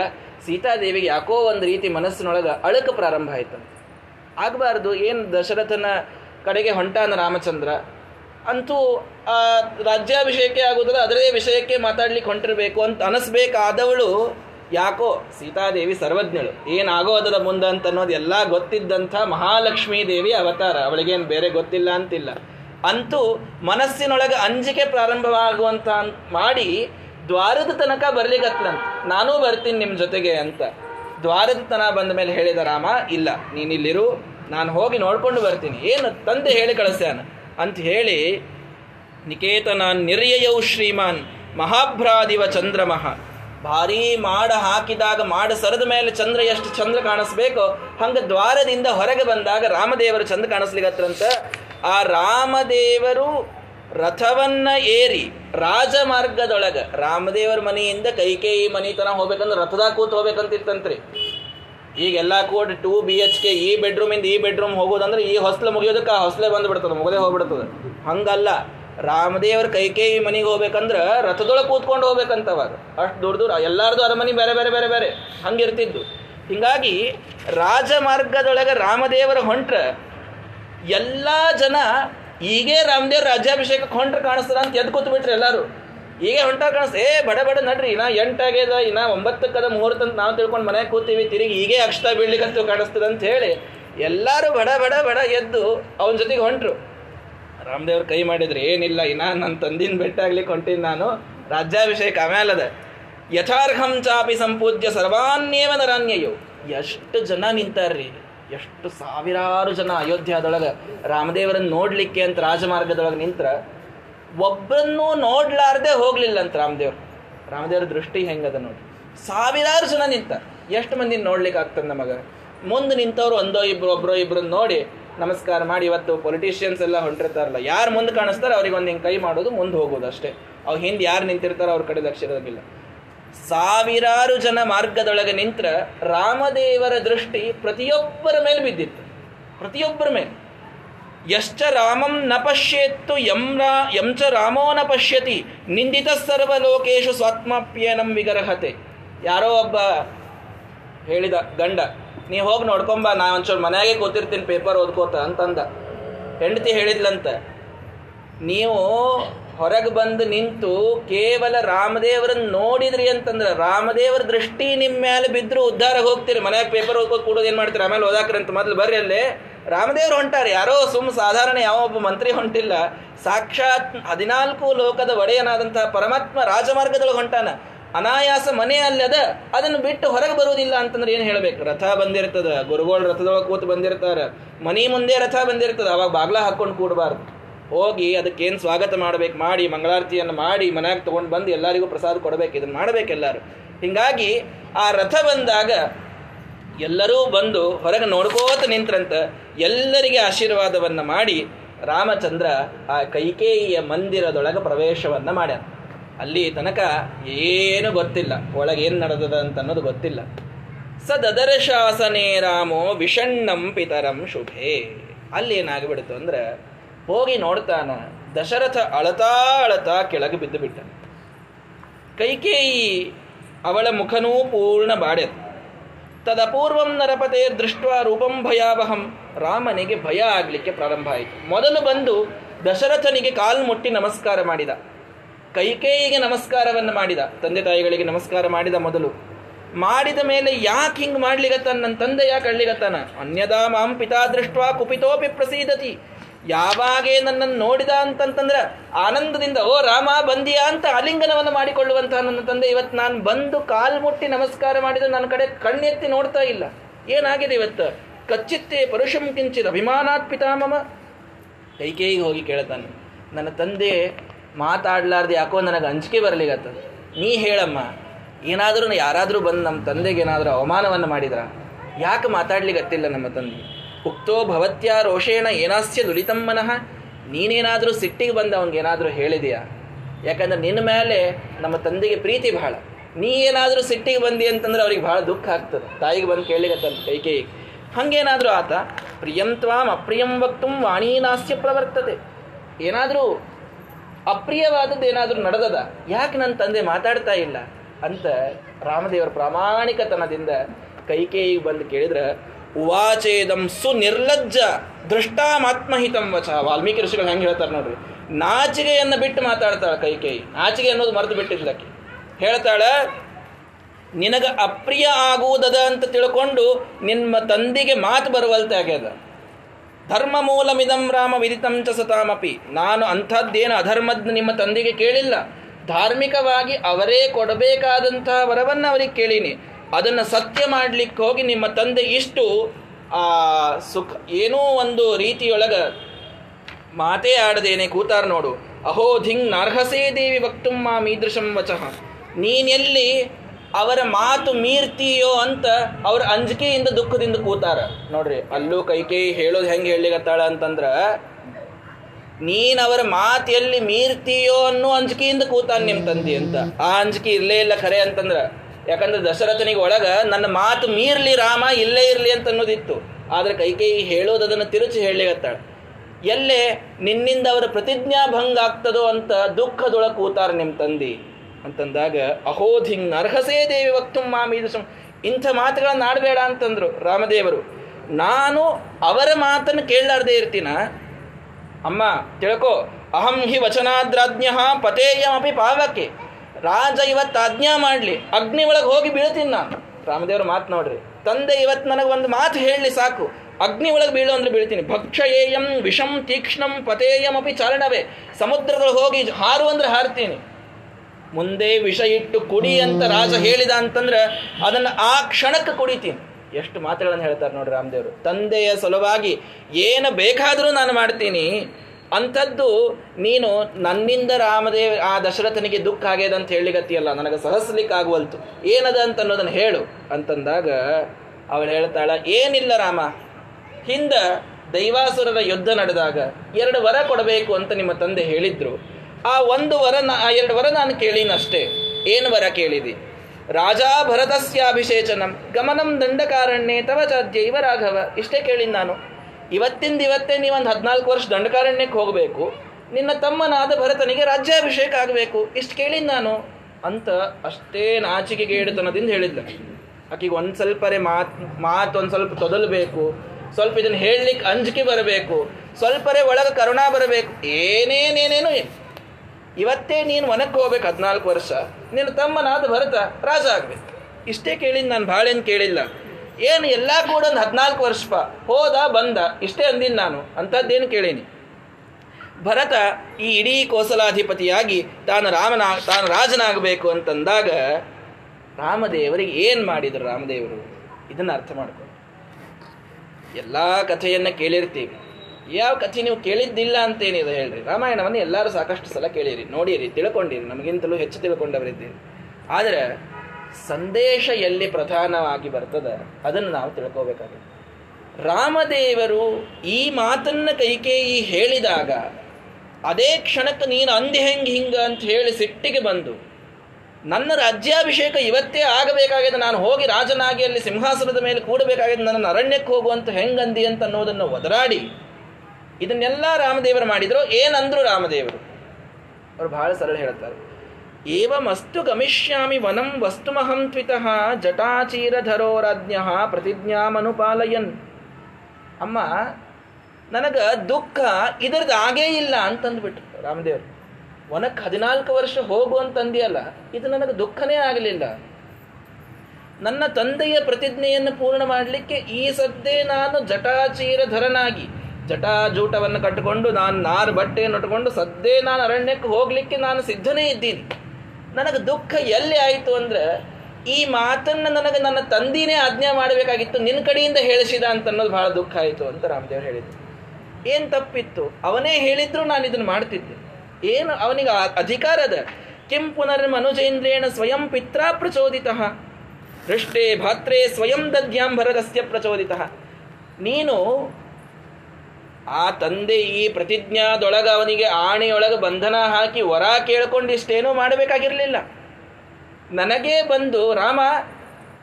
ಸೀತಾದೇವಿಗೆ ಯಾಕೋ ಒಂದು ರೀತಿ ಮನಸ್ಸಿನೊಳಗೆ ಅಳಕ ಪ್ರಾರಂಭ ಆಯ್ತಂತ ಆಗಬಾರ್ದು, ಏನು ದಶರಥನ ಕಡೆಗೆ ಹೊಂಟಾನ ರಾಮಚಂದ್ರ? ಅಂತೂ ಆ ರಾಜ್ಯಾಭಿಷೇಕ ಆಗುವುದಲ್ಲ, ಅದರದೇ ವಿಷಯಕ್ಕೆ ಮಾತಾಡ್ಲಿಕ್ಕೆ ಹೊಂಟಿರಬೇಕು ಅಂತ ಅನಿಸ್ಬೇಕಾದವಳು ಯಾಕೋ ಸೀತಾದೇವಿ ಸರ್ವಜ್ಞಳು. ಏನಾಗೋದದ ಮುಂದೆ ಅಂತ ಅನ್ನೋದು ಎಲ್ಲ ಗೊತ್ತಿದ್ದಂಥ ಮಹಾಲಕ್ಷ್ಮೀ ದೇವಿ ಅವತಾರ, ಅವಳಿಗೇನು ಬೇರೆ ಗೊತ್ತಿಲ್ಲ ಅಂತಿಲ್ಲ. ಅಂತೂ ಮನಸ್ಸಿನೊಳಗೆ ಅಂಜಿಕೆ ಪ್ರಾರಂಭವಾಗುವಂತ ಮಾಡಿ ದ್ವಾರದ ತನಕ ಬರ್ಲಿಕ್ಕತ್ಲಂತ ನಾನೂ ಬರ್ತೀನಿ ನಿಮ್ಮ ಜೊತೆಗೆ ಅಂತ. ದ್ವಾರದ ತನ ಬಂದ ಮೇಲೆ ಹೇಳಿದ ರಾಮ, ಇಲ್ಲ, ನೀನಿಲ್ಲಿರು, ನಾನು ಹೋಗಿ ನೋಡ್ಕೊಂಡು ಬರ್ತೀನಿ. ಏನು ತಂದೆ ಹೇಳಿ ಕಳಿಸ್ಯಾನ ಅಂತ ಹೇಳಿ, ನಿಕೇತನ ನಿರ್ಯಯೌ ಶ್ರೀಮಾನ್, ಮಹಾಭ್ರಾದಿವ ಚಂದ್ರಮಹ. ಭಾರೀ ಮಾಡ ಹಾಕಿದಾಗ ಮಾಡ ಸರದ ಮೇಲೆ ಚಂದ್ರ ಎಷ್ಟು ಚಂದ್ರ ಕಾಣಿಸ್ಬೇಕೋ, ಹಂಗೆ ದ್ವಾರದಿಂದ ಹೊರಗೆ ಬಂದಾಗ ರಾಮದೇವರು ಚಂದ್ರ ಕಾಣಿಸ್ಲಿಗತ್ರಂತ ಆ ರಾಮದೇವರು ರಥವನ್ನ ಏರಿ ರಾಜಮಾರ್ಗದೊಳಗ ರಾಮದೇವರ ಮನೆಯಿಂದ ಕೈಕೇಯಿ ಮನೆ ತನಕ ಹೋಗ್ಬೇಕಂದ್ರೆ ರಥದಾಗ ಕೂತ್ ಹೋಗ್ಬೇಕಂತಿತ್ತಂತ್ರಿ. ಈಗೆಲ್ಲ ಕೂಡ ಟೂ ಬಿ ಎಚ್ ಕೆ ಈ ಬೆಡ್ರೂಮಿಂದ ಈ ಬೆಡ್ರೂಮ್ ಹೋಗೋದಂದ್ರೆ ಈ ಹೊಸ್ಲು ಮುಗಿಯೋದಕ್ಕೆ ಆ ಹೊಸ್ಲೆ ಬಂದ್ಬಿಡ್ತದೆ, ಮುಗದೆ ಹೋಗ್ಬಿಡ್ತದೆ. ಹಂಗಲ್ಲ, ರಾಮದೇವರ ಕೈಕೇಯಿ ಮನೆಗೆ ಹೋಗ್ಬೇಕಂದ್ರೆ ರಥದೊಳಗೆ ಕೂತ್ಕೊಂಡು ಹೋಗ್ಬೇಕಂತ ಅವಾಗ ಅಷ್ಟು ದೂರ ದೂರ, ಎಲ್ಲಾರ್ದು ಅರಮನೆ ಬೇರೆ ಬೇರೆ ಬೇರೆ ಬೇರೆ, ಹಂಗಿರ್ತಿದ್ದು. ಹಿಂಗಾಗಿ ರಾಜಮಾರ್ಗದೊಳಗೆ ರಾಮದೇವರ ಹೊಂಟ್ರ ಎಲ್ಲ ಜನ ಈಗೇ ರಾಮದೇವ್ರ ರಾಜ್ಯಾಭಿಷೇಕ ಹೊಂಟ್ರೆ ಕಾಣಿಸ್ತದ ಅಂತ ಎದ್ದು ಕೂತ್ ಎಲ್ಲರೂ. ಈಗ ಹೊಂಟ ಕಾಣಿಸ್ ಏ, ಬಡ ಬಡ ನಡ್ರಿ, ಇನ್ನ ಎಂಟಾಗ್ಯದ ಇನ್ನ ಒಂಬತ್ತಕ್ಕದ ಮುಹೂರ್ತ ಅಂತ ನಾವು ತಿಳ್ಕೊಂಡು ಮನೆಗೆ ಕೂತೀವಿ, ತಿರುಗಿ ಈಗೇ ಅಕ್ಷತ ಬೀಳ್ಲಿಕ್ಕಂತೂ ಕಾಣಿಸ್ತದ ಅಂತ ಹೇಳಿ ಎಲ್ಲರೂ ಬಡ ಬಡ ಬಡ ಎದ್ದು ಅವನ ಜೊತೆಗೆ ಹೊಂಟ್ರು. ರಾಮದೇವ್ರ ಕೈ ಮಾಡಿದ್ರೆ, ಏನಿಲ್ಲ, ಇನ್ನ ನನ್ನ ತಂದಿನ ಬೆಟ್ಟ ಹೊಂಟೀನಿ ನಾನು, ರಾಜ್ಯಾಭಿಷೇಕ ಆಮೇಲದ ಯಥಾರ್ಹಂ ಚಾಪಿ ಸಂಪೂಜ್ಯ ಸರ್ವಾನ್ಯೇವ ನರಾನ್ಯಯೋ ಎಷ್ಟು ಜನ ನಿಂತಾರ್ರಿ ಎಷ್ಟು ಸಾವಿರಾರು ಜನ ಅಯೋಧ್ಯದೊಳಗೆ ರಾಮದೇವರನ್ನು ನೋಡಲಿಕ್ಕೆ ಅಂತ ರಾಜಮಾರ್ಗದೊಳಗೆ ನಿಂತ್ರ ಒಬ್ಬರನ್ನೂ ನೋಡ್ಲಾರ್ದೆ ಹೋಗಲಿಲ್ಲ ಅಂತ ರಾಮದೇವ್ರು. ರಾಮದೇವರ ದೃಷ್ಟಿ ಹೆಂಗದ ನೋಡಿ. ಸಾವಿರಾರು ಜನ ನಿಂತ. ಎಷ್ಟು ಮಂದಿ ನೋಡ್ಲಿಕ್ಕೆ ಆಗ್ತದೆ ನಮಗೆ? ಮುಂದೆ ನಿಂತವ್ರು ಒಂದೋ ಇಬ್ರು, ಒಬ್ರೋ ಇಬ್ರು ನೋಡಿ ನಮಸ್ಕಾರ ಮಾಡಿ ಇವತ್ತು ಪೊಲಿಟಿಷಿಯನ್ಸ್ ಎಲ್ಲ ಹೊಂಟಿರ್ತಾರಲ್ಲ, ಯಾರು ಮುಂದೆ ಕಾಣಿಸ್ತಾರೆ ಅವ್ರಿಗೆ ಒಂದು ಹಿಂಗೆ ಕೈ ಮಾಡೋದು ಮುಂದೆ ಹೋಗೋದು ಅಷ್ಟೇ. ಅವ್ರು ಹಿಂದೆ ಯಾರು ನಿಂತಿರ್ತಾರೋ ಅವ್ರ ಕಡೆ ಲಕ್ಷ ಇರೋದಿಲ್ಲ. ಸಾವಿರಾರು ಜನ ಮಾರ್ಗದೊಳಗೆ ನಿಂತ್ರ ರಾಮದೇವರ ದೃಷ್ಟಿ ಪ್ರತಿಯೊಬ್ಬರ ಮೇಲೆ ಬಿದ್ದಿತ್ತು. ಪ್ರತಿಯೊಬ್ಬರ ಮೇಲೆ. ಯಶ್ಚ ರಾಮಂ ನ ಪಶ್ಯೇತ್ತು, ಯಂ ರಾ, ಯಂ ಚ ರಾಮೋ ನ ಪಶ್ಯತಿ, ನಿಂದಿತ ಸರ್ವಲೋಕೇಶು ಸ್ವಾತ್ಮಾಪ್ಯನಂ ವಿಗರ್ಹತೆ. ಯಾರೋ ಒಬ್ಬ ಹೇಳಿದ ಗಂಡ, ನೀ ಹೋಗಿ ನೋಡ್ಕೊಂಬ, ನಾ ಒಂಚೂರು ಮನೆಯಾಗೆ ಕೂತಿರ್ತೀನಿ, ಪೇಪರ್ ಓದ್ಕೋತ ಅಂತಂದ. ಹೆಂಡತಿ ಹೇಳಿದ್ಲಂತ, ನೀವು ಹೊರಗೆ ಬಂದು ನಿಂತು ಕೇವಲ ರಾಮದೇವರನ್ನ ನೋಡಿದ್ರಿ ಅಂತಂದ್ರೆ ರಾಮದೇವರ ದೃಷ್ಟಿ ನಿಮ್ಮ ಮೇಲೆ ಬಿದ್ರು ಉದ್ಧಾರ ಹೋಗ್ತೀರಿ. ಮನೆಯಾಗ ಪೇಪರ್ ಹೋಗಿ ಕೂಡೋದು ಏನು ಮಾಡ್ತೀರಿ? ಆಮೇಲೆ ಅಂತ ಮೊದಲು ಬರ್ರಿ ಅಲ್ಲೇ. ರಾಮದೇವರು ಹೊಂಟಾರೆ. ಯಾರೋ ಸುಮ್ ಸಾಧಾರಣ ಯಾವ ಒಬ್ಬ ಮಂತ್ರಿ ಹೊಂಟಿಲ್ಲ. ಸಾಕ್ಷಾತ್ ಹದಿನಾಲ್ಕು ಲೋಕದ ಒಡೆಯನಾದಂತಹ ಪರಮಾತ್ಮ ರಾಜಮಾರ್ಗದೊಳಗೆ ಹೊಂಟಾನ. ಅನಾಯಾಸ ಮನೆ ಅಲ್ಲದ ಅದನ್ನು ಬಿಟ್ಟು ಹೊರಗೆ ಬರುವುದಿಲ್ಲ ಅಂತಂದ್ರೆ ಏನು ಹೇಳಬೇಕು? ರಥ ಬಂದಿರ್ತದ. ಗುರುಗಳು ರಥದೊಳಗೆ ಕೂತು ಬಂದಿರ್ತಾರೆ. ಮನಿ ಮುಂದೆ ರಥ ಬಂದಿರ್ತದ. ಅವಾಗ ಬಾಗ್ಲ ಹಾಕ್ಕೊಂಡು ಕೂಡಬಾರ್ದು. ಹೋಗಿ ಅದಕ್ಕೇನು ಸ್ವಾಗತ ಮಾಡಬೇಕು, ಮಾಡಿ ಮಂಗಳಾರತಿಯನ್ನು ಮಾಡಿ ಮನೆಯಾಗ ತೊಗೊಂಡು ಬಂದು ಎಲ್ಲರಿಗೂ ಪ್ರಸಾದ ಕೊಡಬೇಕು ಇದನ್ನು ಮಾಡ್ಬೇಕು ಎಲ್ಲರೂ. ಹಿಂಗಾಗಿ ಆ ರಥ ಬಂದಾಗ ಎಲ್ಲರೂ ಬಂದು ಹೊರಗೆ ನೋಡ್ಕೋತ ನಿಂತ್ರಂತ ಎಲ್ಲರಿಗೆ ಆಶೀರ್ವಾದವನ್ನು ಮಾಡಿ ರಾಮಚಂದ್ರ ಆ ಕೈಕೇಯಿಯ ಮಂದಿರದೊಳಗೆ ಪ್ರವೇಶವನ್ನು ಮಾಡ್ಯಾನ. ಅಲ್ಲಿ ತನಕ ಏನು ಗೊತ್ತಿಲ್ಲ ಒಳಗೇನು ನಡೆದದ ಅಂತ ಅನ್ನೋದು ಗೊತ್ತಿಲ್ಲ. ಸ ಶಾಸನೇ ರಾಮೋ ವಿಷಣ್ಣಂ ಪಿತರಂ ಶುಭೆ. ಅಲ್ಲಿ ಏನಾಗ್ಬಿಡ್ತು ಅಂದ್ರೆ ಹೋಗಿ ನೋಡ್ತಾನ. ದಶರಥ ಅಳತಾ ಅಳತಾ ಕೆಳಗೆ ಬಿದ್ದು ಬಿಟ್ಟ ಕೈಕೇಯಿ ಅವಳ ಮುಖನೂ ಪೂರ್ಣ ಬಾಡೆ. ತದಪೂರ್ವಂ ನರಪತೆ ದೃಷ್ಟ ರೂಪಂ ಭಯಾವಹಂ. ರಾಮನಿಗೆ ಭಯ ಆಗಲಿಕ್ಕೆ ಪ್ರಾರಂಭ ಆಯಿತು. ಮೊದಲು ಬಂದು ದಶರಥನಿಗೆ ಕಾಲು ಮುಟ್ಟಿ ನಮಸ್ಕಾರ ಮಾಡಿದ. ಕೈಕೇಯಿಗೆ ನಮಸ್ಕಾರವನ್ನು ಮಾಡಿದ. ತಂದೆ ತಾಯಿಗಳಿಗೆ ನಮಸ್ಕಾರ ಮಾಡಿದ ಮೊದಲು. ಮಾಡಿದ ಮೇಲೆ ಯಾಕೆ ಹಿಂಗೆ ಮಾಡ್ಲಿಗತ್ತಾನ? ನನ್ನ ತಂದೆ ಯಾಕೆ ಅಳ್ಳಿಗತ್ತಾನ? ಅನ್ಯದಾ ಮಾಂ ಪಿತಾ ದೃಷ್ಟ ಕುಪಿತೋಪಿ ಪ್ರಸೀದತಿ. ಯಾವಾಗೇ ನನ್ನನ್ನು ನೋಡಿದ ಅಂತಂತಂದ್ರೆ ಆನಂದದಿಂದ, ಓ ರಾಮ, ಬಂದಿಯಾ ಅಂತ ಆಲಿಂಗನವನ್ನು ಮಾಡಿಕೊಳ್ಳುವಂತಹ ನನ್ನ ತಂದೆ. ಇವತ್ತು ನಾನು ಬಂದು ಕಾಲು ಮುಟ್ಟಿ ನಮಸ್ಕಾರ ಮಾಡಿದ್ರು ನನ್ನ ಕಡೆ ಕಣ್ಣೆತ್ತಿ ನೋಡ್ತಾ ಇಲ್ಲ. ಏನಾಗಿದೆ ಇವತ್ತು? ಕಚ್ಚಿತ್ತೆ ಪರುಷಂ ಕಿಂಚಿದ ಅಭಿಮಾನಾತ್ ಪಿತಾಮಮ ಕೈಕೇಯಿಗೆ ಹೋಗಿ ಕೇಳ್ತಾನೆ, ನನ್ನ ತಂದೆ, ಮಾತಾಡ್ಲಾರ್ದು ಯಾಕೋ ನನಗೆ ಅಂಜಿಕೆ ಬರಲಿಗತ್ತ. ನೀ ಹೇಳಮ್ಮ, ಏನಾದರೂ ಯಾರಾದರೂ ಬಂದು ನಮ್ಮ ತಂದೆಗೆ ಏನಾದರೂ ಅವಮಾನವನ್ನು ಮಾಡಿದ್ರ? ಯಾಕೆ ಮಾತಾಡ್ಲಿಗತ್ತಿಲ್ಲ ನಮ್ಮ ತಂದೆ? ಉಕ್ತೋ ಭವತ್ಯ ರೋಷೇಣ ಏನಾಸ್ಯ ದುಲಿತಂ ಮನಃ ನೀನೇನಾದರೂ ಸಿಟ್ಟಿಗೆ ಬಂದು ಅವನಿಗೇನಾದರೂ ಹೇಳಿದೆಯಾ? ಯಾಕಂದ್ರೆ ನಿನ್ನ ಮೇಲೆ ನಮ್ಮ ತಂದೆಗೆ ಪ್ರೀತಿ ಬಹಳ. ನೀ ಏನಾದರೂ ಸಿಟ್ಟಿಗೆ ಬಂದಿ ಅಂತಂದ್ರೆ ಅವ್ರಿಗೆ ಭಾಳ ದುಃಖ ಆಗ್ತದೆ. ತಾಯಿಗೆ ಬಂದು ಕೇಳಿಗತ್ತಂತ ಕೈಕೇ ಹಂಗೇನಾದರೂ ಆತ, ಪ್ರಿಯಂ ತ್ವಾಂ ಅಪ್ರಿಯಂ ವಕ್ತು ವಾಣೀನಾಸ್ಯ ಪ್ರವರ್ತದೆ. ಏನಾದರೂ ಅಪ್ರಿಯವಾದದ್ದು ಏನಾದರೂ ನಡೆದದ? ಯಾಕೆ ನನ್ನ ತಂದೆ ಮಾತಾಡ್ತಾ ಇಲ್ಲ? ಅಂತ ರಾಮದೇವರ ಪ್ರಾಮಾಣಿಕತನದಿಂದ ಕೈಕೇಯಿಗೆ ಬಂದು ಕೇಳಿದ್ರೆ ಉವಾಚೇದಂ ಸುನಿರ್ಲಜ್ಜ ದೃಷ್ಟಾಮಾತ್ಮಹಿತಂ ವಚ. ವಾಲ್ಮೀಕಿ ಋಷಿಗಳು ಹೆಂಗೆ ಹೇಳ್ತಾರೆ ನೋಡ್ರಿ? ನಾಚಿಗೆಯನ್ನು ಬಿಟ್ಟು ಮಾತಾಡ್ತಾಳೆ ಕೈಕೇಯಿ. ನಾಚಿಗೆ ಅನ್ನೋದು ಮರೆತು ಬಿಟ್ಟಿದ್ಲಕ್ಕೆ. ಹೇಳ್ತಾಳೆ, ನಿನಗ ಅಪ್ರಿಯ ಆಗುವುದದ ಅಂತ ತಿಳ್ಕೊಂಡು ನಿಮ್ಮ ತಂದೆಗೆ ಮಾತು ಬರುವಲ್ತೆ ಆಗ್ಯದ. ಧರ್ಮ ಮೂಲಮಿದಂ ರಾಮ ವಿದಿತಂ ಚ ಸತಾಮಪಿ. ನಾನು ಅಂಥದ್ದೇನು ಅಧರ್ಮದ ನಿಮ್ಮ ತಂದೆಗೆ ಕೇಳಿಲ್ಲ. ಧಾರ್ಮಿಕವಾಗಿ ಅವರೇ ಕೊಡಬೇಕಾದಂತಹ ವರವನ್ನು ಅವರಿಗೆ ಕೇಳೀನಿ. ಅದನ್ನು ಸತ್ಯ ಮಾಡಲಿಕ್ಕೆ ಹೋಗಿ ನಿಮ್ಮ ತಂದೆ ಇಷ್ಟು ಸುಖ, ಏನೋ ಒಂದು ರೀತಿಯೊಳಗ ಮಾತೇ ಆಡದೇನೆ ಕೂತಾರ ನೋಡು. ಅಹೋ ಧಿಂಗ್ ನಾರ್ಹಸೇ ದೇವಿ ವಕ್ತುಂ ಮಾ ಮೀದೃಶಂ ವಚಃ. ನೀನೆಲ್ಲಿ ಅವರ ಮಾತು ಮೀರ್ತೀಯೋ ಅಂತ ಅವ್ರ ಅಂಜಿಕೆಯಿಂದ ದುಃಖದಿಂದ ಕೂತಾರ. ನೋಡ್ರಿ, ಅಲ್ಲೂ ಕೈಕೇಯಿ ಹೇಳೋದು ಹೆಂಗೆ ಹೇಳಿಗತ್ತಾಳ ಅಂತಂದ್ರ, ನೀನ್ ಅವರ ಮಾತು ಎಲ್ಲಿ ಮೀರ್ತೀಯೋ ಅನ್ನೋ ಅಂಜಿಕೆಯಿಂದ ಕೂತಾನ ನಿಮ್ಮ ತಂದೆ ಅಂತ. ಆ ಅಂಜಿಕೆ ಇರಲೇ ಇಲ್ಲ ಖರೆ ಅಂತಂದ್ರ. ಯಾಕಂದ್ರೆ ದಶರಥನಿಗೆ ಒಳಗ ನನ್ನ ಮಾತು ಮೀರ್ಲಿ ರಾಮ ಇಲ್ಲೇ ಇರ್ಲಿ ಅಂತ ಅನ್ನೋದಿತ್ತು. ಆದ್ರೆ ಕೈಕೇಯಿ ಹೇಳೋದು ಅದನ್ನು ತಿರುಚಿ ಹೇಳಲಿಗತ್ತಾಳ ಎಲ್ಲೇ ನಿನ್ನಿಂದ ಅವರ ಪ್ರತಿಜ್ಞಾ ಭಂಗ ಆಗ್ತದೋ ಅಂತ ದುಃಖದೊಳ ಕೂತಾರ ನಿಮ್ಮ ತಂದಿ ಅಂತಂದಾಗ ಅಹೋಧಿಂಗ್ ಅರ್ಹಸೇ ದೇವಿ ವಕ್ತು ಮಾಮೀದು ಇಂಥ ಮಾತುಗಳನ್ನು ಆಡಬೇಡ ಅಂತಂದ್ರು ರಾಮದೇವರು. ನಾನು ಅವರ ಮಾತನ್ನು ಕೇಳಲಾರ್ದೇ ಇರ್ತೀನ? ಅಮ್ಮ, ತಿಳ್ಕೊ. ಅಹಂ ಹಿ ವಚನಾದ್ರಾಜ್ಞ ಪತೇಯಮಿ ಪಾವಕ್ಕೆ ರಾಜ ಇವತ್ತು ಆಜ್ಞಾ ಮಾಡಲಿ, ಅಗ್ನಿ ಒಳಗೆ ಹೋಗಿ ಬೀಳ್ತೀನಿ ನಾನು. ರಾಮದೇವ್ರ ಮಾತು ನೋಡ್ರಿ, ತಂದೆ ಇವತ್ತು ನನಗೆ ಒಂದು ಮಾತು ಹೇಳಲಿ ಸಾಕು. ಅಗ್ನಿ ಒಳಗೆ ಬೀಳು ಅಂದ್ರೆ ಬೀಳ್ತೀನಿ. ಭಕ್ಷಯೇಯಂ ವಿಷಂ ತೀಕ್ಷ್ಣಂ ಪತೇಯಂ ಅಪಿ ಚಾರಣವೇ. ಸಮುದ್ರಗಳು ಹೋಗಿ ಹಾರು ಅಂದ್ರೆ ಹಾರ್ತೀನಿ. ಮುಂದೆ ವಿಷ ಇಟ್ಟು ಕುಡಿ ಅಂತ ರಾಜ ಹೇಳಿದ ಅಂತಂದ್ರೆ ಅದನ್ನು ಆ ಕ್ಷಣಕ್ಕೆ ಕುಡಿತೀನಿ. ಎಷ್ಟು ಮಾತುಗಳನ್ನು ಹೇಳ್ತಾರೆ ನೋಡ್ರಿ ರಾಮದೇವರು. ತಂದೆಯ ಸಲುವಾಗಿ ಏನು ಬೇಕಾದರೂ ನಾನು ಮಾಡ್ತೀನಿ. ಅಂಥದ್ದು ನೀನು ನನ್ನಿಂದ ರಾಮದೇವ, ಆ ದಶರಥನಿಗೆ ದುಃಖ ಆಗ್ಯದ ಅಂತ ಹೇಳಿಗತ್ತಿಯಲ್ಲ ನನಗೆ ಸಹಸ್ಲಿಕ್ಕೆ ಆಗುವಲ್ತು ಏನದ ಅಂತ ಅನ್ನೋದನ್ನು ಹೇಳು ಅಂತಂದಾಗ ಅವಳು ಹೇಳ್ತಾಳ, ಏನಿಲ್ಲ ರಾಮ, ಹಿಂದ ದೈವಾಸುರರ ಯುದ್ಧ ನಡೆದಾಗ ಎರಡು ವರ ಕೊಡಬೇಕು ಅಂತ ನಿಮ್ಮ ತಂದೆ ಹೇಳಿದ್ರು. ಆ ಒಂದು ವರ ಆ ಎರಡು ವರ ನಾನು ಕೇಳಿನಷ್ಟೇ. ಏನು ವರ ಕೇಳಿದಿ? ರಾಜಾ ಭರತಸ್ಯಾಭಿಷೇಚನಂ, ಗಮನಂ ದಂಡಕಾರಣ್ಯೇ, ತವ ಚಾದ್ಯೈವ ರಾಘವ, ಇಷ್ಟೇ ಕೇಳಿದ್ ನಾನು. ಇವತ್ತಿಂದ ಇವತ್ತೇ ನೀವೊಂದು ಹದಿನಾಲ್ಕು ವರ್ಷ ದಂಡಕಾರಣ್ಯಕ್ಕೆ ಹೋಗಬೇಕು. ನಿನ್ನ ತಮ್ಮನಾದ ಭರತನಿಗೆ ರಾಜ್ಯಾಭಿಷೇಕ ಆಗಬೇಕು. ಇಷ್ಟು ಕೇಳಿದ್ ನಾನು. ಅಂತ ಅಷ್ಟೇ ನಾಚಿಕೆಗೇಡುತನದಿಂದ ಹೇಳಿದ್ಲ. ಆಕಿಗೆ ಒಂದು ಸ್ವಲ್ಪರೇ ಮಾತ್, ಮಾತು ಒಂದು ಸ್ವಲ್ಪ ತೊದಲಬೇಕು. ಸ್ವಲ್ಪ ಇದನ್ನು ಹೇಳಲಿಕ್ಕೆ ಅಂಜಿಕೆ ಬರಬೇಕು. ಸ್ವಲ್ಪರೇ ಒಳಗೆ ಕರುಣಾ ಬರಬೇಕು. ಏನೇನೇನೇನು ಇವತ್ತೇ ನೀನು ಒನಕ್ಕೆ ಹೋಗ್ಬೇಕು ಹದಿನಾಲ್ಕು ವರ್ಷ. ನಿನ್ನ ತಮ್ಮನಾದ ಭರತ ರಾಜ ಆಗಬೇಕು. ಇಷ್ಟೇ ಕೇಳಿದ್ ನಾನು ಭಾಳೇನು ಕೇಳಿಲ್ಲ. ಏನು ಎಲ್ಲ ಕೂಡ ಒಂದು ಹದಿನಾಲ್ಕು ವರ್ಷ ಹೋದ, ಬಂದ, ಇಷ್ಟೇ ಅಂದಿನ ನಾನು. ಅಂಥದ್ದೇನು ಕೇಳೀನಿ. ಭರತ ಈ ಇಡೀ ಕೋಸಲಾಧಿಪತಿಯಾಗಿ ತಾನು ರಾಮನ, ತಾನು ರಾಜನಾಗಬೇಕು ಅಂತಂದಾಗ ರಾಮದೇವರಿಗೆ ಏನು ಮಾಡಿದರು ರಾಮದೇವರು? ಇದನ್ನು ಅರ್ಥ ಮಾಡ್ಕೊ. ಎಲ್ಲ ಕಥೆಯನ್ನು ಕೇಳಿರ್ತೀವಿ. ಯಾವ ಕಥೆ ನೀವು ಕೇಳಿದ್ದಿಲ್ಲ ಅಂತೇನಿದೆ ಹೇಳ್ರಿ. ರಾಮಾಯಣವನ್ನು ಎಲ್ಲರೂ ಸಾಕಷ್ಟು ಸಲ ಕೇಳಿರಿ, ನೋಡಿರಿ, ತಿಳ್ಕೊಂಡಿರಿ. ನಮಗಿಂತಲೂ ಹೆಚ್ಚು ತಿಳ್ಕೊಂಡವರಿದ್ದೀರಿ. ಆದರೆ ಸಂದೇಶ ಎಲ್ಲಿ ಪ್ರಧಾನವಾಗಿ ಬರ್ತದ. ಅದನ್ನು ನಾವು ತಿಳ್ಕೋಬೇಕಾಗಿದೆ. ರಾಮದೇವರು ಈ ಮಾತನ್ನ ಕೈಕೇಯಿ ಹೇಳಿದಾಗ, ಅದೇ ಕ್ಷಣಕ್ಕೆ ನೀನು ಅಂದಿ ಹೆಂಗೆ ಹಿಂಗ ಅಂತ ಹೇಳಿ ಸಿಟ್ಟಿಗೆ ಬಂದು, ನನ್ನ ರಾಜ್ಯಾಭಿಷೇಕ ಇವತ್ತೇ ಆಗಬೇಕಾಗಿದೆ, ನಾನು ಹೋಗಿ ರಾಜನಾಗಿ ಅಲ್ಲಿ ಸಿಂಹಾಸನದ ಮೇಲೆ ಕೂಡಬೇಕಾಗಿದೆ ನನ್ನ ಅರಣ್ಯಕ್ಕೆ ಹೋಗುವಂತ ಹೆಂಗಂದಿ ಅಂತ ಅನ್ನೋದನ್ನು ಒದರಾಡಿ, ಇದನ್ನೆಲ್ಲ ರಾಮದೇವರು ಮಾಡಿದ್ರು. ಏನಂದ್ರು ರಾಮದೇವರು? ಅವರು ಬಹಳ ಸರಳ ಹೇಳ್ತಾರೆ. ಏವಮಸ್ತು ಗಮಿಷ್ಯಾಮಿ ವನಂ ವಸ್ತುಮಹಂ ತ್ವಿತಃ ಜಟಾಚೀರಧರೋರಾಜ್ಞ ಪ್ರತಿಜ್ಞಾಮನುಪಾಲಯನ್ ಅಮ್ಮ ನನಗೆ ದುಃಖ ಆಗೇ ಇಲ್ಲ ಅಂತಂದ್ಬಿಟ್ರು ರಾಮದೇವರು ವನಕ್ಕೆ ಹದಿನಾಲ್ಕು ವರ್ಷ ಹೋಗು ಅಂತಂದಿಯಲ್ಲ, ಇದು ನನಗೆ ದುಃಖನೇ ಆಗಲಿಲ್ಲ. ನನ್ನ ತಂದೆಯ ಪ್ರತಿಜ್ಞೆಯನ್ನು ಪೂರ್ಣ ಮಾಡಲಿಕ್ಕೆ ಈ ಸದ್ದೇ ನಾನು ಜಟಾಚೀರಧರನಾಗಿ, ಜಟಾಜೂಟವನ್ನು ಕಟ್ಟಿಕೊಂಡು ನಾನು ನಾರು ಬಟ್ಟೆಯನ್ನು ಉಟ್ಕೊಂಡು ಸದ್ದೇ ನಾನು ಅರಣ್ಯಕ್ಕೆ ಹೋಗಲಿಕ್ಕೆ ನಾನು ಸಿದ್ಧನೇ ಇದ್ದೀನಿ. ನನಗೆ ದುಃಖ ಎಲ್ಲಿ ಆಯಿತು ಅಂದ್ರೆ ಈ ಮಾತನ್ನು ನನಗೆ ನನ್ನ ತಂದಿನೇ ಆಜ್ಞೆ ಮಾಡಬೇಕಾಗಿತ್ತು. ನಿನ್ನ ಕಡೆಯಿಂದ ಹೇಳಿಸಿದ ಅಂತ ಅನ್ನೋದು ಬಹಳ ದುಃಖ ಆಯಿತು ಅಂತ ರಾಮದೇವ್ ಹೇಳಿದ್ರು. ಏನು ತಪ್ಪಿತ್ತು? ಅವನೇ ಹೇಳಿದ್ರು ನಾನು ಇದನ್ನು ಮಾಡ್ತಿದ್ದೆ. ಏನು? ಅವನಿಗೆ ಅಧಿಕಾರದ ಕಿಂ ಪುನರ್ ಮನುಜೇಂದ್ರೇಣ ಸ್ವಯಂ ಪಿತ್ರ ಪ್ರಚೋದಿತ. ಹೃಷ್ಟೇ ಭಾತ್ರೇ ಸ್ವಯಂ ದದ್ಯಾಂಬರದಸ್ಯ ಪ್ರಚೋದಿತ. ನೀನು ಆ ತಂದೆ ಈ ಪ್ರತಿಜ್ಞಾದೊಳಗ ಅವನಿಗೆ ಆಣೆಯೊಳಗೆ ಬಂಧನ ಹಾಕಿ ವರ ಕೇಳ್ಕೊಂಡಿಷ್ಟೇನೂ ಮಾಡಬೇಕಾಗಿರಲಿಲ್ಲ. ನನಗೆ ಬಂದು, ರಾಮ,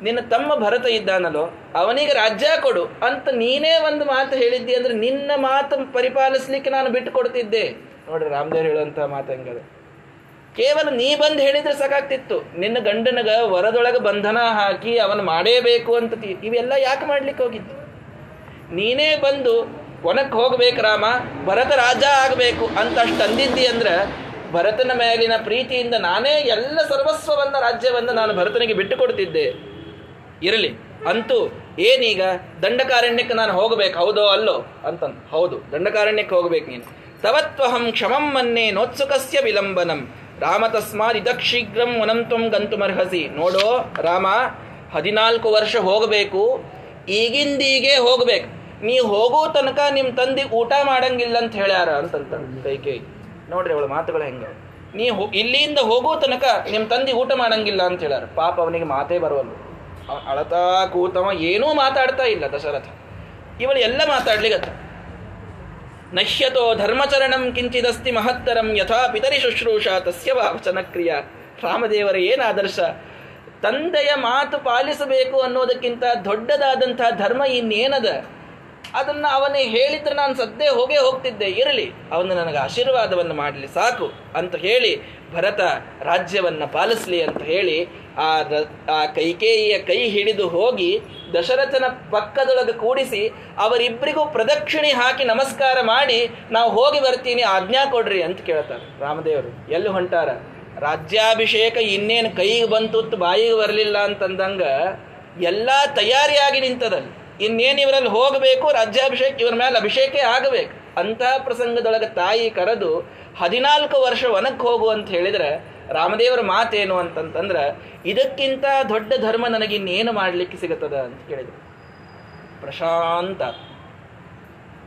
ನಿನ್ನ ತಮ್ಮ ಭರತ ಇದ್ದಾನಲ್ಲೋ, ಅವನಿಗೆ ರಾಜ್ಯ ಕೊಡು ಅಂತ ನೀನೇ ಒಂದು ಮಾತು ಹೇಳಿದ್ದಿ ಅಂದ್ರೆ ನಿನ್ನ ಮಾತು ಪರಿಪಾಲಿಸ್ಲಿಕ್ಕೆ ನಾನು ಬಿಟ್ಟು ಕೊಡ್ತಿದ್ದೆ ನೋಡ್ರಿ ರಾಮದೇವ್ ಹೇಳುವಂಥ ಮಾತು ಹಂಗದ. ಕೇವಲ ನೀ ಬಂದು ಹೇಳಿದ್ರೆ ಸಾಕಾಗ್ತಿತ್ತು. ನಿನ್ನ ಗಂಡನಗ ವರದೊಳಗೆ ಬಂಧನ ಹಾಕಿ ಅವನು ಮಾಡೇಬೇಕು ಅಂತ ಇವೆಲ್ಲ ಯಾಕೆ ಮಾಡ್ಲಿಕ್ಕೆ ಹೋಗಿದ್ದು? ನೀನೇ ಬಂದು ಒನಕ್ಕೆ ಹೋಗ್ಬೇಕು ರಾಮ, ಭರತ ರಾಜ ಆಗಬೇಕು ಅಂತ ಅಷ್ಟು ಅಂದಿದ್ದಿ ಅಂದ್ರೆ ಭರತನ ಮೇಲಿನ ಪ್ರೀತಿಯಿಂದ ನಾನೇ ಎಲ್ಲ ಸರ್ವಸ್ವವನ್ನ ರಾಜ್ಯವನ್ನು ನಾನು ಭರತನಿಗೆ ಬಿಟ್ಟು ಕೊಡ್ತಿದ್ದೆ ಇರಲಿ, ಅಂತೂ ಏನೀಗ ದಂಡಕಾರಣ್ಯಕ್ಕೆ ನಾನು ಹೋಗಬೇಕು, ಹೌದೋ ಅಲ್ಲೋ? ಅಂತಂದು, ಹೌದು, ದಂಡಕಾರಣ್ಯಕ್ಕೆ ಹೋಗ್ಬೇಕು ನೀನು. ತವತ್ವಹಂ ಕ್ಷಮಂ ಮನ್ನೇ ನೋತ್ಸುಕಸ್ಯ ವಿಲಂಬನಂ. ರಾಮ ತಸ್ಮಾತ್ ಇದಕ್ಷೀಘ್ರಂ ಒನಂತ್ವಂ ಗಂತುಮರ್ಹಸಿ. ನೋಡೋ ರಾಮ, ಹದಿನಾಲ್ಕು ವರ್ಷ ಹೋಗಬೇಕು, ಈಗಿಂದೀಗೇ ಹೋಗ್ಬೇಕು. ನೀ ಹೋಗೋ ತನಕ ನಿಮ್ಮ ತಂದೆ ಊಟ ಮಾಡಂಗಿಲ್ಲ ಅಂತ ಹೇಳ್ಯಾರ ಅಂತಂತ ಕೈಕೇ ನೋಡ್ರಿ ಅವಳ ಮಾತುಗಳು ಹೆಂಗೆ. ನೀ ಇಲ್ಲಿಂದ ಹೋಗೋ ತನಕ ನಿಮ್ಮ ತಂದೆ ಊಟ ಮಾಡಂಗಿಲ್ಲ ಅಂತ ಹೇಳ್ಯಾರ. ಪಾಪ ಅವನಿಗೆ ಮಾತೇ ಬರುವಲ್ಲ ಅಳತಾ ಕೂತವ ಏನೂ ಮಾತಾಡ್ತಾ ಇಲ್ಲ ದಶರಥ. ಇವಳು ಎಲ್ಲ ಮಾತಾಡ್ಲಿಗತ್ತ. ನಶ್ಯತೋ ಧರ್ಮಚರಣಂ ಕಿಂಚಿದಸ್ತಿ ಮಹತ್ತರಂ ಯಥಾ ಪಿತರಿ ಶುಶ್ರೂಷ ತಸ್ಯ ವಚನಕ್ರಿಯ ರಾಮದೇವರ ಏನು ಆದರ್ಶ? ತಂದೆಯ ಮಾತು ಪಾಲಿಸಬೇಕು ಅನ್ನೋದಕ್ಕಿಂತ ದೊಡ್ಡದಾದಂತಹ ಧರ್ಮ ಇನ್ನೇನದ? ಅದನ್ನು ಅವನೇ ಹೇಳಿದ್ರೆ ನಾನು ಸದ್ದೇ ಹೋಗೇ ಹೋಗ್ತಿದ್ದೆ, ಇರಲಿ. ಅವನು ನನಗೆ ಆಶೀರ್ವಾದವನ್ನು ಮಾಡಲಿ, ಸಾಕು ಅಂತ ಹೇಳಿ ಭರತ ರಾಜ್ಯವನ್ನು ಪಾಲಿಸಲಿ ಅಂತ ಹೇಳಿ ಆ ಆ ಕೈಕೇಯಿಯ ಕೈ ಹಿಡಿದು ಹೋಗಿ ದಶರಥನ ಪಕ್ಕದೊಳಗೆ ಕೂಡಿಸಿ ಅವರಿಬ್ಬರಿಗೂ ಪ್ರದಕ್ಷಿಣೆ ಹಾಕಿ ನಮಸ್ಕಾರ ಮಾಡಿ, ನಾವು ಹೋಗಿ ಬರ್ತೀನಿ, ಆಜ್ಞಾ ಕೊಡ್ರಿ ಅಂತ ಕೇಳ್ತಾರೆ. ರಾಮದೇವರು, ಎಲ್ಲಿ ಹೊಂಟಾರ? ರಾಜ್ಯಾಭಿಷೇಕ ಇನ್ನೇನು ಕೈಗೆ ಬಂತು ಬಾಯಿಗೆ ಬರಲಿಲ್ಲ ಅಂತಂದಂಗ ಎಲ್ಲ ತಯಾರಿಯಾಗಿ ನಿಂತದಲ್ಲಿ. ಇನ್ನೇನು ಇವರಲ್ಲಿ ಹೋಗಬೇಕು, ರಾಜ್ಯಾಭಿಷೇಕ ಇವರ ಮೇಲೆ ಅಭಿಷೇಕ ಆಗಬೇಕು. ಅಂತಹ ಪ್ರಸಂಗದೊಳಗೆ ತಾಯಿ ಕರೆದು ಹದಿನಾಲ್ಕು ವರ್ಷ ವನಕ್ಕೆ ಹೋಗು ಅಂತ ಹೇಳಿದ್ರೆ ರಾಮದೇವರ ಮಾತೇನು ಅಂತಂತಂದ್ರೆ, ಇದಕ್ಕಿಂತ ದೊಡ್ಡ ಧರ್ಮ ನನಗೆ ಇನ್ನೇನು ಮಾಡಲಿಕ್ಕೆ ಸಿಗುತ್ತದೆ ಅಂತ ಕೇಳಿದರು. ಪ್ರಶಾಂತ.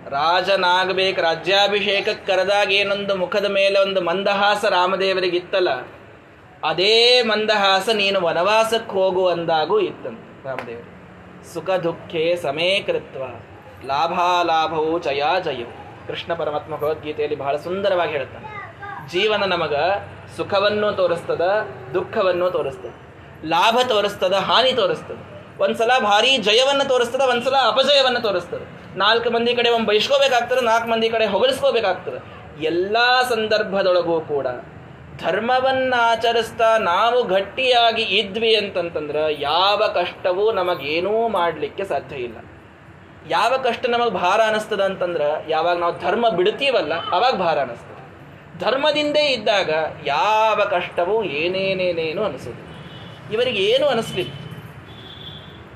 ರಾಜನಾಗಬೇಕು, ರಾಜ್ಯಾಭಿಷೇಕಕ್ಕೆ ಕರೆದಾಗ ಏನೊಂದು ಮುಖದ ಮೇಲೆ ಒಂದು ಮಂದಹಾಸ ರಾಮದೇವರಿಗಿತ್ತಲ್ಲ ಅದೇ ಮಂದಹಾಸ ನೀನು ವನವಾಸಕ್ಕೆ ಹೋಗು ಅಂದಾಗೂ ಇತ್ತಂತೆ ರಾಮದೇವರು. ಸುಖ ದುಃಖೇ ಸಮೇ ಕೃತ್ವ. ಲಾಭಾಲಾಭವು ಜಯ ಜಯವು. ಕೃಷ್ಣ ಪರಮಾತ್ಮ ಭಗವದ್ಗೀತೆಯಲ್ಲಿ ಬಹಳ ಸುಂದರವಾಗಿ ಹೇಳುತ್ತಾನೆ. ಜೀವನ ನಮಗ ಸುಖವನ್ನು ತೋರಿಸ್ತದ, ದುಃಖವನ್ನು ತೋರಿಸ್ತದ. ಲಾಭ ತೋರಿಸ್ತದ, ಹಾನಿ ತೋರಿಸ್ತದ. ಒಂದ್ಸಲ ಭಾರಿ ಜಯವನ್ನು ತೋರಿಸ್ತದ, ಒಂದ್ಸಲ ಅಪಜಯವನ್ನು ತೋರಿಸ್ತದೆ. ನಾಲ್ಕು ಮಂದಿ ಕಡೆ ಒಂದು ಬೈಸ್ಕೋಬೇಕಾಗ್ತದೆ ನಾಲ್ಕು ಮಂದಿ ಕಡೆ ಹೊಗಳಿಸ್ಕೋಬೇಕಾಗ್ತದೆ. ಎಲ್ಲ ಸಂದರ್ಭದೊಳಗೂ ಕೂಡ ಧರ್ಮವನ್ನ ಆಚರಿಸ್ತಾ ನಾವು ಗಟ್ಟಿಯಾಗಿ ಇದ್ವಿ ಅಂತಂತಂದ್ರೆ ಯಾವ ಕಷ್ಟವೂ ನಮಗೇನೂ ಮಾಡಲಿಕ್ಕೆ ಸಾಧ್ಯ ಇಲ್ಲ. ಯಾವ ಕಷ್ಟ ನಮಗೆ ಭಾರ ಅನಿಸ್ತದ ಅಂತಂದ್ರೆ ಯಾವಾಗ ನಾವು ಧರ್ಮ ಬಿಡ್ತೀವಲ್ಲ ಅವಾಗ ಭಾರ ಅನಿಸ್ತದೆ. ಧರ್ಮದಿಂದೇ ಇದ್ದಾಗ ಯಾವ ಕಷ್ಟವೂ ಏನೇನೇನೇನು ಅನಿಸೋದು ಇವರಿಗೆ ಏನು ಅನಿಸ್ಲಿಲ್ಲ.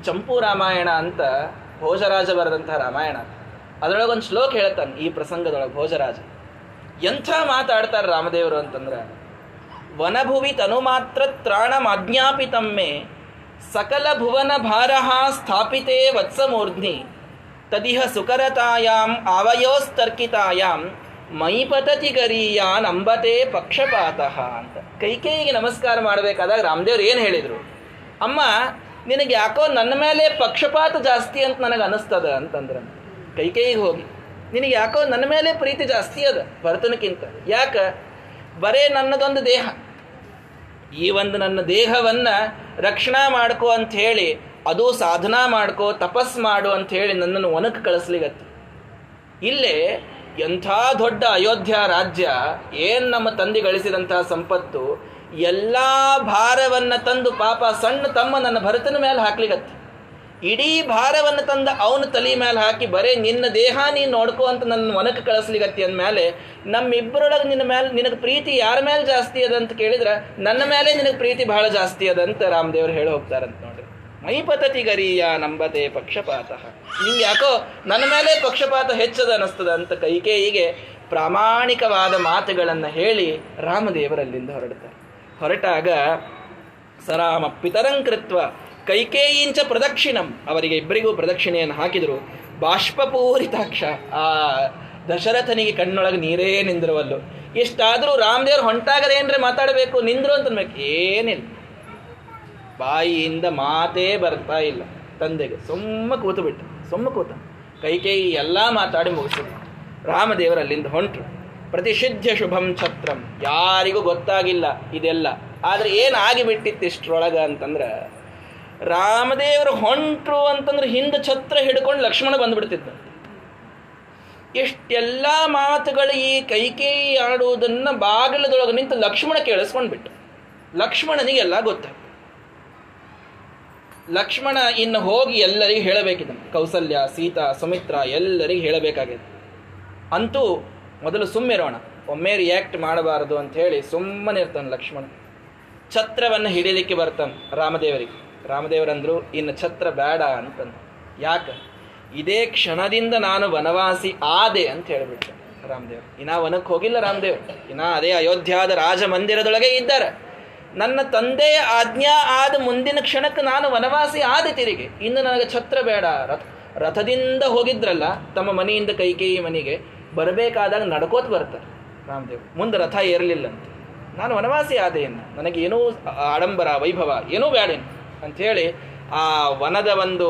ಚಂಪು ರಾಮಾಯಣ ಅಂತ ಭೋಜರಾಜ ಬರೆದಂತಹ ರಾಮಾಯಣ. ಅದರೊಳಗೆ ಒಂದು ಶ್ಲೋಕ ಹೇಳ್ತಾನೆ ಈ ಪ್ರಸಂಗದೊಳಗೆ ಭೋಜರಾಜ. ಎಂಥ ಮಾತಾಡ್ತಾರೆ ರಾಮದೇವರು ಅಂತಂದ್ರೆ ವನಭುವಿ ತನು ಮಾತ್ರ ತ್ರಾಣಮಾಜ್ಞಾಪಿತಮ್ಮೆ ಸಕಲ ಭುವನ ಭಾರಹ ಸ್ಥಾಪಿತೆ ವತ್ಸಮೂರ್ಧ್ನಿ ತದಿಹ ಸುಕರತಾಯಾಂ ಆವಯೋಸ್ತರ್ಕಿತಾಯಾಂ ಮೈಪತತಿ ಗರೀಯಾನ್ ಅಂಬತೆ ಪಕ್ಷಪಾತಃ ಅಂತ. ಕೈಕೇಯಿಗೆ ನಮಸ್ಕಾರ ಮಾಡಬೇಕಾದಾಗ ರಾಮದೇವ್ರು ಏನು ಹೇಳಿದರು? ಅಮ್ಮ, ನಿನಗೆ ಯಾಕೋ ನನ್ನ ಮೇಲೆ ಪಕ್ಷಪಾತ ಜಾಸ್ತಿ ಅಂತ ನನಗೆ ಅನಿಸ್ತದ ಅಂತಂದ್ರೆ. ಕೈಕೇಯಿಗೆ ಹೋಗಿ, ನಿನಗೆ ಯಾಕೋ ನನ್ನ ಮೇಲೆ ಪ್ರೀತಿ ಜಾಸ್ತಿ ಅದ ಭರತನಕ್ಕಿಂತ ಯಾಕೆ? ಬರೇ ನನ್ನದೊಂದು ದೇಹ. ಈ ಒಂದು ನನ್ನ ದೇಹವನ್ನು ರಕ್ಷಣಾ ಮಾಡ್ಕೋ ಅಂತ ಹೇಳಿ, ಅದು ಸಾಧನಾ ಮಾಡ್ಕೊ, ತಪಸ್ ಮಾಡು ಅಂತ ಹೇಳಿ ನನ್ನನ್ನು ಒನಕ್ ಕಳಿಸ್ಲಿಗತ್ತೆ. ಇಲ್ಲೇ ಎಂಥ ದೊಡ್ಡ ಅಯೋಧ್ಯ ರಾಜ್ಯ, ಏನು ನಮ್ಮ ತಂದೆ ಗಳಿಸಿದಂತಹ ಸಂಪತ್ತು, ಎಲ್ಲ ಭಾರವನ್ನು ತಂದು ಪಾಪ ಸಣ್ಣ ತಮ್ಮ ನನ್ನ ಭರತನ ಮೇಲೆ ಹಾಕ್ಲಿಗತ್ತೆ. ಇಡೀ ಭಾರವನ್ನು ತಂದ ಅವನ ತಲೆ ಮೇಲೆ ಹಾಕಿ, ಬರೇ ನಿನ್ನ ದೇಹ ನೀನು ನೋಡ್ಕೋ ಅಂತ ನನ್ನ ಒನಕ್ಕೆ ಕಳಿಸ್ಲಿಗತ್ತಿ ಅಂದಮೇಲೆ ನಮ್ಮಿಬ್ಬರೊಳಗೆ ನಿನ್ನ ಮೇಲೆ ನಿನಗೆ ಪ್ರೀತಿ ಯಾರ ಮೇಲೆ ಜಾಸ್ತಿ ಅದ ಅಂತ ಕೇಳಿದ್ರೆ, ನನ್ನ ಮೇಲೆ ನಿನಗೆ ಪ್ರೀತಿ ಬಹಳ ಜಾಸ್ತಿ ಅದಂತ ರಾಮದೇವ್ರು ಹೇಳಿ ಹೋಗ್ತಾರಂತ ನೋಡ್ರಿ. ಮೈಪತತಿ ಗರಿಯ ನಂಬತೆ ಪಕ್ಷಪಾತ. ನಿಂಗೆ ಯಾಕೋ ನನ್ನ ಮೇಲೆ ಪಕ್ಷಪಾತ ಹೆಚ್ಚದ ಅನ್ನಿಸ್ತದ ಅಂತ ಕೈಕೇಯಿಗೆ ಪ್ರಾಮಾಣಿಕವಾದ ಮಾತುಗಳನ್ನು ಹೇಳಿ ರಾಮದೇವರಲ್ಲಿಂದ ಹೊರಡ್ತಾರೆ. ಹೊರಟಾಗ ಸರಾಮ ಪಿತರಂಕೃತ್ವ ಕೈಕೇಯಿಂಚ ಪ್ರದಕ್ಷಿಣಂ. ಅವರಿಗೆ ಇಬ್ಬರಿಗೂ ಪ್ರದಕ್ಷಿಣೆಯನ್ನು ಹಾಕಿದರು. ಬಾಷ್ಪಪೂರಿತಾಕ್ಷ. ಆ ದಶರಥನಿಗೆ ಕಣ್ಣೊಳಗೆ ನೀರೇ ನಿಂದಿರುವಲ್ಲು. ಇಷ್ಟಾದರೂ ರಾಮದೇವ್ರು ಹೊಂಟಾಗದೇನ್ರೆ ಮಾತಾಡಬೇಕು? ನಿಂದ್ರು ಅಂತನ್ಬೇಕು. ಏನಿಲ್ಲ. ಬಾಯಿಯಿಂದ ಮಾತೇ ಬರ್ತಾ ಇಲ್ಲ. ತಂದೆಗೆ ಸುಮ್ಮ ಕೂತು ಬಿಟ್ಟು ಸುಮ್ಮ ಕೂತ. ಕೈಕೇಯಿ ಎಲ್ಲ ಮಾತಾಡಿ ಮುಗಿಸಿದ್ರು. ರಾಮದೇವರು ಅಲ್ಲಿಂದ ಹೊಂಟರು. ಪ್ರತಿಷಿದ್ಧ ಶುಭಂ ಛತ್ರಂ. ಯಾರಿಗೂ ಗೊತ್ತಾಗಿಲ್ಲ ಇದೆಲ್ಲ. ಆದರೆ ಏನಾಗಿ ಬಿಟ್ಟಿತ್ತು ಇಷ್ಟರೊಳಗ ಅಂತಂದ್ರೆ ರಾಮದೇವರು ಹೊಂಟ್ರು ಅಂತಂದ್ರೆ ಹಿಂದೆ ಛತ್ರ ಹಿಡ್ಕೊಂಡು ಲಕ್ಷ್ಮಣ ಬಂದ್ಬಿಡ್ತಿದ್ದ. ಎಷ್ಟೆಲ್ಲ ಮಾತುಗಳು ಈ ಕೈಕೇಯಿ ಆಡುವುದನ್ನ ಬಾಗಿಲದೊಳಗೆ ನಿಂತು ಲಕ್ಷ್ಮಣ ಕೇಳಿಸ್ಕೊಂಡ್ಬಿಟ್ಟು ಲಕ್ಷ್ಮಣನಿಗೆಲ್ಲ ಗೊತ್ತಾಯ್ತು. ಲಕ್ಷ್ಮಣ ಇನ್ನು ಹೋಗಿ ಎಲ್ಲರಿಗೂ ಹೇಳಬೇಕಿದ್ದ ಕೌಸಲ್ಯ, ಸೀತಾ, ಸುಮಿತ್ರ ಎಲ್ಲರಿಗೂ ಹೇಳಬೇಕಾಗಿದೆ. ಅಂತೂ ಮೊದಲು ಸುಮ್ಮಿರೋಣ. ಒಮ್ಮೆ ರಿಯಾಕ್ಟ್ ಮಾಡಬಾರದು ಅಂತ ಹೇಳಿ ಸುಮ್ಮನೆ ಇರ್ತಾನೆ ಲಕ್ಷ್ಮಣ. ಛತ್ರವನ್ನು ಹಿಡಿಯಲಿಕ್ಕೆ ಬರ್ತಾನೆ ರಾಮದೇವರಿಗೆ. ರಾಮದೇವರಂದ್ರು, ಇನ್ನು ಛತ್ರ ಬೇಡ ಅಂತಂದು ಯಾಕೆ? ಇದೇ ಕ್ಷಣದಿಂದ ನಾನು ವನವಾಸಿ ಆದೆ ಅಂತ ಹೇಳಿಬಿಟ್ಟೆ ರಾಮದೇವ್ ಇನ್ನ ವನಕ್ಕೆ ಹೋಗಿಲ್ಲ ರಾಮದೇವ್ ಇನ್ನ ಅದೇ ಅಯೋಧ್ಯಾದ ರಾಜ ಮಂದಿರದೊಳಗೆ ಇದ್ದಾರೆ. ನನ್ನ ತಂದೆಯ ಆಜ್ಞಾ ಆದ ಮುಂದಿನ ಕ್ಷಣಕ್ಕೆ ನಾನು ವನವಾಸಿ ಆದೆ ತಿರುಗಿ. ಇನ್ನು ನನಗೆ ಛತ್ರ ಬೇಡ. ರಥ, ರಥದಿಂದ ಹೋಗಿದ್ರಲ್ಲ, ತಮ್ಮ ಮನೆಯಿಂದ ಕೈಕೇಯಿ ಮನೆಗೆ ಬರಬೇಕಾದಾಗ ನಡ್ಕೋತ ಬರ್ತಾರೆ ರಾಮದೇವ್ ಮುಂದೆ ರಥ ಏರಲಿಲ್ಲಂತೆ ನಾನು ವನವಾಸಿ ಆದೆಯನ್ನು ನನಗೇನೂ ಆಡಂಬರ, ವೈಭವ ಏನೂ ಬೇಡೇನು ಅಂಥೇಳಿ ಆ ವನದ ಒಂದು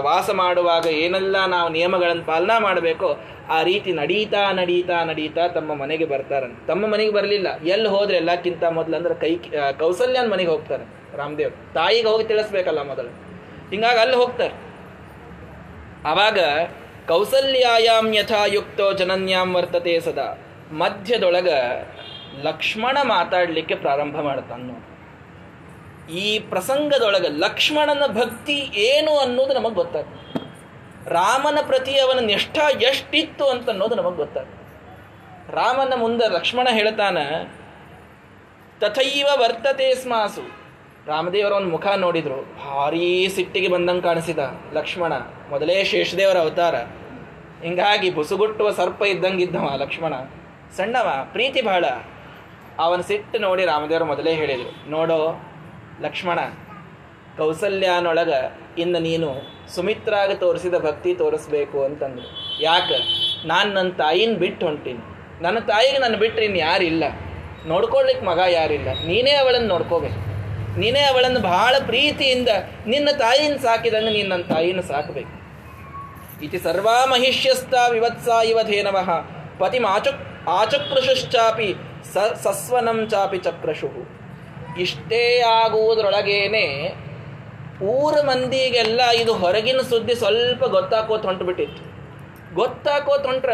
ವಾಸ ಮಾಡುವಾಗ ಏನೆಲ್ಲ ನಾವು ನಿಯಮಗಳನ್ನು ಪಾಲನಾ ಮಾಡಬೇಕೋ ಆ ರೀತಿ ನಡೀತಾ ನಡೀತಾ ನಡೀತಾ ತಮ್ಮ ಮನೆಗೆ ಬರ್ತಾರಂತೆ ತಮ್ಮ ಮನೆಗೆ ಬರಲಿಲ್ಲ. ಎಲ್ಲಿ ಹೋದ್ರೆ ಎಲ್ಲಕ್ಕಿಂತ ಮೊದಲು ಅಂದ್ರೆ ಕೈ ಕೌಸಲ್ಯನ ಮನೆಗೆ ಹೋಗ್ತಾರೆ ರಾಮದೇವ್. ತಾಯಿಗೆ ಹೋಗಿ ತಿಳಿಸ್ಬೇಕಲ್ಲ ಮೊದಲು. ಹಿಂಗಾಗಿ ಅಲ್ಲಿ ಹೋಗ್ತಾರೆ. ಆವಾಗ ಕೌಸಲ್ಯಾಯಾಮ್ ಯಥಾಯುಕ್ತೋ ಜನನ್ಯಾಂ ವರ್ತತೆ ಸದಾ. ಮಧ್ಯದೊಳಗ ಲಕ್ಷ್ಮಣ ಮಾತಾಡಲಿಕ್ಕೆ ಪ್ರಾರಂಭ ಮಾಡ್ತಾನು ಈ ಪ್ರಸಂಗದೊಳಗೆ ಲಕ್ಷ್ಮಣನ ಭಕ್ತಿ ಏನು ಅನ್ನೋದು ನಮಗೆ ಗೊತ್ತಾಗ್ತದೆ ರಾಮನ ಪ್ರತಿ ಅವನ ನಿಷ್ಠ ಎಷ್ಟಿತ್ತು ಅಂತ ಅನ್ನೋದು ನಮಗೆ ಗೊತ್ತಾಗ್ತದೆ ರಾಮನ ಮುಂದೆ ಲಕ್ಷ್ಮಣ ಹೇಳ್ತಾನ, ತಥೈವ ವರ್ತತೆ ಸ್ಮಾಸು. ರಾಮದೇವರ ಒಂದು ಮುಖ ನೋಡಿದ್ರು, ಭಾರೀ ಸಿಟ್ಟಿಗೆ ಬಂದಂಗೆ ಕಾಣಿಸಿದ ಲಕ್ಷ್ಮಣ, ಮೊದಲೇ ಶೇಷದೇವರ ಅವತಾರ. ಹಿಂಗಾಗಿ ಬುಸುಗುಟ್ಟುವ ಸರ್ಪ ಇದ್ದಂಗಿದ್ದವ ಲಕ್ಷ್ಮಣ. ಸಣ್ಣವ, ಪ್ರೀತಿ ಬಹಳ ಅವನ ಸಿಟ್ಟು ನೋಡಿ ರಾಮದೇವರು ಮೊದಲೇ ಹೇಳಿದರು, ನೋಡೋ ಲಕ್ಷ್ಮಣ, ಕೌಸಲ್ಯಾನೊಳಗ ಇನ್ನು ನೀನು ಸುಮಿತ್ರಾಗ ತೋರಿಸಿದ ಭಕ್ತಿ ತೋರಿಸ್ಬೇಕು ಅಂತಂದು ಯಾಕೆ? ನಾನು ನನ್ನ ತಾಯಿನ ಬಿಟ್ಟು ಹೊಂಟೀನಿ. ನನ್ನ ತಾಯಿಗೆ ನಾನು ಬಿಟ್ಟರೆ ಇನ್ನು ಯಾರಿಲ್ಲ. ನೋಡ್ಕೊಳ್ಲಿಕ್ಕೆ ಮಗ ಯಾರಿಲ್ಲ. ನೀನೇ ಅವಳನ್ನು ನೋಡ್ಕೋಬೇಕು. ನೀನೇ ಅವಳನ್ನು ಬಹಳ ಪ್ರೀತಿಯಿಂದ ನಿನ್ನ ತಾಯಿನ ಸಾಕಿದಂಗೆ ನೀನು ನನ್ನ ತಾಯಿನ ಸಾಕಬೇಕು. ಇತಿ ಸರ್ವಾ ಮಹಿಷ್ಯಸ್ತ ವಿವತ್ಸ ಇವ ಧೇನವಃ ಪತಿ ಆಚುಕ್ ಆಚಕ್ರಶುಶ್ಚಾಪಿ ಸ ಸಸ್ವನಂ ಚಾಪಿ ಚಕ್ರಶು ಇಷ್ಟೇ ಆಗುವುದರೊಳಗೇನೆ ಊರ ಮಂದಿಗೆಲ್ಲ ಇದು ಹೊರಗಿನ ಸುದ್ದಿ ಸ್ವಲ್ಪ ಗೊತ್ತಾಕೋತ ಹೊಂಟ್ಬಿಟ್ಟಿತ್ತು. ಗೊತ್ತಾಕೋತ ಹೊಂಟ್ರ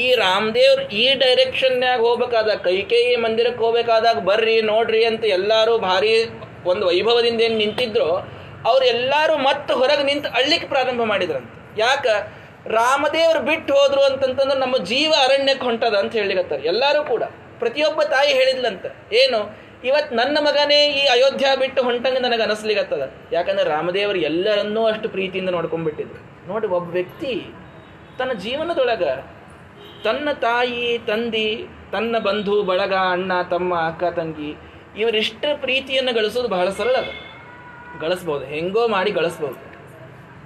ಈ ರಾಮದೇವ್ರ ಈ ಡೈರೆಕ್ಷನ್ಯಾಗ ಹೋಗ್ಬೇಕಾದಾಗ ಕೈಕೇಯಿ ಮಂದಿರಕ್ಕೆ ಹೋಗ್ಬೇಕಾದಾಗ ಬರ್ರಿ, ನೋಡ್ರಿ ಅಂತ ಎಲ್ಲರೂ ಭಾರಿ ಒಂದು ವೈಭವದಿಂದ ಏನು ನಿಂತಿದ್ರು ಅವರೆಲ್ಲರೂ ಮತ್ತೆ ಹೊರಗೆ ನಿಂತು ಅಳ್ಲಿಕ್ಕೆ ಪ್ರಾರಂಭ ಮಾಡಿದ್ರಂತೆ. ಯಾಕ? ರಾಮದೇವ್ರು ಬಿಟ್ಟು ಹೋದ್ರು ಅಂತಂತಂದ್ರೆ ನಮ್ಮ ಜೀವ ಅರಣ್ಯಕ್ಕೆ ಹೊಂಟದ ಅಂತ ಹೇಳಿಗತ್ತಾರೆ ಎಲ್ಲರೂ ಕೂಡ. ಪ್ರತಿಯೊಬ್ಬ ತಾಯಿ ಹೇಳಿದ್ಲಂತ, ಏನು? ಇವತ್ತು ನನ್ನ ಮಗನೇ ಈ ಅಯೋಧ್ಯ ಬಿಟ್ಟು ಹೊಂಟಂಗೆ ನನಗೆ ಅನಿಸ್ಲಿಗತ್ತದ ಯಾಕಂದ್ರೆ ರಾಮದೇವರು ಎಲ್ಲರನ್ನೂ ಅಷ್ಟು ಪ್ರೀತಿಯಿಂದ ನೋಡ್ಕೊಂಡ್ಬಿಟ್ಟಿದ್ರು. ನೋಡಿ, ಒಬ್ಬ ವ್ಯಕ್ತಿ ತನ್ನ ಜೀವನದೊಳಗೆ ತನ್ನ ತಾಯಿ, ತಂದಿ, ತನ್ನ ಬಂಧು, ಬಳಗ, ಅಣ್ಣ, ತಮ್ಮ, ಅಕ್ಕ, ತಂಗಿ ಇವರಿಷ್ಟ ಪ್ರೀತಿಯನ್ನು ಗಳಿಸೋದು ಬಹಳ ಸರಳ ಅದು. ಗಳಿಸ್ಬೋದು, ಹೆಂಗೋ ಮಾಡಿ ಗಳಿಸ್ಬೋದು.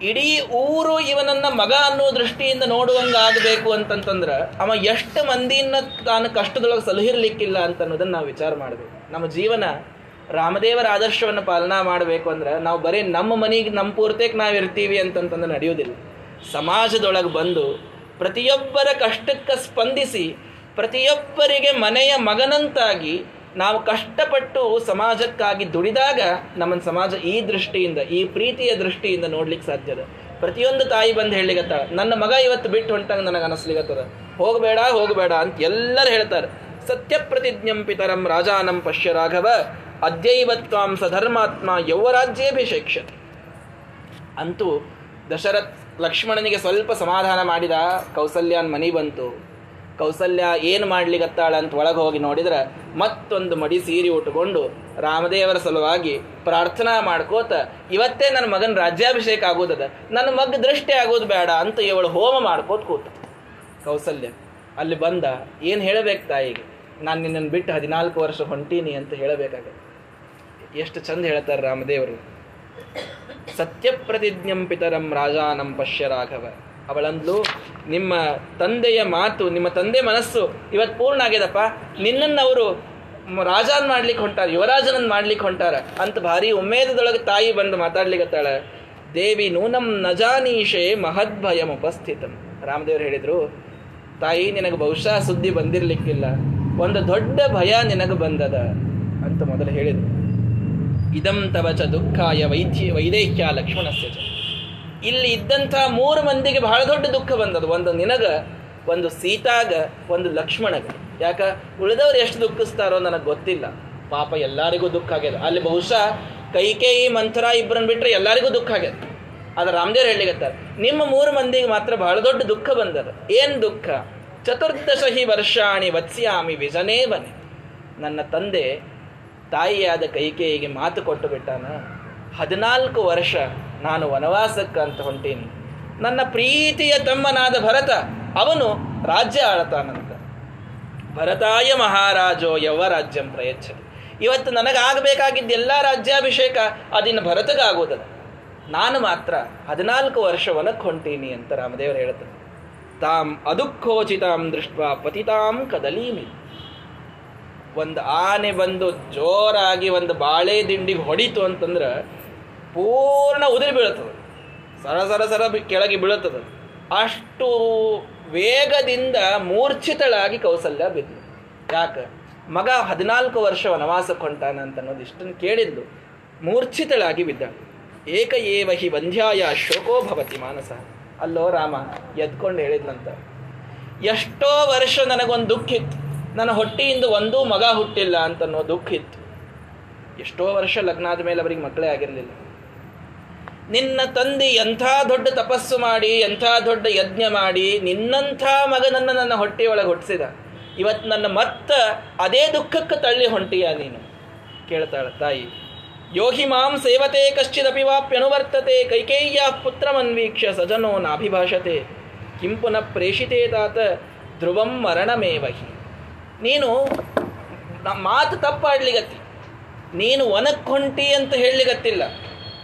ಇಡೀ ಊರು ಇವನನ್ನ ಮಗ ಅನ್ನೋ ದೃಷ್ಟಿಯಿಂದ ನೋಡುವಂಗಾಗಬೇಕು ಅಂತಂತಂದ್ರೆ ಅವ ಎಷ್ಟು ಮಂದಿನ ತಾನು ಕಷ್ಟದೊಳಗೆ ಸಲಹಿರ್ಲಿಕ್ಕಿಲ್ಲ ಅಂತ ಅನ್ನೋದನ್ನ ನಾವು ವಿಚಾರ ಮಾಡಬೇಕು. ನಮ್ಮ ಜೀವನ ರಾಮದೇವರ ಆದರ್ಶವನ್ನು ಪಾಲನಾ ಮಾಡಬೇಕು ಅಂದ್ರೆ ನಾವು ಬರೀ ನಮ್ಮ ಮನೆಗೆ, ನಮ್ಮ ಪೂರ್ತಿಗೆ ನಾವು ಇರ್ತೀವಿ ಅಂತಂತಂದ್ರೆ ನಡೆಯೋದಿಲ್ಲ. ಸಮಾಜದೊಳಗೆ ಬಂದು ಪ್ರತಿಯೊಬ್ಬರ ಕಷ್ಟಕ್ಕೆ ಸ್ಪಂದಿಸಿ ಪ್ರತಿಯೊಬ್ಬರಿಗೆ ಮನೆಯ ಮಗನಂತಾಗಿ ನಾವು ಕಷ್ಟಪಟ್ಟು ಸಮಾಜಕ್ಕಾಗಿ ದುಡಿದಾಗ ನಮ್ಮನ್ನು ಸಮಾಜ ಈ ದೃಷ್ಟಿಯಿಂದ, ಈ ಪ್ರೀತಿಯ ದೃಷ್ಟಿಯಿಂದ ನೋಡ್ಲಿಕ್ಕೆ ಸಾಧ್ಯದ ಪ್ರತಿಯೊಂದು ತಾಯಿ ಬಂದು ಹೇಳಿಗತ್ತ ನನ್ನ ಮಗ ಇವತ್ತು ಬಿಟ್ಟು ಹೊಂಟಂಗೆ ನನಗೆ ಅನಿಸ್ಲಿಗತ್ತದ ಹೋಗಬೇಡ ಹೋಗಬೇಡ ಅಂತ ಎಲ್ಲರೂ ಹೇಳ್ತಾರೆ. ಸತ್ಯ ಪ್ರತಿಜ್ಞಂ ಪಿತರಂ ರಾಜಾನಂ ಪಶ್ಯ ರಾಘವ ಅದ್ಯೈವತ್ವಾಂ ಸಧರ್ಮಾತ್ಮ ಯೌವರಾಜ್ಯೇಭಿಷೇಕ್ಷತೆ ಅಂತೂ ದಶರಥ್ ಲಕ್ಷ್ಮಣನಿಗೆ ಸ್ವಲ್ಪ ಸಮಾಧಾನ ಮಾಡಿದ ಕೌಸಲ್ಯಾನ್ ಮನಿ ಬಂತು. ಕೌಸಲ್ಯ ಏನು ಮಾಡ್ಲಿಗತ್ತಾಳ ಅಂತ ಒಳಗೆ ಹೋಗಿ ನೋಡಿದ್ರೆ ಮತ್ತೊಂದು ಮಡಿ ಸೀರೆ ಉಟ್ಕೊಂಡು ರಾಮದೇವರ ಸಲುವಾಗಿ ಪ್ರಾರ್ಥನಾ ಮಾಡ್ಕೋತ, ಇವತ್ತೇ ನನ್ನ ಮಗನ ರಾಜ್ಯಾಭಿಷೇಕ ಆಗೋದದ. ನನ್ನ ಮಗ ದೃಷ್ಟಿ ಆಗೋದು ಬೇಡ ಅಂತ ಇವಳು ಹೋಮ ಮಾಡ್ಕೋತ ಕೂತ. ಕೌಸಲ್ಯ, ಅಲ್ಲಿ ಬಂದ, ಏನು ಹೇಳಬೇಕು ತಾಯಿಗೆ ನಾನು ನಿನ್ನನ್ನು ಬಿಟ್ಟು ಹದಿನಾಲ್ಕು ವರ್ಷ ಹೊಂಟೀನಿ ಅಂತ ಹೇಳಬೇಕಾಗತ್ತೆ. ಎಷ್ಟು ಚಂದ ಹೇಳ್ತಾರೆ ರಾಮದೇವರು. ಸತ್ಯಪ್ರತಿಜ್ಞಂ ಪಿತರಂ ರಾಜಾನಂ ಪಶ್ಯ ರಾಘವ. ಅವಳಂದ್ಲು, ನಿಮ್ಮ ತಂದೆಯ ಮಾತು, ನಿಮ್ಮ ತಂದೆ ಮನಸ್ಸು ಇವತ್ತು ಪೂರ್ಣ ಆಗ್ಯದಪ್ಪ. ನಿನ್ನನ್ನು ಅವರು ರಾಜನ್ ಮಾಡ್ಲಿಕ್ಕೆ ಹೊಂಟಾರ, ಯುವರಾಜನನ್ ಮಾಡ್ಲಿಕ್ಕೆ ಹೊಂಟಾರ ಅಂತ ಭಾರಿ ಉಮೇದದೊಳಗೆ ತಾಯಿ ಬಂದು ಮಾತಾಡ್ಲಿಕ್ಕತ್ತಾಳ ದೇವಿ ನೂನಂ ನಜಾನೀಶೆ ಮಹದ್ಭಯಂ ಉಪಸ್ಥಿತಂ. ರಾಮದೇವರು ಹೇಳಿದರು, ತಾಯಿ ನಿನಗೆ ಬಹುಶಃ ಸುದ್ದಿ ಬಂದಿರಲಿಕ್ಕಿಲ್ಲ. ಒಂದು ದೊಡ್ಡ ಭಯ ನಿನಗೆ ಬಂದದ ಅಂತ ಮೊದಲು ಹೇಳಿದರು. ಇದಂ ತವ ಚ ದುಃಖಾಯ ವೈದ್ಯ ವೈದೇಹ್ಯ ಲಕ್ಷ್ಮಣಸ್ಯ ಇಲ್ಲಿ ಇದ್ದಂಥ ಮೂರು ಮಂದಿಗೆ ಬಹಳ ದೊಡ್ಡ ದುಃಖ ಬಂದದು ಒಂದು ನಿನಗ, ಒಂದು ಸೀತಾಗ, ಒಂದು ಲಕ್ಷ್ಮಣಗ. ಯಾಕ? ಉಳಿದವ್ರು ಎಷ್ಟು ದುಃಖಿಸ್ತಾರೋ ನನಗೆ ಗೊತ್ತಿಲ್ಲ. ಪಾಪ ಎಲ್ಲರಿಗೂ ದುಃಖ ಆಗ್ಯದ. ಅಲ್ಲಿ ಬಹುಶಃ ಕೈಕೇಯಿ, ಮಂಥರ ಇಬ್ಬರನ್ನ ಬಿಟ್ಟರೆ ಎಲ್ಲರಿಗೂ ದುಃಖ ಆಗ್ಯದ. ಆದ್ರೆ ರಾಮದೇವ್ರು ಹೇಳಿಗತ್ತಾರ ನಿಮ್ಮ ಮೂರು ಮಂದಿಗೆ ಮಾತ್ರ ಬಹಳ ದೊಡ್ಡ ದುಃಖ ಬಂದದ. ಏನ್ ದುಃಖ? ಚತುರ್ದಶಹಿ ವರ್ಷಾಣಿ ವತ್ಸ್ಯಾಮಿ ವಿಜನೇ ಬನೆ ನನ್ನ ತಂದೆ ತಾಯಿಯಾದ ಕೈಕೇಯಿಗೆ ಮಾತು ಕೊಟ್ಟು ಬಿಟ್ಟಾನ. ಹದಿನಾಲ್ಕು ವರ್ಷ ನಾನು ವನವಾಸಕ್ಕೆ ಅಂತ ಹೊಂಟೀನಿ. ನನ್ನ ಪ್ರೀತಿಯ ತಮ್ಮನಾದ ಭರತ, ಅವನು ರಾಜ್ಯ ಆಳತಾನಂತ. ಭರತಾಯ ಮಹಾರಾಜೋ ಯವ ರಾಜ್ಯಂ ಪ್ರಯಚ್ಛತಿ. ಇವತ್ತು ನನಗಾಗಬೇಕಾಗಿದ್ದ ಎಲ್ಲ ರಾಜ್ಯಾಭಿಷೇಕ ಅದಿನ್ನು ಭರತಗಾಗೋದಲ್ಲ. ನಾನು ಮಾತ್ರ ಹದಿನಾಲ್ಕು ವರ್ಷ ವನಕ್ಕೆ ಹೊಂಟೀನಿ ಅಂತ ರಾಮದೇವರು ಹೇಳ್ತಾರೆ. ತಾಂ ಅದುಃಖೋಚಿತಾಂ ದೃಷ್ಟ ಪತಿತಾಂ ಕದಲೀಮಿ. ಒಂದು ಆನೆ ಬಂದು ಜೋರಾಗಿ ಒಂದು ಬಾಳೆ ದಿಂಡಿಗೆ ಹೊಡಿತು ಅಂತಂದ್ರೆ ಪೂರ್ಣ ಉದುರಿ ಬೀಳುತ್ತದೆ. ಸರ ಸರ ಸರ ಕೆಳಗೆ ಬೀಳುತ್ತದೆ. ಅಷ್ಟು ವೇಗದಿಂದ ಮೂರ್ಛಿತಳಾಗಿ ಕೌಸಲ್ಯ ಬಿದ್ಲು. ಯಾಕೆ? ಮಗ ಹದಿನಾಲ್ಕು ವರ್ಷ ವನವಾಸಕ್ಕೆ ಅಂತ ಅನ್ನೋದು ಇಷ್ಟನ್ನು ಕೇಳಿದ್ಲು. ಮೂರ್ಛಿತಳಾಗಿ ಬಿದ್ದ. ಏಕ ಏವ ಹಿ ವಂಧ್ಯಾಯ ಶೋಕೋ ಭವತಿ ಮಾನಸ. ಅಲ್ಲೋ ರಾಮ, ಎದ್ಕೊಂಡು ಹೇಳಿದ್ನಂತ ಎಷ್ಟೋ ವರ್ಷ ನನಗೊಂದು ದುಃಖ ಇತ್ತು. ನನ್ನ ಹೊಟ್ಟೆಯಿಂದ ಒಂದೂ ಮಗ ಹುಟ್ಟಿಲ್ಲ ಅಂತ ಅನ್ನೋ ದುಃಖ ಇತ್ತು. ಎಷ್ಟೋ ವರ್ಷ ಲಗ್ನ ಮೇಲೆ ಅವರಿಗೆ ಮಕ್ಕಳೇ ಆಗಿರಲಿಲ್ಲ. ನಿನ್ನ ತಂದೆ ಎಂಥ ದೊಡ್ಡ ತಪಸ್ಸು ಮಾಡಿ, ಎಂಥ ದೊಡ್ಡ ಯಜ್ಞ ಮಾಡಿ, ನಿನ್ನಂಥ ಮಗನನ್ನು ನನ್ನ ಹೊಟ್ಟೆಯೊಳಗೆ ಹುಟ್ಟಿಸಿದ ಇವತ್ತು ನನ್ನ ಮತ್ತ ಅದೇ ದುಃಖಕ್ಕೆ ತಳ್ಳಿ ಹೊಂಟಿಯ ನೀನು? ಕೇಳ್ತಾಳೆ ತಾಯಿ. ಯೋಹಿ ಮಾಂ ಸೇವತೆ ಕಶ್ಚಿದಪಿ ವಾಪ್ಯನುವರ್ತತೆ ಕೈಕೇಯ್ಯ ಪುತ್ರಮನ್ವೀಕ್ಷ್ಯ ಸಜನೋ ನಾಭಿಭಾಷತೆ. ಕಿಂಪುನ ಪ್ರೇಷಿತೇ ತಾತ, ಧ್ರುವಂ ಮರಣಮೇವಹಿ ನೀನು ಮಾತು ತಪ್ಪಾಡ್ಲಿಗತ್ತಿ. ನೀನು ಒನಕ್ಕೊಂಟಿ ಅಂತ ಹೇಳಲಿಗತ್ತಿಲ್ಲ.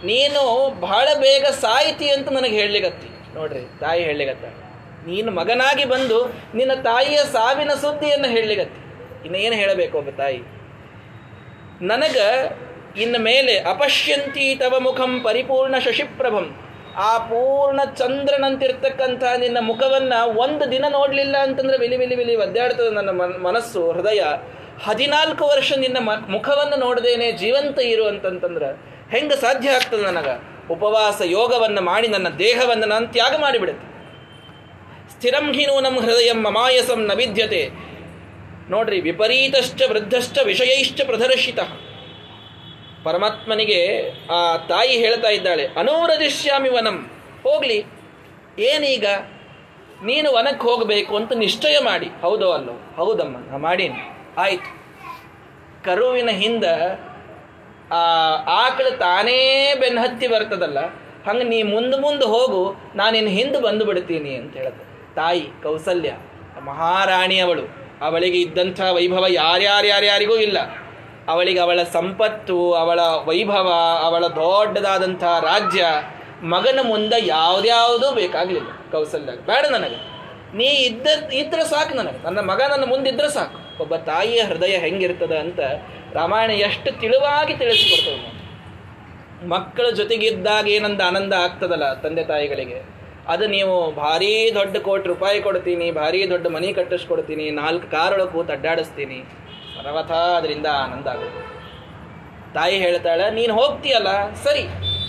ನೀನು ಬಹಳ ಬೇಗ ಸಾಯಿತಿ ಅಂತ ನನಗೆ ಹೇಳಲಿಗತ್ತಿ ನೋಡ್ರಿ, ತಾಯಿ ಹೇಳಲಿಗತ್ತ ನೀನು ಮಗನಾಗಿ ಬಂದು ನಿನ್ನ ತಾಯಿಯ ಸಾವಿನ ಸುದ್ದಿಯನ್ನು ಹೇಳಲಿಗತ್ತಿ ಇನ್ನೇನು ಹೇಳಬೇಕು ಒಬ್ಬ ತಾಯಿ? ನನಗೆ ಇನ್ನು ಮೇಲೆ ಅಪಶ್ಯಂತಿ ತವ ಮುಖಂ ಪರಿಪೂರ್ಣ ಶಶಿಪ್ರಭಂ. ಆ ಪೂರ್ಣ ಚಂದ್ರನಂತಿರ್ತಕ್ಕಂಥ ನಿನ್ನ ಮುಖವನ್ನು ಒಂದು ದಿನ ನೋಡಲಿಲ್ಲ ಅಂತಂದ್ರೆ ವಿಲಿ ವಿಲಿ ವಿಲಿ ಒದ್ದಾಡ್ತದೆ ನನ್ನ ಮನಸ್ಸು, ಹೃದಯ. ಹದಿನಾಲ್ಕು ವರ್ಷ ನಿನ್ನ ಮುಖವನ್ನು ನೋಡದೇನೆ ಜೀವಂತ ಇರು ಅಂತಂತಂದ್ರೆ ಹೆಂಗೆ ಸಾಧ್ಯ ಆಗ್ತದೆ ನನಗೆ? ಉಪವಾಸ, ಯೋಗವನ್ನು ಮಾಡಿ ನನ್ನ ದೇಹವನ್ನು ನಾನು ತ್ಯಾಗ ಮಾಡಿಬಿಡುತ್ತೆ. ಸ್ಥಿರಂ ಹಿನೂನಂ ಹೃದಯಂ ಮಮಾಯಸಂ ನ ವಿದ್ಯತೆ. ನೋಡ್ರಿ, ವಿಪರೀತಶ್ಚ, ವೃದ್ಧಶ್ಚ, ವಿಷಯೈಶ್ಚ ಪ್ರದರ್ಶಿತ. ಪರಮಾತ್ಮನಿಗೆ ಆ ತಾಯಿ ಹೇಳ್ತಾ ಇದ್ದಾಳೆ, ಅನೂರದಿಶ್ಯಾಮಿ ವನಂ, ಹೋಗ್ಲಿ. ಏನೀಗ? ನೀನು ವನಕ್ಕೆ ಹೋಗಬೇಕು ಅಂತ ನಿಶ್ಚಯ ಮಾಡಿ. ಹೌದೋ ಅಲ್ಲೋ? ಹೌದಮ್ಮ, ನಾ ಮಾಡೀನಿ. ಆಯ್ತು. ಕರುವಿನ ಹಿಂದ ಆ, ಆಕಳು ತಾನೇ ಬೆನ್ನು ಹತ್ತಿ ಬರ್ತದಲ್ಲ, ಹಂಗೆ ನೀ ಮುಂದೆ ಮುಂದೆ ಹೋಗು ನಾನಿನ್ನು ಹಿಂದೆ ಬಂದು ಬಿಡ್ತೀನಿ ಅಂತ ಹೇಳುತ್ತೆ ತಾಯಿ, ಕೌಸಲ್ಯ, ಮಹಾರಾಣಿ ಅವಳು. ಅವಳಿಗೆ ಇದ್ದಂಥ ವೈಭವ ಯಾರ್ಯಾರ್ಯಾರ್ಯಾರಿಗೂ ಇಲ್ಲ. ಅವಳಿಗೆ ಅವಳ ಸಂಪತ್ತು, ಅವಳ ವೈಭವ, ಅವಳ ದೊಡ್ಡದಾದಂಥ ರಾಜ್ಯ, ಮಗನ ಮುಂದೆ ಯಾವ್ದ್ಯಾವುದೂ ಬೇಕಾಗಲಿಲ್ಲ. ಕೌಸಲ್ಯ, ಬೇಡ ನನಗೆ. ನೀ ಇದ್ದ, ಇದ್ರೆ ಸಾಕು ನನಗೆ. ನನ್ನ ಮಗ ನನ್ನ ಮುಂದಿದ್ರೆ ಸಾಕು. ಒಬ್ಬ ತಾಯಿಯ ಹೃದಯ ಹೆಂಗಿರ್ತದ ಅಂತ ರಾಮಾಯಣ ಎಷ್ಟು ತಿಳುವಾಗಿ ತಿಳಿಸಿಕೊಡ್ತದೆ ಮಕ್ಕಳ ಜೊತೆಗಿದ್ದಾಗ ಏನಂದ ಆನಂದ ಆಗ್ತದಲ್ಲ ತಂದೆ ತಾಯಿಗಳಿಗೆ? ಅದು ನೀವು ಭಾರಿ ದೊಡ್ಡ ಕೋಟಿ ರೂಪಾಯಿ ಕೊಡ್ತೀನಿ, ಭಾರಿ ದೊಡ್ಡ ಮನೆ ಕಟ್ಟಿಸ್ಕೊಡ್ತೀನಿ, ನಾಲ್ಕು ಕಾರೊಳಗೆ ಕೂತು ಅಡ್ಡಾಡಿಸ್ತೀನಿ. ಸರ್ವಥ ಅದರಿಂದ ಆನಂದ ಆಗುತ್ತೆ. ತಾಯಿ ಹೇಳ್ತಾಳೆ, ನೀನು ಹೋಗ್ತೀಯಲ್ಲ? ಸರಿ.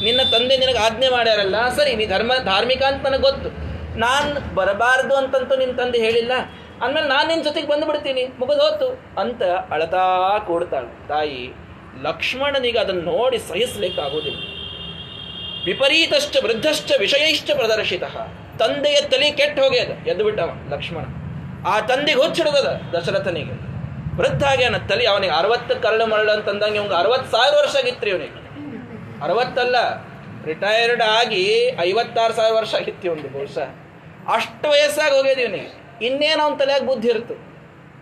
ನಿನ್ನ ತಂದೆ ನಿನಗೆ ಆಜ್ಞೆ ಮಾಡ್ಯಾರಲ್ಲ? ಸರಿ. ನೀ ಧರ್ಮ, ಧಾರ್ಮಿಕ ಅಂತ ನನಗೆ ಗೊತ್ತು. ನಾನು ಬರಬಾರ್ದು ಅಂತಂತೂ ನಿನ್ನ ತಂದೆ ಹೇಳಿಲ್ಲ. ಅಂದಮೇಲೆ ನಾನು ನಿನ್ನ ಜೊತೆಗೆ ಬಂದುಬಿಡ್ತೀನಿ. ಮುಗಿದು ಹೋತು. ಅಂತ ಅಳತಾ ಕೂಡ್ತಾಳೆ. ತಾಯಿ, ಲಕ್ಷ್ಮಣನಿಗೆ ಅದನ್ನು ನೋಡಿ ಸಹಿಸ್ಲಿಕ್ಕಾಗೋದಿಲ್ಲ ವಿಪರೀತಶ್ಚ ವೃದ್ಧಶ್ಚ ವಿಷಯಶ್ಚ ಪ್ರದರ್ಶಿತ. ತಂದೆಯ ತಲೆ ಕೆಟ್ಟ ಹೋಗ್ಯದ. ಎದ್ದು ಬಿಟ್ಟವ ಲಕ್ಷ್ಮಣ. ಆ ತಂದೆಗೆ ಹುಚ್ಚಿಡದ ದಶರಥನಿಗೆ. ವೃದ್ಧ ಆಗ್ಯಾನ ತಲೆ ಅವನಿಗೆ ಅರವತ್ತು ಕರಳು ಮರಳು ಅಂತಂದಂಗೆ ಇವ್ಗೆ ಅರವತ್ತು ಸಾವಿರ ವರ್ಷ ಆಗಿತ್ತು ಇವನಿಗೆ. ಅರವತ್ತಲ್ಲ ರಿಟೈರ್ಡ್ ಆಗಿ ಐವತ್ತಾರು ಸಾವಿರ ವರ್ಷ ಆಗಿತ್ತು ಒಂದು ಬಹುಶಃ. ಅಷ್ಟು ವಯಸ್ಸಾಗಿ ಹೋಗ್ಯದ ಇವನಿಗೆ. ಇನ್ನೇನು ಅವನ ತಲೆಯಾಗ ಬುದ್ಧಿ ಇರ್ತು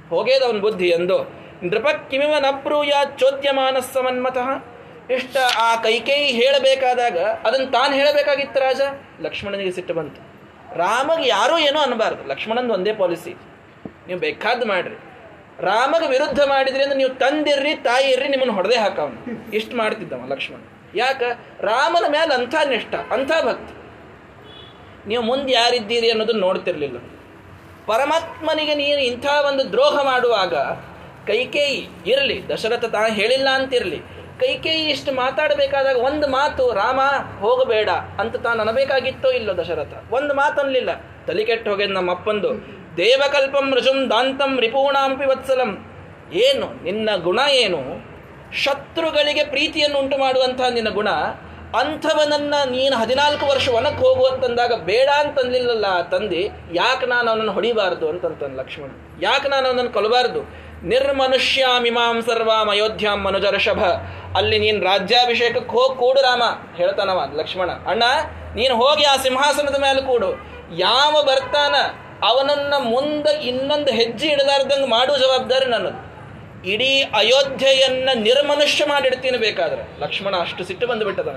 ಹೋಗೇದು ಅವನ ಬುದ್ಧಿ ಎಂದು. ನೃಪಕ್ಕಿಮಿವ ಕಿಮಿವ ನಪ್ರೂಯ ಚೋದ್ಯಮಾನಸ್ಸ ಮನ್ಮತಃ ಇಷ್ಟ ಆ ಕೈಕೇಯಿ ಹೇಳಬೇಕಾದಾಗ ಅದನ್ನು ತಾನು ಹೇಳಬೇಕಾಗಿತ್ತು ರಾಜ? ಲಕ್ಷ್ಮಣನಿಗೆ ಸಿಟ್ಟು ಬಂತು. ರಾಮಗೆ ಯಾರೂ ಏನೂ ಅನ್ನಬಾರ್ದು. ಲಕ್ಷ್ಮಣಂದು ಒಂದೇ ಪಾಲಿಸಿ. ನೀವು ಬೇಕಾದ್ದು ಮಾಡ್ರಿ. ರಾಮಗ ವಿರುದ್ಧ ಮಾಡಿದ್ರಿ ಅಂದ್ರೆ ನೀವು ತಂದಿರ್ರಿ ತಾಯಿ ಇರ್ರಿ ನಿಮ್ಮನ್ನು ಹೊಡೆದೇ ಹಾಕವನು. ಇಷ್ಟು ಮಾಡ್ತಿದ್ದವ ಲಕ್ಷ್ಮಣ. ಯಾಕ? ರಾಮನ ಮೇಲೆ ಅಂಥ ನಿಷ್ಠ ಅಂಥ ಭಕ್ತಿ ನೀವು ಮುಂದೆ ಯಾರಿದ್ದೀರಿ ಅನ್ನೋದನ್ನ ನೋಡ್ತಿರ್ಲಿಲ್ಲ. ಪರಮಾತ್ಮನಿಗೆ ನೀನು ಇಂಥ ಒಂದು ದ್ರೋಹ ಮಾಡುವಾಗ ಕೈಕೇಯಿ ಇರಲಿ, ದಶರಥ ತಾ ಹೇಳಿಲ್ಲ ಅಂತಿರಲಿ ಕೈಕೇಯಿ ಇಷ್ಟು ಮಾತಾಡಬೇಕಾದಾಗ ಒಂದು ಮಾತು, ರಾಮ, ಹೋಗಬೇಡ ಅಂತ ತಾನು ಅನಬೇಕಾಗಿತ್ತೋ ಇಲ್ಲೋ ದಶರಥ? ಒಂದು ಮಾತು ಅನ್ಲಿಲ್ಲ. ತಲೆ ಕೆಟ್ಟು ಹೋಗ್ಯದ ನಮ್ಮ ಅಪ್ಪಂದು ದೇವಕಲ್ಪಂ ಋಷುಂ ದಾಂತಂ ರಿಪೂಣಾಂಪಿ ವತ್ಸಲಂ ಏನು? ನಿನ್ನ ಗುಣ ಏನು? ಶತ್ರುಗಳಿಗೆ ಪ್ರೀತಿಯನ್ನು ಉಂಟು ಮಾಡುವಂತಹ ನಿನ್ನ ಗುಣ ಅಂಥವನನ್ನ ನೀನು ಹದಿನಾಲ್ಕು ವರ್ಷ ವನಕ್ಕೆ ಹೋಗುವಂತಂದಾಗ ಬೇಡ ಅಂತಂದಿಲ್ಲಲ್ಲ ತಂದೆ, ಯಾಕೆ ನಾನು ಅವನನ್ನು ಹೊಡಿಬಾರ್ದು ಅಂತಂತಾನೆ ಲಕ್ಷ್ಮಣ. ಯಾಕೆ ನಾನು ಅವನನ್ನು ಕೊಲ್ಲಬಾರ್ದು ನಿರ್ಮನುಷ್ಯಾಮಿಮಾಂ ಸರ್ವಾಂ ಅಯೋಧ್ಯಾಂ ಮನುಜರ್ಷಭ ಅಲ್ಲಿ ನೀನು ರಾಜ್ಯಾಭಿಷೇಕಕ್ಕೆ ಹೋಗಿ ಕೂಡು ರಾಮ ಹೇಳ್ತಾನವ ಲಕ್ಷ್ಮಣ. ಅಣ್ಣ, ನೀನು ಹೋಗಿ ಆ ಸಿಂಹಾಸನದ ಮೇಲೆ ಕೂಡು. ಯಾವ ಬರ್ತಾನ ಅವನನ್ನ ಮುಂದೆ ಇನ್ನೊಂದು ಹೆಜ್ಜೆ ಇಡಲಾರ್ದಂಗೆ ಮಾಡುವ ಜವಾಬ್ದಾರಿ ನನ್ನದು. ಇಡೀ ಅಯೋಧ್ಯೆಯನ್ನ ನಿರ್ಮನುಷ್ಯ ಮಾಡಿಡ್ತೀನಿ ಬೇಕಾದ್ರೆ. ಲಕ್ಷ್ಮಣ ಅಷ್ಟು ಸಿಟ್ಟು ಬಂದುಬಿಟ್ಟದ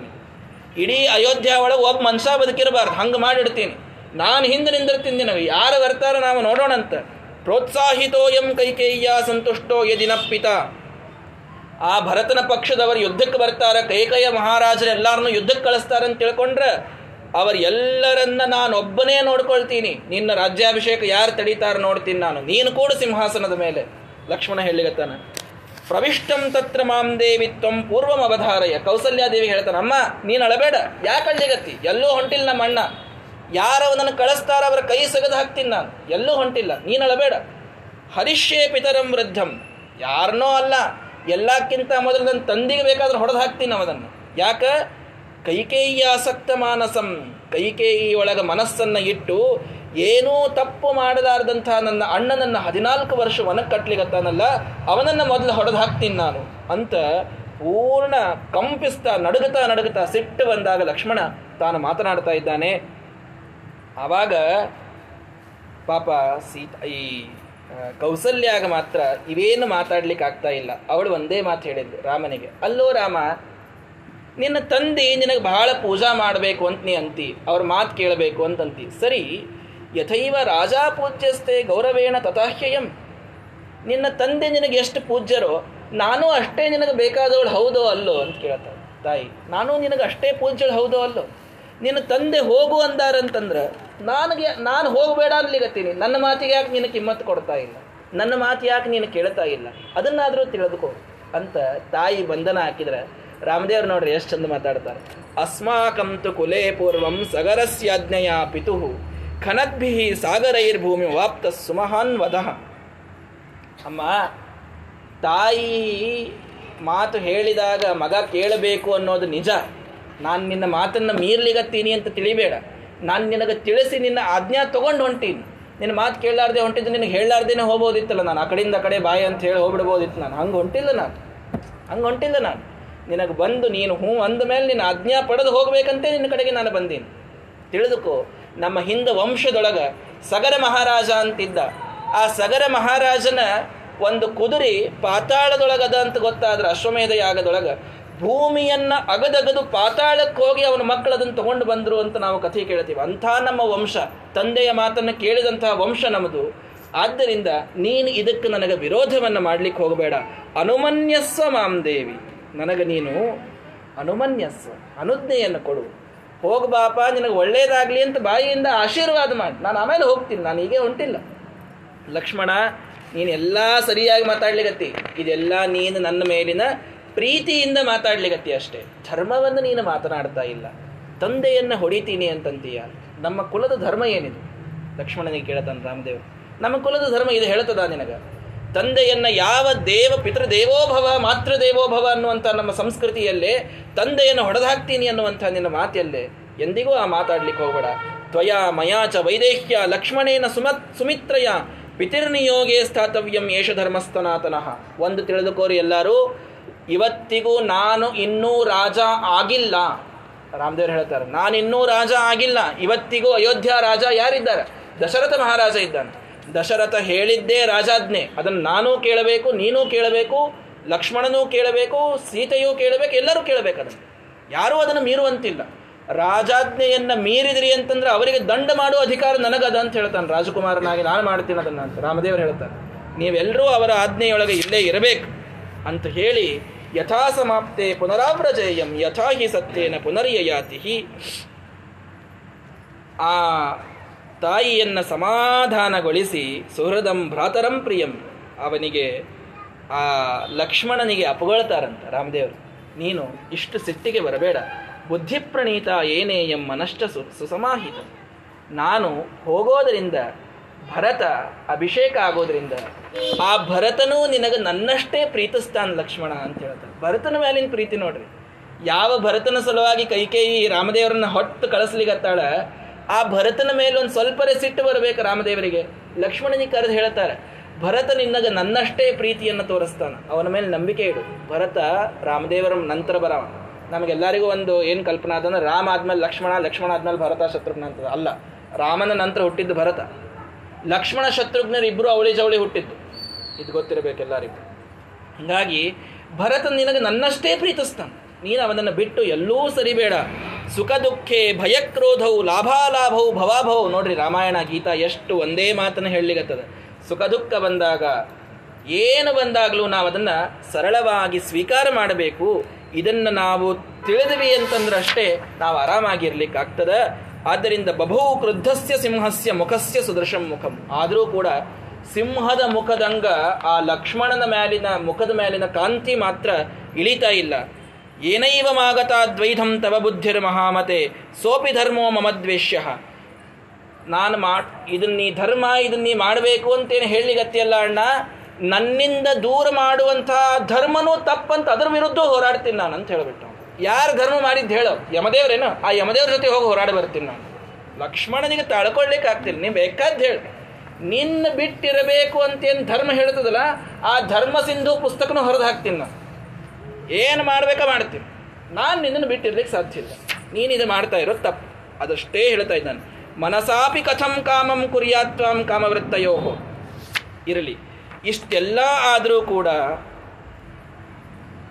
ಇಡೀ ಅಯೋಧ್ಯ ಒಳಗೆ ಒಬ್ಬ ಮನುಷ್ಯ ಬದುಕಿರಬಾರ್ದು. ಹಂಗೆ ಮಾಡಿಡ್ತೀನಿ. ನಾನು ಹಿಂದೆ ನಿಂದಿರ್ತೀನಿ ನಾವು ಯಾರು ಬರ್ತಾರೋ ನಾವು ನೋಡೋಣ ಅಂತ ಪ್ರೋತ್ಸಾಹಿತೋ ಎಂ ಕೈಕೇಯ್ಯ ಸಂತುಷ್ಟೋ ಯದಿನಪ್ಪಿತ ಆ ಭರತನ ಪಕ್ಷದವರು ಯುದ್ಧಕ್ಕೆ ಬರ್ತಾರೆ. ಕೈಕೇಯ ಮಹಾರಾಜರು ಎಲ್ಲರನ್ನೂ ಯುದ್ಧಕ್ಕೆ ಕಳಿಸ್ತಾರೆ ಅಂತ ತಿಳ್ಕೊಂಡ್ರೆ ಅವರು ಎಲ್ಲರನ್ನ ನಾನು ಒಬ್ಬನೇ ನೋಡ್ಕೊಳ್ತೀನಿ. ನಿನ್ನ ರಾಜ್ಯಾಭಿಷೇಕ ಯಾರು ತಡೀತಾರ ನೋಡ್ತೀನಿ ನಾನು. ನೀನು ಕೂಡ ಸಿಂಹಾಸನದ ಮೇಲೆ. ಲಕ್ಷ್ಮಣ ಪ್ರವಿಷ್ಟಂ ತತ್ರ ಮಾಂ ದೇವಿ ತ್ವಂ ಪೂರ್ವಂ ಅವಧಾರಯ. ಕೌಸಲ್ಯಾದೇವಿ ಹೇಳ್ತಾನೆ, ಅಮ್ಮ, ನೀನು ಅಳಬೇಡ, ಯಾಕೆ ಅಳ್ಳಿಗತ್ತಿ? ಎಲ್ಲೂ ಹೊಂಟಿಲ್ಲ ನಮ್ಮ ಅಣ್ಣ. ಯಾರವನನ್ನು ಕಳಿಸ್ತಾರ ಅವರ ಕೈ ಸಗದು ಹಾಕ್ತೀನಿ ನಾನು. ಎಲ್ಲೂ ಹೊಂಟಿಲ್ಲ, ನೀನು ಅಳಬೇಡ. ಹರಿಷ್ಯೇ ಪಿತರಂ ವೃದ್ಧಂ. ಯಾರನ್ನೋ ಅಲ್ಲ, ಎಲ್ಲಕ್ಕಿಂತ ಮೊದಲು ನನ್ನ ತಂದಿಗೆ ಬೇಕಾದ್ರೆ ಹೊಡೆದು ಹಾಕ್ತೀನಿ ಅವನನ್ನು ಯಾಕ? ಕೈಕೇಯಿ ಆಸಕ್ತ ಮಾನಸಂ ಕೈಕೇಯಿ ಒಳಗ ಮನಸ್ಸನ್ನು ಇಟ್ಟು ಏನೂ ತಪ್ಪು ಮಾಡಲಾರ್ದಂಥ ನನ್ನ ಅಣ್ಣನನ್ನು ಹದಿನಾಲ್ಕು ವರ್ಷ ಒನಕ್ಕೆ ಕಟ್ಲಿಗತ್ತಾನಲ್ಲ ಅವನನ್ನು ಮೊದಲು ಹೊಡೆದು ಹಾಕ್ತೀನಿ ನಾನು ಅಂತ ಪೂರ್ಣ ಕಂಪಿಸ್ತಾ ನಡುಗುತ್ತಾ ನಡುಗುತ್ತಾ ಸಿಟ್ಟು ಬಂದಾಗ ಲಕ್ಷ್ಮಣ ತಾನು ಮಾತನಾಡ್ತಾ ಇದ್ದಾನೆ. ಆವಾಗ ಪಾಪ ಸೀತಾ ಈ ಕೌಸಲ್ಯಾಗ ಮಾತ್ರ ಇವೇನು ಮಾತಾಡ್ಲಿಕ್ಕೆ ಆಗ್ತಾ ಇಲ್ಲ. ಅವಳು ಒಂದೇ ಮಾತು ಹೇಳಿದ್ಲು ರಾಮನಿಗೆ, ಅಲ್ಲೋ ರಾಮ, ನಿನ್ನ ತಂದೆ ನಿನಗೆ ಬಹಳ ಪೂಜಾ ಮಾಡಬೇಕು ಅಂತ ನೀ ಅಂತಿ, ಅವ್ರ ಮಾತು ಕೇಳಬೇಕು ಅಂತಂತಿ ಸರಿ ಯಥೈವ ರಾಜಾ ಪೂಜ್ಯಸ್ತೆ ಗೌರವೇಣ ತಥಾಹ್ಯಯಂ. ನಿನ್ನ ತಂದೆ ನಿನಗೆ ಎಷ್ಟು ಪೂಜ್ಯರೋ, ನಾನು ಅಷ್ಟೇ ನಿನಗೆ ಬೇಕಾದವಳು ಹೌದೋ ಅಲ್ಲೋ ಅಂತ ಕೇಳ್ತಾಳೆ ತಾಯಿ, ನಾನು ನಿನಗೆ ಅಷ್ಟೇ ಪೂಜ್ಯಳು ಹೌದೋ ಅಲ್ಲೋ? ನಿನ್ನ ತಂದೆ ಹೋಗು ಅಂದಾರಂತಂದ್ರೆ, ನನಗೆ, ನಾನು ಹೋಗಬೇಡ ಅನ್ಲಿಗತ್ತೀನಿ ನನ್ನ ಮಾತಿಗೆ ಯಾಕೆ ನಿನಗೆ ಕಿಮ್ಮತ್ತು ಕೊಡ್ತಾ ಇಲ್ಲ? ನನ್ನ ಮಾತು ಯಾಕೆ ನೀನು ಕೇಳ್ತಾ ಇಲ್ಲ? ಅದನ್ನಾದರೂ ತಿಳಿದುಕೋ ಅಂತ ತಾಯಿ ಬಂಧನ ಹಾಕಿದ್ರೆ, ರಾಮದೇವ್ರು ನೋಡ್ರಿ ಎಷ್ಟು ಚಂದ ಮಾತಾಡ್ತಾರೆ. ಅಸ್ಮಾಕಂತು ಕುಲೇ ಪೂರ್ವಂ ಸಗರಸ್ಯಾಜ್ಞೆಯ ಪಿತು ಖನದ್ಭಿ ಸಾಗರೈರ್ಭೂಮಿ ವಾಪ್ತ ಸುಮಹಾನ್ ವದಃ. ಅಮ್ಮ, ತಾಯಿ ಮಾತು ಹೇಳಿದಾಗ ಮಗ ಕೇಳಬೇಕು ಅನ್ನೋದು ನಿಜ. ನಾನು ನಿನ್ನ ಮಾತನ್ನು ಮೀರ್ಲಿಗತ್ತೀನಿ ಅಂತ ತಿಳಿಬೇಡ. ನಾನು ನಿನಗೆ ತಿಳಿಸಿ ನಿನ್ನ ಆಜ್ಞಾ ತೊಗೊಂಡು ಹೊಂಟೀನಿ. ನಿನ್ನ ಮಾತು ಕೇಳಲಾರ್ದೆ ಹೊಂಟಿದ್ದು ನಿನಗೆ ಹೇಳಲಾರ್ದೇನೆ ಹೋಗ್ಬೋದಿತ್ತಲ್ಲ ನಾನು. ಆ ಕಡೆಯಿಂದ ಕಡೆ ಬಾಯಿ ಅಂತ ಹೇಳಿ ಹೋಗ್ಬಿಡ್ಬೋದಿತ್ತು ನಾನು. ಹಂಗೆ ಹೊಂಟಿಲ್ಲ ನಾನು. ಹಂಗೆ ಹೊಂಟಿಲ್ಲ ನಾನು. ನಿನಗೆ ಬಂದು ನೀನು ಹ್ಞೂ ಅಂದ ಮೇಲೆ ನಿನ್ನ ಆಜ್ಞಾ ಪಡೆದು ಹೋಗ್ಬೇಕಂತೆ ನಿನ್ನ ಕಡೆಗೆ ನಾನು ಬಂದೀನಿ. ತಿಳಿದುಕೋ ನಮ್ಮ ಹಿಂದ ವಂಶದೊಳಗ ಸಗರ ಮಹಾರಾಜ ಅಂತಿದ್ದ. ಆ ಸಗರ ಮಹಾರಾಜನ ಒಂದು ಕುದುರೆ ಪಾತಾಳದೊಳಗದ ಅಂತ ಗೊತ್ತಾದ್ರೆ ಅಶ್ವಮೇಧ ಯಾಗದೊಳಗ ಭೂಮಿಯನ್ನ ಅಗದಗದು ಪಾತಾಳಕ್ಕೆ ಹೋಗಿ ಅವನ ಮಕ್ಕಳು ಅದನ್ನು ತಗೊಂಡು ಬಂದರು ಅಂತ ನಾವು ಕಥೆ ಕೇಳ್ತೀವಿ. ಅಂಥ ನಮ್ಮ ವಂಶ, ತಂದೆಯ ಮಾತನ್ನು ಕೇಳಿದಂತಹ ವಂಶ ನಮ್ಮದು ಆದ್ದರಿಂದ ನೀನು ಇದಕ್ಕೆ ನನಗೆ ವಿರೋಧವನ್ನು ಮಾಡಲಿಕ್ಕೆ ಹೋಗಬೇಡ. ಅನುಮನ್ಯಸ್ವ ಮಾಂ ದೇವಿ. ನನಗೆ ನೀನು ಅನುಮನ್ಯಸ್ವ ಅನುಜ್ಞೆಯನ್ನು ಕೊಡು. ಹೋಗ್ಬಾಪ ನಿನಗೆ ಒಳ್ಳೇದಾಗಲಿ ಅಂತ ಬಾಯಿಯಿಂದ ಆಶೀರ್ವಾದ ಮಾಡಿ. ನಾನು ಆಮೇಲೆ ಹೋಗ್ತೀನಿ, ನಾನು ಹೀಗೆ ಹೊಂಟಿಲ್ಲ. ಲಕ್ಷ್ಮಣ, ನೀನು ಎಲ್ಲ ಸರಿಯಾಗಿ ಮಾತಾಡ್ಲಿಗತ್ತಿ ಇದೆಲ್ಲ ನೀನು ನನ್ನ ಮೇಲಿನ ಪ್ರೀತಿಯಿಂದ ಮಾತಾಡ್ಲಿಗತ್ತಿ ಅಷ್ಟೇ. ಧರ್ಮವನ್ನು ನೀನು ಮಾತನಾಡ್ತಾ ಇಲ್ಲ. ತಂದೆಯನ್ನು ಹೊಡಿತೀನಿ ಅಂತಂತೀಯ. ನಮ್ಮ ಕುಲದ ಧರ್ಮ ಏನಿದು? ಲಕ್ಷ್ಮಣನಿಗೆ ಕೇಳತಾನೆ ರಾಮದೇವ್. ನಮ್ಮ ಕುಲದ ಧರ್ಮ ಇದು ಹೇಳ್ತದ ನಿನಗ? ತಂದೆಯನ್ನ ಯಾವ ದೇವ ಪಿತೃದೇವೋಭವ ಮಾತೃದೇವೋಭವ ಅನ್ನುವಂಥ ನಮ್ಮ ಸಂಸ್ಕೃತಿಯಲ್ಲೇ ತಂದೆಯನ್ನು ಹೊಡೆದಾಕ್ತೀನಿ ಅನ್ನುವಂಥ ನಿನ್ನ ಮಾತಲ್ಲೇ ಎಂದಿಗೂ ಆ ಮಾತಾಡ್ಲಿಕ್ಕೆ ಹೋಗಬೇಡ. ತ್ವಯಾ ಮಯಾಚ ವೈದೇಹ್ಯ ಲಕ್ಷ್ಮಣೇನ ಸುಮತ್ ಸುಮಿತ್ರಯ ಪಿತಿರ್ನಿಯೋಗೇ ಸ್ಥಾತವ್ಯಂ ಯೇಷ ಧರ್ಮಸ್ಥನಾತನಃ. ಒಂದು ತಿಳಿದುಕೋರಿ ಎಲ್ಲರೂ, ಇವತ್ತಿಗೂ ನಾನು ಇನ್ನೂ ರಾಜ ಆಗಿಲ್ಲ. ರಾಮದೇವ್ರು ಹೇಳ್ತಾರೆ, ನಾನಿನ್ನೂ ರಾಜ ಆಗಿಲ್ಲ, ಇವತ್ತಿಗೂ ಅಯೋಧ್ಯ ರಾಜ ಯಾರಿದ್ದಾರೆ? ದಶರಥ ಮಹಾರಾಜ ಇದ್ದಾನೆ. ದಶರಥ ಹೇಳಿದ್ದೇ ರಾಜಾಜ್ಞೆ. ಅದನ್ನು ನಾನೂ ಕೇಳಬೇಕು, ನೀನೂ ಕೇಳಬೇಕು, ಲಕ್ಷ್ಮಣನೂ ಕೇಳಬೇಕು, ಸೀತೆಯೂ ಕೇಳಬೇಕು, ಎಲ್ಲರೂ ಕೇಳಬೇಕು ಅದನ್ನು. ಯಾರೂ ಅದನ್ನು ಮೀರುವಂತಿಲ್ಲ. ರಾಜಾಜ್ಞೆಯನ್ನು ಮೀರಿದ್ರಿ ಅಂತಂದ್ರೆ ಅವರಿಗೆ ದಂಡ ಮಾಡುವ ಅಧಿಕಾರ ನನಗದ ಅಂತ ಹೇಳ್ತಾನೆ ರಾಜಕುಮಾರನಾಗಿ. ನಾನು ಮಾಡ್ತೀನಿ ಅದನ್ನು ಅಂತ ರಾಮದೇವರು ಹೇಳ್ತಾರೆ. ನೀವೆಲ್ಲರೂ ಅವರ ಆಜ್ಞೆಯೊಳಗೆ ಇಲ್ಲೇ ಇರಬೇಕು ಅಂತ ಹೇಳಿ ಯಥಾ ಸಮಾಪ್ತೆ ಪುನರಾವ್ರಜೇಯಂ ಯಥಾ ಹಿ ಸತ್ಯೇನ ಪುನರ್ಯಯಾತಿ ಆ ತಾಯಿಯನ್ನು ಸಮಾಧಾನಗೊಳಿಸಿ ಸುಹೃದಂ ಭ್ರಾತರಂ ಪ್ರಿಯಂ, ಅವನಿಗೆ ಆ ಲಕ್ಷ್ಮಣನಿಗೆ ಅಪಗೊಳ್ತಾರಂತ ರಾಮದೇವರು. ನೀನು ಇಷ್ಟು ಸಿಟ್ಟಿಗೆ ಬರಬೇಡ. ಬುದ್ಧಿಪ್ರಣೀತ ಏನೇ ಎಮ್ಮನಷ್ಟ ಸು ಸುಸಮಾಹಿತ. ನಾನು ಹೋಗೋದರಿಂದ, ಭರತ ಅಭಿಷೇಕ ಆಗೋದರಿಂದ, ಆ ಭರತನೂ ನಿನಗೆ ನನ್ನಷ್ಟೇ ಪ್ರೀತಿಸ್ತಾನ ಲಕ್ಷ್ಮಣ ಅಂತ ಹೇಳ್ತಾರೆ ಭರತನ ಮೇಲಿನ ಪ್ರೀತಿ ನೋಡ್ರಿ. ಯಾವ ಭರತನ ಸಲುವಾಗಿ ಕೈಕೇಯಿ ರಾಮದೇವರನ್ನ ಹೊಟ್ಟು ಕಳಿಸ್ಲಿಗತ್ತಾಳ ಆ ಭರತನ ಮೇಲೆ ಒಂದು ಸ್ವಲ್ಪ ಸಿಟ್ಟು ಬರಬೇಕು ರಾಮದೇವರಿಗೆ. ಲಕ್ಷ್ಮಣನಿಗೆ ಕರೆದು ಹೇಳ್ತಾರೆ, ಭರತ ನಿನ್ನಗ ನನ್ನಷ್ಟೇ ಪ್ರೀತಿಯನ್ನು ತೋರಿಸ್ತಾನೆ. ಅವನ ಮೇಲೆ ನಂಬಿಕೆ ಇಡು. ಭರತ ರಾಮದೇವರ ನಂತರ ಬರವ. ನಮಗೆಲ್ಲರಿಗೂ ಒಂದು ಏನು ಕಲ್ಪನಾ ಅದಂದ್ರೆ ರಾಮ ಆದ್ಮೇಲೆ ಲಕ್ಷ್ಮಣ ಲಕ್ಷ್ಮಣ ಆದ್ಮೇಲೆ ಭರತ ಶತ್ರುಘ್ನ ಅಂತ ಅಲ್ಲ, ರಾಮನ ನಂತರ ಹುಟ್ಟಿದ್ದು ಭರತ. ಲಕ್ಷ್ಮಣ ಶತ್ರುಘ್ನರು ಇಬ್ಬರು ಅವಳಿ ಜವಳಿ ಹುಟ್ಟಿದ್ದು. ಇದು ಗೊತ್ತಿರಬೇಕು ಎಲ್ಲರಿಗೂ. ಹೀಗಾಗಿ ಭರತ ನಿನಗೆ ನನ್ನಷ್ಟೇ ಪ್ರೀತಿಸ್ತಾನೆ. ನೀನು ಅವನನ್ನು ಬಿಟ್ಟು ಎಲ್ಲೂ ಸರಿಬೇಡ ಸುಖ ದುಃಖೆ ಭಯಕ್ರೋಧವು ಲಾಭಾಲಾಭವು ಭವಾಭವು ನೋಡ್ರಿ ರಾಮಾಯಣ, ಗೀತಾ ಎಷ್ಟು ಒಂದೇ ಮಾತನ್ನು ಹೇಳಲಿಗತ್ತದ ಸುಖ ದುಃಖ ಬಂದಾಗ ಏನು ಬಂದಾಗಲೂ ನಾವು ಅದನ್ನು ಸರಳವಾಗಿ ಸ್ವೀಕಾರ ಮಾಡಬೇಕು. ಇದನ್ನು ನಾವು ತಿಳಿದ್ವಿ ಅಂತಂದ್ರೆ ಅಷ್ಟೇ ನಾವು ಆರಾಮಾಗಿರ್ಲಿಕ್ಕಾಗ್ತದ. ಆದ್ದರಿಂದ ಬಭೂ ಕ್ರುದ್ಧಸ್ಯ ಸಿಂಹಸ್ಯ ಮುಖಸ್ಯ ಸುದೃಶಂ ಮುಖಂ. ಆದರೂ ಕೂಡ ಸಿಂಹದ ಮುಖದಂಗ ಆ ಲಕ್ಷ್ಮಣನ ಮೇಲಿನ ಮುಖದ ಮೇಲಿನ ಕಾಂತಿ ಮಾತ್ರ ಇಳಿತಾ ಇಲ್ಲ. ಏನೈವ ಮಾಗತ ದ್ವೈಧಂ ತವ ಬುದ್ಧಿರ್ ಮಹಾಮತೆ ಸೋಪಿ ಧರ್ಮೋ ಮಮದ್ವೇಷ್ಯ ನಾನು ಮಾ ಇದನ್ನೀ ನೀ ಧರ್ಮ ಇದನ್ನ ನೀ ಮಾಡಬೇಕು ಅಂತೇನು ಹೇಳಲಿಗತ್ತಿಯಲ್ಲ ಅಣ್ಣ, ನನ್ನಿಂದ ದೂರ ಮಾಡುವಂಥ ಧರ್ಮನೂ ತಪ್ಪಂತ ಅದರ ವಿರುದ್ಧ ಹೋರಾಡ್ತೀನಿ ನಾನು ಅಂತ ಹೇಳಿಬಿಟ್ಟು ಯಾರು ಧರ್ಮ ಮಾಡಿದ್ದು ಹೇಳೋ. ಯಮದೇವ್ರೇನು? ಆ ಯಮದೇವ್ರ ಜೊತೆ ಹೋಗಿ ಹೋರಾಡಿ ಬರ್ತೀನಿ ನಾನು. ಲಕ್ಷ್ಮಣನಿಗೆ ತಳ್ಕೊಳ್ಳಿಕ್ಕೆ ಆಗ್ತೀನಿ. ನೀವು ಬೇಕಾದ್ದು ಹೇಳಿ. ನಿನ್ನ ಬಿಟ್ಟಿರಬೇಕು ಅಂತೇನು ಧರ್ಮ ಹೇಳ್ತದಲ್ಲ, ಆ ಧರ್ಮ ಸಿಂಧು ಪುಸ್ತಕನೂ ಹೊರದು ಹಾಕ್ತೀನಿ ನಾನು. ಏನು ಮಾಡಬೇಕಾ ಮಾಡ್ತೀನಿ. ನಾನು ನಿನ್ನನ್ನು ಬಿಟ್ಟಿರ್ಲಿಕ್ಕೆ ಸಾಧ್ಯ ಇಲ್ಲ. ನೀನು ಇದು ಮಾಡ್ತಾ ಇರೋ ತಪ್ಪು. ಅದಷ್ಟೇ ಹೇಳ್ತಾ ಇದ್ದಾನೆ. ಮನಸಾಪಿ ಕಥಂ ಕಾಮಂ ಕುರಿಯಾತ್ವಾಂ ಕಾಮವೃತ್ತಯೋ ಇರಲಿ. ಇಷ್ಟೆಲ್ಲ ಆದರೂ ಕೂಡ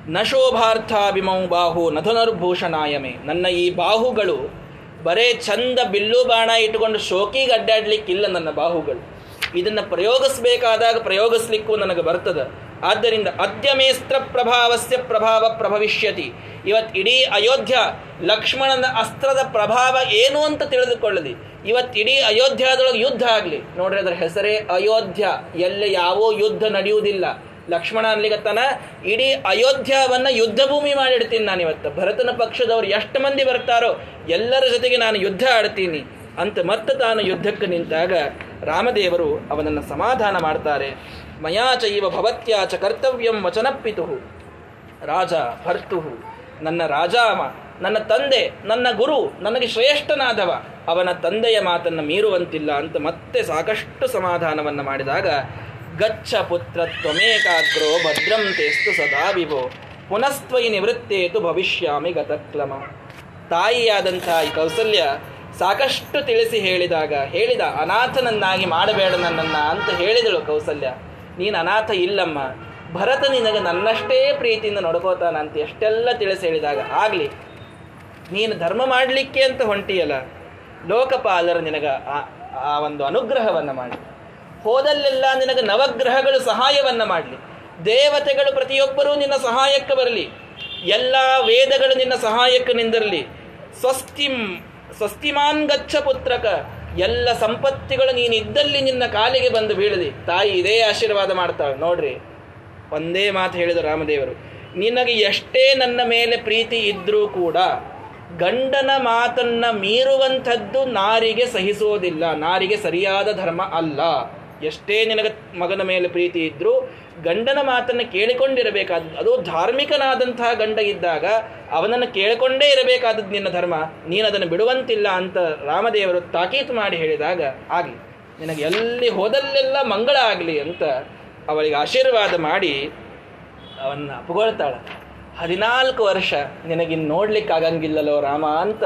ನ ಶೋಭಾರ್ಥ ಬಿಮೌ ಬಾಹು ನಧನುರ್ಭೂಷಣಾಯಮೆ ನನ್ನ ಈ ಬಾಹುಗಳು ಬರೇ ಚಂದ ಬಿಲ್ಲು ಬಾಣ ಇಟ್ಟುಕೊಂಡು ಶೋಕಿಗೆ ಅಡ್ಡಾಡ್ಲಿಕ್ಕಿಲ್ಲ ನನ್ನ ಬಾಹುಗಳು. ಇದನ್ನು ಪ್ರಯೋಗಿಸಬೇಕಾದಾಗ ಪ್ರಯೋಗಿಸ್ಲಿಕ್ಕೂ ನನಗೆ ಬರ್ತದೆ. ಆದ್ದರಿಂದ ಅದ್ಯಮೇಸ್ತ್ರ ಪ್ರಭಾವಸ್ಯ ಪ್ರಭಾವ ಪ್ರಭವಿಷ್ಯತಿ. ಇವತ್ತು ಇಡೀ ಅಯೋಧ್ಯ ಲಕ್ಷ್ಮಣನ ಅಸ್ತ್ರದ ಪ್ರಭಾವ ಏನು ಅಂತ ತಿಳಿದುಕೊಳ್ಳಲಿ. ಇವತ್ತು ಇಡೀ ಅಯೋಧ್ಯದೊಳಗೆ ಯುದ್ಧ ಆಗಲಿ. ನೋಡ್ರಿ ಅದರ ಹೆಸರೇ ಅಯೋಧ್ಯ. ಎಲ್ಲಿ ಯಾವೋ ಯುದ್ಧ ನಡೆಯುವುದಿಲ್ಲ. ಲಕ್ಷ್ಮಣ ಅನ್ಲಿಗತ್ತಾನ ಇಡೀ ಅಯೋಧ್ಯವನ್ನ ಯುದ್ಧ ಭೂಮಿ ಮಾಡಿಡ್ತೀನಿ ನಾನು ಇವತ್ತು. ಭರತನ ಪಕ್ಷದವರು ಎಷ್ಟು ಮಂದಿ ಬರ್ತಾರೋ ಎಲ್ಲರ ಜೊತೆಗೆ ನಾನು ಯುದ್ಧ ಆಡ್ತೀನಿ ಅಂತ ಮತ್ತೆ ತಾನು ಯುದ್ಧಕ್ಕೆ ನಿಂತಾಗ ರಾಮದೇವರು ಅವನನ್ನು ಸಮಾಧಾನ ಮಾಡ್ತಾರೆ. ಮಯಾಚೈವ ಭವತ್ಯಾಚ ಕರ್ತವ್ಯಂ ವಚನಪ್ಪಿತು ರಾಜ ಭರ್ತು ನನ್ನ ರಾಜಾಮ, ನನ್ನ ತಂದೆ, ನನ್ನ ಗುರು, ನನಗೆ ಶ್ರೇಷ್ಠನಾದವ, ಅವನ ತಂದೆಯ ಮಾತನ್ನು ಮೀರುವಂತಿಲ್ಲ ಅಂತ ಮತ್ತೆ ಸಾಕಷ್ಟು ಸಮಾಧಾನವನ್ನು ಮಾಡಿದಾಗ, ಗಚ್ಚ ಪುತ್ರ ತ್ವಮೇಕಾಗ್ರೋ ಭದ್ರಂ ತೇಸ್ತು ಸದಾ ವಿಭೋ. ಪುನಸ್ತ್ವಯಿ ನಿವೃತ್ತೇತು ಭವಿಷ್ಯಾಮಿ ಗತಕ್ಲಮ. ತಾಯಿಯಾದಂಥ ಈ ಕೌಸಲ್ಯ ಸಾಕಷ್ಟು ತಿಳಿಸಿ ಹೇಳಿದಾಗ, ಹೇಳಿದ ಅನಾಥನನ್ನಾಗಿ ಮಾಡಬೇಡ ನನ್ನನ್ನು ಅಂತ ಹೇಳಿದಳು ಕೌಸಲ್ಯ. ನೀನು ಅನಾಥ ಇಲ್ಲಮ್ಮ. ಭರತ ನಿನಗೆ ನನ್ನಷ್ಟೇ ಪ್ರೀತಿಯಿಂದ ನೋಡ್ಕೋತಾನ ಅಂತ ಎಷ್ಟೆಲ್ಲ ತಿಳಿಸಿ ಹೇಳಿದಾಗ, ಆಗಲಿ, ನೀನು ಧರ್ಮ ಮಾಡಲಿಕ್ಕೆ ಅಂತ ಹೊಂಟಿಯಲ್ಲ, ಲೋಕಪಾಲರು ನಿನಗೆ ಆ ಒಂದು ಅನುಗ್ರಹವನ್ನು ಮಾಡಿ ಹೋದಲ್ಲೆಲ್ಲ ನಿನಗೆ ನವಗ್ರಹಗಳು ಸಹಾಯವನ್ನು ಮಾಡಲಿ. ದೇವತೆಗಳು ಪ್ರತಿಯೊಬ್ಬರೂ ನಿನ್ನ ಸಹಾಯಕ್ಕೆ ಬರಲಿ. ಎಲ್ಲ ವೇದಗಳು ನಿನ್ನ ಸಹಾಯಕ್ಕೆ ನಿಂದಿರಲಿ. ಸ್ವಸ್ತಿಂ ಸ್ವಸ್ತಿಮಾನ್ ಗಚ್ಚ ಪುತ್ರಕ, ಎಲ್ಲ ಸಂಪತ್ತಿಗಳು ನೀನಿದ್ದಲ್ಲಿ ನಿನ್ನ ಕಾಲಿಗೆ ಬಂದು ಬೀಳದಿ ತಾಯಿ ಇದೇ ಆಶೀರ್ವಾದ ಮಾಡ್ತಾಳೆ. ನೋಡ್ರಿ, ಒಂದೇ ಮಾತು ಹೇಳಿದ ರಾಮದೇವರು, ನಿನಗೆ ಎಷ್ಟೇ ನನ್ನ ಮೇಲೆ ಪ್ರೀತಿ ಇದ್ರೂ ಕೂಡ ಗಂಡನ ಮಾತನ್ನ ಮೀರುವಂಥದ್ದು ನಾರಿಗೆ ಸಹಿಸೋದಿಲ್ಲ. ನಾರಿಗೆ ಸರಿಯಾದ ಧರ್ಮ ಅಲ್ಲ. ಎಷ್ಟೇ ನಿನಗೆ ಮಗನ ಮೇಲೆ ಪ್ರೀತಿ ಇದ್ದರೂ ಗಂಡನ ಮಾತನ್ನು ಕೇಳಿಕೊಂಡಿರಬೇಕಾದ ಅದು ಧಾರ್ಮಿಕನಾದಂತಹ ಗಂಡ ಇದ್ದಾಗ ಅವನನ್ನು ಕೇಳಿಕೊಂಡೇ ಇರಬೇಕಾದದ್ದು ನಿನ್ನ ಧರ್ಮ. ನೀನು ಅದನ್ನು ಬಿಡುವಂತಿಲ್ಲ ಅಂತ ರಾಮದೇವರು ತಾಕೀತು ಮಾಡಿ ಹೇಳಿದಾಗ ಆಗಲಿ ನಿನಗೆ ಎಲ್ಲಿ ಹೋದಲ್ಲೆಲ್ಲ ಮಂಗಳ ಆಗಲಿ ಅಂತ ಅವಳಿಗೆ ಆಶೀರ್ವಾದ ಮಾಡಿ ಅವನ್ನ ಅಪಗೊಳ್ತಾಳೆ. ಹದಿನಾಲ್ಕು ವರ್ಷ ನಿನಗಿನ್ ನೋಡ್ಲಿಕ್ಕಾಗಂಗಿಲ್ಲಲೋ ರಾಮ ಅಂತ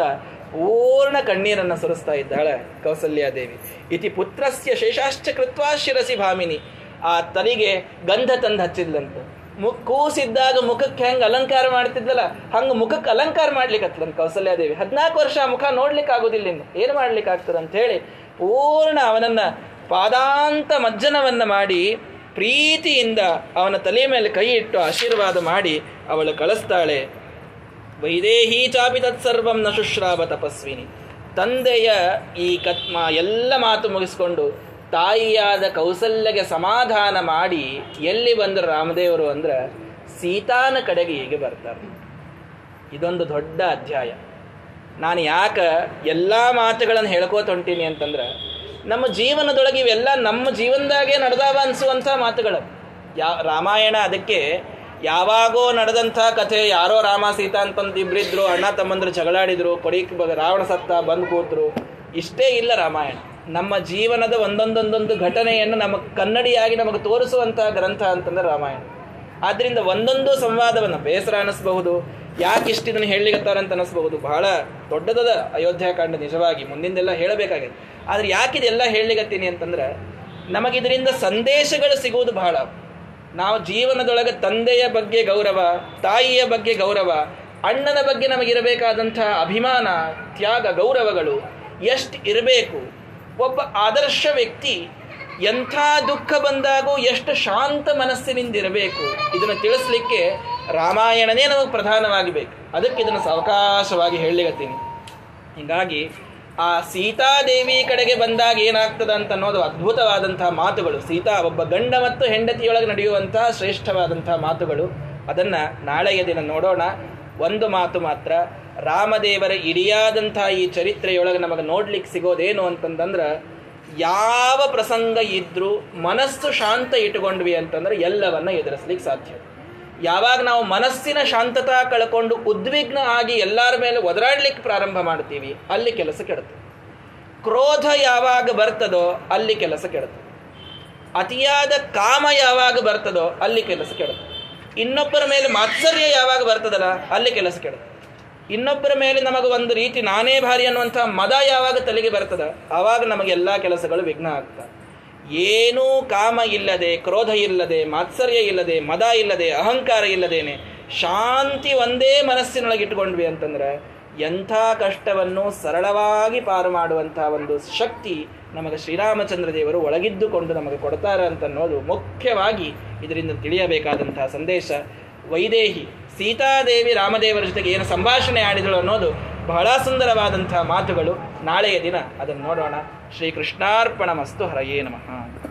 ಪೂರ್ಣ ಕಣ್ಣೀರನ್ನು ಸುರಿಸ್ತಾ ಇದ್ದಾಳೆ ಕೌಸಲ್ಯಾದೇವಿ. ಇತಿ ಪುತ್ರಸ್ಯ ಶೇಷಾಶ್ಚ ಕೃತ್ವಾ ಶಿರಸಿ ಭಾಮಿನಿ. ಆ ತಲೆಗೆ ಗಂಧ ತಂದು ಹಚ್ಚಿದ್ಲಂತ. ಮುಖ ಕೂಸಿದ್ದಾಗ ಮುಖಕ್ಕೆ ಹೆಂಗೆ ಅಲಂಕಾರ ಮಾಡ್ತಿದ್ದಲ್ಲ ಹಂಗೆ ಮುಖಕ್ಕೆ ಅಲಂಕಾರ ಮಾಡ್ಲಿಕ್ಕೆ ಕೌಸಲ್ಯಾದೇವಿ. ಹದಿನಾಲ್ಕು ವರ್ಷ ಮುಖ ನೋಡ್ಲಿಕ್ಕೆ ಆಗೋದಿಲ್ಲ ಇನ್ನು. ಏನು ಮಾಡ್ಲಿಕ್ಕೆ ಅಂತ ಹೇಳಿ ಪೂರ್ಣ ಅವನನ್ನು ಪಾದಾಂತ ಮಜ್ಜನವನ್ನು ಮಾಡಿ ಪ್ರೀತಿಯಿಂದ ಅವನ ತಲೆ ಮೇಲೆ ಕೈ ಇಟ್ಟು ಆಶೀರ್ವಾದ ಮಾಡಿ ಅವಳು ಕಳಿಸ್ತಾಳೆ ವೈದೇಹಿ ಚಾಪಿ ತತ್ಸರ್ವಂ ನ ಶುಶ್ರಾವ ತಪಸ್ವಿನಿ. ತಂದೆಯ ಈ ಕತ್ಮ ಎಲ್ಲ ಮಾತು ಮುಗಿಸ್ಕೊಂಡು ತಾಯಿಯಾದ ಕೌಸಲ್ಯಗೆ ಸಮಾಧಾನ ಮಾಡಿ ಎಲ್ಲಿ ಬಂದರು ರಾಮದೇವರು ಅಂದ್ರೆ ಸೀತಾನ ಕಡೆಗೆ ಹೀಗೆ ಬರ್ತಾರೆ. ಇದೊಂದು ದೊಡ್ಡ ಅಧ್ಯಾಯ. ನಾನು ಯಾಕೆ ಎಲ್ಲ ಮಾತುಗಳನ್ನು ಹೇಳ್ಕೋತ ಹೊಂಟೀನಿ ಅಂತಂದ್ರೆ, ನಮ್ಮ ಜೀವನದೊಳಗೆ ಇವೆಲ್ಲ ನಮ್ಮ ಜೀವನದಾಗೆ ನಡೆದಾವ ಅನಿಸುವಂಥ ಮಾತುಗಳು. ಯಾ ರಾಮಾಯಣ ಅದಕ್ಕೆ ಯಾವಾಗೋ ನಡೆದಂಥ ಕಥೆ, ಯಾರೋ ರಾಮ, ಸೀತಾ ಅಂತಂದು ಇಬ್ಬರಿದ್ರು ಅಣ್ಣ ತಮ್ಮಂದ್ರು ಜಗಳಾಡಿದ್ರು, ಕೊಡಿಕ್ ರಾವಣ ಸತ್ತ ಬಂದು ಕೂತ್ರು. ಇಷ್ಟೇ ಇಲ್ಲ ರಾಮಾಯಣ. ನಮ್ಮ ಜೀವನದ ಒಂದೊಂದೊಂದೊಂದು ಘಟನೆಯನ್ನು ನಮಗೆ ಕನ್ನಡಿಯಾಗಿ ನಮಗೆ ತೋರಿಸುವಂತಹ ಗ್ರಂಥ ಅಂತಂದ್ರೆ ರಾಮಾಯಣ. ಆದ್ದರಿಂದ ಒಂದೊಂದು ಸಂವಾದವನ್ನು ಬೇಸರ ಅನ್ನಿಸ್ಬಹುದು ಯಾಕೆ ಇಷ್ಟು ಇದನ್ನು ಅಂತ ಅನ್ನಿಸ್ಬಹುದು ಬಹಳ ದೊಡ್ಡದಾದ ಅಯೋಧ್ಯಾಕಾಂಡ ನಿಜವಾಗಿ ಮುಂದಿಂದೆಲ್ಲ ಹೇಳಬೇಕಾಗಿದೆ. ಆದ್ರೆ ಯಾಕಿದೆಲ್ಲ ಹೇಳಲಿಗತ್ತೀನಿ ಅಂತಂದ್ರೆ ನಮಗಿದರಿಂದ ಸಂದೇಶಗಳು ಸಿಗುವುದು ಬಹಳ. ನಾವು ಜೀವನದೊಳಗೆ ತಂದೆಯ ಬಗ್ಗೆ ಗೌರವ, ತಾಯಿಯ ಬಗ್ಗೆ ಗೌರವ, ಅಣ್ಣನ ಬಗ್ಗೆ ನಮಗಿರಬೇಕಾದಂತಹ ಅಭಿಮಾನ, ತ್ಯಾಗ, ಗೌರವಗಳು ಎಷ್ಟು ಇರಬೇಕು? ಒಬ್ಬ ಆದರ್ಶ ವ್ಯಕ್ತಿ ಎಂಥ ದುಃಖ ಬಂದಾಗೂ ಎಷ್ಟು ಶಾಂತ ಮನಸ್ಸಿನಿಂದ ಇರಬೇಕು? ಇದನ್ನು ತಿಳಿಸ್ಲಿಕ್ಕೆ ರಾಮಾಯಣನೇ ನಮಗೆ ಪ್ರಧಾನವಾಗಿ ಬೇಕು. ಅದಕ್ಕೆ ಇದನ್ನು ಸಾವಕಾಶವಾಗಿ ಹೇಳಲಿಗತ್ತೀನಿ ಹೀಗಾಗಿ ಆ ಸೀತಾದೇವಿ ಕಡೆಗೆ ಬಂದಾಗ ಏನಾಗ್ತದ ಅಂತ ಅನ್ನೋದು ಅದ್ಭುತವಾದಂತಹ ಮಾತುಗಳು. ಸೀತಾ ಒಬ್ಬ ಗಂಡ ಮತ್ತು ಹೆಂಡತಿಯೊಳಗೆ ನಡೆಯುವಂತಹ ಶ್ರೇಷ್ಠವಾದಂತಹ ಮಾತುಗಳು. ಅದನ್ನ ನಾಳೆಯ ದಿನ ನೋಡೋಣ. ಒಂದು ಮಾತು ಮಾತ್ರ, ರಾಮದೇವರ ಇಡಿಯಾದಂತಹ ಈ ಚರಿತ್ರೆಯೊಳಗೆ ನಮಗೆ ನೋಡ್ಲಿಕ್ಕೆ ಸಿಗೋದೇನು ಅಂತಂದ್ರೆ, ಯಾವ ಪ್ರಸಂಗ ಇದ್ರೂ ಮನಸ್ಸು ಶಾಂತ ಇಟ್ಟುಕೊಂಡ್ವಿ ಅಂತಂದ್ರೆ ಎಲ್ಲವನ್ನ ಎದುರಿಸ್ಲಿಕ್ಕೆ ಸಾಧ್ಯ. ಯಾವಾಗ ನಾವು ಮನಸ್ಸಿನ ಶಾಂತತಾ ಕಳ್ಕೊಂಡು ಉದ್ವಿಗ್ನ ಆಗಿ ಎಲ್ಲರ ಮೇಲೆ ಒದರಾಡ್ಲಿಕ್ಕೆ ಪ್ರಾರಂಭ ಮಾಡ್ತೀವಿ, ಅಲ್ಲಿ ಕೆಲಸ ಕೆಡುತ್ತೆ. ಕ್ರೋಧ ಯಾವಾಗ ಬರ್ತದೋ ಅಲ್ಲಿ ಕೆಲಸ ಕೆಡುತ್ತೆ. ಅತಿಯಾದ ಕಾಮ ಯಾವಾಗ ಬರ್ತದೋ ಅಲ್ಲಿ ಕೆಲಸ ಕೆಡುತ್ತೆ. ಇನ್ನೊಬ್ಬರ ಮೇಲೆ ಮಾತ್ಸರ್ಯ ಯಾವಾಗ ಬರ್ತದಲ್ಲ, ಅಲ್ಲಿ ಕೆಲಸ ಕೆಡುತ್ತೆ. ಇನ್ನೊಬ್ಬರ ಮೇಲೆ ನಮಗೆ ಒಂದು ರೀತಿ ನಾನೇ ಭಾರಿ ಅನ್ನುವಂಥ ಮದ ಯಾವಾಗ ತಲೆಗೆ ಬರ್ತದ ಆವಾಗ ನಮಗೆಲ್ಲ ಕೆಲಸಗಳು ವಿಘ್ನ ಆಗ್ತವೆ. ಏನೂ ಕಾಮ ಇಲ್ಲದೆ, ಕ್ರೋಧ ಇಲ್ಲದೆ, ಮಾತ್ಸರ್ಯ ಇಲ್ಲದೆ, ಮದ ಇಲ್ಲದೆ, ಅಹಂಕಾರ ಇಲ್ಲದೇನೆ ಶಾಂತಿ ಒಂದೇ ಮನಸ್ಸಿನೊಳಗೆ ಇಟ್ಕೊಂಡ್ವಿ ಅಂತಂದ್ರೆ ಎಂಥ ಕಷ್ಟವನ್ನು ಸರಳವಾಗಿ ಪಾರು ಮಾಡುವಂಥ ಒಂದು ಶಕ್ತಿ ನಮಗೆ ಶ್ರೀರಾಮಚಂದ್ರ ದೇವರು ಒಳಗಿದ್ದುಕೊಂಡು ನಮಗೆ ಕೊಡ್ತಾರೆ ಅಂತ ಅನ್ನೋದು ಮುಖ್ಯವಾಗಿ ಇದರಿಂದ ತಿಳಿಯಬೇಕಾದಂತಹ ಸಂದೇಶ. ವೈದೇಹಿ, ಸೀತಾದೇವಿ ರಾಮದೇವರ ಜೊತೆಗೆ ಏನು ಸಂಭಾಷಣೆ ಆಡಿದಳು ಅನ್ನೋದು ಬಹಳ ಸುಂದರವಾದಂತಹ ಮಾತುಗಳು. ನಾಳೆಯ ದಿನ ಅದನ್ನು ನೋಡೋಣ. ಶ್ರೀಕೃಷ್ಣಾರ್ಪಣ ಮಸ್ತು ಹರಯೇ ನಮಃ.